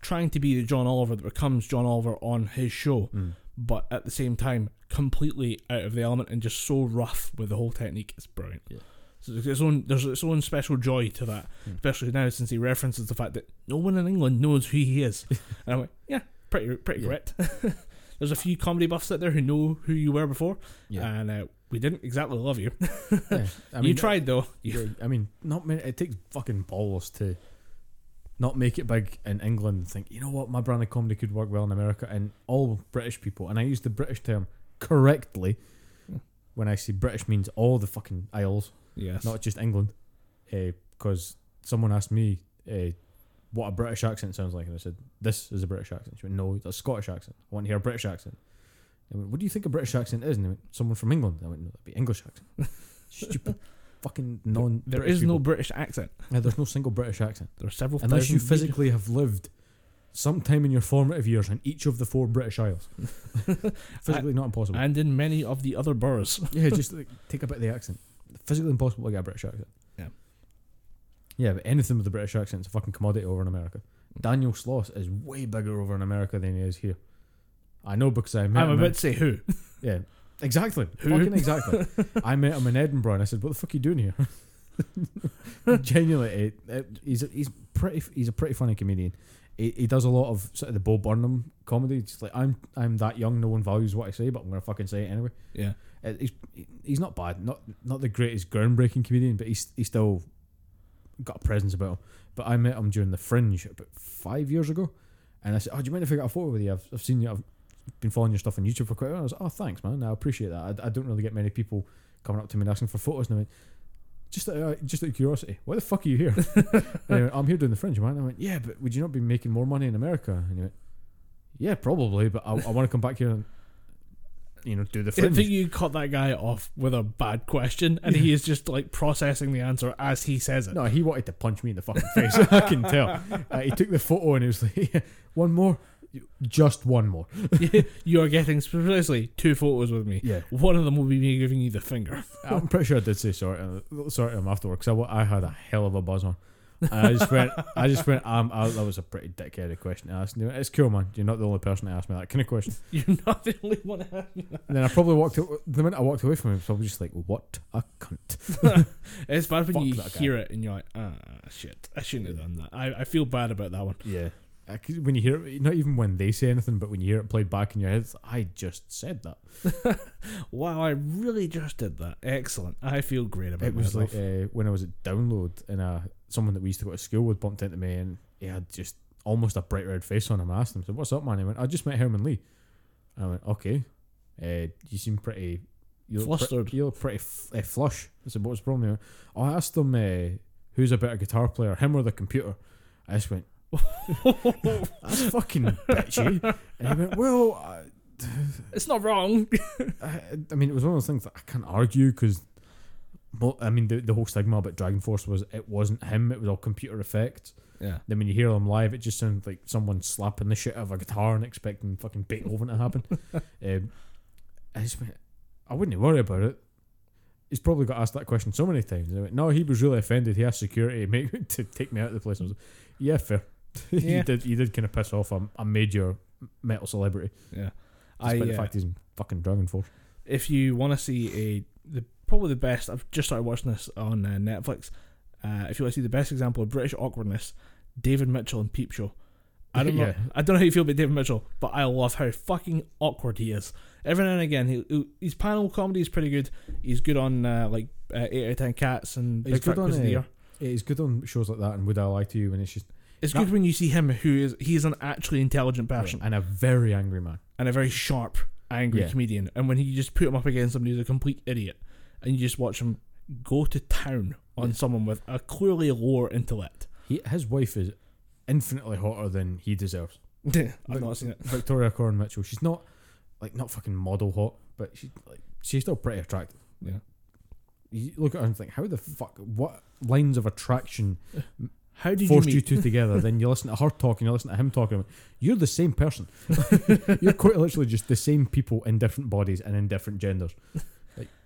Speaker 1: trying to be the John Oliver that becomes John Oliver on his show, mm. but at the same time completely out of the element and just so rough with the whole technique. It's brilliant.
Speaker 2: Yeah.
Speaker 1: So there's its own there's its own special joy to that,
Speaker 2: Mm.
Speaker 1: especially now since he references the fact that no one in England knows who he is. and I'm like, yeah, pretty pretty
Speaker 2: Yeah.
Speaker 1: correct. there's a few comedy buffs out there who know who you were before,
Speaker 2: Yeah.
Speaker 1: and uh, we didn't exactly love you.
Speaker 2: yeah. I
Speaker 1: you tried though.
Speaker 2: I mean, not many. It takes fucking balls to not make it big in England. And think, you know what, my brand of comedy could work well in America, and all British people. And I use the British term correctly
Speaker 1: Hmm.
Speaker 2: when I say British means all the fucking Isles,
Speaker 1: Yes.
Speaker 2: not just England. Because someone asked me uh, what a British accent sounds like, and I said, "This is a British accent." She went, "No, it's a Scottish accent. I want to hear a British accent." I went, "What do you think a British accent is?" And they went, "Someone from England." I went, "No, that'd be English accent." Stupid, fucking non.
Speaker 1: there is no British accent.
Speaker 2: Yeah, there's no single British accent
Speaker 1: There are several
Speaker 2: unless you physically have lived sometime in your formative years in each of the four British Isles. physically not impossible.
Speaker 1: and in many of the other boroughs.
Speaker 2: yeah, just like, take a bit of the accent. Physically impossible to get a British accent.
Speaker 1: Yeah.
Speaker 2: Yeah, but anything with a British accent is a fucking commodity over in America. Mm. Daniel Sloss is way bigger over in America than he is here. I know because I met
Speaker 1: I'm
Speaker 2: him.
Speaker 1: about
Speaker 2: in-
Speaker 1: to say who.
Speaker 2: yeah, exactly.
Speaker 1: Who?
Speaker 2: Fucking exactly. I met him in Edinburgh and I said, "What the fuck are you doing here?" Genuinely, it, it, he's a, he's pretty he's a pretty funny comedian. He, he does a lot of sort of the Bo Burnham comedy. Just like I'm I'm that young, no one values what I say, but I'm gonna fucking say it anyway.
Speaker 1: Yeah.
Speaker 2: Uh, he's he's not bad, not not the greatest groundbreaking comedian, but he's he's still got a presence about him. But I met him during the Fringe about five years ago, and I said, "Oh, do you mind if I get a photo with you? I've, I've seen you. I've been following your stuff on YouTube for quite a while." I was like, "Oh, thanks, man. I appreciate that. I, I don't really get many people coming up to me and asking for photos." And I went, "Just out, of- just out of curiosity, why the fuck are you here?" Went, I'm here doing the Fringe, man. And I went, "Yeah, but would you not be making more money in America?" And he went, "Yeah, probably, but I, I want to come back here and." You know, do the
Speaker 1: I think you cut that guy off with a bad question, and he is just like processing the answer as he says it.
Speaker 2: No, he wanted to punch me in the fucking face. I can tell. Uh, he took the photo and he was like, "One more, just one more."
Speaker 1: you are getting precisely two photos with me.
Speaker 2: Yeah,
Speaker 1: One of them will be me giving you the finger.
Speaker 2: I'm pretty sure I did say sorry. Uh, sorry to him afterwards. I, I had a hell of a buzz on. I just went. I just went. Um, I, that was a pretty dickheaded question to ask. And went, It's cool, man. You're not the only person to ask me that kind of question.
Speaker 1: You're not the only one. to have me.
Speaker 2: And then I probably walked. The minute I walked away from him, I was probably just like, "What a cunt."
Speaker 1: It's bad when
Speaker 2: Fuck
Speaker 1: you
Speaker 2: that guy.
Speaker 1: hear it and you're like, ah, shit, I shouldn't have done that. I, I feel bad about that one.
Speaker 2: Yeah. When you hear it, not even when they say anything, but when you hear it played back in your head, it's, I just said that.
Speaker 1: Wow, I really just did that. Excellent. I feel great about
Speaker 2: It It was
Speaker 1: myself.
Speaker 2: like uh, when I was at Download, and uh, someone that we used to go to school with bumped into me, and he had just almost a bright red face on him. I asked him, "So what's up, man?" He went, "I just met Herman Li." I went, "Okay, uh, you seem pretty." You look pre-
Speaker 1: Flustered.
Speaker 2: you look pretty f- uh, flush. I said, "What's the problem?" He went, oh, I asked him, uh, "Who's a better guitar player, him or the computer?" I just went, "That's fucking bitchy." And he went, "Well, I,
Speaker 1: It's not wrong.
Speaker 2: I, I mean, it was one of those things that I can't argue because, I mean, the, the whole stigma about DragonForce was it wasn't him; it was all computer effects.
Speaker 1: yeah.
Speaker 2: Then when you hear them live, it just sounds like someone slapping the shit out of a guitar and expecting fucking Beethoven to happen. um, I just went, I wouldn't worry about it. He's probably got asked that question so many times. Went, no, he was really offended. He asked security to, make, to take me out of the place. I was like, yeah, fair.
Speaker 1: Yeah.
Speaker 2: you did. You did kind of piss off a, a major metal celebrity,
Speaker 1: Yeah.
Speaker 2: despite
Speaker 1: I,
Speaker 2: the
Speaker 1: uh,
Speaker 2: fact he's in fucking DragonForce.
Speaker 1: if you want to see a the probably the best, I've just started watching this on uh, Netflix. Uh, if you want to see the best example of British awkwardness, David Mitchell and Peep Show. I don't know.
Speaker 2: Yeah.
Speaker 1: I don't know how you feel about David Mitchell, but I love how fucking awkward he is. Every now and again, he, his panel comedy is pretty good. He's good on uh, like uh, eight out of ten cats and
Speaker 2: He's
Speaker 1: Big Fat
Speaker 2: good on,
Speaker 1: Quiz of the
Speaker 2: uh,
Speaker 1: Year.
Speaker 2: He's good on shows like that, and Would I Lie to You? When it's just
Speaker 1: It's
Speaker 2: that-
Speaker 1: good when you see him who is he is an actually intelligent person
Speaker 2: and a very angry man.
Speaker 1: and a very sharp, angry
Speaker 2: Yeah.
Speaker 1: comedian. And when he just put him up against somebody who's a complete idiot, and you just watch him go to town on someone with a clearly lower intellect.
Speaker 2: He, his wife is infinitely hotter than he deserves.
Speaker 1: I've not seen it.
Speaker 2: Victoria Coren Mitchell. She's not like not fucking model hot, but she's like she's still pretty attractive.
Speaker 1: Yeah.
Speaker 2: You look at her and think, how the fuck? What lines of attraction
Speaker 1: How did
Speaker 2: forced
Speaker 1: you
Speaker 2: you
Speaker 1: meet?
Speaker 2: two together? then you listen to her talking, you listen to him talking. You're the same person. You're quite literally just the same people in different bodies and in different genders.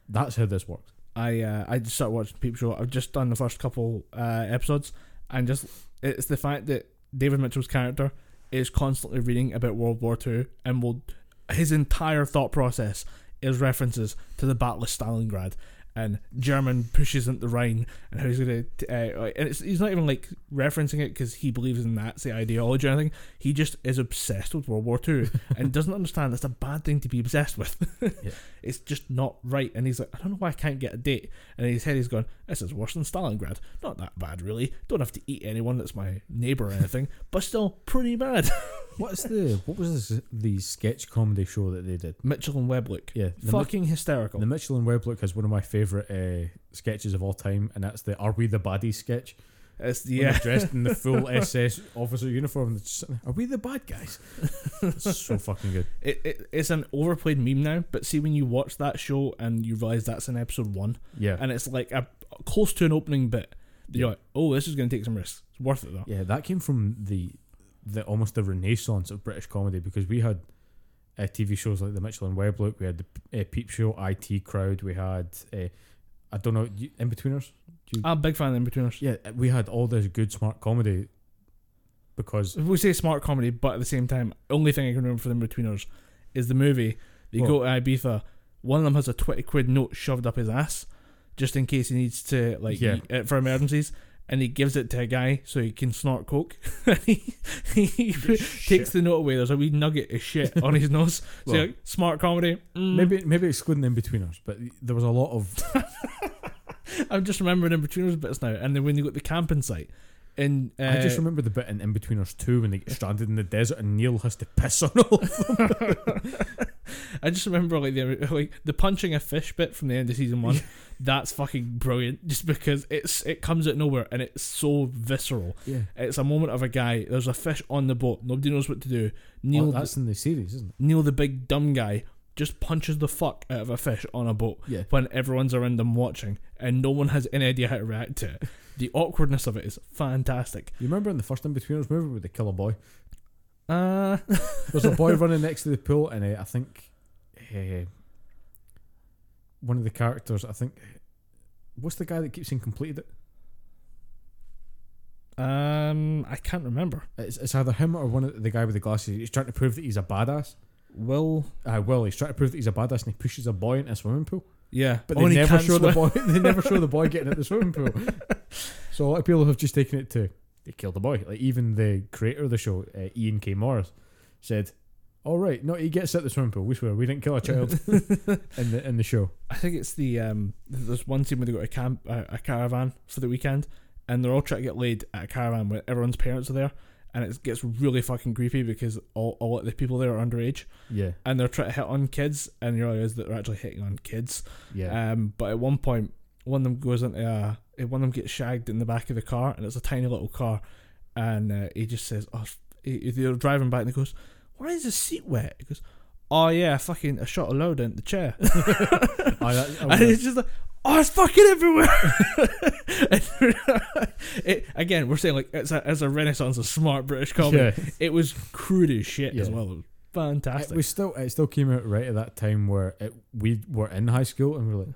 Speaker 2: That's how this works.
Speaker 1: I uh, I just started watching Peep Show. I've just done the first couple uh, episodes, and just it's the fact that David Mitchell's character is constantly reading about World War Two, and will his entire thought process is references to the Battle of Stalingrad and German pushes into the Rhine and how he's gonna. Uh, and it's, he's not even like referencing it because he believes in Nazi ideology or anything. He just is obsessed with World War Two and doesn't understand that's a bad thing to be obsessed with.
Speaker 2: Yeah.
Speaker 1: It's just not right. And he's like, I don't know why I can't get a date. And in his head, he's going, This is worse than Stalingrad. Not that bad, really. Don't have to eat anyone that's my neighbor or anything, but still pretty bad.
Speaker 2: What's the what was this, the sketch comedy show that they did?
Speaker 1: Mitchell and Webb Look.
Speaker 2: Yeah, the, Mi-
Speaker 1: Fucking hysterical.
Speaker 2: the Mitchell and Webb look has one of my favorite uh, sketches of all time, and that's the "Are We the Baddies" sketch.
Speaker 1: it's, yeah.
Speaker 2: dressed in the full SS officer uniform. just Are we the bad guys? it's so fucking good.
Speaker 1: It, it, it's an overplayed meme now, but see when you watch that show and you realize that's in episode one,
Speaker 2: Yeah,
Speaker 1: and it's like a close to an opening bit. You're like, oh, this is going to take some risks. It's worth it though.
Speaker 2: yeah, that came from the the almost the renaissance of British comedy because we had uh, TV shows like the Mitchell and Webb look, we had the uh, Peep Show, IT Crowd, we had uh, I don't know Inbetweeners.
Speaker 1: I'm a big fan of Inbetweeners.
Speaker 2: Yeah, we had all this good smart comedy because
Speaker 1: We say smart comedy, but at the same time, only thing I can remember for the Inbetweeners is the movie. They
Speaker 2: Well-
Speaker 1: go to Ibiza. One of them has a 20 quid note shoved up his ass just in case he needs to, like,
Speaker 2: Yeah.
Speaker 1: for emergencies. And he gives it to a guy so he can snort coke. he he takes the note away. There's a wee nugget of shit on his nose. So
Speaker 2: Well,
Speaker 1: like, smart comedy. mm.
Speaker 2: maybe maybe excluding Inbetweeners, but there was a lot of
Speaker 1: I'm just remembering Inbetweeners bits now. And then when you got the camping site. In, uh,
Speaker 2: I just remember the bit in Inbetweeners 2 when they get stranded in the desert and Neil has to piss on all of them.
Speaker 1: I just remember like the like the punching a fish bit from the end of season one. That's fucking brilliant. Just because it's it comes out nowhere and it's so visceral.
Speaker 2: Yeah.
Speaker 1: It's a moment of a guy. There's a fish on the boat. Nobody knows what to do. Neil,
Speaker 2: Oh, that's in the series, isn't it?
Speaker 1: Neil, the big dumb guy, just punches the fuck out of a fish on a boat
Speaker 2: Yeah.
Speaker 1: when everyone's around them watching, and no one has any idea how to react to it. The awkwardness of it is fantastic.
Speaker 2: You remember in the first Inbetweeners movie with the killer boy?
Speaker 1: Uh,
Speaker 2: There's a boy running next to the pool, and uh, I think uh, one of the characters, I think, what's the guy that keeps saying completed it?
Speaker 1: um, I can't remember.
Speaker 2: It's, it's either him or one of the guy with the glasses. He's trying to prove that he's a badass.
Speaker 1: Will,
Speaker 2: Uh, Will. he's trying to prove that he's a badass, and he pushes a boy into a swimming pool.
Speaker 1: yeah,
Speaker 2: But they
Speaker 1: he
Speaker 2: never
Speaker 1: can't
Speaker 2: show the boy. They never show the boy getting at the swimming pool. So a lot of people have just taken it to they killed the boy. Like even the creator of the show, uh, Ian K. Morris, said, "All right, no, he gets at the swimming pool. We swear we didn't kill a child in the in the show."
Speaker 1: I think it's the um. There's one scene where they go to camp uh, a caravan for the weekend, and they're all trying to get laid at a caravan where everyone's parents are there, and it gets really fucking creepy because all all of the people there are underage,
Speaker 2: Yeah,
Speaker 1: and they're trying to hit on kids, and you realize that they're actually hitting on kids.
Speaker 2: yeah,
Speaker 1: Um, but at one point, one of them goes into a, one of them gets shagged in the back of the car, and it's a tiny little car, and uh, he just says, "Oh," he, they're driving back, and he goes, "Why is the seat wet?" He goes, oh yeah, fucking a shot of load in the chair.
Speaker 2: I, I
Speaker 1: and it's just like, oh, it's fucking everywhere. it, again, we're saying like it's a, it's a renaissance of smart British comedy.
Speaker 2: Yeah.
Speaker 1: It was crude as shit as well. It
Speaker 2: It
Speaker 1: fantastic.
Speaker 2: was still it still came out right at that time where it, we were in high school and we were like,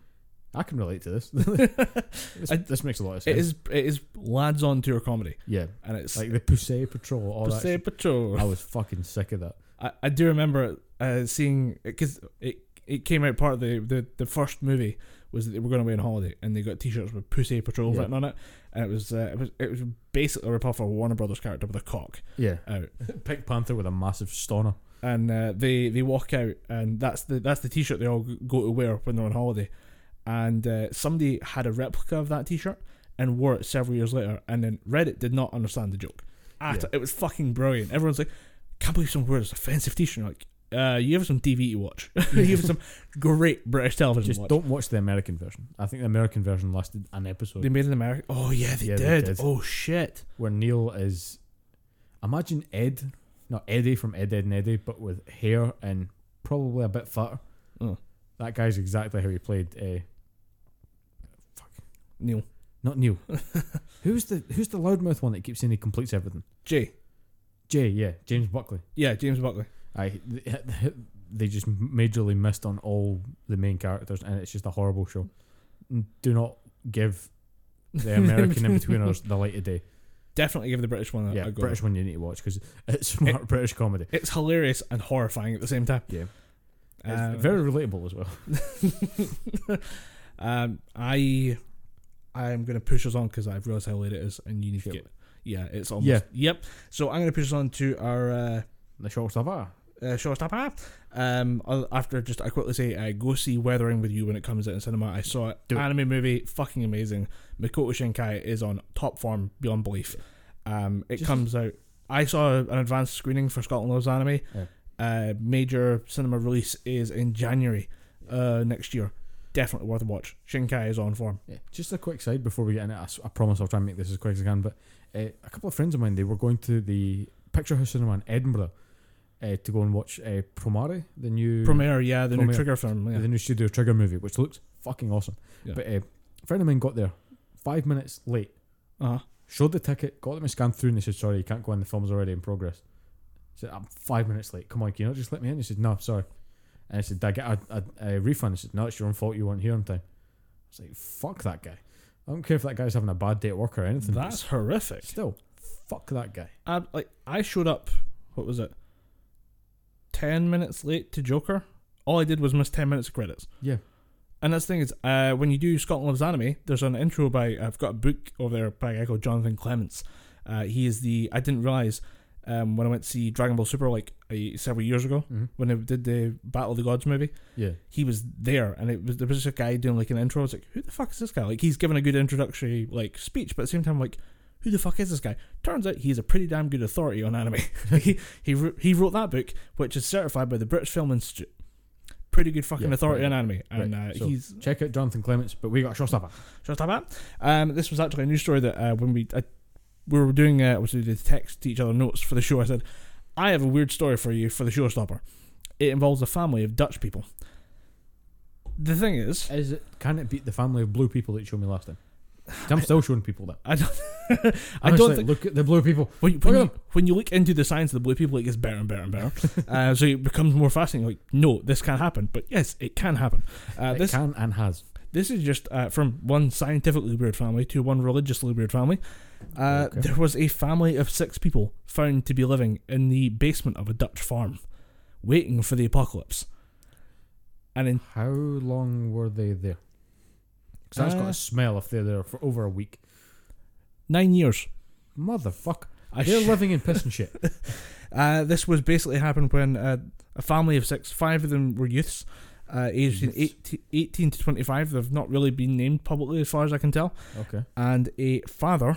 Speaker 2: I can relate to this. this,
Speaker 1: I-
Speaker 2: this makes a lot of sense.
Speaker 1: it is it is lads on tour comedy,
Speaker 2: yeah,
Speaker 1: and it's
Speaker 2: like the Pussy Patrol, all.
Speaker 1: Pussy. Patrol.
Speaker 2: I was fucking sick of that.
Speaker 1: I, I do remember uh, seeing because it it came out part of the, the the first movie was that they were going away on holiday and they got T-shirts with Pussy Patrol
Speaker 2: Yeah.
Speaker 1: written on it, and it was uh, it was it was basically a ripoff of a Warner Brothers character with a cock
Speaker 2: Yeah,
Speaker 1: out,
Speaker 2: Pink Panther with a massive stoner.
Speaker 1: and uh, they they walk out and that's the that's the T-shirt they all go to wear when they're on holiday, and uh, somebody had a replica of that T-shirt and wore it several years later, and then Reddit did not understand the joke. At
Speaker 2: Yeah.
Speaker 1: It was fucking brilliant. Everyone's like, "Can't believe someone wears this offensive T-shirt." You're like, uh, you have some TV to watch. you have some great British television.
Speaker 2: Just
Speaker 1: to watch.
Speaker 2: don't watch the American version. I think the American version lasted an episode
Speaker 1: They made an American. Oh yeah, they,
Speaker 2: Yeah, they
Speaker 1: did.
Speaker 2: did.
Speaker 1: Oh shit.
Speaker 2: where Neil is. Imagine Ed, not Eddie from Ed, Ed and Eddie, but with hair and probably a bit fatter.
Speaker 1: Oh.
Speaker 2: That guy's exactly how he played. Uh, fuck,
Speaker 1: Neil
Speaker 2: not Neil. who's the Who's the loudmouth one that keeps saying he completes everything?
Speaker 1: Jay.
Speaker 2: Jay, yeah, James Buckley.
Speaker 1: Yeah, James Buckley.
Speaker 2: I they just majorly missed on all the main characters, and it's just a horrible show. Do not give the American Inbetweeners the light of day.
Speaker 1: Definitely give the British one a,
Speaker 2: Yeah,
Speaker 1: a go.
Speaker 2: British one you need to watch because it's smart British comedy.
Speaker 1: It's hilarious and horrifying at the same time.
Speaker 2: Yeah,
Speaker 1: Uh,
Speaker 2: very relatable as well.
Speaker 1: um, I I'm gonna push us on because I've realized how late it is, and you need to get. Yeah, it's almost.
Speaker 2: Yeah.
Speaker 1: Yep. So I'm gonna push us on to our uh,
Speaker 2: The short stuff. Ah,
Speaker 1: uh, showstopper. Um, after just I quickly say, uh, go see Weathering with You when it comes out in cinema. I saw it.
Speaker 2: Do it.
Speaker 1: Anime movie, fucking amazing. Makoto Shinkai is on top form beyond belief. Um, it
Speaker 2: Just-
Speaker 1: comes out. I saw an advanced screening for Scotland Loves Anime.
Speaker 2: Yeah.
Speaker 1: Uh, major cinema release is in January uh, next year. Definitely worth a watch. Shinkai is on form.
Speaker 2: yeah. Just a quick side before we get in it. I promise I'll try and make this as quick as I can. But uh, a couple of friends of mine, they were going to the Picture House Cinema in Edinburgh uh, to go and watch uh, Promare, the new
Speaker 1: Promare, yeah, the new Trigger film. Yeah.
Speaker 2: the new Studio Trigger movie, which looks fucking awesome.
Speaker 1: Yeah.
Speaker 2: But uh, a friend of mine got there five minutes late.
Speaker 1: Uh-huh.
Speaker 2: Showed the ticket, got them to scan through, and they said, "Sorry, you can't go in. The film's already in progress." I said, "I'm five minutes late. Come on, can you not just let me in?" He said, "No, sorry." And I said, "Did I get a, a, a refund?" He said, "No, it's your own fault. You weren't here on time." I was like, "Fuck that guy. I don't care if that guy's having a bad day at work or anything.
Speaker 1: That's horrific.
Speaker 2: still fuck that guy."
Speaker 1: I, like I showed up. What was it? Ten minutes late to Joker. All I did was miss ten minutes of credits.
Speaker 2: Yeah.
Speaker 1: And that's the thing is, uh, when you do Scotland Loves Anime, there's an intro by I've got a book over there by a guy called Jonathan Clements. Uh, he is the I didn't realize um, when I went to see Dragon Ball Super like uh, several years ago
Speaker 2: Mm-hmm.
Speaker 1: when they did the Battle of the Gods movie.
Speaker 2: Yeah,
Speaker 1: He was there, and it was there was just a guy doing like an intro. I was like, who the fuck is this guy? Like he's giving a good introductory like speech, but at the same time, like who the fuck is this guy? Turns out he's a pretty damn good authority on anime. he he wrote, he wrote that book, which is certified by the British Film Institute. Pretty good fucking
Speaker 2: Yeah,
Speaker 1: authority
Speaker 2: right.
Speaker 1: on anime, and
Speaker 2: Right,
Speaker 1: uh,
Speaker 2: so-
Speaker 1: he's
Speaker 2: check out Jonathan Clements. But we got a showstopper.
Speaker 1: just. Um, this was actually a news story that uh, when we uh, we were doing uh, was did text to each other notes for the show. I said, I have a weird story for you for the showstopper. It involves a family of Dutch people. The thing is,
Speaker 2: Is it? Can it beat the family of blue people that you showed me last time? I'm still showing people that.
Speaker 1: I don't. I don't think
Speaker 2: look at the blue people.
Speaker 1: when, when, you, when you look into the science of the blue people, it gets better and better and better. uh, so it becomes more fascinating. Like, no, this can't happen, but yes, it can happen. Uh,
Speaker 2: it
Speaker 1: this
Speaker 2: can and has.
Speaker 1: this is just uh, from one scientifically weird family to one religiously weird family. Uh,
Speaker 2: Okay.
Speaker 1: There was a family of six people found to be living in the basement of a Dutch farm, waiting for the apocalypse. And in
Speaker 2: How long were they there? Because that's got
Speaker 1: Uh,
Speaker 2: a smell if they're there for over a week.
Speaker 1: nine years,
Speaker 2: Motherfucker.
Speaker 1: I
Speaker 2: They're
Speaker 1: sh-
Speaker 2: living in piss and shit.
Speaker 1: Uh, this was basically happened when uh, a family of six, five of them were youths, uh, aged in
Speaker 2: Youths.
Speaker 1: 18, 18 to 25. They've not really been named publicly as far as I can tell.
Speaker 2: Okay.
Speaker 1: And a father,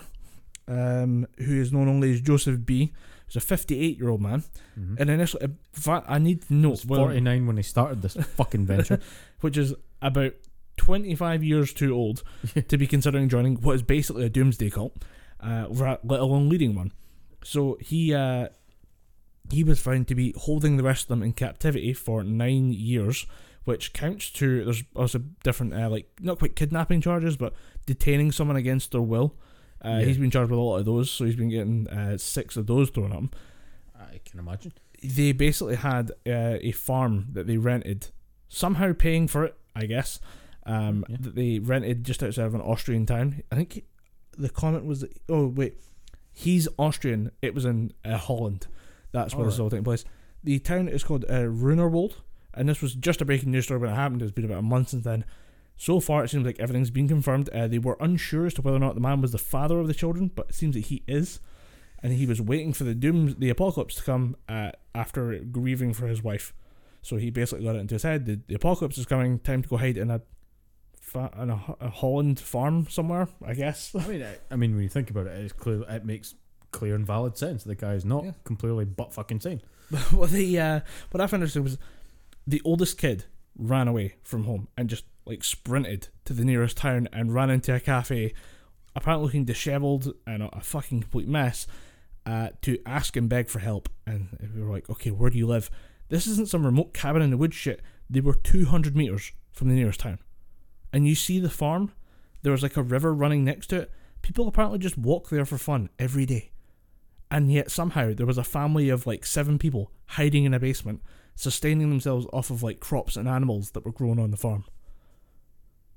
Speaker 1: um, who is known only as Joseph B., who's a 58 year old man.
Speaker 2: Mm-hmm.
Speaker 1: And initially, in fact, I need to know,
Speaker 2: was
Speaker 1: well,
Speaker 2: 49 when they started this fucking venture.
Speaker 1: which is about 25 years too old to be considering joining what is basically a doomsday cult, uh, let alone leading one. So he uh, he was found to be holding the rest of them in captivity for nine years, which counts to there's also different uh, like not quite kidnapping charges, but detaining someone against their will. Uh,
Speaker 2: Yeah.
Speaker 1: He's been charged with a lot of those, so he's been getting uh, six of those thrown at him.
Speaker 2: I can imagine.
Speaker 1: They basically had uh, a farm that they rented, somehow paying for it, I guess. Um,
Speaker 2: Yeah.
Speaker 1: That they rented just outside of an Austrian town. I think the comment was, that, oh wait, he's Austrian. It was in uh, Holland. That's where this is all taking place. The town is called uh, Ruinerwold, and this was just a breaking news story when it happened. It's been about a month since then. So far, it seems like everything's been confirmed. Uh, they were unsure as to whether or not the man was the father of the children, but it seems that he is, and he was waiting for the doom, the apocalypse to come uh, after grieving for his wife. So he basically got it into his head: the, the apocalypse is coming. Time to go hide in a, fa- in a, a Holland farm somewhere. I guess.
Speaker 2: I mean, I, I mean, when you think about it, it's clear. It makes clear and valid sense. The guy is not
Speaker 1: Yeah.
Speaker 2: completely butt fucking sane.
Speaker 1: what the uh, what I found interesting was the oldest kid ran away from home and just like sprinted to the nearest town and ran into a cafe, apparently looking dishevelled and a, a fucking complete mess, uh, to ask and beg for help. And we were like, okay, where do you live? This isn't some remote cabin in the woods shit. They were 200 meters from the nearest town. And you see the farm, there was like a river running next to it. People apparently just walk there for fun every day. And yet somehow there was a family of like seven people hiding in a basement, sustaining themselves off of like crops and animals that were grown on the farm.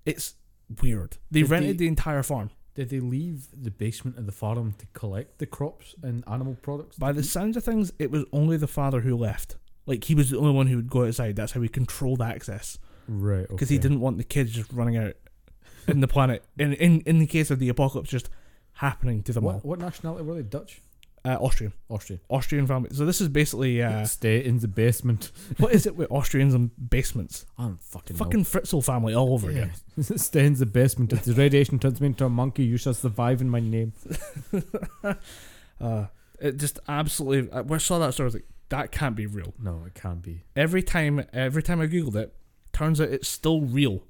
Speaker 1: It's weird. They
Speaker 2: Did
Speaker 1: rented
Speaker 2: they-
Speaker 1: the entire farm.
Speaker 2: Did they leave the basement of the farm to collect the crops and animal products?
Speaker 1: By the sounds of things, it was only the father who left. Like he was the only one who would go outside. That's how he controlled access
Speaker 2: right,
Speaker 1: because he didn't want the kids just running out in the planet. In in in the case of the apocalypse, just happening to them all.
Speaker 2: What, what nationality were they? Dutch,
Speaker 1: Uh, Austrian,
Speaker 2: Austrian.
Speaker 1: Austrian family. So this is basically uh,
Speaker 2: Stay in the basement.
Speaker 1: what is it with Austrians and basements?
Speaker 2: I'm fucking
Speaker 1: Fucking Fritzl family all over again.
Speaker 2: Stay in the basement. If the radiation turns me into a monkey, you shall survive in my name.
Speaker 1: Uh, it just absolutely. I- I saw that story, I was like, that can't be real.
Speaker 2: No, it can't be.
Speaker 1: Every time, every time I googled it, turns out it's still real.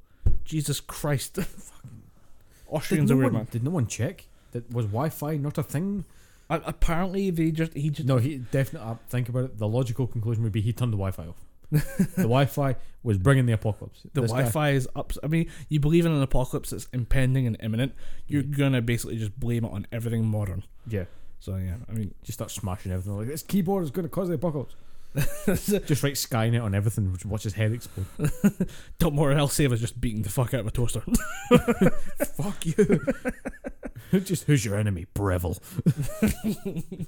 Speaker 1: Jesus Christ. Austrians
Speaker 2: did
Speaker 1: are
Speaker 2: no
Speaker 1: weird,
Speaker 2: one,
Speaker 1: man.
Speaker 2: Did no one check? That was Wi-Fi not a thing?
Speaker 1: A- apparently, they just he just
Speaker 2: No, he definitely. Uh, think about it. The logical conclusion would be he turned the Wi-Fi off. the Wi-Fi was bringing the apocalypse.
Speaker 1: the
Speaker 2: This
Speaker 1: Wi-Fi is up. I mean, you believe in an apocalypse that's impending and imminent. You're gonna basically just blame it on everything modern.
Speaker 2: Yeah,
Speaker 1: So yeah, I mean,
Speaker 2: just start smashing everything. Like this keyboard is going to cause the apocalypse. just write Skynet on everything. Watch his head explode.
Speaker 1: don't worry, I'll save us just beating the fuck out of a toaster.
Speaker 2: Fuck you. just who's your enemy? Breville.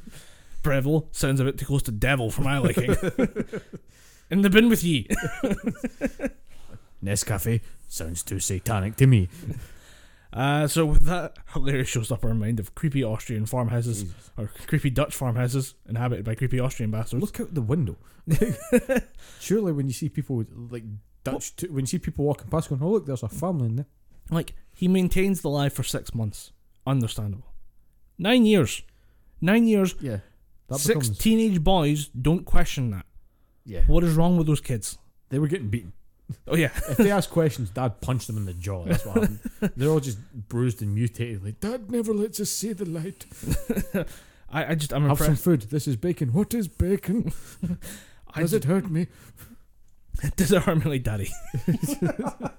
Speaker 1: Breville sounds a bit too close to devil for my liking. In the bin with ye.
Speaker 2: Nescafe sounds too satanic to me.
Speaker 1: Uh, so with that hilarious showstopper in our mind of creepy Austrian farmhouses or creepy Dutch farmhouses inhabited by creepy Austrian bastards.
Speaker 2: Look out the window. Surely, when you see people like Dutch, t- when you see people walking past, going, "Oh look, there's a family in there."
Speaker 1: Like he maintains the lie for six months. Understandable. Nine years. Nine years.
Speaker 2: Yeah, that
Speaker 1: six
Speaker 2: becomes
Speaker 1: teenage boys don't question that.
Speaker 2: yeah.
Speaker 1: What is wrong with those kids?
Speaker 2: They were getting beaten.
Speaker 1: Oh yeah.
Speaker 2: If they ask questions, Dad punched them in the jaw. That's what happened. They're all just bruised and mutated. Like Dad never lets us see the light.
Speaker 1: I, I just I'm
Speaker 2: Have some food. This is bacon. What is bacon?
Speaker 1: I
Speaker 2: Does
Speaker 1: just,
Speaker 2: it hurt
Speaker 1: does it hurt me like daddy?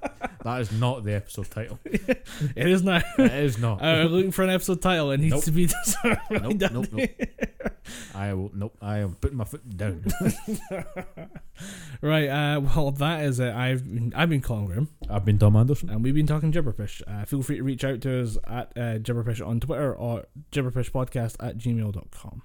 Speaker 2: That is not the episode title.
Speaker 1: it is not.
Speaker 2: It is not.
Speaker 1: I'm looking for an episode title. It needs
Speaker 2: Nope.
Speaker 1: to be hurt me like
Speaker 2: Nope, nope,
Speaker 1: daddy?
Speaker 2: I will. Nope. I am putting my foot down.
Speaker 1: Right. Uh, well, that is it. I've been, I've been Colin Graham.
Speaker 2: I've been Dom Anderson.
Speaker 1: and we've been talking gibberpish. Uh, feel free to reach out to us at uh, on Twitter or gibberpishpodcast at gmail.com.